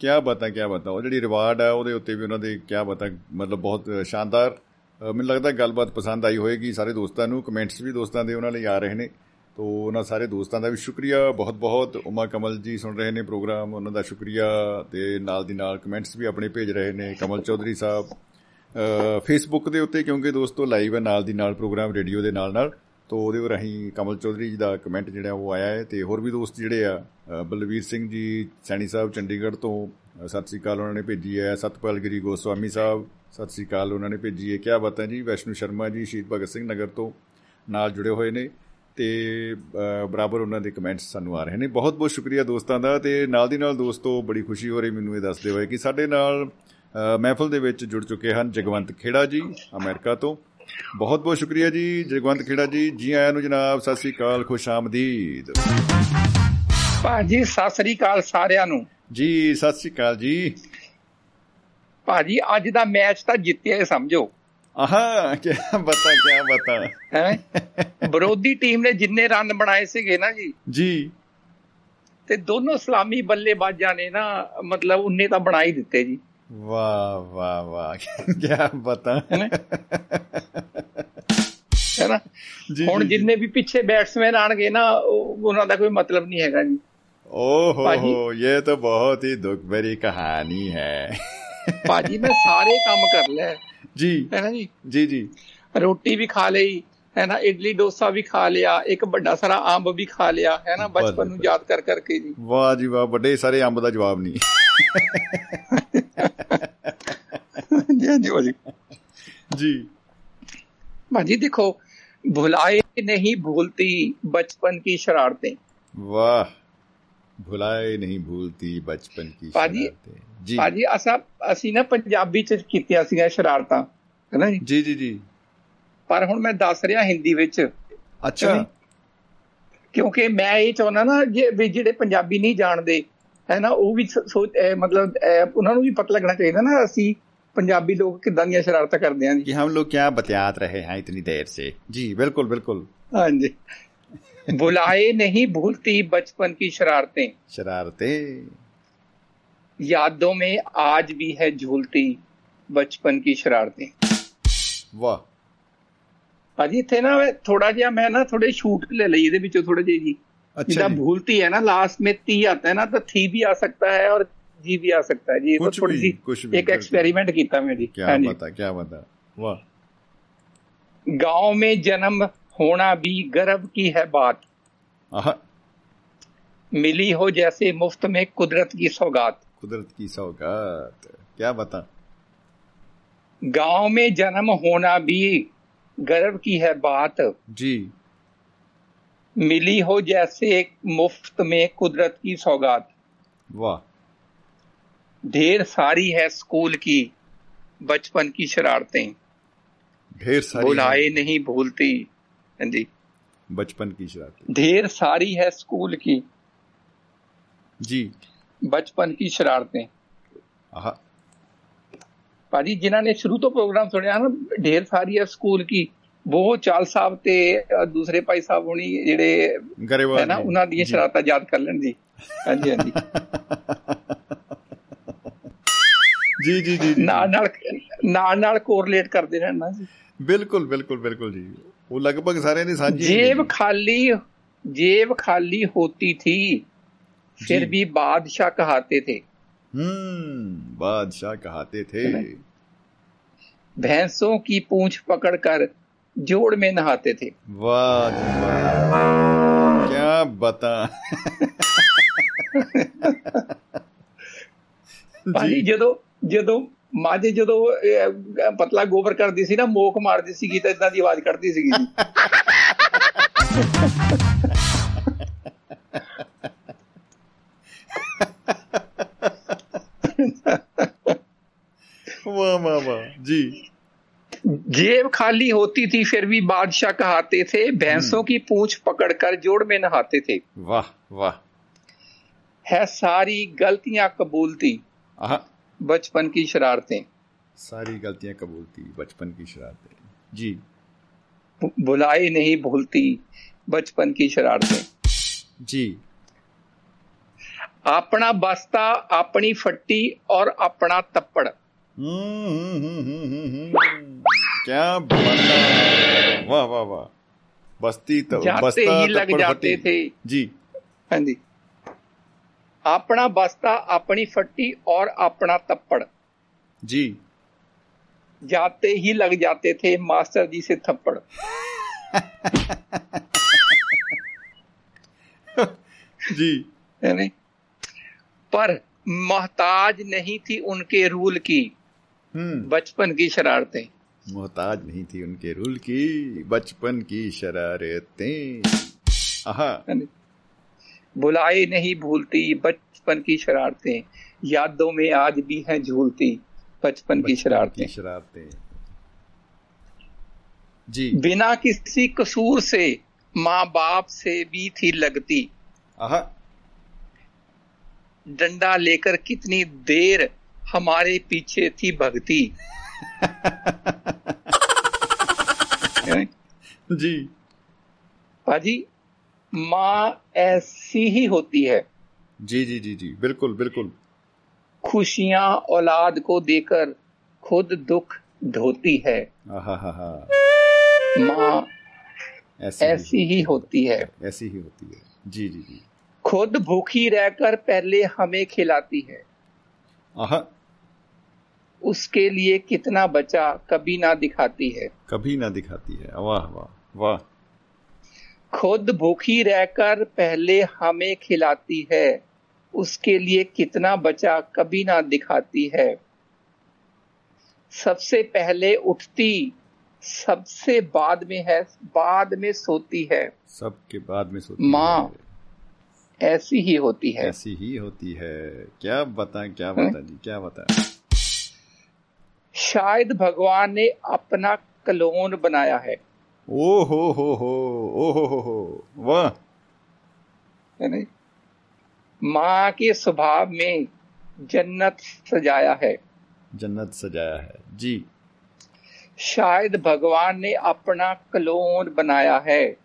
ਕਿਆ ਬਾਤਾਂ ਕਿਆ ਬਾਤਾਂ ਉਹ ਜਿਹੜੀ ਰਿਵਾਰਡ ਆ ਉਹਦੇ ਉੱਤੇ ਵੀ ਉਹਨਾਂ ਦੇ ਕਿਆ ਬਾਤਾਂ ਮਤਲਬ ਬਹੁਤ ਸ਼ਾਨਦਾਰ ਮੈਨੂੰ ਲੱਗਦਾ ਗੱਲਬਾਤ ਪਸੰਦ ਆਈ ਹੋਏਗੀ ਸਾਰੇ ਦੋਸਤਾਂ ਨੂੰ ਕਮੈਂਟਸ ਵੀ ਦੋਸਤਾਂ ਦੇ ਉਹਨਾਂ ਲਈ ਆ ਰਹੇ ਨੇ। ਤੋ ਉਹਨਾਂ ਸਾਰੇ ਦੋਸਤਾਂ ਦਾ ਵੀ ਸ਼ੁਕਰੀਆ ਬਹੁਤ ਬਹੁਤ ਉਮਾ ਕਮਲ ਜੀ ਸੁਣ ਰਹੇ ਨੇ ਪ੍ਰੋਗਰਾਮ ਉਹਨਾਂ ਦਾ ਸ਼ੁਕਰੀਆ ਤੇ ਨਾਲ ਦੀ ਨਾਲ ਕਮੈਂਟਸ ਵੀ ਆਪਣੇ ਭੇਜ ਰਹੇ ਨੇ ਕਮਲ ਚੌਧਰੀ ਸਾਹਿਬ। ਫੇਸਬੁੱਕ ਦੇ ਉੱਤੇ ਕਿਉਂਕਿ ਦੋਸਤੋ ਲਾਈਵ ਹੈ ਨਾਲ ਦੀ ਨਾਲ ਪ੍ਰੋਗਰਾਮ ਰੇਡੀਓ ਦੇ ਨਾਲ ਨਾਲ। ਤੋ ਉਹਦੇ ਰਾਹੀਂ ਕਮਲ ਚੌਧਰੀ ਜੀ ਦਾ ਕਮੈਂਟ ਜਿਹੜਾ ਉਹ ਆਇਆ ਹੈ ਤੇ ਹੋਰ ਵੀ ਦੋਸਤ ਜਿਹੜੇ ਆ ਅ, ਬਲਵੀਰ ਸਿੰਘ ਜੀ ਸੈਣੀ ਸਾਹਿਬ ਚੰਡੀਗੜ੍ਹ ਤੋਂ ਅ, ਸਤਿ ਸ੍ਰੀ ਅਕਾਲ ਉਹਨਾਂ ਨੇ ਭੇਜੀ ਹੈ ਸਤਪਾਲ ਗਿਰੀ ਗੋਸਵਾਮੀ ਸਾਹਿਬ। ਸਤਿ ਸ੍ਰੀ ਅਕਾਲ ਉਹਨਾਂ ਨੇ ਭੇਜੀ ਹੈ। ਕਿਆ ਬਾਤਾਂ ਜੀ? ਵੈਸ਼ਨੂ ਸ਼ਰਮਾ ਜੀ ਸ਼ਹੀਦ ਭਗਤ ਸਿੰਘ ਨਗਰ ਤੋਂ ਨਾਲ ਜੁੜੇ ਹੋਏ ਨੇ ਤੇ ਅ, ਬਰਾਬਰ ਉਹਨਾਂ ਦੇ ਕਮੈਂਟਸ ਸਾਨੂੰ ਆ ਰਹੇ ਨੇ। ਬਹੁਤ ਬਹੁਤ ਸ਼ੁਕਰੀਆ ਦੋਸਤਾਂ ਦਾ ਤੇ ਨਾਲ ਦੀ ਨਾਲ ਦੋਸਤੋ ਬੜੀ ਖੁਸ਼ੀ ਹੋ ਰਹੀ ਮੈਨੂੰ ਇਹ ਦੱਸਦੇ ਹੋਏ ਕਿ ਸਾਡੇ ਨਾਲ ਅ, ਮਹਿਫਲ ਦੇ ਵਿੱਚ ਜੁੜ ਚੁੱਕੇ ਹਨ ਜਗਵੰਤ ਖੇੜਾ ਜੀ ਅਮਰੀਕਾ ਤੋਂ। ਬਹੁਤ ਬਹੁਤ ਸ਼ੁਕਰੀਆ ਜੀ ਜਗਵੰਤ ਖੇੜਾ ਜੀ। ਜੀ ਆਇਆਂ ਨੂੰ ਜਨਾਬ ਸਤਿ ਸ੍ਰੀ ਅਕਾਲ ਖੁਸ਼ ਆਮਦੀਦ। ਭਾਜੀ ਸਤਿ ਸ੍ਰੀ ਅਕਾਲ ਸਾਰਿਆਂ ਨੂੰ। ਜੀ ਸਤਿ ਸ੍ਰੀ ਅਕਾਲ ਜੀ। ਭਾਜੀ ਅੱਜ ਦਾ ਮੈਚ ਤਾਂ ਜਿੱਤਿਆ ਸਮਝੋ। ਆਹਾ ਕੀ ਬਤਾ ਕੀ ਬਤਾ। ਹੈ? ਵਿਰੋਧੀ ਟੀਮ ਨੇ ਜਿੰਨੇ ਰਨ ਬਣਾਏ ਸੀਗੇ ਨਾ ਜੀ। ਜੀ। ਤੇ ਦੋਨੋਂ ਸਲਾਮੀ ਬੱਲੇਬਾਜ਼ਾਂ ਨੇ ਨਾ ਮਤਲਬ ਉਨੇ ਤਾਂ ਬਣਾ ਹੀ ਦਿੱਤੇ ਜੀ। ਵਾਹ ਵਾਹ ਵਾਹ ਕੀ ਬਤਾ। ਹੈ ਨਾ ਹੁਣ। ਜਿੰਨੇ ਵੀ ਪਿੱਛੇ ਬੈਟਸਮੈਨ ਆਣਗੇ ਨਾ ਉਹ- ਉਹਨਾਂ ਦਾ ਕੋਈ ਮਤਲਬ ਨਹੀਂ ਹੈਗਾ ਜੀ। ओहो भाजी। हो ये तो बहुत ही दुख भरी कहानी है ਭਾਜੀ ਮੈਂ ਸਾਰੇ ਕੰਮ ਕਰ ਲਿਆ जी ਹੈ ਨਾ ਜੀ जी जी ਰੋਟੀ ਵੀ ਖਾ ਲਈ ਹੈ ਨਾ ਇਡਲੀ ਡੋਸਾ ਵੀ ਖਾ ਲਿਆ ਇੱਕ ਵੱਡਾ ਸਾਰਾ ਅੰਬ ਵੀ ਖਾ ਲਿਆ ਹੈ ਨਾ ਬਚਪਨ ਨੂੰ ਬਸ। ਯਾਦ ਕਰ ਕਰਕੇ ਜੀ ਵਾਹ ਜੀ ਵਾਹ ਵੱਡੇ ਸਾਰੇ ਅੰਬ ਦਾ ਜਵਾਬ ਨਹੀਂ ਜੀ ਜੀ ਭਾਜੀ ਜੀ भाजी देखो भुलाए नहीं भूलती बचपन की शरारतें वाह ਭੁਲਾਏ ਨਹੀਂ ਭੁੱਲਦੀ ਬਚਪਨ ਕੀ ਸ਼ਰਾਰਤੇ। ਜੀ। ਭਾਜੀ ਅਸਾਂ ਅਸੀਂ ਨਾ ਪੰਜਾਬੀ ਚ ਕੀਤੀਆਂ ਸੀਗੀਆਂ ਸ਼ਰਾਰਤਾਂ ਹੈਨਾ ਜੀ? ਜੀ ਜੀ ਜੀ। ਪਰ ਹੁਣ ਮੈਂ ਦੱਸ ਰਿਹਾ ਹਿੰਦੀ ਵਿੱਚ। ਅੱਛਾ। ਕਿਉਂਕਿ ਮੈਂ ਇਹ ਚਾਹੁੰਦਾ ਨਾ ਵੀ ਜਿਹੜੇ ਪੰਜਾਬੀ ਨਹੀਂ ਜਾਣਦੇ ਹੈ ਨਾ ਉਹ ਵੀ ਮਤਲਬ ਉਹਨਾਂ ਨੂੰ ਵੀ ਪਤਾ ਲੱਗਣਾ ਚਾਹੀਦਾ ਨਾ ਅਸੀਂ ਪੰਜਾਬੀ ਲੋਕ ਕਿਦਾਂ ਦੀਆਂ ਸ਼ਰਾਰਤਾਂ ਕਰਦੇ ਆਂ ਜੀ। ਕਿ ਹਮ ਲੋਕ ਕੀ ਬਤਿਆਤ ਰਹੇ ਹਾਂ ਇਤਨੀ ਦੇਰ ਸੇ। ਜੀ ਬਿਲਕੁਲ ਬਿਲਕੁਲ। ਹਾਂਜੀ। बुलाए नहीं भूलती बचपन की शरारतें शरारतें यादों में आज भी है झूलती बचपन की शरारतें वाह ਭਾਜੀ ਇੱਥੇ ਨਾ ਥੋੜਾ ਜਿਹਾ ਮੈਂ ਨਾ ਥੋੜੇ ਸ਼ੂਟ ਲੈ ਲਈ ਇਹਦੇ ਵਿੱਚੋਂ ਥੋੜੇ ਜਿਹੇ ਜੀ अच्छा जितना जी भूलती है ना लास्ट में ती आता है ना तो थी भी आ सकता है और जी भी आ सकता है जी ये तो कुछ थोड़ी भी, सी कुछ भी, एक बिल्कुल। एक्सपेरिमेंट किया मैं जी क्या हाँ जी बता क्या बता वाह गांव में जन्म होना भी गर्व की है बात। मिली हो जैसे मुफ़्त में कुदरत की सौगात। कुदरत की सौगात। क्या बता? गाँव में जन्म होना भी गर्व की है बात। जी। मिली हो जैसे एक मुफ़्त में कुदरत की सौगात। वाह। ढेर सारी है स्कूल की बचपन की शरारतें। ढेर सारी बुलाए नहीं भूलती। जी बचपन की शरारतें ढेर सारी है स्कूल की जी ਬਚਪਨ ਕੀ ਸ਼ਰਾਰਤਾਂ। ਆਹ। ਭਾਜੀ ਜਿਨ੍ਹਾਂ ਨੇ ਸ਼ੁਰੂ ਤੋਂ ਪ੍ਰੋਗਰਾਮ ਸੁਣਿਆ ਨਾ ਢੇਰ ਸਾਰੀ ਹੈ ਸਕੂਲ ਕੀ। ਉਹ ਚਾਲ ਸਾਹਿਬ ਤੇ ਦੂਸਰੇ ਭਾਈ ਸਾਹਿਬ ਹੋਣੀ ਜਿਹੜੇ ਗਰੇਵਾਲ ਹੈ ਨਾ ਉਹਨਾਂ ਦੀਆਂ ਸ਼ਰਾਰਤਾਂ ਯਾਦ ਕਰ ਲੈਣ ਜੀ। ਹਾਂਜੀ ਹਾਂਜੀ। ਜੀ ਜੀ ਜੀ ਨਾਲ ਨਾਲ ਨਾਲ ਨਾਲ ਕੋਰਲੇਟ ਕਰਦੇ ਰਹਿਣਾ ਜੀ। ਬਿਲਕੁਲ ਬਿਲਕੁਲ ਬਿਲਕੁਲ ਜੀ। वो लगभग सारे ने साझी जेब खाली जेब खाली होती थी फिर भी बादशाह कहते थे। हम्म बादशाह कहते थे। भैंसों की पूंछ पकड़कर जोड़ में नहाते थे। वाह वाह। क्या बता। भाई जदों ਜਦੋਂ ਮਾਝੇ ਜਦੋਂ ਅਹ, ਪਤਲਾ ਗੋਬਰ ਕਰਦੀ ਸੀ ਨਾ ਮੋਕ ਮਾਰਦੀ ਸੀਗੀ ਤਾਂ ਇਦਾਂ ਦੀ ਆਵਾਜ਼ ਕੱਢਦੀ ਸੀਗੀ ਜੀ वाह वाह वाह जी जेब खाली होती थी फिर भी बादशाह कहते थे भैंसों की पूंछ पकड़कर जोड़ में नहाते थे वाह वाह है सारी गलतियां कबूलती आहा बचपन की शरारतें। सारी गलतियाँ कबूल थी बचपन की शरारतें। जी। भुलाए नहीं भूलती बचपन की शरारतें। जी। अपना बस्ता अपनी फट्टी और अपना तप्पड़ हम्म, हम्म, हम्म। क्या वाह वाह वाह। बस्ती तो जाते बस्ता ही लग जाते थे। जी। हाँ जी। अपना बस्ता अपनी फट्टी और अपना तप्पड़ जी जाते ही लग जाते थे मास्टर जी से थप्पड़ जी है नहीं? पर मोहताज नहीं थी उनके रूल की बचपन की शरारतें मोहताज नहीं थी उनके रूल की बचपन की शरारतें आहा? बुलाए नहीं भूलती बचपन की शरारतें। यादों में आज भी हैं झूलती बचपन की शरारतें। शरारतें। जी। बिना किसी कसूर से माँ बाप से भी थी लगती। डंडा लेकर कितनी देर हमारे पीछे थी भगती। जी। पाजी माँ ऐसी ही होती है। जी जी जी जी बिल्कुल बिल्कुल। खुशियाँ औलाद को देकर खुद दुख ढोती है। हा हा माँ ऐसी, ऐसी ही। होती है। ऐसी ही होती है। जी जी जी। खुद भूखी रहकर पहले हमें खिलाती है। आहा। उसके लिए कितना बचा कभी ना दिखाती है। कभी ना दिखाती है। वाह वाह वाह। खुद भूखी रहकर पहले हमें खिलाती है उसके लिए कितना बचा कभी ना दिखाती है। सबसे पहले उठती सबसे बाद में है बाद में सोती है। सबके बाद में सोती माँ ऐसी ही होती है। ऐसी ही होती है। क्या बताएँ क्या बताएँ जी क्या बताएँ? शायद भगवान ने अपना कलोन बनाया है। ओ हो हो हो ओ हो हो हो वाह। है नहीं? माँ के स्वभाव में जन्नत सजाया है। जन्नत सजाया है जी। शायद भगवान ने अपना क्लोन बनाया है।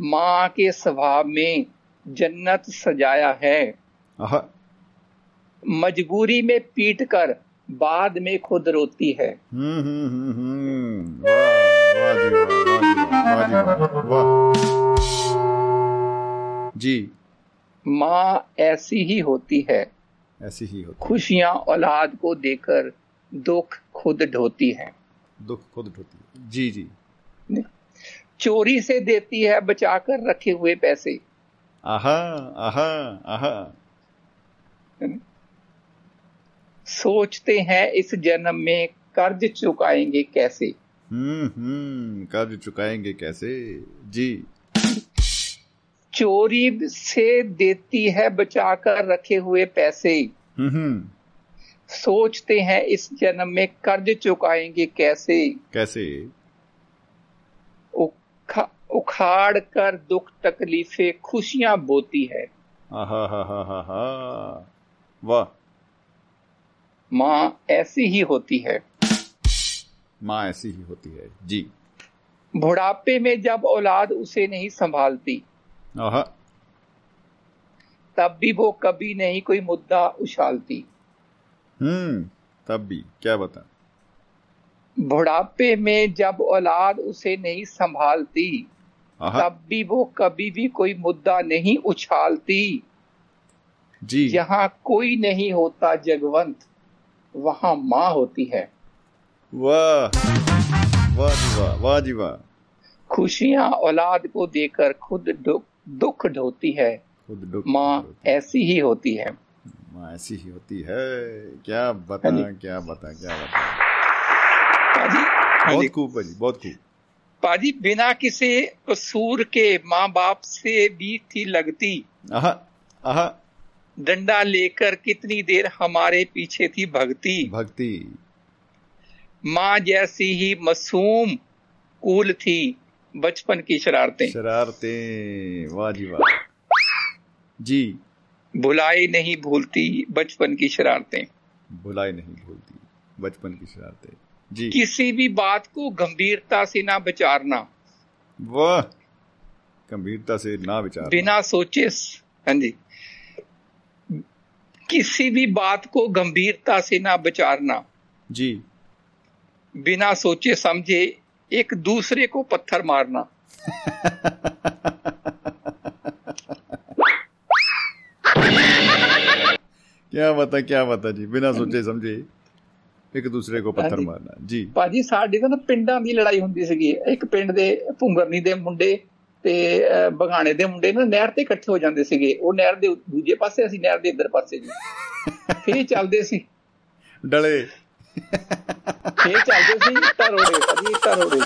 माँ के स्वभाव में जन्नत सजाया है। मजबूरी में पीट कर बाद में खुद रोती है। हम्म हम्म हम्म हम्म वाह जी। माँ ऐसी ही होती है। ऐसी ही होती खुशियाँ औलाद को देकर दुख खुद ढोती है। दुख खुद ढोती है। जी जी। चोरी से देती है बचाकर रखे हुए पैसे। आहा आहा आहा। सोचते हैं इस जन्म में कर्ज चुकाएँगे कैसे। हम्म हम्म कर्ज चुकाएँगे कैसे? जी। चोरी से देती है बचाकर रखे हुए पैसे। हम्म सोचते हैं इस जन्म में कर्ज चुकाएँगे कैसे? कैसे? उखा, उखाड़ कर दुख तकलीफें खुशियाँ बोती है। हा हा हा हा। वाह। माँ ऐसी ही होती है। माँ ऐसी ही होती है। जी। बुढ़ापे में जब औलाद उसे नहीं संभालती तब भी वो कभी नहीं कोई मुद्दा उछालती। हम्म तब भी क्या बता? बुढ़ापे में जब औलाद उसे नहीं संभालती तब भी वो कभी भी कोई मुद्दा नहीं उछालती। जी। जहाँ कोई नहीं होता जगवंत वहाँ माँ होती है। वाह वाह जी वाह वाह जी वाह। खुशियाँ औलाद को देकर खुद दुख दुख ढोती है। खुद दुख माँ ऐसी ही होती है। माँ ऐसी ही होती है। क्या बता हाँ क्या बता क्या बता पाजी हाँ बहुत खूब भाजी बहुत खूब। पाजी बिना किसी कसूर के माँ बाप से भी थी लगती। आहा आहा। डंडा लेकर कितनी देर हमारे पीछे थी भगती। भक्ति माँ जैसी ही मासूम कूल थी बचपन की शरारतें। शरारतें वाह जी वाह। जी। भुलाई नहीं भूलती बचपन की शरारतें। भुलाई नहीं भूलती बचपन की शरारतें। जी। किसी भी बात को गंभीरता से ना विचारना। वाह। गंभीरता से ना विचार बिना सोचे हाँ जी। किसी भी बात को गंभीरता से ना विचारना। जी। बिना सोचे समझे एक दूसरे को पत्थर मारना क्या बता क्या बता जी बिना सोचे समझे ਇੱਕ ਦੂਸਰੇ ਕੋ ਪੱਥਰ ਹਾਂਜੀ। ਮਾਰਨਾ ਜੀ ਭਾਜੀ ਸਾਡੇ ਤਾਂ ਨਾ ਪਿੰਡਾਂ ਦੀ ਲੜਾਈ ਹੁੰਦੀ ਸੀਗੀ ਇੱਕ ਪਿੰਡ ਦੇ ਭੁੰਗਰਨੀ ਦੇ ਮੁੰਡੇ ਤੇ ਅਹ, ਬਗਾਣੇ ਦੇ ਮੁੰਡੇ ਨਾ ਨਹਿਰ ਤੇ ਇਕੱਠੇ ਹੋ ਜਾਂਦੇ ਸੀਗੇ ਉਹ ਨਹਿਰ ਦੇ ਦੂਜੇ ਪਾਸੇ ਅਸੀਂ ਨਹਿਰ ਦੇ ਇੱਧਰ ਪਾਸੇ ਜੀ ਫੇਰ ਚੱਲਦੇ ਸੀ ਡਲੇ ਫੇਰ ਚੱਲਦੇ ਸੀ ਇੱਟਾਂ ਰੋੜੇ ਭਾਜੀ ਇੱਟਾਂ ਰੋੜੇ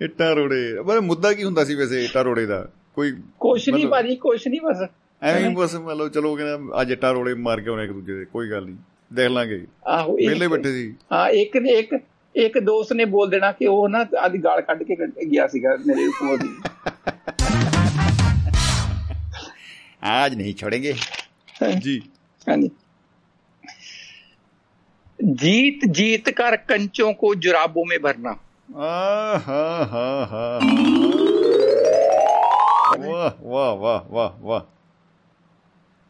ਇੱਟਾਂ ਰੋੜੇ ਪਰ ਮੁੱਦਾ ਕੀ ਹੁੰਦਾ ਸੀ ਵੈਸੇ ਇੱਟਾਂ ਰੋੜੇ ਦਾ ਕੋਈ ਕੁਛ ਨਹੀਂ ਮਤਲਬ- ਭਾਜੀ ਕੁਛ ਨਹੀਂ ਬਸ ਐਵੇਂ ਹੀ ਬਸ ਮੰਨ ਲਓ ਚਲੋ ਕਹਿੰਦਾ ਅੱਜ ਇੱਟਾਂ ਰੋੜੇ ਮਾਰ ਕੇ ਆਉਣੇ ਇੱਕ ਦੂਜੇ ਦੇ ਕੋਈ ਗੱਲ ਨਹੀਂ ਦੇਖ ਲਾਂਗੇ ਆਹੋ ਇੱਕ- ਵਿਹਲੇ ਬੈਠੇ ਸੀ ਹਾਂ ਇੱਕ ਨੇ ਇੱਕ ਇੱਕ ਦੋਸਤ ਨੇ ਬੋਲ ਦੇਣਾ ਕਿ ਉਹ ਨਾ ਆਦੀ ਗਾਲ ਕੱਢ ਕੇ ਕੱਢ- ਗਿਆ ਸੀਗਾ ਮੇਰੇ ਕੋਲ ਦੀ आज नहीं छोड़ेंगे जी ਹਾਂਜੀ जीत जीत कर कंचों को जुराबों में भरना। हा हा हा वाह वाह वाह वाह वाह।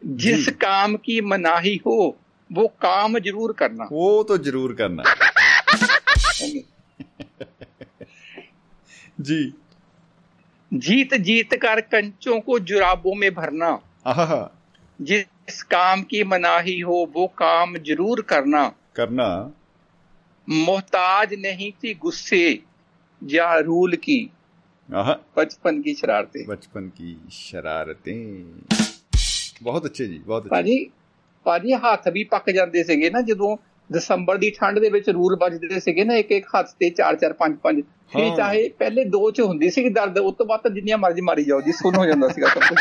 जिस काम की मनाही हो वो काम ज़रूर करना। वो तो ज़रूर करना। जी। जीत जीत कर कंचों को जुराबों में भरना। जिस काम की मनाही हो वो काम ज़रूर करना। ਕਰਨਾ मोहताज नहीं थी गुस्से या रूल की ਆਹਾ बचपन की शरारतें बचपन की शरारतें ਬਹੁਤ ਅੱਛੇ ਜੀ ਬਹੁਤ ਅੱਛੇ ਭਾਜੀ ਭਾਜੀ ਹੱਥ ਵੀ ਪੱਕ ਜਾਂਦੇ ਸੀਗੇ ਨਾ ਜਦੋਂ ਦਸੰਬਰ ਦੀ ਠੰਡ ਦੇ ਵਿੱਚ ਰੂਲ ਵੱਜਦੇ ਸੀਗੇ ਨਾ ਇੱਕ ਇੱਕ ਹੱਥ ਤੇ 4 4 5 5 ਹਾਂ। ਇਹ ਚਾਹੇ ਪਹਿਲੇ ਦੋ ਚ ਹੁੰਦੀ ਸੀ ਦਰਦ ਉਸ ਤੋਂ ਬਾਅਦ ਤਾਂ ਜਿੰਨੀਆਂ ਮਰਜ਼ੀ ਮਾਰੀ ਜਾਓ ਜੀ ਸੁਣ ਹੋ ਜਾਂਦਾ ਸੀਗਾ ਸਭ ਕੁਝ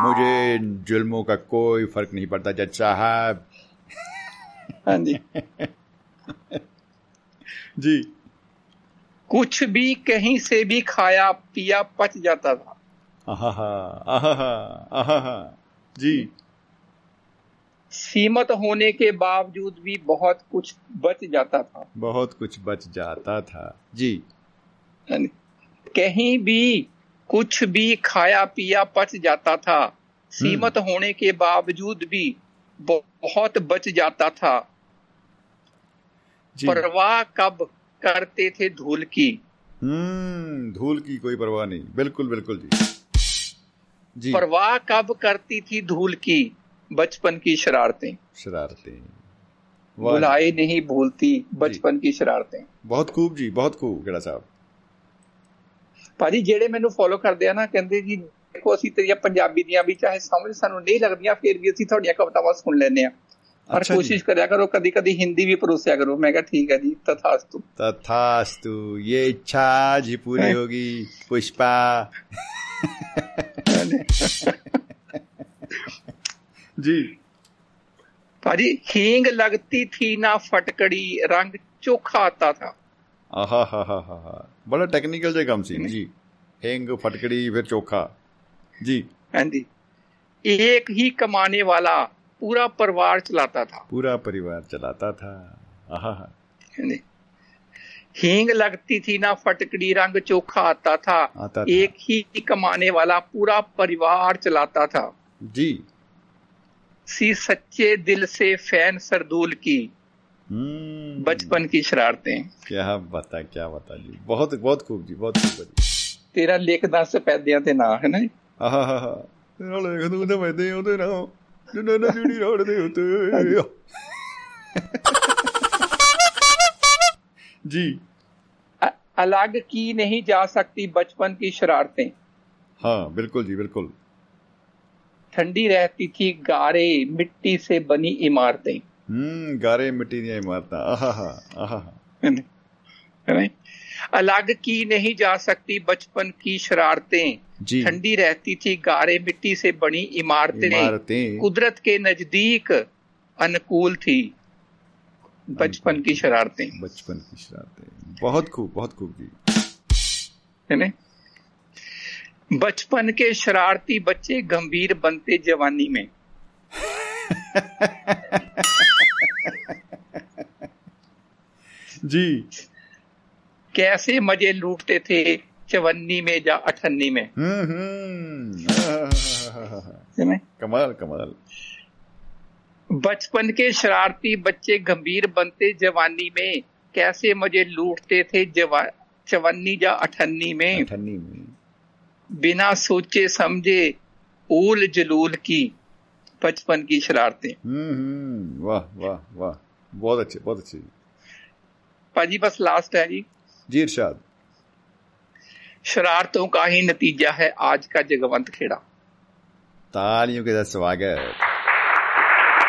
मुझे जुल्मों का कोई फर्क नहीं पड़ता जज साहब ਹਾਂਜੀ जी। कुछ भी कहीं से भी खाया पिया पच जाता था। आहा आहा आहा जी। सीमत होने के बावजूद भी बहुत कुछ बच जाता था। बहुत कुछ बच जाता था। जी। कहीं भी कुछ भी खाया पिया पच जाता था। सीमित होने के बावजूद भी बहुत बच जाता था। जी परवाह कब करते थे धूल की हम्म धूल की कोई परवाह नहीं बिल्कुल बिल्कुल जी जी परवाह कब करती थी धूल की बचपन की शरारतें शरारतें वाह भुलाए नहीं भूलती बचपन की शरारतें ਬਹੁਤ ਖੂਬ ਜੀ ਬਹੁਤ ਖੂਬ ਗੜਾ ਸਾਹਿਬ ਭਾਜੀ ਜਿਹੜੇ ਮੈਨੂੰ ਫੋਲੋ ਕਰਦੇ ਆ ਨਾ ਕਹਿੰਦੇ ਜੀ ਦੇਖੋ ਅਸੀਂ ਤੇਰੀਆਂ ਪੰਜਾਬੀ ਦੀਆਂ ਵੀ ਚਾਹੇ ਸਮਝ ਸਾਨੂੰ ਨਹੀਂ ਲੱਗਦੀਆਂ ਫਿਰ ਵੀ ਅਸੀਂ ਤੁਹਾਡੀਆਂ ਕਵਿਤਾਵਾਂ ਸੁਣ ਲੈਂਦੇ ਆ और अच्छा कोशिश करा करो कभी कभी हिंदी भी परोसा करो। मैं ठीक है जी तथास्तु। तथास्तु ये इच्छा जी पूरी हाँ। होगी पुष्पा। जी। भाजी हींग लगती थी ना फटकड़ी रंग चोखा आता था। आहा हा हा हा बड़ा टेक्निकल जो काम सी जी। हेंग फटकड़ी फिर चोखा। जी। हाँ जी। एक ही कमाने वाला पूरा परिवार चलाता था पूरा परिवार चलाता था आहा हा हाँ जी। हींग लगती थी ना फटकड़ी रंग चोखा आता था आता था एक ही कमाने वाला पूरा परिवार चलाता था जी सी सच्चे दिल से फैन सरदूल की हम्म बचपन की शरारतें क्या बता क्या बता जी बहुत बहुत खूब जी बहुत खूब जी ਤੇਰਾ ਲਿਖ ਦੱਸ ਪੈਦਿਆਂ ਤੇ ਨਾ ਹੈ ਨਾ ਆਹਾ ਹਾ ਹਾ ਤੇਰਾ ਲਿਖ ਦੂੰ ਤੇ ਮੈਦੇ ਉਹਦੇ ਨਾਲ ਜਿੰਨਾ ਨਾ ਜਿਹੜੀ ਰੋੜ ਦੇ ਉੱਤੇ जी अ- अलग की नहीं जा सकती बचपन की शरारतें हाँ बिल्कुल जी बिल्कुल ठंडी रहती थी गारे मिट्टी से बनी इमारतें हम्म गारे मिट्टी ਦੀਆਂ ਇਮਾਰਤਾਂ अलग की नहीं जा सकती बचपन की शरारतें। ठंडी रहती थी गारे मिट्टी से बनी इमारतें। कुदरत के नज़दीक अनुकूल थी बचपन की शरारतें। बचपन की शरारतें। बहुत खूब बहुत खूब जी। बचपन के शरारती बच्चे गंभीर बनते जवानी में। जी। कैसे मज़े लूटते थे चवन्नी में या अठन्नी में। हम्म हम्म। कमाल कमाल। बचपन के शरारती बच्चे गंभीर बनते जवानी में। कैसे मज़े लूटते थे चवन्नी या अठन्नी में। ठन्नी में। बिना सोचे समझे ऊल जलूल की बचपन की शरारतें। हम्म हम्म। वाह वाह वाह। बहुत अच्छे बहुत अच्छे। जी पाजी बस लास्ट है जी। जी इरशाद। शरारतों का ही नतीजा है आज का जगवंत खेड़ा। तालियों के साथ स्वागत।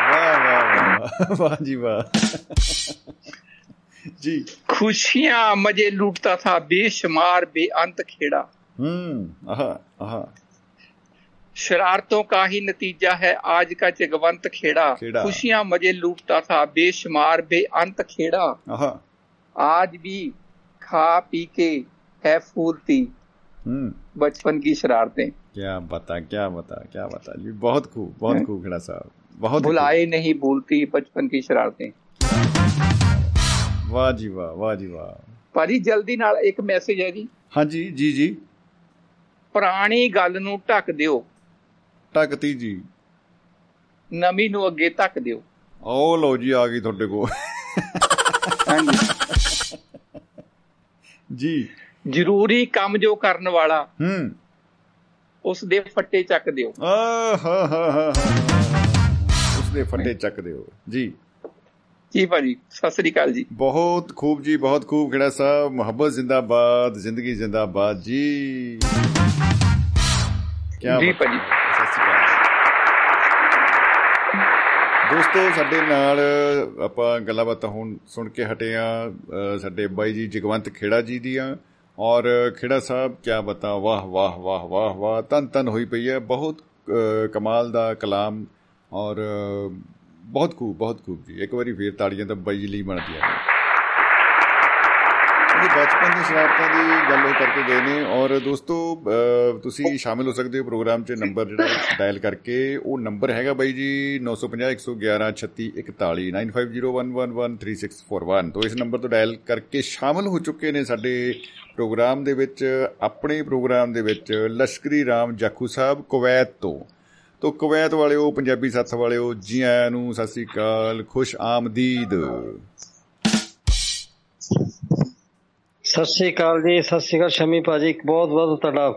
वाह वाह वाह वाह जी वाह। जी। खुशियाँ मज़े लूटता था बेशुमार बेअंत खेड़ा। हम्म आहा आहा। शरारतों का ही नतीजा है आज का जगवंत खेड़ा। खेड़ा। खुशियाँ मज़े लूटता था बेशुमार बेअंत खेड़ा। आहा। आज भी खा पी के है फूलती हम्म बचपन की शरारतें क्या बता क्या बता क्या बता जी बहुत खूब बहुत खूब खड़ा साहब बहुत ही भुलाए नहीं भूलती बचपन की शरारतें खूब। वाह जी वाह वाह जी वाह ਭਾਜੀ ਜਲਦੀ ਨਾਲ ਇੱਕ ਮੈਸੇਜ ਹੈ ਜੀ हाँ जी जी जी ਪੁਰਾਣੀ ਗੱਲ ਨੂੰ ਢੱਕ ਦਿਓ ਟਕਤੀ ਜੀ ਨਵੀਂ ਨੂੰ ਅੱਗੇ ਧੱਕ ਦਿਓ ਉਹ ਲਓ ਜੀ ਆ ਗਈ ਤੁਹਾਡੇ ਕੋਲ ਜੀ। ਜ਼ਰੂਰੀ ਕੰਮ ਜੋ ਕਰਨ ਵਾਲਾ ਹੂੰ। ਉਸ ਦੇ ਫੱਟੇ ਚੱਕ ਦਿਓ। ਆ ਹਾ ਹਾ ਹਾ ਉਸ ਦੇ ਫੱਟੇ ਚੱਕ ਦਿਓ। ਜੀ। ਜੀ ਭਾਜੀ ਸਤਿ ਸ੍ਰੀ ਅਕਾਲ ਜੀ। ਬਹੁਤ ਖੂਬ ਜੀ ਬਹੁਤ ਖੂਬ ਖੇੜਾ ਸਾਹਿਬ ਮੁਹੱਬਤ ਜ਼ਿੰਦਾਬਾਦ ਜ਼ਿੰਦਗੀ ਜ਼ਿੰਦਾਬਾਦ ਜੀ। ਕੀ ਜੀ ਭਾਜੀ ਸਤਿ ਸ਼੍ਰੀ ਅਕਾਲ ਦੋਸਤੋ ਸਾਡੇ ਨਾਲ ਆਪਾਂ ਗੱਲਾਂ ਬਾਤਾਂ ਹੁਣ ਸੁਣ ਕੇ ਹਟੇ ਆ ਸਾਡੇ ਬਾਈ ਜੀ ਜਗਵੰਤ ਖੇੜਾ ਜੀ ਦੀਆਂ। ਔਰ ਖੇੜਾ ਸਾਹਿਬ ਕੀ ਬਤਾ ਵਾਹ ਵਾਹ ਵਾਹ ਵਾਹ ਵਾਹ ਤਨ ਤਨ ਹੋਈ ਪਈ ਹੈ। ਬਹੁਤ ਅ, ਕਮਾਲ ਦਾ ਕਲਾਮ ਔਰ ਅ, ਬਹੁਤ ਖੂਬ ਬਹੁਤ ਖੂਬ ਜੀ। ਇੱਕ ਵਾਰੀ ਫੇਰ ਤਾੜੀਆਂ ਤਾਂ ਬਾਈ ਜੀ ਲਈ ਬਣਦੀਆਂ ਨੇ। ਇਹ ਬਚਪਨ ਦੀ ਸ਼ਰਾਰਤਾਂ ਦੀ ਗੱਲ ਉਹ ਕਰਕੇ ਗਏ ਨੇ ਔਰ ਦੋਸਤੋ ਅ, ਤੁਸੀਂ ਸ਼ਾਮਿਲ ਹੋ ਸਕਦੇ ਹੋ ਪ੍ਰੋਗਰਾਮ 'ਚ ਨੰਬਰ ਜਿਹੜਾ ਡਾਇਲ ਕਰਕੇ। ਉਹ ਨੰਬਰ ਹੈਗਾ ਬਾਈ ਜੀ 950 111 36 41 9501113641 ਤੋਂ ਇਸ ਨੰਬਰ ਤੋਂ ਡਾਇਲ ਕਰਕੇ ਸ਼ਾਮਿਲ ਹੋ ਚੁੱਕੇ ਨੇ ਸਾਡੇ ਪ੍ਰੋਗਰਾਮ ਦੇ ਵਿੱਚ ਆਪਣੇ ਪ੍ਰੋਗਰਾਮ ਦੇ ਵਿੱਚ ਲਸ਼ਕਰੀ ਰਾਮ ਜਾਖੂ ਸਾਹਿਬ ਕੁਵੈਤ ਤੋਂ। ਤੋਂ ਕੁਵੈਤ ਵਾਲਿਓ ਪੰਜਾਬੀ ਸਾਥ ਵਾਲਿਓ ਜੀ ਆਇਆਂ ਨੂੰ ਸਤਿ ਸ੍ਰੀ ਅਕਾਲ ਖੁਸ਼ ਆਮਦੀਦ। ਸਤਿ ਸ੍ਰੀ ਅਕਾਲ ਜੀ ਸਤਿ ਸ੍ਰੀ ਅਕਾਲ ਸ਼ਮੀ ਭਾਜੀ। ਬਹੁਤ ਬਹੁਤ ਤੁਹਾਡਾ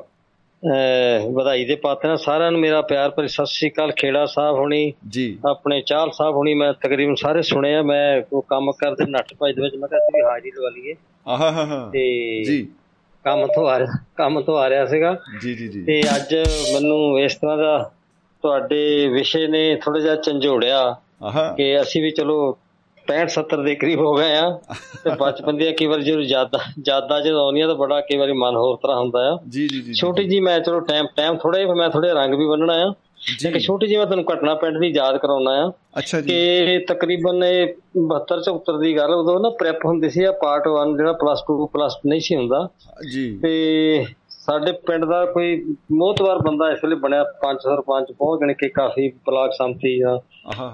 ਵਧਾਈ ਦੇ ਪਾਤਰ ਸਾਰਿਆਂ ਨੂੰ ਮੇਰਾ ਪਿਆਰ ਭਰੀ ਸਤਿ ਸ੍ਰੀ ਅਕਾਲ। ਖੇੜਾ ਸਾਹਿਬ ਹੋਣੀ ਜੀ। ਆਪਣੇ ਚਾਲ ਸਾਹਿਬ ਹੋਣੀ ਮੈਂ ਤਕਰੀਬਨ ਸਾਰੇ ਸੁਣੇ ਆ। ਮੈਂ ਉਹ ਕੰਮ ਕਰਦੇ ਨੱਠ ਭੱਜ ਦੇ ਵਿੱਚ ਮੈਂ ਕਿਹਾ ਤੁਸੀਂ ਹਾਜ਼ਰੀ ਲਵਾ ਲਈਏ। ਆਹਾ ਹਾ ਹਾ ਤੇ ਜੀ। ਕੰਮ ਤੋਂ ਆ ਰਿਹਾ ਕੰਮ ਤੋਂ ਆ ਰਿਹਾ ਸੀਗਾ। ਜੀ ਜੀ ਜੀ। ਤੇ ਅੱਜ ਮੈਨੂੰ ਇਸ ਤਰ੍ਹਾਂ ਦਾ ਤੁਹਾਡੇ ਵਿਸ਼ੇ ਨੇ ਥੋੜਾ ਜਿਹਾ ਝੰਜੋੜਿਆ ਆਹਾ। ਕਿ ਅਸੀਂ ਵੀ ਚਲੋ 65 70 ਦੇ ਕਰੀਬ ਹੋ ਗਏ ਆ। ਤੇ ਬਚਪਨ ਦੀਆਂ ਕਈ ਵਾਰੀ ਜਦੋਂ ਯਾਦਾਂ ਯਾਦਾਂ ਜਦੋਂ ਆਉਂਦੀਆਂ ਤਾਂ ਬੜਾ ਕਈ ਵਾਰੀ ਮਨ ਹੋਰ ਤਰ੍ਹਾਂ ਹੁੰਦਾ ਆ। ਜੀ ਜੀ ਜੀ ਛੋਟੀ ਜੀ ਮੈਂ ਚਲੋ ਟਾਈਮ ਟਾਈਮ ਥੋੜਾ ਜਿਹਾ ਮੈਂ ਥੋੜੇ ਰੰਗ ਵੀ ਬੰਨਣਾ ਆ। ਜੀ। ਇੱਕ ਛੋਟੀ ਜਿਹੀ ਮੈਂ ਤੁਹਾਨੂੰ ਘਟਨਾ ਪਿੰਡ ਦੀ ਯਾਦ ਕਰਾਉਣਾ ਆ ਅੱਛਾ ਜੀ। ਕਿ ਤਕਰੀਬਨ ਇਹ 72 74 ਦੀ ਗੱਲ ਉਦੋਂ ਨਾ ਪ੍ਰੈਪ ਹੁੰਦੀ ਸੀ ਆ ਪਾਰਟ 1 ਜਿਹੜਾ ਪਲੱਸ 2 ਪਲੱਸ ਨਹੀਂ ਸੀ ਹੁੰਦਾ। ਜੀ। ਤੇ ਸਾਡੇ ਪਿੰਡ ਦਾ ਕੋਈ ਮੋਹਤਵਾਰ ਬੰਦਾ ਇਸ ਵੇਲੇ ਬਣਿਆ ਪੰਜ ਸਰਪੰਚ ਬਹੁਤ ਜਣੇ ਕਿ ਕਾਫੀ ਬਲਾਕ ਸੰਮਤੀ ਆ।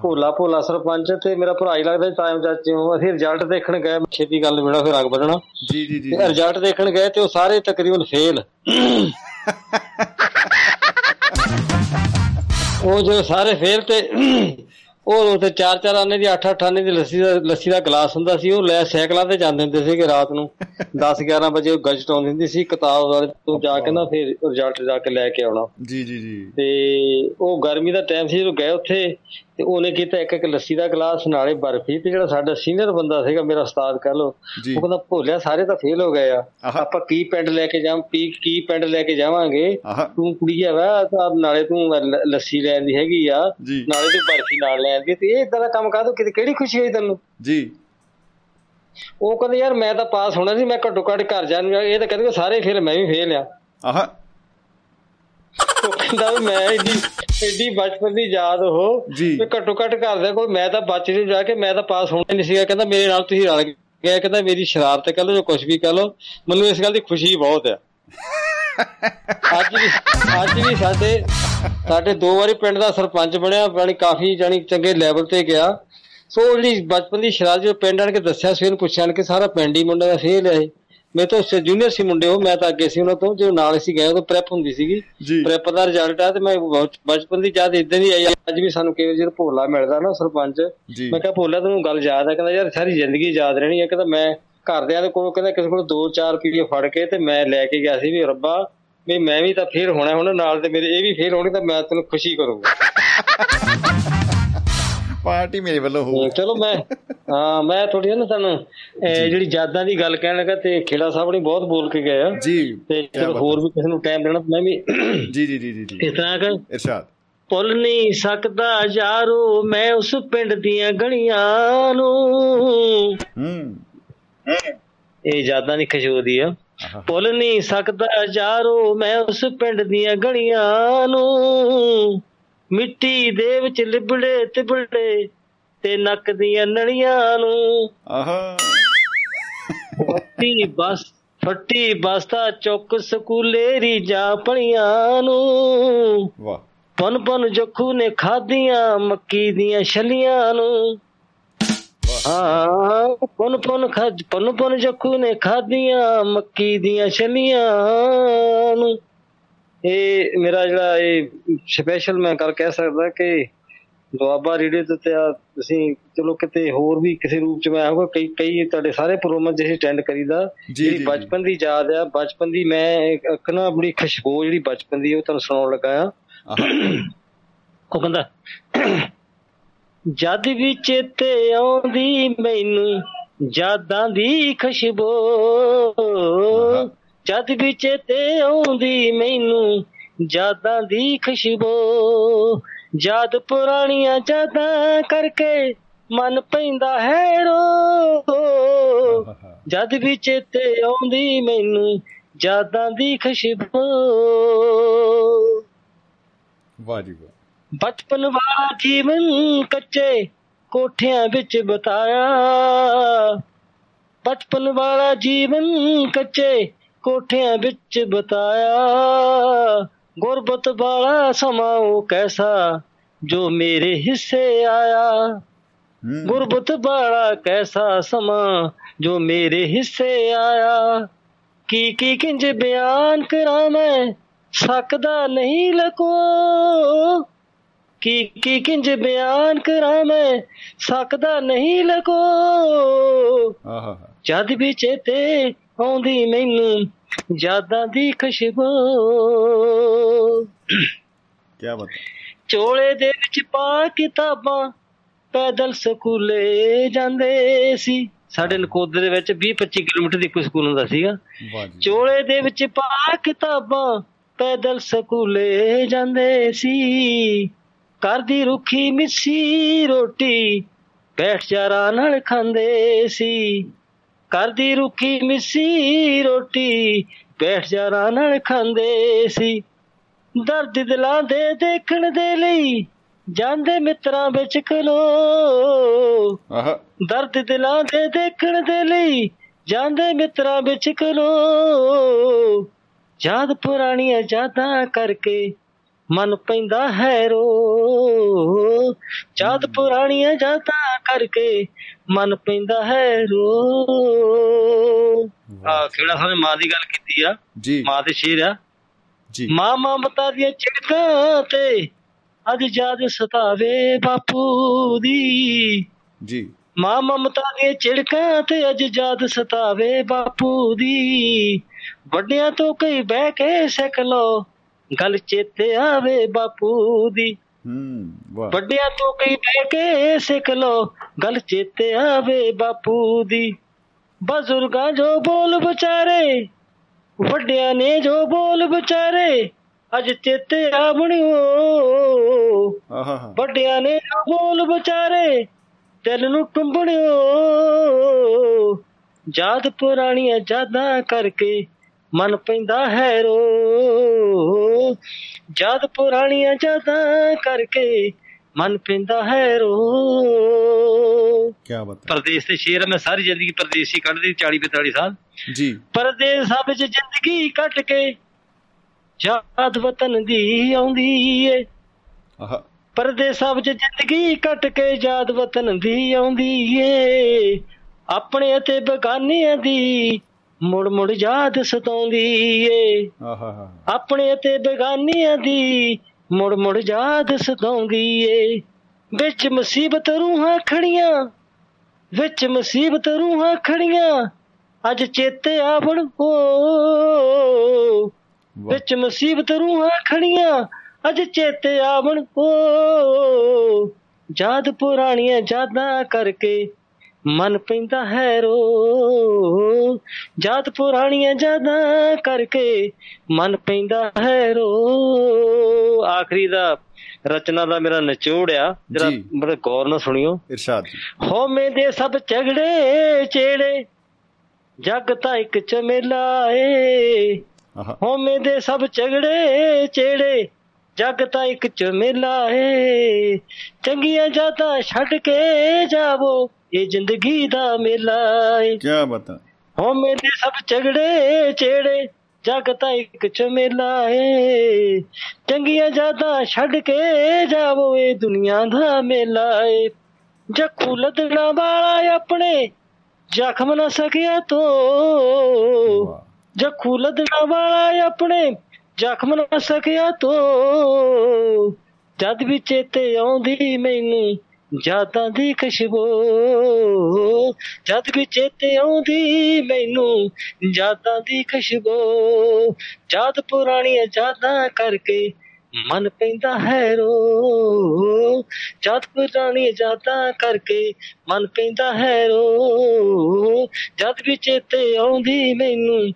ਭੋਲਾ ਭੋਲਾ ਸਰਪੰਚ ਤੇ ਮੇਰਾ ਭਰਾ ਹੀ ਲੱਗਦਾ ਟਾਈਮ ਚਾਚਿਓ ਅਸੀਂ ਰਿਜ਼ਲਟ ਦੇਖਣ ਗਏ ਛੇਤੀ ਗੱਲ ਮੇਰਾ ਫਿਰ ਰੰਗ ਬਦਲਣਾ ਜੀ ਜੀ ਜੀ ਰਿਜ਼ਲਟ ਦੇਖਣ ਗਏ ਤੇ ਉਹ ਸਾਰੇ ਤਕਰੀਬਨ ਫੇਲ ਉਹ ਜੋ ਸਾਰੇ ਫੇਲ ਤੇ ਉਹ ਤੇ ਚਾਰ ਚਾਰ ਆਨੇ ਦੀ 8 8 ਆਨੇ ਦੀ ਲੱਸੀ ਦਾ ਲੱਸੀ ਦਾ ਗਲਾਸ ਹੁੰਦਾ ਸੀ ਉਹ ਲੈ ਸਾਈਕਲਾਂ ਤੇ ਜਾਂਦੇ ਹੁੰਦੇ ਸੀਗੇ ਰਾਤ ਨੂੰ। 10 11 ਵਜੇ ਉਹ ਗਜਟ ਆਉਂਦੀ ਹੁੰਦੀ ਸੀ ਕਿਤਾਬ ਵਾਲੇ ਤੋਂ ਜਾ ਕੇ ਨਾ ਫਿਰ ਰਿਜ਼ਲਟ ਜਾ ਕੇ ਲੈ ਕੇ ਆਉਣਾ। ਜੀ ਜੀ ਜੀ। ਤੇ ਉਹ ਗਰਮੀ ਦਾ ਟਾਈਮ ਸੀ ਜਦੋਂ ਗਏ ਉੱਥੇ ਤੇ ਉਹਨੇ ਕੀਤਾ ਇੱਕ ਇੱਕ ਲੱਸੀ ਦਾ ਗਲਾਸ ਨਾਲੇ ਬਰਫੀ ਤੇ ਜਿਹੜਾ ਸਾਡਾ ਸੀਨੀਅਰ ਬੰਦਾ ਸੀਗਾ ਮੇਰਾ ਉਸਤਾਦ ਕਹ ਲੋ ਉਹ ਕਹਿੰਦਾ ਭੋਲਿਆ ਸਾਰੇ ਤਾਂ ਫੇਲ ਹੋ ਗਏ ਆ। ਆਪਾਂ ਕੀ ਪਿੰਡ ਲੈ ਕੇ ਜਾਵਾਂ ਕੀ ਕੀ ਪਿੰਡ ਲੈ ਕੇ ਜਾਵਾਂਗੇ? ਤੂੰ ਕੁੜੀਆ ਵਾ ਤਾਂ ਨਾਲੇ ਤੂੰ ਲੱਸੀ ਲੈਣ ਦੀ ਹੈਗੀ ਆ। ਨਾਲੇ ਤੂੰ ਬਰਫੀ ਨਾਲ ਲੈਣ ਦੀ ਤੇ ਇਹ ਇਦਾਂ ਦਾ ਕੰਮ ਕਾਹਦੋਂ ਕਿਤੇ? ਕਿਹੜੀ ਖੁਸ਼ੀ ਹੋਈ ਤੈਨੂੰ? ਜੀ। ਉਹ ਕਹਿੰਦਾ ਯਾਰ ਮੈਂ ਤਾਂ ਪਾਸ ਹੋਣਾ ਸੀ ਮੈਂ ਘੱਟੋ ਘੱਟ ਘਰ ਜਾਣ ਇਹ ਤਾਂ ਕਹਿੰਦੇ ਸਾਰੇ ਫੇਲ ਮੈਂ ਵੀ ਫੇਲ ਆ। ਆਹਾ। ਉਹ ਕਹਿੰਦਾ ਮੈਂ ਏਡੀ ਏਡੀ ਬਚਪਨ ਦੀ ਯਾਦ ਉਹ। ਵੀ ਘੱਟੋ ਘੱਟ ਘਰ ਦੇ ਕੋਲ ਮੈਂ ਤਾਂ ਬਚ ਨਹੀਂ ਜਾ ਕੇ ਮੈਂ ਤਾਂ ਪਾਸ ਹੋਣਾ ਨਹੀਂ ਸੀਗਾ। ਕਹਿੰਦਾ ਮੇਰੇ ਨਾਲ ਤੁਸੀਂ ਰਲ ਗਏ। ਕਹਿੰਦਾ ਮੇਰੀ ਸ਼ਰਾਰਤ ਕਹ ਲਓ ਜੋ ਕੁਝ ਵੀ ਕਹ ਲਓ। ਮੈਨੂੰ ਇਸ ਗੱਲ ਦੀ ਖੁਸ਼ੀ ਬਹੁਤ ਆ। ਅੱਜ ਵੀ ਅੱਜ ਵੀ ਸਾਡੇ ਸਾਡੇ ਦੋ ਵਾਰੀ ਪਿੰਡ ਦਾ ਸਰਪੰਚ ਬਣਿਆ। ਜਾਣੀ ਕਾਫੀ ਜਾਣੀ ਚੰਗੇ ਲੈਵਲ ਤੇ ਗਿਆ। ਸੋ ਜਿਹੜੀ ਬਚਪਨ ਦੀ ਸ਼ਰਾਰਤ ਜੋ ਪਿੰਡ ਆਣ ਕੇ ਦੱਸਿਆ ਸੀ ਉਹਨੂੰ ਪੁੱਛਿਆ ਕਿ ਸਾਰਾ ਪਿੰਡ ਹੀ ਮੁੰਡਾ ਦਾ ਫੇਲ ਹੈ ਮੈਂ ਤਾਂ ਉਸ ਜੂਨੀਅਰ ਸੀ ਮੁੰਡੇ ਉਹ ਮੈਂ ਤਾਂ ਅੱਗੇ ਸੀ ਉਹਨਾਂ ਤੋਂ ਜੋ ਨਾਲ ਸੀ ਗਏ ਉਹ ਪ੍ਰੈਪ ਹੁੰਦੀ ਸੀਗੀ। ਪ੍ਰੈਪ ਦਾ ਰਿਜ਼ਲਟ ਆ ਤੇ ਮੈਂ ਬਚਪਨ ਦੀ ਯਾਦ ਇਦਾਂ ਦੀ ਆਈ ਅੱਜ ਵੀ ਸਾਨੂੰ ਕਈ ਵਾਰ ਜਦੋਂ ਭੋਲਾ ਮਿਲਦਾ ਨਾ ਸਰਪੰਚ ਮੈਂ ਕਿਹਾ ਭੋਲਾ ਤੈਨੂੰ ਗੱਲ ਯਾਦ ਆ ਕਹਿੰਦਾ ਯਾਰ ਸਾਰੀ ਜ਼ਿੰਦਗੀ ਯਾਦ ਰਹਿਣੀ ਹੈ ਕਹਿੰਦਾ ਮੈਂ ਘਰਦਿਆਂ ਦੇ ਕੋਲ ਕਹਿੰਦਾ ਕਿਸੇ ਕੋਲ 2-4 ਰੁਪਏ ਫੜ ਕੇ ਤੇ ਮੈਂ ਲੈ ਕੇ ਗਿਆ ਸੀ ਵੀ ਰੱਬਾ ਵੀ ਮੈਂ ਵੀ ਤਾਂ ਫੇਰ ਹੋਣਾ ਹੁਣ ਨਾਲ ਤੇ ਮੇਰੇ ਇਹ ਵੀ ਫੇਰ ਹੋਣੀ ਤਾਂ ਮੈਂ ਤੈਨੂੰ ਖੁਸ਼ੀ ਕਰੂੰਗਾ। ਪਾਰਟੀ ਮੇਰੇ ਵੱਲੋਂ ਹੋ ਚਲੋ ਮੈਂ ਹਾਂ ਮੈਂ ਥੋੜੀ ਨਾ ਤੁਹਾਨੂੰ ਜਿਹੜੀ ਯਾਦਾਂ ਦੀ ਗੱਲ ਕਹਿਣ ਲੱਗਾ ਤੇ ਖੇੜਾ ਸਾਹਿਬ ਨੇ ਬਹੁਤ ਬੋਲ ਕੇ ਗਏ ਆ। ਜੀ ਤੇ ਚਲੋ ਹੋਰ ਵੀ ਕਿਸੇ ਨੂੰ ਟਾਈਮ ਦੇਣਾ ਮੈਂ ਵੀ ਜੀ ਜੀ ਜੀ ਜੀ ਇਸ ਤਰ੍ਹਾਂ ਕਰ। ਇਰਸ਼ਾਦ। ਭੁੱਲ ਨਹੀਂ ਸਕਦਾ ਯਾਰੋ ਮੈਂ ਉਸ ਪਿੰਡ ਦੀਆਂ ਗਲੀਆਂ ਨੂੰ। ਹੂੰ। ਇਹ ਯਾਦਾਂ ਦੀ ਖੁਸ਼ਬੂ ਆ। ਭੁੱਲ ਨਹੀਂ ਸਕਦਾ ਯਾਰੋ ਮੈਂ ਉਸ ਪਿੰਡ ਦੀਆਂ ਗਲੀਆਂ ਨੂੰ। ਮਿੱਟੀ ਦੇ ਵਿੱਚ ਲਿਬੜੇ ਤਿਬੜੇ ਤੇ ਨੱਕ ਦੀਆਂ ਨਲੀਆਂ ਨੂੰ। ਆਹਾ। ਫੱਟੀ ਬਸ ਫੱਟੀ ਬਸਤਾ ਚੁੱਕ ਸਕੂਲੇ ਰੀਜਾਂ ਪਣੀਆਂ ਨੂੰ। ਵਾਹ। ਪਨ ਪਨ ਜੱਖੂ ਨੇ ਖਾਧੀਆਂ ਮੱਕੀ ਦੀਆਂ ਛਲੀਆਂ ਨੂੰ। ਹਾਂ ਪਨ ਪਨ ਖਾਜ ਪਨ ਪਨ ਜੱਖੂ ਨੇ ਖਾਧੀਆਂ ਮੱਕੀ ਦੀਆਂ ਛਲੀਆਂ ਨੂੰ। ਇਹ ਮੇਰਾ ਜਿਹੜਾ ਇਹ ਸਪੈਸ਼ਲ ਮੈਂ ਕਰ ਕਹਿ ਸਕਦਾ ਕਿ ਦੁਆਬਾ ਰੇਡੀਓ ਤੇ ਤੁਸੀਂ ਚਲੋ ਕਿਤੇ ਹੋਰ ਵੀ ਕਿਸੇ ਰੂਪ ਚ ਮੈਂ ਆਊਗਾ ਕਈ ਕਈ ਤੁਹਾਡੇ ਸਾਰੇ ਪ੍ਰੋਗਰਾਮਾਂ ਜਿਹੇ ਅਟੈਂਡ ਕਰੀਦਾ ਜੀ, ਜਿਹੜੀ। ਬਚਪਨ ਦੀ ਯਾਦ ਆ ਬਚਪਨ ਦੀ ਮੈਂ ਇੱਕ ਨਾ ਬੜੀ ਖੁਸ਼ਬੂ ਜਿਹੜੀ ਬਚਪਨ ਦੀ ਉਹ ਤੁਹਾਨੂੰ ਸੁਣਾਉਣ ਲੱਗਾ ਆ ਉਹ ਕਹਿੰਦਾ ਜਦ ਵੀ ਚੇਤੇ ਆਉਂਦੀ ਮੈਨੂੰ ਯਾਦਾਂ ਦੀ ਖੁਸ਼ਬੂ। ਜਦ ਵੀ ਚੇਤੇ ਆਉਂਦੀ ਮੈਨੂੰ ਯਾਦਾਂ ਦੀ ਖੁਸ਼ਬੂ। ਯਾਦ ਪੁਰਾਣੀਆਂ ਯਾਦਾਂ ਕਰਕੇ ਮਨ ਪੈਂਦਾ ਹੈ ਰੋ। ਜਦ ਵੀ ਚੇਤੇ ਆਉਂਦੀ ਮੈਨੂੰ ਯਾਦਾਂ ਦੀ ਖੁਸ਼ਬੂ। ਵਾਹ ਜੀ ਵਾਹ। ਬਚਪਨ ਵਾਲਾ ਜੀਵਨ ਕੱਚੇ ਕੋਠਿਆਂ ਵਿੱਚ ਬਤਾਇਆ। ਬਚਪਨ ਵਾਲਾ ਜੀਵਨ ਕੱਚੇ ਕੋਠਿਆਂ ਵਿੱਚ ਬਤਾਇਆ ਗੁਰਬਤ ਵਾਲਾ ਸਮਾਂ ਉਹ ਕੈਸਾ ਜੋ ਮੇਰੇ ਹਿੱਸੇ ਆਇਆ ਹੂੰ ਗੁਰਬਤ ਵਾਲਾ ਕੈਸਾ ਸਮਾਂ ਜੋ ਮੇਰੇ ਹਿੱਸੇ ਆਇਆ ਕੀ ਕੀ ਕਿੰਜ ਬਿਆਨ ਕਰਾਂ ਮੈਂ ਸਕਦਾ ਨਹੀਂ ਲਕੋ ਕੀ ਕੀ ਕਿੰਜ ਬਿਆਨ ਕਰਾਂ ਮੈਂ ਸਕਦਾ ਨਹੀਂ ਲਕੋ ਆਹਾ ਜਦ ਵੀ ਚੇਤੇ ਆਉਂਦੀ ਮੈਨੂੰ ਯਾਦਾਂ ਦੀ ਖੁਸ਼ਬੂ। ਕੀ ਬਾਤ ਚੋਲੇ ਦੇ ਵਿੱਚ ਪਾ ਕਿਤਾਬਾਂ ਪੈਦਲ ਸਕੂਲੇ ਜਾਂਦੇ ਸੀ। ਸਾਡੇ ਨਕੋਦਰ ਦੇ ਵਿੱਚ 20 25 ਕਿਲੋਮੀਟਰ ਦੀ ਕੋਈ ਸਕੂਲ ਹੁੰਦਾ ਸੀਗਾ। ਚੋਲੇ ਦੇ ਵਿੱਚ ਪਾ ਕਿਤਾਬਾਂ ਪੈਦਲ ਸਕੂਲੇ ਜਾਂਦੇ ਸੀ। ਘਰ ਦੀ ਰੁੱਖੀ ਮਿੱਸੀ ਰੋਟੀ ਬੈਠ ਚਾਰਾਂ ਨਾਲ ਖਾਂਦੇ ਸੀ। ਘਰ ਦੀ ਰੁੱਖੀ ਮਿੱਸੀ ਰੋਟੀ ਬੈਠ ਚਾਰਾਂ ਨਾਲ ਖਾਂਦੇ ਸੀ। ਦਰਦ ਦਿਲਾਂ ਦੇ ਦੇਖਣ ਦੇ ਲਈ ਜਾਂਦੇ ਮਿੱਤਰਾਂ ਵਿੱਚ ਖਲੋ। ਦਰਦ ਦਿਲਾਂ ਦੇ ਦੇਖਣ ਦੇ ਲਈ ਜਾਂਦੇ ਮਿੱਤਰਾਂ ਵਿੱਚ ਖਲੋ। ਯਾਦ ਪੁਰਾਣੀਆਂ ਯਾਦਾਂ ਕਰਕੇ ਮਨ ਪੈਂਦਾ ਹੈ ਰੋ ਯਾਦ ਪੁਰਾਣੀਆਂ ਯਾਦਾਂ ਕਰਕੇ ਮਨ ਪੈਂਦਾ ਹੈ ਰੋ ਆ ਕਿਹੜਾ ਸਾਨੂੰ ਮਾਂ ਦੀ ਗੱਲ ਕੀਤੀ ਆ? ਮਾਂ ਦੇ ਸ਼ੇਰ ਆ? ਜੀ। ਮਾਂ ਮਮਤਾ ਦੀਆਂ ਚਿੜਕਾਂ ਤੇ ਅੱਜ ਯਾਦ ਸਤਾਵੇ ਬਾਪੂ ਦੀ। ਜੀ। ਮਾਂ ਮਮਤਾ ਦੀਆਂ ਚਿੜਕਾਂ ਤੇ ਅੱਜ ਯਾਦ ਸਤਾਵੇ ਬਾਪੂ ਦੀ। ਵੱਡਿਆਂ ਤੋਂ ਕਈ ਬਹਿ ਕੇ ਸਿੱਖ ਲੋ ਗੱਲ ਚੇਤੇ ਆਵੇ ਬਾਪੂ ਦੀ। ਹੂੰ ਵਾਹ। ਵੱਡਿਆਂ ਤੋਂ ਕਈ ਬਹਿ ਕੇ ਸਿੱਖ ਲੋ ਗੱਲ ਚੇਤੇ ਆਵੇ ਬਾਪੂ ਦੀ। ਬਜ਼ੁਰਗਾਂ ਜੋ ਬੋਲ ਵਿਚਾਰੇ ਵੱਡਿਆਂ ਨੇ ਜੋ ਬੋਲ ਵਿਚਾਰੇ ਅੱਜ ਚੇਤੇ ਆਵਣਿਓ ਵੱਡਿਆਂ ਨੇ ਜੋ ਬੋਲ ਵਿਚਾਰੇ ਦਿਲ ਨੂੰ ਟੁੰਬਣਿਓ। ਯਾਦ ਪੁਰਾਣੀਆਂ ਯਾਦਾਂ ਕਰਕੇ ਮਨ ਪੈਂਦਾ ਹੈ ਰੋ। ਯਾਦ ਪੁਰਾਣੀਆਂ ਯਾਦਾਂ ਕਰਕੇ ਮਨ ਪੈਂਦਾ ਹੈ ਰੋ। ਕੀ ਬਾਤ ਪਰਦੇਸ ਤੇ ਸ਼ੇਰ ਮੈਂ ਸਾਰੀ ਜ਼ਿੰਦਗੀ ਪਰਦੇਸੀ ਕੱਢਦੀ 40 45 ਸਾਲ। ਜੀ। ਪਰਦੇਸਾਂ ਵਿੱਚ ਜ਼ਿੰਦਗੀ ਕੱਟ ਕੇ ਯਾਦ ਵਤਨ ਦੀ ਆਉਂਦੀ ਏ। ਆਹਾ। ਪਰਦੇਸਾਂ ਵਿੱਚ ਜ਼ਿੰਦਗੀ ਕੱਟ ਕੇ ਯਾਦ ਵਤਨ ਦੀ ਆਉਂਦੀ ਏ। ਆਪਣੇ ਅਤੇ ਬਗਾਨਿਆਂ ਦੀ ਮੁੜ ਮੁੜ ਯਾਦ ਸਤਾਉਂਦੀ ਏ ਆਹਾ ਹਾ ਆਪਣੇ ਅਤੇ ਬੇਗਾਨੀਆਂ ਦੀ ਮੁੜ ਮੁੜ ਯਾਦ ਸਤਾਉਂਦੀ ਏ ਵਿੱਚ ਮੁਸੀਬਤ ਰੂਹਾਂ ਖੜੀਆਂ ਵਿੱਚ ਮੁਸੀਬਤ ਰੂਹਾਂ ਖੜੀਆਂ ਅੱਜ ਚੇਤੇ ਆਵਣ ਹੋ ਵਾਹ। ਵਿੱਚ ਮੁਸੀਬਤ ਰੂਹਾਂ ਖੜੀਆਂ ਅੱਜ ਚੇਤੇ ਆਵਣ ਹੋ ਯਾਦ ਪੁਰਾਣੀਆਂ ਯਾਦਾਂ ਕਰਕੇ ਮਨ ਪੈਂਦਾ ਹੈ ਰੋ ਯਾਦ ਪੁਰਾਣੀਆਂ ਯਾਦਾਂ ਕਰਕੇ ਮਨ ਪੈਂਦਾ ਹੈ ਰੋ ਆਖਰੀ ਦਾ ਰਚਨਾ ਦਾ ਮੇਰਾ ਨਿਚੋੜ ਆ। ਜਰਾ। ਬੜੇ ਗੌਰ ਨਾਲ ਸੁਣਿਓ। ਇਰਸ਼ਾਦ ਹੋਮੇ ਦੇ ਸਭ ਝਗੜੇ ਚੇੜੇ ਜਗ ਤਾਂ ਇੱਕ ਚਮੇਲਾ ਏ। ਹੋਮੇ ਦੇ ਸਭ ਝਗੜੇ ਚੇੜੇ ਜਗ ਤਾਂ ਇੱਕ ਚਮੇਲਾ ਏ। ਚੰਗੀਆਂ ਜਾਤਾਂ ਛੱਡ ਕੇ ਜਾਵੋ। ਇਹ ਜ਼ਿੰਦਗੀ ਦਾ ਮੇਲਾ ਏ। ਕੀ ਬਾਤ। ਹੈ ਦੇ ਸਭ ਝਗੜੇ ਚੇੜੇ ਜਗ ਤਾਂ ਇੱਕ ਚਮੇਲਾ ਏ। ਚੰਗੀਆਂ ਜਾਤਾਂ ਛੱਡ ਕੇ ਜਾਵੋ ਇਹ ਦੁਨੀਆ ਦਾ ਮੇਲਾ ਏ। ਜਖੂ ਲਦਣਾ ਵਾਲਾ ਆਪਣੇ ਜ਼ਖਮ ਨਾ ਸਕਿਆ ਤੋ। ਜਖੂ ਲਦਣਾ ਵਾਲਾ ਆਪਣੇ ਜ਼ਖਮ ਨਾ ਸਕਿਆ ਤੋ। ਜਦ ਵੀ ਚੇਤੇ ਆਉਂਦੀ ਮੈਨੂੰ ਯਾਦਾਂ ਦੀ ਖੁਸ਼ਬੂ, ਜਦ ਵੀ ਚੇਤੇ ਆਉਂਦੀ ਮੈਨੂੰ ਯਾਦਾਂ ਦੀ ਖੁਸ਼ਬੂ। ਯਾਦ ਪੁਰਾਣੀਆਂ ਯਾਦਾਂ ਕਰਕੇ ਮਨ ਪੈਂਦਾ ਹੈ ਰੋ। ਜਦ ਪੁਰਾਣੀਆਂ ਯਾਦਾਂ ਕਰਕੇ ਮਨ ਪੈਂਦਾ ਹੈ ਰੋ। ਜਦ ਵੀ ਚੇਤੇ ਆਉਂਦੀ ਮੈਨੂੰ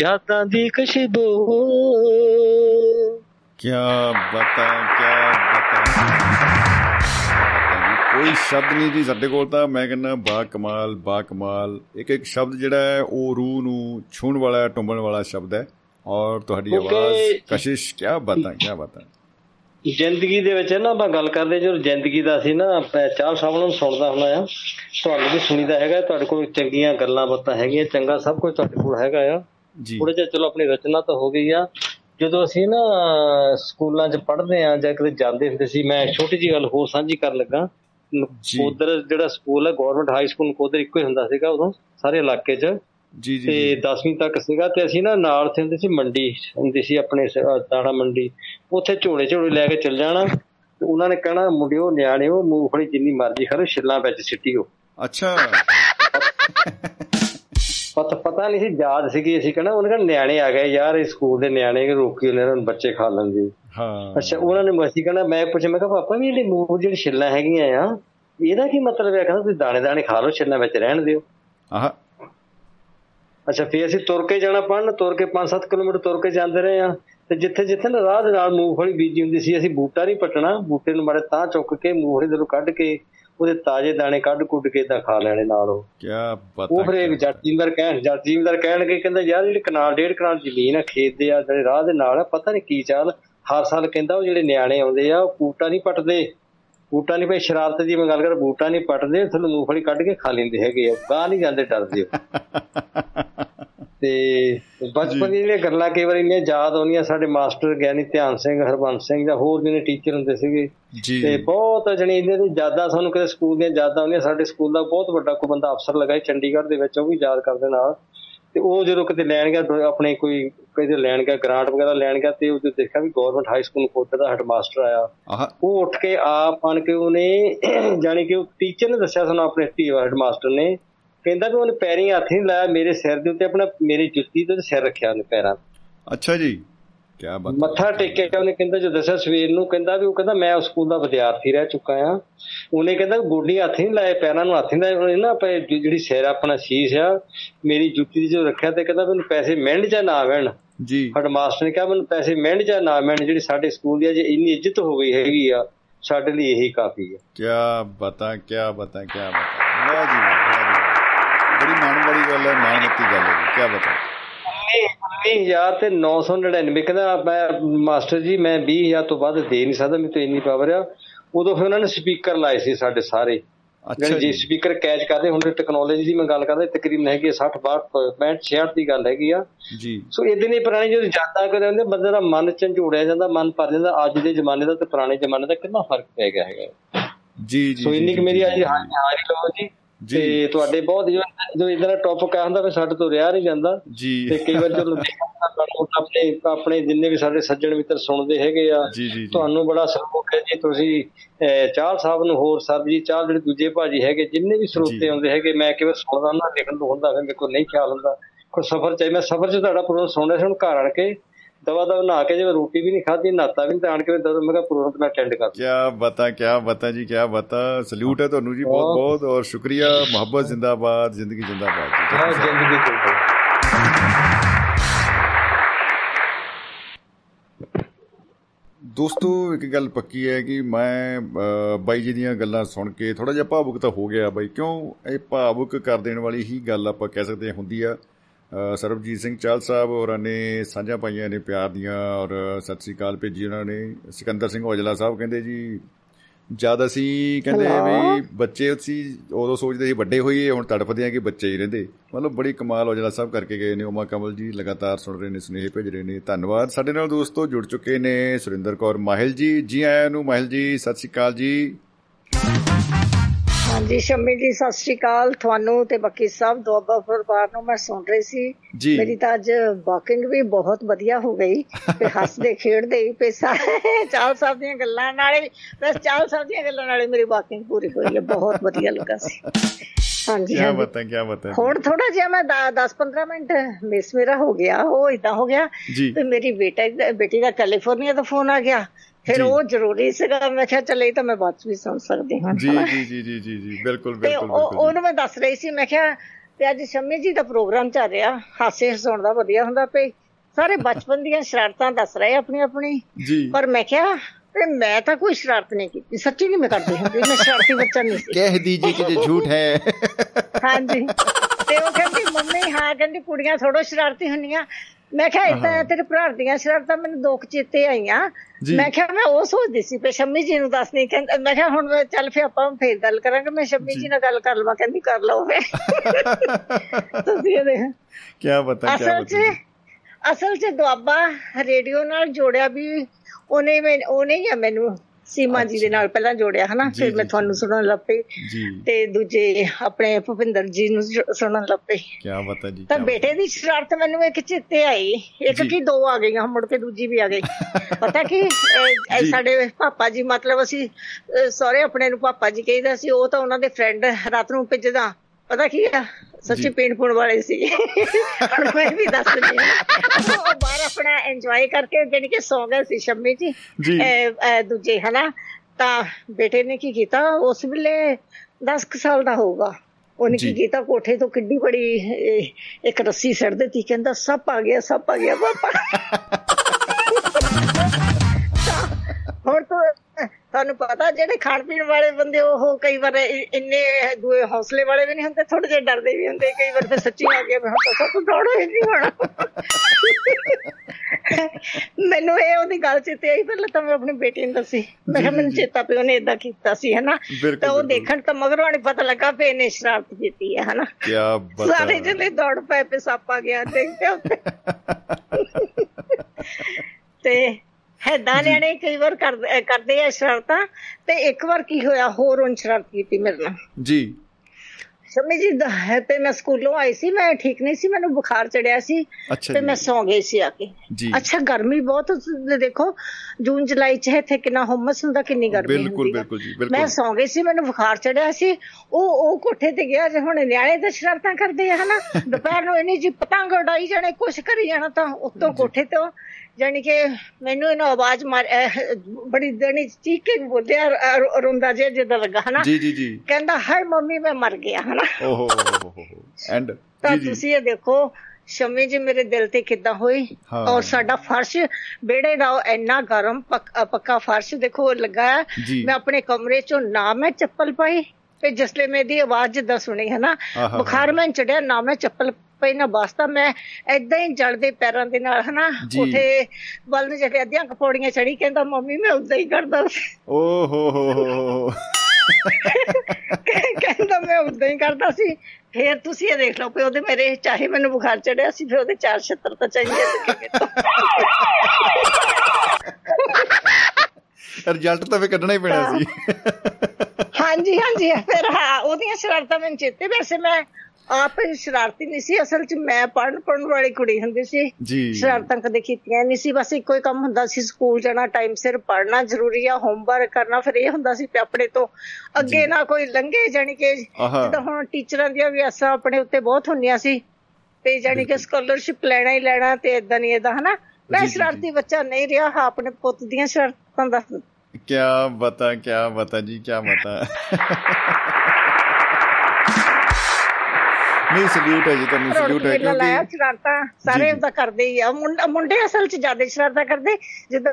ਯਾਦਾਂ ਦੀ ਖੁਸ਼ਬੂ। ਕੀ ਬਤਾ ਕੀ ਬਤਾ। ਕੋਈ ਸ਼ਬਦ ਨਹੀਂ ਜੀ ਸਾਡੇ ਕੋਲ ਤਾਂ ਮੈਂ ਕਹਿੰਦਾ ਬਾ ਕਮਾਲ ਬਾ ਕਮਾਲ। ਇੱਕ ਇੱਕ ਸ਼ਬਦ ਜਿਹੜਾ ਹੈ ਉਹ ਰੂਹ ਨੂੰ ਛੂਣ ਵਾਲਾ ਟੁੰਬਣ ਵਾਲਾ ਸ਼ਬਦ ਹੈ। ਔਰ ਤੁਹਾਡੀ. ਆਵਾਜ਼ ਕਸ਼ਿਸ਼ ਕੀ ਬਤਾ ਕੀ ਬਤਾ ਜ਼ਿੰਦਗੀ ਦੇ ਵਿੱਚ ਨਾ ਆਪਾਂ ਗੱਲ ਕਰਦੇ ਜਦੋਂ ਜ਼ਿੰਦਗੀ ਦਾ ਸੀ ਨਾ ਚਾਲ ਸਾਹਿਬ ਨੂੰ ਸੁਣਦਾ ਹੁੰਦਾ ਆ ਤੁਹਾਨੂੰ ਵੀ ਸੁਣੀਦਾ ਹੈਗਾ ਤੁਹਾਡੇ ਕੋਲ ਚੰਗੀਆਂ ਗੱਲਾਂ ਬਾਤਾਂ ਹੈਗੀਆਂ ਚੰਗਾ ਸਭ ਕੁਝ ਤੁਹਾਡੇ ਕੋਲ ਹੈਗਾ ਆ। ਜੀ। ਥੋੜਾ ਜਿਹਾ ਚਲੋ ਆਪਣੀ ਰਚਨਾ ਤਾਂ ਹੋ ਗਈ ਆ। ਜਦੋਂ ਅਸੀਂ ਨਾ ਸਕੂਲਾਂ 'ਚ ਪੜ੍ਹਦੇ ਆ ਜਾਂ ਕਿਤੇ ਜਾਂਦੇ ਹੁੰਦੇ ਸੀ ਮੈਂ ਛੋਟੀ ਜੀ ਗੱਲ ਹੋਰ ਸਾਂਝੀ ਕਰਨ ਲੱਗਾ। ਉਧਰ ਜਿਹੜਾ ਸਕੂਲ ਹੈ ਗਵਰਨਮੈਂਟ ਹਾਈ ਸਕੂਲ ਉਧਰ ਇੱਕੋ ਹੀ ਹੁੰਦਾ ਸੀਗਾ ਉਦੋਂ ਸਾਰੇ ਇਲਾਕੇ 'ਚ। ਜੀ ਜੀ ਤੇ ਜੀ। 10ਵੀਂ ਤੱਕ ਸੀਗਾ ਤੇ ਅਸੀਂ ਨਾ ਨਾਲ ਹੁੰਦੇ ਸੀ ਮੰਡੀ ਹੁੰਦੀ ਸੀ ਆਪਣੇ ਦਾਣਾ ਮੰਡੀ। ਉੱਥੇ ਝੋਲੇ ਝੋਲੇ ਲੈ ਕੇ ਚੱਲ ਜਾਣਾ। ਤੇ ਉਹਨਾਂ ਨੇ ਕਹਿਣਾ ਮੁੰਡਿਓ ਨਿਆਣਿਓ ਮੂੰਗਫਲੀ ਜਿੰਨੀ ਮਰਜ਼ੀ ਖਾਓ ਛਿੱਲਾਂ ਵਿੱਚ ਸਿੱਟਿਓ ਅੱਛਾ। ਪਤਾ ਨਹੀਂ ਸੀ ਯਾਦ ਸੀਗੀ ਅਸੀਂ ਕਹਿਣਾ ਉਹਨੇ ਕਹਿਣਾ ਨਿਆਣੇ ਆ ਗਏ ਯਾਰ ਇਹ ਸਕੂਲ ਦੇ ਨਿਆਣੇ ਰੋਕੀ ਉਹਨਾਂ ਨੂੰ ਬੱਚੇ ਖਾ ਲੈਂਦੇ ਹਾਂ। ਅੱਛਾ ਉਹਨਾਂ ਨੇ ਅਸੀਂ ਕਹਿਣਾ ਮੈਂ ਪੁੱਛਿਆ ਮੈਂ ਕਿਹਾ ਪਾਪਾ ਵੀ ਜਿਹੜੇ ਮੂੰਹ ਜਿਹੜੀ ਛਿੱਲਾਂ ਹੈਗੀਆਂ ਆ ਇਹਦਾ ਕੀ ਮਤਲਬ ਹੈ? ਕਹਿੰਦਾ ਤੁਸੀਂ ਦਾਣੇ ਦਾਣੇ ਖਾ ਲਓ ਛਿੱਲਾਂ ਵਿੱਚ ਰਹਿਣ ਦਿਓ। ਆਹ। ਅੱਛਾ ਫੇਰ ਅਸੀਂ ਤੁਰ ਕੇ ਜਾਣਾ ਪੜਨ ਤੁਰ ਕੇ 5-7 ਕਿਲੋਮੀਟਰ ਤੁਰ ਕੇ ਜਾਂਦੇ ਰਹੇ ਆ। ਤੇ ਜਿੱਥੇ ਜਿੱਥੇ ਨਾ ਰਾਹ ਦੇ ਨਾਲ ਮੂੰਗਫਲੀ ਬੀਜੀ ਹੁੰਦੀ ਸੀ ਅਸੀਂ ਬੂਟਾ ਨਹੀਂ ਪਟਣਾ ਬੂਟੇ ਨੂੰ ਮਾੜੇ ਤਾਂ ਚੁੱਕ ਕੇ ਮੂੰਗਫਲੀ ਦੇ ਨੂੰ ਕੱਢ ਕੇ ਉਹਦੇ ਤਾਜ਼ੇ ਦਾਣੇ ਕੱਢ ਕੁੱਟ ਕੇ ਤਾਂ ਖਾ ਲੈਣੇ ਨਾਲ ਉਹ। ਕੀ ਬਤਾ ਉਹ ਫਿਰ ਇੱਕ ਜੱਟ ਜ਼ਿਮੀਂਦਾਰ ਕਹਿਣ ਜੱਟ ਜ਼ਿਮੀਂਦਾਰ ਕਹਿਣਗੇ ਕਹਿੰਦਾ ਯਾਰ ਜਿਹੜੇ ਕਨਾਲ ਡੇਢ ਕਨਾਲ ਜ਼ਮੀਨ ਆ ਖੇਤ ਦੇ ਆ ਜਿਹੜੇ ਰਾਹ ਦੇ ਨਾਲ ਆ ਪਤਾ ਨਹੀਂ ਕੀ ਚਾਲ। ਹਰ ਸਾਲ ਕਹਿੰਦਾ ਉਹ ਜਿਹੜੇ ਨਿਆਣੇ ਆਉਂਦੇ ਆ ਉਹ ਬੂਟਾ ਨਹੀਂ ਪਟਦੇ। ਬੂਟਾ ਨਹੀਂ ਭਾਈ ਸ਼ਰਾਰਤ ਦੀ ਮੈਂ ਗੱਲ ਕਰ ਬੂਟਾ ਨਹੀਂ ਪਟਦੇ ਤੁਹਾਨੂੰ ਮੂੰਗਫਲੀ ਕੱਢ ਕੇ ਖਾ ਲੈਂਦੇ ਹੈਗੇ ਆ। ਗਾਹ ਨਹੀਂ ਜਾਂਦੇ ਡਰਦੇ ਤੇ ਬਚਪਨ ਦੀਆਂ ਜਿਹੜੀਆਂ ਗੱਲਾਂ ਕਈ ਵਾਰ ਇੰਨੀਆਂ ਯਾਦ ਆਉਂਦੀਆਂ ਸਾਡੇ ਮਾਸਟਰ ਗਿਆਨੀ ਧਿਆਨ ਸਿੰਘ ਹਰਬੰਸ ਸਿੰਘ ਜਾਂ ਹੋਰ ਜਿਹੜੇ ਟੀਚਰ ਹੁੰਦੇ ਸੀਗੇ ਤੇ ਬਹੁਤ ਜਣੀ ਇਹਨਾਂ ਦੀ ਯਾਦਾਂ ਸਾਨੂੰ ਕਿਤੇ ਸਕੂਲ ਦੀਆਂ ਯਾਦਾਂ ਆਉਂਦੀਆਂ ਸਾਡੇ ਸਕੂਲ ਦਾ ਬਹੁਤ ਵੱਡਾ ਕੋਈ ਬੰਦਾ ਅਫਸਰ ਲਗਾਏ ਚੰਡੀਗੜ੍ਹ ਦੇ ਵਿੱਚ ਉਹ ਵੀ ਯਾਦ ਕਰਦੇ ਨਾਲ। ਤੇ ਉਹ ਜਦੋਂ ਕਿਤੇ ਲੈਣ ਗਿਆ ਆਪਣੇ ਕੋਈ ਕਿਤੇ ਲੈਣ ਗਿਆ ਗ੍ਰਾਂਟ ਵਗੈਰਾ ਲੈਣ ਗਿਆ ਤੇ ਉਹਦੇ ਦੇਖਿਆ ਵੀ ਗਵਰਨਮੈਂਟ ਹਾਈ ਸਕੂਲ ਕੋਟੇ ਦਾ ਹੈਡਮਾਸਟਰ ਆਇਆ। ਉਹ ਉੱਠ ਕੇ ਆਪ ਆਣ ਕੇ ਉਹਨੇ ਜਾਣੀ ਕਿ ਉਹ ਟੀਚਰ ਨੇ ਦੱਸਿਆ ਸਾਨੂੰ ਆਪਣੇ ਹੈਡਮਾਸਟਰ ਨੇ ਕਹਿੰਦਾ ਵੀ ਉਹਨੇ ਪੈਰੀਂ ਹੱਥ ਨਹੀਂ ਲਾਇਆ ਮੇਰੇ ਸਿਰ ਦੇ ਉੱਤੇ ਆਪਣਾ ਮੇਰੀ ਜੁੱਤੀ ਤੇ ਸਿਰ ਰੱਖਿਆ ਉਹਨੇ ਪੈਰਾਂ। ਅੱਛਾ ਜੀ ਕੀ ਬਤਾ ਮੱਥਾ ਟੇਕਿਆ ਉਹਨੇ ਕਹਿੰਦਾ ਜੋ ਦੱਸਿਆ ਸਵੇਰ ਨੂੰ ਕਹਿੰਦਾ ਵੀ ਉਹ ਕਹਿੰਦਾ ਮੈਂ ਉਸ ਸਕੂਲ ਦਾ ਵਿਦਿਆਰਥੀ ਰਹਿ ਚੁੱਕਾ ਆ ਉਹਨੇ ਕਹਿੰਦਾ ਗੋਡੀ ਹੱਥ ਨਹੀਂ ਲਾਏ ਪੈਰਾਂ ਨੂੰ ਹੱਥ ਨਹੀਂ ਲਾਏ ਉਹਨੇ ਨਾ ਆਪਣੇ ਜਿ- ਜਿਹੜੀ ਸਿਰ ਆਪਣਾ ਸ਼ੀਸ਼ ਆ ਮੇਰੀ ਜੁੱਤੀ ਦੀ ਜੋ ਰੱਖਿਆ ਤੇ ਕਹਿੰਦਾ ਮੈਨੂੰ ਪੈਸੇ ਮਿਲਣ ਜਾਂ ਨਾ ਮਿਲਣ? ਜੀ। ਸਾਡਾ ਮਾਸਟਰ ਨੇ ਕਿਹਾ ਮੈਨੂੰ ਪੈਸੇ ਮਿਲਣ ਜਾਂ ਨਾ ਮਿਲਣ ਜਿਹੜੀ ਸਾਡੇ ਸਕੂਲ ਦੀ ਅੱਜ ਇੰਨੀ ਇੱਜ਼ਤ ਹੋ ਗਈ ਹੈਗੀ ਆ ਸਾਡੇ ਲਈ ਇਹੀ ਕਾਫੀ ਆ। ਕੀ ਬਤਾ ਕੀ ਬਤਾ ਕੀ ਬਤਾ। ਜੀ ਵਾਹ ਜੀ ਵਾਹ। ਬੜੀ ਮਾਣ ਵਾਲੀ ਗੱਲ ਹੈ ਮਾਣਮੱਤੀ ਗੱਲ ਹੈ ਕੀ ਬਤਾ 20000 ਤੇ 999 ਕਹਿੰਦਾ ਮੈਂ ਮਾਸਟਰ ਜੀ ਮੈਂ 20000 ਤੋਂ ਵੱਧ ਦੇ ਨਹੀਂ ਸਕਦਾ ਮੈਨੂੰ ਤਾਂ ਇੰਨੀ ਪਾਵਰ ਆ। ਉਦੋਂ ਫਿਰ ਉਹਨਾਂ ਨੇ ਸਪੀਕਰ ਲਾਏ ਸੀ ਸਾਡੇ ਸਾਰੇ। ਅੱਛਾ ਜੀ ਸਪੀਕਰ ਕੈਚ ਕਰਦੇ ਹੁਣ ਟੈਕਨੋਲੋਜੀ ਦੀ ਮੈਂ ਗੱਲ ਕਰਦਾ ਤਕਰੀਬਨ ਹੈਗੀ 60 62 65 66 ਦੀ ਗੱਲ ਹੈਗੀ ਆ। ਜੀ। ਸੋ ਇਦਾਂ ਦੀ ਪੁਰਾਣੀ ਜਦੋਂ ਯਾਦਾਂ ਕਰਦੇ ਹੁੰਦੇ ਬੰਦੇ ਦਾ ਮਨ ਝੰਜੋੜਿਆ ਜਾਂਦਾ ਮਨ ਭਰ ਜਾਂਦਾ ਅੱਜ ਦੇ ਜ਼ਮਾਨੇ ਦਾ ਤੇ ਪੁਰਾਣੇ ਜ਼ਮਾਨੇ ਦਾ ਕਿੰਨਾ ਫ਼ਰਕ ਪੈ ਗਿਆ ਹੈਗਾ। ਜੀ ਜੀ ਸੋ ਇੰਨੀ ਕਿ ਮੇਰੀ ਅੱਜ ਹਾਜ਼ਰੀ ਲਓ ਜੀ। ਤੇ ਤੁਹਾਡੇ ਬਹੁਤ ਜੋ ਜੋ ਇਦਾਂ ਦਾ ਟੌਪਿਕ ਆ ਹੁੰਦਾ ਫਿਰ ਸਾਡੇ ਤੋਂ ਰਿਹਾ ਨਹੀਂ ਜਾਂਦਾ। ਜੀ। ਤੇ ਕਈ ਵਾਰ ਤੁਹਾਨੂੰ ਆਪਣੇ ਆਪਣੇ ਜਿੰਨੇ ਵੀ ਸਾਡੇ ਸੱਜਣ ਮਿੱਤਰ ਸੁਣਦੇ ਹੈਗੇ ਆ ਜੀ ਜੀ ਜੀ। ਤੁਹਾਨੂੰ ਬੜਾ ਸਲੂਕ ਹੈ ਜੀ ਤੁਸੀਂ ਚਾਹਲ ਸਾਹਿਬ ਨੂੰ ਹੋਰ ਸਰਬਜੀਤ ਚਾਹਲ ਜਿਹੜੇ ਦੂਜੇ ਭਾਜੀ ਹੈਗੇ ਜਿੰਨੇ ਵੀ ਜੀ। ਸਰੋਤੇ ਆਉਂਦੇ ਹੈਗੇ ਮੈਂ ਕਿਵੇਂ ਸੁਣਦਾ ਨਾ ਲਿਖਣ ਤੋਂ ਹੁੰਦਾ ਫਿਰ ਮੇਰੇ ਕੋਲ ਨਹੀਂ ਖਿਆਲ ਹੁੰਦਾ। ਕੋਈ ਸਫ਼ਰ ਚਾਹੀ ਮੈਂ ਸਫ਼ਰ 'ਚ ਤੁਹਾਡਾ ਪ੍ਰੋਗਰਾਮ ਸੁਣ ਰਿਹਾ ਸੀ ਹੁਣ ਘਰ ਆਣ ਕੇ ਦਵਾ ਦਵਾ ਨਹਾ ਕੇ ਜਿਵੇਂ ਰੋਟੀ ਵੀ ਨਹੀਂ ਖਾਧੀ ਨਾਤਾ ਵੀ ਨਹੀਂ ਤਾਂ ਆਣ ਕੇ ਦਵਾ ਮੈਂ ਕਿਹਾ ਪ੍ਰੋਗਰਾਮ ਮੈਂ ਅਟੈਂਡ ਕਰ क्या बता क्या बता जी क्या बता सल्यूट है ਤੁਹਾਨੂੰ ਜੀ ਬਹੁਤ ਬਹੁਤ ਔਰ ਸ਼ੁਕਰੀਆ ਮੁਹੱਬਤ ਜ਼ਿੰਦਾਬਾਦ ਜ਼ਿੰਦਗੀ ਜ਼ਿੰਦਾਬਾਦ ਜੀ ਹਾਂ ਜ਼ਿੰਦਗੀ ਚ ਦੋਸਤੋ ਇੱਕ ਗੱਲ ਪੱਕੀ ਹੈ ਕਿ ਮੈਂ ਅ, ਬਾਈ ਜੀ ਦੀਆਂ ਗੱਲਾਂ ਸੁਣ ਕੇ ਥੋੜਾ ਜਿਹਾ ਭਾਵੁਕ ਤਾਂ ਹੋ ਗਿਆ ਬਾਈ ਕਿਉਂ ਇਹ ਭਾਵੁਕ ਕਰ ਦੇਣ ਵਾਲੀ ਹੀ ਗੱਲ ਆਪਾਂ ਕਹਿ ਸਕਦੇ ਹਾਂ ਹੁੰਦੀ ਆ ਅ, ਸਰਬਜੀਤ ਸਿੰਘ ਚਾਲ ਸਾਹਿਬ ਹੋਰਾਂ ਨੇ ਸਾਂਝਾ ਪਾਈਆਂ ਨੇ ਪਿਆਰ ਦੀਆਂ ਔਰ ਸਤਿ ਸ੍ਰੀ ਅਕਾਲ ਭੇਜੀ ਉਹਨਾਂ ਨੇ। ਸਿਕੰਦਰ ਸਿੰਘ ਔਜਲਾ ਸਾਹਿਬ ਕਹਿੰਦੇ ਜੀ ਜਦ ਅਸੀਂ ਕਹਿੰਦੇ ਵੀ ਬੱਚੇ ਸੀ ਉਦੋਂ ਸੋਚਦੇ ਸੀ ਵੱਡੇ ਹੋਈਏ ਹੁਣ ਤੜਫਦੇ ਆ ਕਿ ਬੱਚੇ ਹੀ ਰਹਿੰਦੇ। ਮਤਲਬ ਬੜੀ ਕਮਾਲ ਔਜਲਾ ਸਾਹਿਬ ਕਰਕੇ ਗਏ ਨੇ ਉਮਾ ਕਮਲ ਜੀ ਲਗਾਤਾਰ ਸੁਣ ਰਹੇ ਨੇ ਸੁਨੇਹੇ ਭੇਜ ਰਹੇ ਨੇ। ਧੰਨਵਾਦ। ਸਾਡੇ ਨਾਲ ਦੋਸਤੋ ਜੁੜ ਚੁੱਕੇ ਨੇ ਸੁਰਿੰਦਰ ਕੌਰ ਮਾਹਿਲ ਜੀ। ਜੀ ਆਇਆਂ ਨੂੰ ਮਾਹਿਲ ਜੀ ਸਤਿ ਸ਼੍ਰੀ ਅਕਾਲ ਜੀ। ਹਾਂਜੀ ਸ਼ੰਮੀ ਜੀ ਸਤਿ ਸ਼੍ਰੀ ਅਕਾਲ ਤੁਹਾਨੂੰ ਤੇ ਬਾਕੀ ਸਭ ਦੁਆਬਾ ਪਰਿਵਾਰ ਨੂੰ ਮੈਂ ਸੁਣ ਰਹੀ ਸੀ। ਮੇਰੀ ਤਾਂ ਅੱਜ ਵਾਕਿੰਗ ਵੀ ਬਹੁਤ ਵਧੀਆ ਹੋ ਗਈ। ਤੇ ਹੱਸਦੇ ਖੇਡਦੇ ਹੀ ਸਾਰੇ ਚਾਲ ਸਾਹਿਬ ਦੀਆਂ ਗੱਲਾਂ ਨਾਲ ਬਸ ਚਾਲ ਸਾਹਿਬ ਦੀਆਂ ਗੱਲਾਂ ਨਾਲ ਮੇਰੀ ਵਾਕਿੰਗ ਪੂਰੀ ਹੋਈ ਹੈ। ਬਹੁਤ ਵਧੀਆ ਲੱਗਾ ਸੀ। ਹਾਂਜੀ ਕੀ ਬਤਾ ਕੀ ਬਤਾ। ਹੁਣ ਥੋੜਾ ਜਿਹਾ ਮੈਂ 10-15 ਮਿੰਟ ਮਿਸ ਮੇਰਾ ਹੋ ਗਿਆ ਉਹ ਇਦਾਂ ਹੋ ਗਿਆ ਤੇ ਮੇਰੀ ਬੇਟਾ ਬੇਟੀ ਦਾ ਕੈਲੀਫੋਰਨੀਆ ਤੋਂ ਫੋਨ ਆ ਗਿਆ। ਫਿਰ। ਉਹ ਜ਼ਰੂਰੀ ਸੀਗਾ। ਮੈਂ ਕਿਹਾ ਚੱਲੇ ਤਾਂ ਮੈਂ 'ਚ ਵੀ ਸੁਣ ਸਕਦੀ ਹਾਂ। ਜੀ। ਜੀ ਜੀ ਜੀ ਜੀ ਜੀ। ਬਿਲਕੁਲ ਬਿਲਕੁਲ ਉਹ- ਬਿਲਕੁਲ ਉਹਨੂੰ ਮੈਂ ਦੱਸ ਰਹੀ ਸੀ ਮੈਂ ਕਿਹਾ ਤੇ ਅੱਜ ਸ਼ੰਮੀ ਜੀ ਦਾ ਪ੍ਰੋਗਰਾਮ ਚੱਲ ਰਿਹਾ। ਹਾਸੇ ਹਸਾਉਣ ਦਾ ਵਧੀਆ ਹੁੰਦਾ ਪਈ। ਸਾਰੇ ਬਚਪਨ ਦੀਆਂ ਸ਼ਰਾਰਤਾਂ ਦੱਸ ਰਹੇ ਆਪਣੀ ਆਪਣੀ ਜੀ। ਪਰ ਮੈਂ ਕਿਹਾ ਤੇ ਮੈਂ ਤਾਂ ਕੋਈ ਸ਼ਰਾਰਤ ਨਹੀਂ ਕੀਤੀ। ਸੱਚੀ ਨਹੀਂ ਮੈਂ ਕਰਦੀ ਹੁੰਦੀ। ਮੈਂ ਸ਼ਰਾਰਤੀ ਬੱਚਾ ਨਹੀਂ ਸੀ। ਕਹਿ ਦੀजिए ਕਿ ਜੇ ਝੂਠ ਹੈ। ਹਾਂਜੀ। ਤੇ ਉਹ ਕਹਿੰਦੀ ਮੰਮੀ ਹਾਂ ਕਹਿੰਦੀ ਕੁੜੀਆਂ ਥੋੜੋ ਸ਼ਰਾਰਤੀ ਹੁੰਦੀਆਂ। ਮੈਂ ਕਿਹਾ ਇਦਾਂ ਤੇਰੇ ਭਰਾ ਦੀਆਂ ਸ਼ਰਾਰਤਾਂ ਮੈਨੂੰ ਦੋ ਚੇਤੇ ਆਈਆਂ। ਮੈਂ ਕਿਹਾ ਮੈਂ ਉਹ ਸੋਚਦੀ ਸੀ ਪੇ ਸ਼ੰਮੀ ਜੀ ਨੂੰ ਦੱਸਣੀ ਕਹਿੰਦਾ ਮੈਂ ਕਿਹਾ ਹੁਣ ਚੱਲ ਫੇ ਆਪਾਂ ਫੇਰ ਗੱਲ ਕਰਾਂਗੇ। ਮੈਂ ਸ਼ੰਮੀ ਜੀ। ਨਾਲ ਗੱਲ ਕਰ ਲਵਾਂ ਕਹਿੰਦੀ ਕਰ ਲਓ ਫੇ ਤੁਸੀਂ ਇਹ ਦੇਖ। ਕੀ ਬਤਾ ਕੀ ਅਸਲ 'ਚ ਅਸਲ 'ਚ ਦੁਆਬਾ ਰੇਡੀਓ ਨਾਲ ਜੋੜਿਆ ਵੀ ਉਹਨੇ ਉਹਨੇ ਹੀ ਮੈਨੂੰ ਸੀਮਾ ਜੀ ਦੇ ਨਾਲ ਪਹਿਲਾਂ ਜੋੜਿਆ ਹਨਾ? ਫਿਰ ਮੈਂ। ਤੁਹਾਨੂੰ ਸੁਣਨ ਲੱਗ ਪਈ। ਤੇ ਦੂਜੇ ਆਪਣੇ ਭੁਪਿੰਦਰ ਜੀ ਨੂੰ ਸੁਣਨ ਲੱਗ ਪਈ। ਕੀ ਬਤਾ ਜੀ ਤਾਂ ਬੇਟੇ ਦੀ ਸ਼ਰਾਰਤ ਮੈਨੂੰ ਇੱਕ ਚਿੱਤੇ ਆਈ। ਇੱਕ। ਕੀ ਦੋ ਆ ਗਈਆਂ ਮੁੜ ਕੇ ਦੂਜੀ ਵੀ ਆ ਗਈ। ਪਤਾ ਕੀ। ਸਾਡੇ ਪਾਪਾ ਜੀ ਮਤਲਬ ਅਸੀਂ ਸਹੁਰੇ ਆਪਣੇ ਨੂੰ ਪਾਪਾ ਜੀ ਕਹਿੰਦਾ ਸੀ ਉਹ ਤਾਂ ਉਹਨਾਂ ਦੇ ਫਰੈਂਡ ਰਾਤ ਨੂੰ ਭਿੱਜਦਾ। ਪਤਾ ਕੀ ਆ? ਸੱਚੀ ਜੀ। ਪੀਣ ਵਾਲੇ ਸੀ। ਹੁਣ ਮੈਂ ਵੀ ਦੱਸ ਰਹੀ ਹਾਂ। ਉਹ ਬਾਹਰ ਆਪਣਾ ਇੰਜੋਏ ਕਰਕੇ ਜਿਹੜੀ ਕਿ ਸੌ ਗਏ ਸੀ ਸ਼ੰਮੀ ਜੀ। ਦੂਜੇ ਹਨਾ? ਤਾਂ ਬੇਟੇ ਨੇ ਕੀ ਕੀਤਾ? ਉਸ ਵੇਲੇ 10 ਸਾਲ ਦਾ ਹੋਊਗਾ। ਉਹਨੇ ਕੀ। ਕੀਤਾ? ਕੋਠੇ ਤੋਂ ਕਿੱਡੀ ਬੜੀ ਇੱਕ ਰੱਸੀ ਸੜ ਦਿੱਤੀ। ਕਹਿੰਦਾ ਸੱਪ ਆ ਗਿਆ ਸੱਪ ਆ ਗਿਆ ਪਾਪਾ ਹੁਣ ਤੋਂ ਤੁਹਾਨੂੰ ਪਤਾ ਜਿਹੜੇ ਖਾਣ ਪੀਣ ਵਾਲੇ ਬੰਦੇ ਉਹ ਕਈ ਵਾਰ ਇੰਨੇ ਦੂਏ ਹੌਸਲੇ ਵਾਲੇ ਵੀ ਨਹੀਂ ਹੁੰਦੇ ਥੋੜੇ ਜਿਹੇ ਡਰਦੇ ਵੀ ਹੁੰਦੇ ਕਈ ਵਾਰ ਫਿਰ ਸੱਚੀ ਆ ਗਿਆ ਮੈਂ ਹੁਣ ਤਾਂ ਸਭ ਦੌੜੋ ਹੀ ਨਹੀਂ ਹੋਣਾ। ਮੈਨੂੰ ਇਹ ਉਹਦੀ ਗੱਲ ਚੇਤੇ ਆਈ ਪਹਿਲਾਂ ਤਾਂ ਮੈਂ ਆਪਣੀ ਬੇਟੀ ਨੂੰ ਦੱਸੀ। ਮੈਂ ਕਿਹਾ ਮੈਨੂੰ। ਚੇਤਾ ਪਿਆ ਉਹਨੇ ਇਦਾਂ ਕੀਤਾ ਸੀ ਹਨਾ? ਤਾਂ ਉਹ। ਦੇਖਣ ਤਾਂ ਮਗਰੋਂ ਨਹੀਂ ਪਤਾ ਲੱਗਾ ਵੀ ਇਹਨੇ ਸ਼ਰਾਰਤ ਕੀਤੀ ਹੈ ਹਨਾ? ਕੀ ਬਤਾ ਸਾਰੇ ਜਣੇ ਦੌੜ ਪਏ ਪੇ ਸੱਪ ਗਿਆ ਦੇਖਦੇ ਉੱਤੇ ਤੇ ਹੈਦਾਂ ਨਿਆਣੇ ਕਈ ਵਾਰ ਕਰਦੇ ਕਰਦੇ ਆ ਸ਼ਰਾਰਤਾਂ ਤੇ ਇੱਕ ਵਾਰ ਕੀ ਹੋਇਆ ਹੋਰ ਉਹਨ ਸ਼ਰਾਰਤ ਕੀਤੀ ਮੇਰੇ ਨਾਲ। ਜੀ। ਸ਼ਮੀ ਜੀ ਤੇ ਮੈਂ ਸਕੂਲੋਂ ਆਈ ਸੀ ਮੈਂ ਠੀਕ ਨਹੀਂ ਸੀ ਮੈਨੂੰ ਬੁਖਾਰ ਚੜਿਆ ਸੀ ਤੇ ਮੈਂ ਸੌਂ ਗਈ ਸੀ ਆ ਕੇ। ਅੱਛਾ ਗਰਮੀ ਬਹੁਤ ਦੇਖੋ ਜੂਨ ਜੁਲਾਈ ਚ ਇੱਥੇ ਕਿੰਨਾ ਹੁਮਸ ਹੁੰਦਾ ਕਿੰਨੀ ਗਰਮੀ ਬਿਲਕੁਲ। ਬਿਲਕੁਲ ਜੀ ਮੈਂ ਬਿਲਕੁਲ ਸੌਂ ਗਈ ਸੀ ਮੈਨੂੰ ਬੁਖਾਰ ਚੜਿਆ ਸੀ। ਉਹ ਉਹ ਕੋਠੇ ਤੇ ਗਿਆ ਜੇ ਹੁਣ ਨਿਆਣੇ ਤਾਂ ਸ਼ਰਾਰਤਾਂ ਕਰਦੇ ਆ ਹਨਾ? ਦੁਪਹਿਰ ਨੂੰ ਇਹਨੇ ਜੀ ਪਤੰਗ ਉਡਾਈ ਜਾਣੇ ਕੁਛ ਕਰੀ ਜਾਣਾ ਤਾਂ ਉੱਤੋਂ ਕੋਠੇ ਤੋਂ। ਜਾਣੀ ਕਿ ਮੈਨੂੰ ਇਹਨੂੰ ਆਵਾਜ਼ ਮਾਰ ਬੜੀ ਦੇਣੀ ਚੀਕ ਕੇ ਬੋਲਿਆ ਰੋਂਦਾ ਜਿਹਾ ਜਿੱਦਾਂ ਲੱਗਾ ਹਨਾ? ਜੀ ਜੀ ਜੀ। ਕਹਿੰਦਾ ਹਾਏ ਮੰਮੀ ਮੈਂ ਮਰ ਗਿਆ ਹਨਾ? ਓਹੋ ਐਂਡ ਤਾਂ ਜੀ ਜੀ। ਤੁਸੀਂ ਇਹ ਦੇਖੋ ਸ਼ਮੀ ਜੀ ਮੇਰੇ ਦਿਲ ਤੇ ਕਿੱਦਾਂ ਹੋਈ। ਔਰ ਸਾਡਾ ਫਰਸ਼ ਬੇੜੇ ਦਾ ਇੰਨਾ ਗਰਮ ਪੱਕ- ਫਰਸ਼ ਦੇਖੋ ਲੱਗਾ। ਮੈਂ ਆਪਣੇ ਕਮਰੇ ਚੋਂ ਨਾ ਮੈਂ ਚੱਪਲ ਪਾਈ ਤੇ ਜਿਸਲੇ ਮੇਰੀ ਆਵਾਜ਼ ਜਿੱਦਾਂ ਸੁਣੀ ਹੈ ਨਾ। ਬੁਖਾਰ ਮੈਂ ਚੜਿਆ ਨਾ ਮੈਂ ਚੱਪਲ ਨਾ ਵਾਸਤਾ ਮੈਂ ਐਦਾਂ ਹੀ ਜਲਦੇ ਪੈਰਾਂ ਦੇ ਨਾਲ ਹਨਾ। ਉਥੇ ਬਲ ਨੂੰ ਜਿਹੜੇ ਅੱਧੀਆਂ ਕਪੌੜੀਆਂ ਚੜੀ ਕਹਿੰਦਾ ਮੰਮੀ ਮੈਂ ਉਦਾਂ ਹੀ ਕਰਦਾ ਸੀ। ਓ ਹੋ ਹੋ ਹੋ ਕਹਿੰਦਾ ਮੈਂ ਉਦਾਂ ਹੀ ਕਰਦਾ ਸੀ। ਫੇਰ ਤੁਸੀਂ ਇਹ ਦੇਖ ਲਓ ਕਿ ਉਹਦੇ ਮੇਰੇ ਚਾਹੇ ਮੈਨੂੰ ਬੁਖਾਰ ਚੜਿਆ ਸੀ ਫਿਰ ਉਹਦੇ ਚਾਰ ਛੱਤਰ ਤਾਂ ਚਾਹੀਦੇ ਸੀ ਰਿਜ਼ਲਟ ਤਾਂ ਵੀ ਕੱਢਣਾ ਹੀ ਪੈਣਾ ਸੀ। ਹਾਂਜੀ ਹਾਂਜੀ ਫਿਰ ਹਾਂ ਉਹਦੀਆਂ ਸ਼ਰਾਰਤਾਂ ਮੈਨੂੰ ਚੇਤੇ ਵੈਸੇ ਮੈਂ ਆਪ ਸ਼ਰਾਰਤੀ ਨਹੀਂ ਸੀ ਅਸਲ 'ਚ ਮੈਂ ਪੜਨ ਪੜਨ ਵਾਲੀ ਕੁੜੀ ਹੁੰਦੀ ਸੀ। ਜੀ। ਸ਼ਰਾਰਤਾਂ ਕਦੇ ਕੀਤੀਆਂ ਨਹੀਂ ਸੀ ਬਸ ਇੱਕੋ ਹੀ ਕੰਮ ਹੁੰਦਾ ਸੀ ਸਕੂਲ ਜਾਣਾ ਟਾਈਮ ਸਿਰ ਪੜਨਾ ਜ਼ਰੂਰੀ ਆ ਹੋਮਵਰਕ ਕਰਨਾ ਫਿਰ ਇਹ ਹੁੰਦਾ ਸੀ ਕਿ ਆਪਣੇ ਤੋਂ ਅੱਗੇ ਨਾ ਕੋਈ ਲੰਘੇ ਜਾਣੀ ਕਿ। ਜਿੱਦਾਂ ਹੁਣ ਟੀਚਰਾਂ ਦੀਆਂ ਵੀ ਆਸਾਂ ਆਪਣੇ ਉੱਤੇ ਬਹੁਤ ਹੁੰਦੀਆਂ ਸੀ ਤੇ ਜਾਣੀ ਕਿ ਸਕਾਲਰਸ਼ਿਪ ਲੈਣਾ ਹੀ ਲੈਣਾ ਤੇ ਇਦਾਂ ਨਹੀਂ ਇਦਾਂ ਹਨਾ? ਮੈਂ ਸ਼ਰਾਰਤੀ ਬੱਚਾ ਨਹੀਂ ਰਿਹਾ ਹਾਂ ਆਪਣੇ ਪੁੱਤ ਦੀਆਂ ਸ਼ਰਾਰਤਾਂ ਦਾ। ਕੀ ਬਤਾ ਕੀ ਬਤਾ ਜੀ ਕੀ ਬਤਾ। ਨਹੀਂ ਸਲੂਟ ਹੈ ਜੀ ਤੁਹਾਨੂੰ ਸਲੂਟ ਹੈ ਮੇਲਾ ਲਾਇਆ ਕਿਉਂਕਿ ਸ਼ਰਾਰਤਾਂ ਸਾਰੇ। ਉਹਦਾ ਕਰਦੇ ਹੀ ਆ ਮੁੰਡ- ਅਸਲ 'ਚ ਜ਼ਿਆਦਾ ਸ਼ਰਾਰਤਾਂ ਕਰਦੇ ਜਿੱਦਾਂ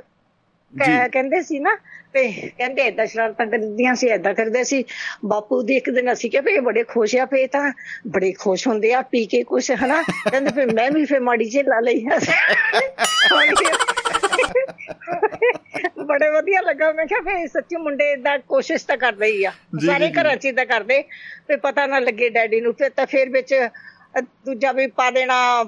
ਕਹਿੰਦੇ ਸੀ ਨਾ ਤੇ ਕਹਿੰਦੇ ਏਦਾਂ ਸ਼ਰਾਰਤਾਂ ਕਰਦੀਆਂ ਸੀ ਏਦਾਂ ਕਰਦੇ ਸੀ। ਬਾਪੂ ਦੀ ਇੱਕ ਦਿਨ ਅਸੀਂ ਕਿਹਾ ਵੀ ਇਹ ਬੜੇ ਖੁਸ਼ ਆ ਫੇ ਤਾਂ ਬੜੇ ਖੁਸ਼ ਹੁੰਦੇ ਆ ਪੀ ਕੇ ਕੁਛ ਹਨਾ? ਕਹਿੰਦੇ ਫਿਰ ਮੈਂ ਵੀ ਫੇ ਮਾੜੀ ਜਿਹੀ ਲਾ ਲਈ ਬੜੇ ਵਧੀਆ ਲੱਗਾ। ਮੈਂ ਕਿਹਾ ਫੇ ਸੱਚੀ ਮੁੰਡੇ ਏਦਾਂ ਕੋਸ਼ਿਸ਼ ਤਾਂ ਕਰਦੇ ਹੀ ਆ। ਸਾਰੇ। ਘਰਾਂ 'ਚ ਏਦਾਂ ਕਰਦੇ। ਵੀ ਪਤਾ ਨਾ ਲੱਗੇ ਡੈਡੀ ਨੂੰ ਫਿਰ ਤਾਂ ਫਿਰ ਵਿੱਚ ਦੂਜਾ ਵੀ ਪਾ ਦੇਣਾ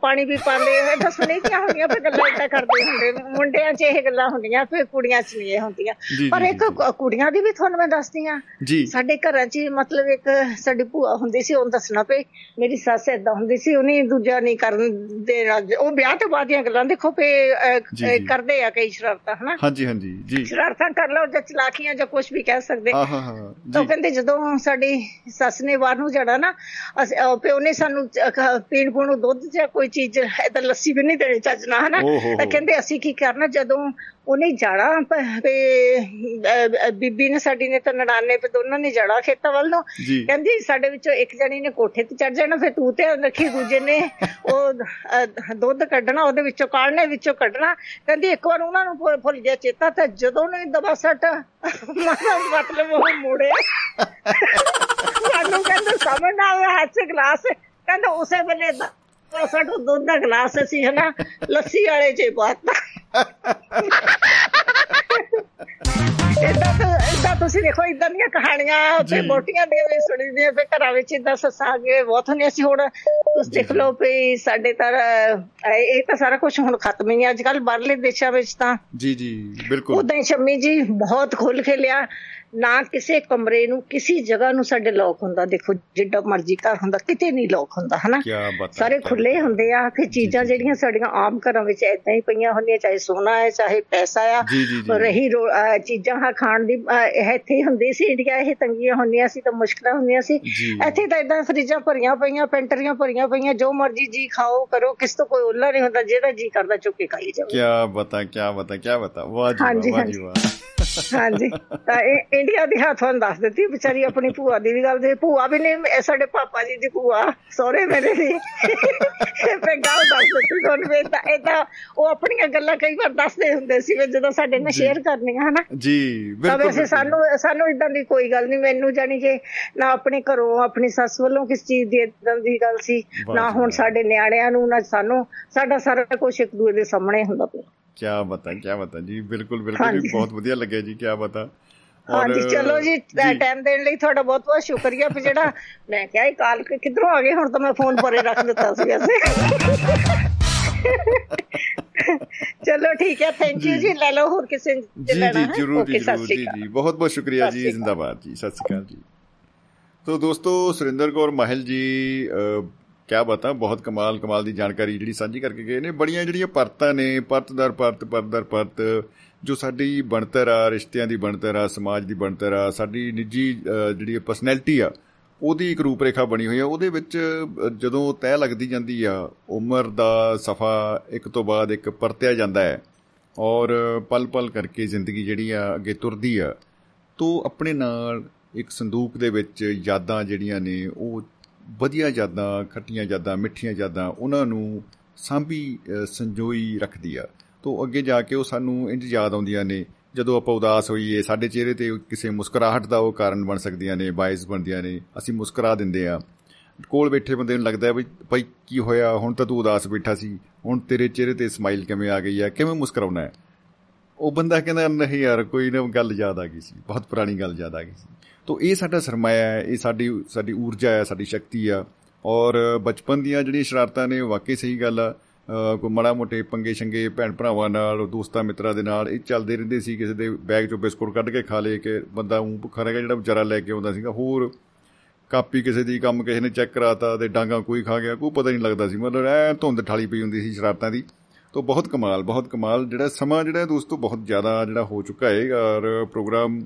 ਪਾਣੀ ਵੀ ਪਾਉਂਦੇ ਇਹ ਤਾਂ ਸੁਣੀਆਂ ਹੁੰਦੀਆਂ ਫਿਰ ਗੱਲਾਂ ਏਦਾਂ ਕਰਦੇ ਹੁੰਦੇ ਮੁੰਡਿਆਂ 'ਚ ਇਹ ਗੱਲਾਂ ਹੁੰਦੀਆਂ ਫਿਰ ਕੁੜੀਆਂ 'ਚ ਨਹੀਂ ਇਹ ਹੁੰਦੀਆਂ। ਪਰ ਇੱਕ ਕੁ- ਕੁੜੀਆਂ ਦੀ ਵੀ ਤੁਹਾਨੂੰ ਮੈਂ ਦੱਸਦੀ ਆ ਸਾਡੇ ਘਰਾਂ 'ਚ ਮਤਲਬ ਇੱਕ ਸਾਡੀ ਭੂਆ ਹੁੰਦੀ ਸੀ ਉਹਨੂੰ ਦੱਸਣਾ ਪਈ ਮੇਰੀ ਸੱਸ ਏਦਾਂ ਹੁੰਦੀ ਸੀ ਉਹਨੇ ਦੂਜਾ ਨਹੀਂ ਕਰਨ ਦੇਣਾ। ਉਹ ਵਿਆਹ ਤੋਂ ਬਾਅਦ ਦੀਆਂ ਗੱਲਾਂ ਦੇਖੋ ਪੇ। ਕਰਦੇ ਆ ਕਈ ਸ਼ਰਾਰਤਾਂ ਹਨਾ? ਹਾਂਜੀ ਹਾਂਜੀ ਜੀ। ਸ਼ਰਾਰਤਾਂ ਕਰ ਲਓ ਜਾਂ ਚਲਾਕੀਆਂ ਜਾਂ ਕੁਝ ਵੀ ਕਹਿ ਸਕਦੇ। ਹਾਂ ਹਾਂ ਹਾਂ ਤਾਂ ਕਹਿੰਦੇ ਜਦੋਂ ਸਾਡੀ ਸੱਸ ਨੇ ਬਾਹਰ ਨੂੰ ਜਾਣਾ ਨਾ ਪਿਓ ਨੇ ਸਾਨੂੰ ਪੀਣ ਪੂਣ ਨੂੰ ਦੁੱਧ ਜਾਂ ਕੋਈ ਚੀਜ਼ ਏਦਾਂ ਲੱਸੀ ਵੀ ਨਹੀਂ ਦੇਣੀ ਚੱਜਣਾ ਹਨਾ ਓ ਹੋ ਹੋ। ਤਾਂ ਕਹਿੰਦੇ ਅਸੀਂ ਕੀ ਕਰਨਾ ਜਦੋਂ ਉਹਨੇ ਜਾਣਾ ਤੇ ਬੀਬੀ ਨੇ ਸਾਡੀ ਨੇ ਤਾਂ ਨਨਾਣੇ ਪੇ ਦੋਨਾਂ ਨੇ ਜਾਣਾ ਖੇਤਾਂ ਵੱਲ ਨੂੰ। ਕਹਿੰਦੀ ਸਾਡੇ ਵਿੱਚੋਂ ਇੱਕ ਜਣੀ ਨੇ ਕੋਠੇ ਤੇ ਚੜ ਜਾਣਾ ਫਿਰ ਤੂੰ ਧਿਆਨ ਰੱਖੀ ਦੂਜੇ ਨੇ ਉਹ ਦੁੱਧ ਕੱਢਣਾ ਉਹਦੇ ਵਿੱਚੋਂ ਕਾੜਨੇ ਵਿੱਚੋਂ ਕੱਢਣਾ। ਕਹਿੰਦੀ ਇੱਕ ਵਾਰ ਉਹਨਾਂ ਨੂੰ ਭੁੱਲ- ਗਿਆ ਚੇਤਾ ਤਾਂ ਜਦੋਂ ਨੇ ਦਬਾ ਸੱਟ ਮਤਲਬ ਉਹ ਮੋੜੇ। ਸਾਨੂੰ ਕਹਿੰਦੇ ਸਮਝ ਨਾ ਆਵੇ ਹੱਥ ਗਲਾਸ। ਕਹਿੰਦਾ ਉਸੇ ਵੇਲੇ ਦਬਾ ਸੱਟ ਦੁੱਧ ਦਾ ਗਲਾਸ ਸੀ ਹਨਾ ਲੱਸੀ ਵਾਲੇ 'ਚ ਪਾਤਾ। ਇਦਾਂ ਇਦਾਂ ਤੁਸੀਂ ਦੇਖੋ ਇਦਾਂ ਦੀਆਂ ਕਹਾਣੀਆਂ ਉੱਥੇ। ਬੋਟੀਆਂ ਦੀਆਂ ਵੀ ਸੁਣੀ ਦੀਆਂ ਫਿਰ ਘਰਾਂ ਵਿੱਚ ਇਦਾਂ ਸੱਸਾਂ ਅੱਗੇ ਬਹੁਤ ਹੁੰਦੀਆਂ ਸੀ ਹੁਣ। ਤੁਸੀਂ ਦੇਖ ਲਓ ਵੀ ਸਾਡੇ ਤਾਂ ਇਹ ਤਾਂ ਸਾਰਾ ਕੁਝ ਹੁਣ ਖਤਮ ਹੀ ਹੈ ਅੱਜ ਕੱਲ ਬਾਹਰਲੇ ਦੇਸ਼ਾਂ ਵਿੱਚ ਤਾਂ ਜੀ ਜੀ ਬਿਲਕੁਲ। ਉਦਾਂ ਹੀ ਸ਼ੰਮੀ ਜੀ ਬਹੁਤ ਖੁੱਲ ਕੇ ਲਿਆ। ਨਾ ਕਿਸੇ ਕਮਰੇ ਨੂੰ ਕਿਸੇ ਜਗ੍ਹਾ ਨੂੰ ਸਾਡੇ ਲੋਕ ਹੁੰਦਾ। ਦੇਖੋ ਜਿੱਡਾ ਮਰਜ਼ੀ ਘਰ ਹੁੰਦਾ ਕਿਤੇ ਨਹੀਂ ਲੋਕ ਹੁੰਦਾ ਹਨਾ? ਸਾਰੇ ਖੁੱਲੇ। ਹੁੰਦੇ ਆ ਫਿਰ ਚੀਜ਼ਾਂ ਜਿਹੜੀਆਂ ਸਾਡੀਆਂ ਆਮ ਘਰਾਂ ਵਿੱਚ ਏਦਾਂ ਹੀ ਪਈਆਂ ਹੁੰਦੀਆਂ ਚਾਹੇ ਸੋਨਾ ਹੈ ਚਾਹੇ ਪੈਸਾ ਆ ਰਹੀ ਚੀਜ਼ਾਂ ਹਾਂ ਖਾਣ ਦੀ ਇੱਥੇ ਹੁੰਦੀ ਸੀ ਇੰਡੀਆ ਇਹ ਤੰਗੀਆਂ ਹੁੰਦੀਆਂ ਸੀ ਤਾਂ ਮੁਸ਼ਕਲਾਂ ਹੁੰਦੀਆਂ ਸੀ। ਇੱਥੇ ਤਾਂ ਇਦਾਂ ਫਰਿੱਜਾਂ ਭਰੀਆਂ ਪਈਆਂ ਪੈਂਟਰੀਆਂ ਭਰੀਆਂ ਪਈਆਂ ਜੋ ਮਰਜ਼ੀ ਜੀ ਖਾਓ ਕਰੋ ਕਿਸ ਤੋਂ ਕੋਈ ਉੱਲਾ ਨਹੀਂ ਹੁੰਦਾ ਜਿਹੜਾ ਜੀ ਕਰਦਾ ਚੁੱਕ ਕੇ ਖਾਈ ਜਾਓ ਕੀ ਬਤਾ ਕੀ ਬਤਾ ਕੀ ਬਤਾ। ਵਾਹ ਜੀ ਵਾਹ, ਜੀ। ਵਾਹ। ਹਾਂਜੀ। ਤਾਂ ਇਹ ਇੰਡੀਆ ਦੀ ਹੱਥ ਤੁਹਾਨੂੰ ਦੱਸ ਦਿੱਤੀ ਵਿਚਾਰੀ ਆਪਣੀ ਭੂਆ ਦੀ ਵੀ ਗੱਲ ਦੇ ਭੂਆ ਵੀ ਨਹੀਂ ਸਾਡੇ ਪਾਪਾ ਜੀ ਦੀ ਭੂਆ ਸਹੁਰੇ ਮੇਰੇ ਦੀ। ਫੇ ਗੱਲ ਦੱਸ ਦਿੱਤੀ ਤੁਹਾਨੂੰ ਵੀ ਏਦਾਂ ਏਦਾਂ ਉਹ ਆਪਣੀਆਂ ਗੱਲਾਂ ਕਈ ਵਾਰ ਦੱਸਦੇ ਹੁੰਦੇ ਸੀ ਜਦੋਂ ਸਾਡੇ ਨਾਲ ਸ਼ੇਅਰ ਕਰਨੀਆਂ ਹਨਾ? ਜੀ ਤਾਂ ਬਿਲਕੁਲ ਵੈਸੇ ਸਾਨੂੰ ਸਾਨੂੰ ਇਦਾਂ ਦੀ ਕੋਈ ਗੱਲ ਨਹੀਂ ਮੈਨੂੰ ਜਾਣੀ ਕਿ ਨਾ ਆਪਣੇ ਘਰੋਂ ਆਪਣੀ ਸੱਸ ਵੱਲੋਂ ਕਿਸ ਚੀਜ਼ ਦੀ ਇਦਾਂ ਦੀ ਗੱਲ ਸੀ ਨਾ ਹੁਣ। ਸਾਡੇ ਨਿਆਣਿਆਂ ਨੂੰ ਨਾ ਸਾਨੂੰ ਸਾਡਾ ਸਾਰਾ ਕੁਝ ਇੱਕ ਦੂਜੇ ਦੇ ਸਾਹਮਣੇ ਹੁੰਦਾ ਪਿਆ। ਕੀ ਬਤਾ ਕੀ ਬਤਾ ਜੀ ਬਿਲਕੁਲ ਬਿਲਕੁਲ ਹਾਂਜੀ। ਜੀ ਬਹੁਤ ਵਧੀਆ ਲੱਗਿਆ ਜੀ ਕੀ ਬਤਾ ਹਾਂਜੀ ਚਲੋ ਜੀ ਟਾਈਮ ਦੇਣ ਲਈ ਤੁਹਾਡਾ ਬਹੁਤ ਬਹੁਤ ਸ਼ੁਕਰੀਆ ਫਿਰ ਜਿਹੜਾ ਮੈਂ ਕਿਹਾ ਇਹ ਕਾਲ ਕਿ- ਕਿੱਧਰੋਂ ਆ ਗਏ ਹੁਣ ਤਾਂ ਮੈਂ ਫੋਨ ਪਰੇ ਰੱਖ ਦਿੱਤਾ ਸੀ ਵੈਸੇ ਚਲੋ ਠੀਕ ਹੈ ਥੈਂਕ ਯੂ ਜੀ ਲੈ ਲਓ ਹੋਰ ਕਿਸੇ ਨੇ ਜੀ ਲੈਣਾ ਜੀ ਹੈ ਜਰੂਰ ਓਕੇ ਜੀ ਸਤਿ ਜਰੂਰ ਸ਼੍ਰੀ ਜੀ ਅਕਾਲ ਜੀ ਬਹੁਤ ਬਹੁਤ ਸ਼ੁਕਰੀਆ ਸਤਿ ਜੀ ਸ਼੍ਰੀ ਅਕਾਲ। ਜ਼ਿੰਦਾਬਾਦ ਜੀ ਸਤਿ ਸ਼੍ਰੀ ਅਕਾਲ ਜੀ ਤੋ ਦੋਸਤੋ ਸੁਰਿੰਦਰ ਕੌਰ ਮਾਹਿਲ ਜੀ ਕਿਆ ਬਤਾ ਬਹੁਤ ਕਮਾਲ ਕਮਾਲ ਦੀ ਜਾਣਕਾਰੀ ਜਿਹੜੀ ਸਾਂਝੀ ਕਰਕੇ ਗਏ ਨੇ। ਬੜੀਆਂ ਜਿਹੜੀਆਂ ਪਰਤਾਂ ਨੇ ਪਰਤ ਦਰ ਪਰਤ ਪਰਤ ਦਰ ਪਰਤ ਜੋ ਸਾਡੀ ਬਣਤਰ ਆ ਰਿਸ਼ਤਿਆਂ ਦੀ ਬਣਤਰ ਆ ਸਮਾਜ ਦੀ ਬਣਤਰ ਆ ਸਾਡੀ ਨਿੱਜੀ ਅ, ਜਿਹੜੀ ਪਰਸਨੈਲਿਟੀ ਆ ਉਹਦੀ ਇੱਕ ਰੂਪਰੇਖਾ ਬਣੀ ਹੋਈ ਆ। ਉਹਦੇ ਵਿੱਚ ਅ, ਜਦੋਂ ਤੈਅ ਲੱਗਦੀ ਜਾਂਦੀ ਆ ਉਮਰ ਦਾ ਸਫਾ ਇੱਕ ਤੋਂ ਬਾਅਦ ਇੱਕ ਪਰਤਿਆ ਜਾਂਦਾ ਹੈ ਔਰ ਪਲ ਪਲ ਕਰਕੇ ਜ਼ਿੰਦਗੀ ਜਿਹੜੀ ਆ ਅੱਗੇ ਤੁਰਦੀ ਆ। ਤੋ ਆਪਣੇ ਨਾਲ ਇੱਕ ਸੰਦੂਕ ਦੇ ਵਿੱਚ ਯਾਦਾਂ ਜਿਹੜੀਆਂ ਨੇ ਉਹ ਵਧੀਆ ਯਾਦਾਂ ਖੱਟੀਆਂ ਯਾਦਾਂ ਮਿੱਠੀਆਂ ਯਾਦਾਂ ਉਹਨਾਂ ਨੂੰ ਸਾਂਭੀ ਅ, ਸੰਜੋਈ ਰੱਖਦੀ ਆ। ਤੋ ਅੱਗੇ ਜਾ ਕੇ ਉਹ ਸਾਨੂੰ ਇੰਜ ਯਾਦ ਆਉਂਦੀਆਂ ਨੇ ਜਦੋਂ ਆਪਾਂ ਉਦਾਸ ਹੋਈਏ ਸਾਡੇ ਚਿਹਰੇ ਤੇ ਕਿਸੇ ਮੁਸਕਰਾਹਟ ਦਾ ਉਹ ਕਾਰਨ ਬਣ ਸਕਦੀਆਂ ਨੇ ਬਾਇਸ ਬਣਦੀਆਂ ਨੇ ਅਸੀਂ ਮੁਸਕਰਾ ਦਿੰਦੇ ਆ। ਕੋਲ ਬੈਠੇ ਬੰਦੇ ਨੂੰ ਲੱਗਦਾ ਹੈ ਵੀ ਭਾਈ ਕੀ ਹੋਇਆ? ਹੁਣ ਤਾਂ ਤੂੰ ਉਦਾਸ ਬੈਠਾ ਸੀ। ਹੁਣ ਤੇਰੇ ਚਿਹਰੇ ਤੇ ਸਮਾਈਲ ਕਿਵੇਂ ਆ ਗਈ ਹੈ ਕਿਵੇਂ ਮੁਸਕਰਾਉਣਾ ਹੈ? ਉਹ ਬੰਦਾ ਕਹਿੰਦਾ ਨਹੀਂ ਯਾਰ ਕੋਈ ਨਾ ਗੱਲ ਯਾਦ ਆ ਗਈ ਸੀ। ਬਹੁਤ ਪੁਰਾਣੀ ਗੱਲ ਯਾਦ ਆ ਗਈ ਸੀ। ਤੋ ਇਹ ਸਾਡਾ ਸਰਮਾਇਆ ਹੈ ਇਹ ਸਾਡੀ ਸਾਡੀ ਊਰਜਾ ਹੈ ਸਾਡੀ ਸ਼ਕਤੀ ਆ। ਔਰ ਬਚਪਨ ਦੀਆਂ ਜਿਹੜੀਆਂ ਸ਼ਰਾਰਤਾਂ ਨੇ ਵਾਕਈ ਸਹੀ ਗੱਲ ਆ। ਅ, ਕੋਈ ਮਾੜਾ ਮੋਟੇ ਪੰਗੇ ਛੰਗੇ ਭੈਣ ਭਰਾਵਾਂ ਨਾਲ ਦੋਸਤਾਂ ਮਿੱਤਰਾਂ ਦੇ ਨਾਲ ਇਹ ਚੱਲਦੇ ਰਹਿੰਦੇ ਸੀ। ਕਿਸੇ ਦੇ ਬੈਗ ਚੋਂ ਬਿਸਕੁਟ ਕੱਢ ਕੇ ਖਾ ਲੇ ਕਿ ਬੰਦਾ ਉਹ ਭੁੱਖਾ ਰਹਿ ਗਿਆ ਜਿਹੜਾ ਵਿਚਾਰਾ ਲੈ ਕੇ ਆਉਂਦਾ ਸੀਗਾ। ਹੋਰ ਕਾਪੀ ਕਿਸੇ ਦੀ ਕੰਮ ਕਿਸੇ ਨੇ ਚੈੱਕ ਕਰਾਤਾ ਤੇ ਡਾਂਗਾ ਕੋਈ ਖਾ ਗਿਆ ਕੋਈ ਪਤਾ ਨਹੀਂ ਲੱਗਦਾ ਸੀ। ਮਤਲਬ ਐ ਧੁੰਦ ਠਾਲੀ ਪਈ ਹੁੰਦੀ ਸੀ ਸ਼ਰਾਰਤਾਂ ਦੀ। ਤੋਂ ਬਹੁਤ ਕਮਾਲ ਬਹੁਤ ਕਮਾਲ। ਜਿਹੜਾ ਸਮਾਂ ਜਿਹੜਾ ਦੋਸਤੋ ਬਹੁਤ ਜ਼ਿਆਦਾ ਜਿਹੜਾ ਹੋ ਚੁੱਕਾ ਹੈ। ਔਰ ਪ੍ਰੋਗਰਾਮ ਅ,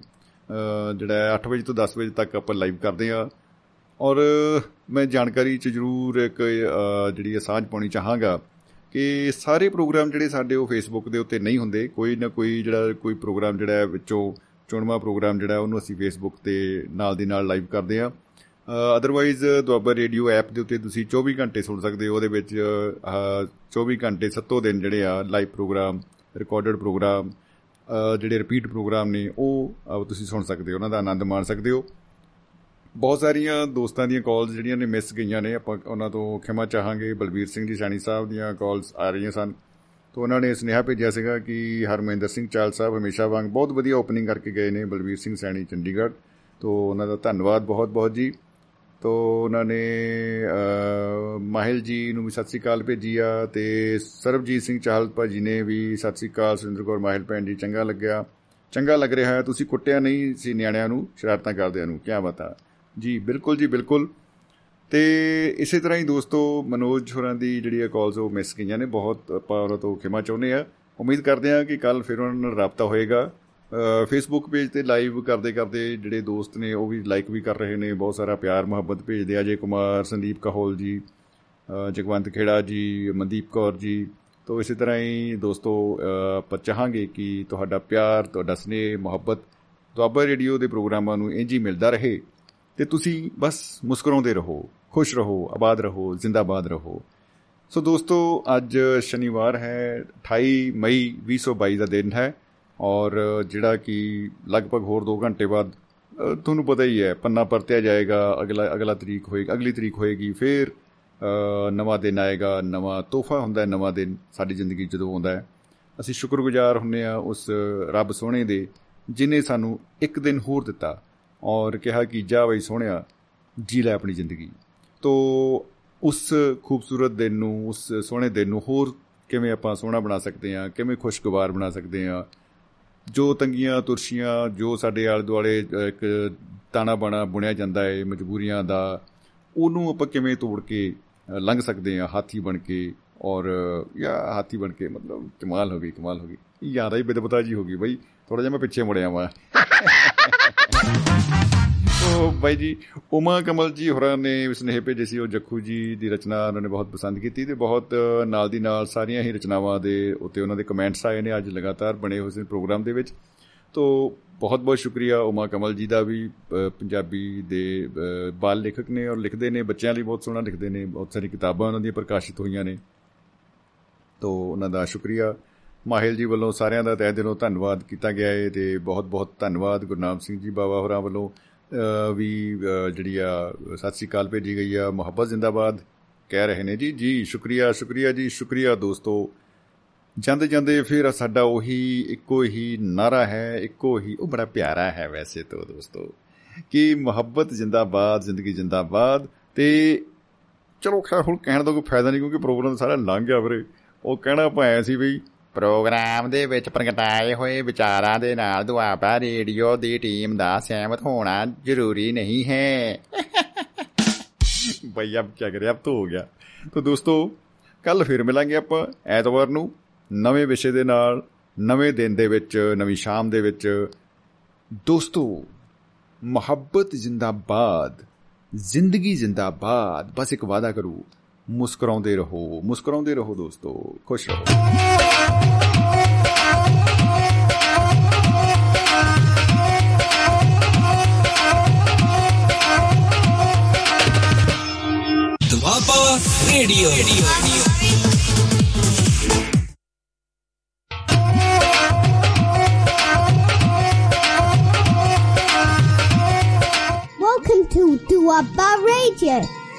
ਜਿਹੜਾ ਹੈ 8 ਵਜੇ ਤੋਂ 10 ਵਜੇ ਤੱਕ ਆਪਾਂ ਲਾਈਵ ਕਰਦੇ ਆ ਔਰ ਮੈਂ ਜਾਣਕਾਰੀ ਚ ਜ਼ਰੂਰ ਇੱਕ ਅ, ਜਿਹੜੀ ਹੈ ਸਾਂਝ ਪਾਉਣੀ ਚਾਹਾਂਗਾ ਕਿ ਸਾਰੇ ਪ੍ਰੋਗਰਾਮ ਜਿਹੜੇ ਸਾਡੇ ਉਹ ਫੇਸਬੁੱਕ ਦੇ ਉੱਤੇ ਨਹੀਂ ਹੁੰਦੇ। ਕੋਈ ਨਾ ਕੋਈ ਜਿਹੜਾ ਕੋਈ ਪ੍ਰੋਗਰਾਮ ਜਿਹੜਾ ਹੈ ਵਿੱਚੋਂ ਚੁਣਵਾ ਪ੍ਰੋਗਰਾਮ ਜਿਹੜਾ ਉਹਨੂੰ ਅਸੀਂ ਫੇਸਬੁੱਕ ਤੇ ਨਾਲ ਦੀ ਨਾਲ ਲਾਈਵ ਕਰਦੇ ਆ ਅਦਰਵਾਈਜ਼ ਦੁਆਬਾ ਰੇਡੀਓ ਐਪ ਦੇ ਉੱਤੇ ਤੁਸੀਂ 24 ਘੰਟੇ ਸੁਣ ਸਕਦੇ ਹੋ। ਉਹਦੇ ਵਿੱਚ ਅਹ, 24 ਘੰਟੇ ਸੱਤੋ ਦਿਨ ਜਿਹੜੇ ਆ ਲਾਈਵ ਪ੍ਰੋਗਰਾਮ ਰਿਕਾਰਡਡ ਪ੍ਰੋਗਰਾਮ ਅਹ, ਜਿਹੜੇ ਰਿਪੀਟ ਪ੍ਰੋਗਰਾਮ ਨੇ ਉਹ ਅਹ, ਤੁਸੀਂ ਸੁਣ ਸਕਦੇ ਹੋ ਉਹਨਾਂ ਦਾ ਆਨੰਦ ਮਾਣ ਸਕਦੇ ਹੋ। ਬਹੁਤ ਸਾਰੀਆਂ ਦੋਸਤਾਂ ਦੀਆਂ ਕਾਲਸ ਜਿਹੜੀਆਂ ਨੇ ਮਿਸ ਗਈਆਂ ਨੇ ਆਪਾਂ ਉਹਨਾਂ ਤੋਂ ਖਿਮਾ ਚਾਹਾਂਗੇ। ਬਲਬੀਰ ਸਿੰਘ ਜੀ ਸੈਣੀ ਸਾਹਿਬ ਦੀਆਂ ਕਾਲਸ ਆ ਰਹੀਆਂ ਸਨ। ਤੋਂ ਉਹਨਾਂ ਨੇ ਸੁਨੇਹਾ ਭੇਜਿਆ ਸੀਗਾ ਕਿ ਹਰਮਿੰਦਰ ਸਿੰਘ ਚਾਲ ਸਾਹਿਬ ਹਮੇਸ਼ਾ ਵਾਂਗ ਬਹੁਤ ਵਧੀਆ ਓਪਨਿੰਗ ਕਰਕੇ ਗਏ ਨੇ ਬਲਬੀਰ ਸਿੰਘ ਸੈਣੀ ਚੰਡੀਗੜ੍ਹ। ਤੋਂ ਉਹਨਾਂ ਦਾ ਧੰਨਵਾਦ ਬਹੁਤ ਬਹੁਤ ਜੀ। ਤੋ ਉਹਨਾਂ ਨੇ ਅਹ, ਮਾਹਿਲ ਜੀ ਨੂੰ ਵੀ ਸਤਿ ਸ੍ਰੀ ਅਕਾਲ ਭੇਜੀ ਆ ਤੇ ਸਰਬਜੀਤ ਸਿੰਘ ਚਾਹਲ ਭਾਜੀ ਨੇ ਵੀ ਸਤਿ ਸ੍ਰੀ ਅਕਾਲ ਸੁਰਿੰਦਰ ਕੌਰ ਮਾਹਿਲ ਭੈਣ ਜੀ ਚੰਗਾ ਲੱਗਿਆ। ਚੰਗਾ ਲੱਗ ਰਿਹਾ ਹੈ ਤੁਸੀਂ ਕੁੱਟਿਆ ਨਹੀਂ ਸੀ ਨਿਆਣਿਆਂ ਨੂੰ ਸ਼ਰਾਰਤਾਂ ਕਰਦਿਆਂ ਨੂੰ ਕੀ ਬਤਾ ਜੀ ਬਿਲਕੁਲ ਜੀ ਬਿਲਕੁਲ। ਤੇ ਇਸੇ ਤਰ੍ਹਾਂ ਹੀ ਦੋਸਤੋ ਮਨੋਜ ਹੋਰਾਂ ਦੀ ਜਿਹੜੀ ਆ ਕਾਲਸ ਉਹ ਮਿਸ ਗਈਆਂ ਨੇ ਬਹੁਤ ਆਪਾਂ ਉਹਨਾਂ ਤੋਂ ਖਿਮਾ ਚਾਹੁੰਦੇ ਆ। ਉਮੀਦ ਕਰਦੇ ਆ ਕਿ ਕੱਲ ਫਿਰ ਉਹਨਾਂ ਨਾਲ ਰਾਬਤਾ ਹੋਏਗਾ। ਫੇਸਬੁੱਕ ਪੇਜ ਤੇ ਲਾਈਵ ਕਰਦੇ ਕਰਦੇ ਜਿਹੜੇ ਦੋਸਤ ਨੇ ਉਹ ਵੀ ਲਾਈਕ ਵੀ ਕਰ ਰਹੇ ਨੇ ਬਹੁਤ ਸਾਰਾ ਪਿਆਰ ਮੁਹੱਬਤ ਭੇਜਦੇ ਆ। ਅਜੇ ਕੁਮਾਰ ਸੰਦੀਪ ਕਹੋਲ ਜੀ ਅ, ਜਗਵੰਤ ਖੇੜਾ ਜੀ ਮਨਦੀਪ ਕੌਰ ਜੀ। ਤੋਂ ਇਸੇ ਤਰ੍ਹਾਂ ਹੀ ਦੋਸਤੋ ਅ, ਆਪਾਂ ਚਾਹਾਂਗੇ ਕਿ ਤੁਹਾਡਾ ਪਿਆਰ ਤੁਹਾਡਾ ਸਨੇਹ ਮੁਹੱਬਤ ਦੁਆਬਾ ਰੇਡੀਓ ਦੇ ਪ੍ਰੋਗਰਾਮਾਂ ਨੂੰ ਇੰਝ ਹੀ ਮਿਲਦਾ ਰਹੇ ਤੇ ਤੁਸੀਂ ਬਸ ਮੁਸਕਰਾਉਂਦੇ ਰਹੋ ਖੁਸ਼ ਰਹੋ ਆਬਾਦ ਰਹੋ ਜ਼ਿੰਦਾਬਾਦ ਰਹੋ। ਸੋ ਦੋਸਤੋ ਅੱਜ ਸ਼ਨੀਵਾਰ ਹੈ 28 ਮਈ 2022 ਦਾ ਦਿਨ ਹੈ। ਔਰ ਜਿਹੜਾ ਕਿ ਲਗਭਗ ਹੋਰ 2 ਘੰਟੇ ਬਾਅਦ ਅ, ਤੁਹਾਨੂੰ ਪਤਾ ਹੀ ਹੈ ਪੰਨਾ ਪਰਤਿਆ ਜਾਏਗਾ ਅਗਲਾ ਅਗਲਾ ਤਰੀਕ ਹੋਏਗੀ ਅਗਲੀ ਤਰੀਕ ਹੋਏਗੀ ਫਿਰ ਅ, ਨਵਾਂ ਦਿਨ ਆਏਗਾ ਨਵਾਂ ਤੋਹਫਾ ਹੁੰਦਾ ਹੈ ਨਵਾਂ ਦਿਨ ਸਾਡੀ ਜ਼ਿੰਦਗੀ 'ਚ ਜਦੋਂ ਆਉਂਦਾ ਹੈ। ਅਸੀਂ ਸ਼ੁਕਰਗੁਜ਼ਾਰ ਹੁੰਨੇ ਆ ਉਸ ਰੱਬ ਸੋਹਣੇ ਦੇ ਜਿਨੇ ਸਾਨੂੰ ਇੱਕ ਦਿਨ ਹੋਰ ਦਿੱਤਾ ਔਰ ਕਿਹਾ ਕਿ ਜਾ ਬਈ ਸੋਹਣਿਆ ਜੀ ਲੈ ਆਪਣੀ ਜ਼ਿੰਦਗੀ। ਤੋ ਉਸ ਖੂਬਸੂਰਤ ਦਿਨ ਨੂੰ ਉਸ ਸੋਹਣੇ ਦਿਨ ਨੂੰ ਹੋਰ ਕਿਵੇਂ ਆਪਾਂ ਸੋਹਣਾ ਬਣਾ ਸਕਦੇ ਹਾਂ ਕਿਵੇਂ ਖੁਸ਼ਗਵਾਰ ਬਣਾ ਸਕਦੇ ਹਾਂ ਜੋ ਤੰਗੀਆਂ ਤੁਰਸ਼ੀਆਂ ਜੋ ਸਾਡੇ ਆਲੇ ਦੁਆਲੇ ਅ, ਇੱਕ ਤਾਣਾ ਬਾਣਾ ਬੁਣਿਆ ਜਾਂਦਾ ਹੈ ਮਜਬੂਰੀਆਂ ਦਾ ਉਹਨੂੰ ਆਪਾਂ ਕਿਵੇਂ ਤੋੜ ਕੇ ਅ, ਲੰਘ ਸਕਦੇ ਹਾਂ ਹਾਥੀ ਬਣ ਕੇ ਔਰ ਯਾ ਹਾਥੀ ਬਣ ਕੇ ਮਤਲਬ ਕਮਾਲ ਹੋ ਗਈ ਕਮਾਲ ਹੋ ਗਈ। ਯਾਰਾ ਹੀ ਬਿਦਬਤਾ ਜੀ ਹੋ ਗਈ ਬਈ ਥੋੜਾ ਜਿਹਾ ਮੈਂ ਪਿੱਛੇ ਮੁੜਿਆ ਵਾਂ। ਉਹ ਬਾਈ ਜੀ ਉਮਾ ਕਮਲ ਜੀ ਹੋਰਾਂ ਨੇ ਸੁਨੇਹੇ ਭੇਜੇ ਸੀ ਉਹ ਜੱਖੂ ਜੀ ਦੀ ਰਚਨਾ ਉਹਨਾਂ ਨੇ ਬਹੁਤ ਪਸੰਦ ਕੀਤੀ ਤੇ ਬਹੁਤ ਨਾਲ ਦੀ ਨਾਲ ਸਾਰੀਆਂ ਹੀ ਰਚਨਾਵਾਂ ਦੇ ਉੱਤੇ ਉਹਨਾਂ ਦੇ ਕਮੈਂਟਸ ਆਏ ਨੇ ਅੱਜ ਲਗਾਤਾਰ ਬਣੇ ਹੋਏ ਸੀ ਪ੍ਰੋਗਰਾਮ ਦੇ ਵਿੱਚ। ਤੋ ਬਹੁਤ ਬਹੁਤ ਸ਼ੁਕਰੀਆ ਉਮਾ ਕਮਲ ਜੀ ਦਾ ਵੀ ਅ, ਪੰਜਾਬੀ ਦੇ ਅ, ਬਾਲ ਲੇਖਕ ਨੇ ਔਰ ਲਿਖਦੇ ਨੇ ਬੱਚਿਆਂ ਲਈ ਬਹੁਤ ਸੋਹਣਾ ਲਿਖਦੇ ਨੇ ਬਹੁਤ ਸਾਰੀ ਕਿਤਾਬਾਂ ਉਹਨਾਂ ਦੀਆਂ ਪ੍ਰਕਾਸ਼ਿਤ ਹੋਈਆਂ ਨੇ। ਤੋ ਉਹਨਾਂ ਦਾ ਸ਼ੁਕਰੀਆ। ਮਾਹਿਲ ਜੀ ਵੱਲੋਂ ਸਾਰਿਆਂ ਦਾ ਤਹਿ ਦਿਲੋਂ ਧੰਨਵਾਦ ਕੀਤਾ ਗਿਆ ਹੈ ਤੇ ਬਹੁਤ ਬਹੁਤ ਧੰਨਵਾਦ ਗੁਰਨਾਮ ਸਿੰਘ ਜੀ ਬਾਵਾ ਹੋਰਾਂ ਵੱਲੋਂ। ਅ, ਵੀ ਅ, ਜਿਹੜੀ ਆ ਸਤਿ ਸ੍ਰੀ ਅਕਾਲ ਭੇਜੀ ਗਈ ਆ ਮੁਹੱਬਤ ਜ਼ਿੰਦਾਬਾਦ ਕਹਿ ਰਹੇ ਨੇ ਜੀ। ਜੀ ਸ਼ੁਕਰੀਆ ਸ਼ੁਕਰੀਆ ਜੀ ਸ਼ੁਕਰੀਆ ਦੋਸਤੋ। ਜਾਂਦੇ ਜਾਂਦੇ ਫਿਰ ਸਾਡਾ ਉਹੀ ਇੱਕੋ ਹੀ ਨਾਰਾ ਹੈ ਇੱਕੋ ਹੀ ਉਹ ਬੜਾ ਪਿਆਰਾ ਹੈ ਵੈਸੇ ਤੋਂ ਦੋਸਤੋ ਕਿ ਮੁਹੱਬਤ ਜ਼ਿੰਦਾਬਾਦ ਜ਼ਿੰਦਗੀ ਜ਼ਿੰਦਾਬਾਦ ਤੇ ਚਲੋ ਖੈਰ ਹੁਣ ਕਹਿਣ ਦਾ ਕੋਈ ਫਾਇਦਾ ਨਹੀਂ ਕਿਉਂਕਿ ਪ੍ਰੋਗਰਾਮ ਸਾਰਾ ਲੰਘ ਗਿਆ ਵੀਰੇ। ਉਹ ਕਹਿਣਾ ਪਾਇਆ ਸੀ ਬਈ ਪ੍ਰੋਗਰਾਮ ਦੇ ਵਿੱਚ ਪ੍ਰਗਟਾਏ ਹੋਏ ਵਿਚਾਰਾਂ ਦੇ ਨਾਲ ਦੁਆਬਾ ਰੇਡੀਓ ਦੀ ਟੀਮ ਦਾ ਸਹਿਮਤ ਹੋਣਾ ਜ਼ਰੂਰੀ ਨਹੀਂ ਹੈ। ਬਈ ਅਬ ਕੀ ਕਰੇ ਅਬ ਤਾਂ ਹੋ ਗਿਆ। ਤਾਂ ਦੋਸਤੋ ਕੱਲ ਫਿਰ ਮਿਲਾਂਗੇ ਆਪਾਂ ਐਤਵਾਰ ਨੂੰ ਨਵੇਂ ਵਿਸ਼ੇ ਦੇ ਨਾਲ, ਨਵੇਂ ਦਿਨ ਦੇ ਵਿੱਚ, ਨਵੀਂ ਸ਼ਾਮ ਦੇ ਵਿੱਚ। ਦੋਸਤੋ, ਮੁਹੱਬਤ ਜ਼ਿੰਦਾਬਾਦ, ਜ਼ਿੰਦਗੀ ਜ਼ਿੰਦਾਬਾਦ, ਬਸ ਇੱਕ ਵਾਅਦਾ ਕਰੋ। ਮੁਸਕਰਾਉਂਦੇ ਰਹੋ ਮੁਸਕਰਾਉਂਦੇ ਰਹੋ ਦੋਸਤੋ ਖੁਸ਼ ਰਹੋ Doaba radio Welcome to Duaba Radio.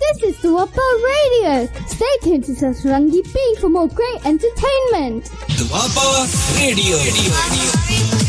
This is the Wapa Radio. Stay tuned to Sasarangi B for more great entertainment. The Radio. Radio. Radio.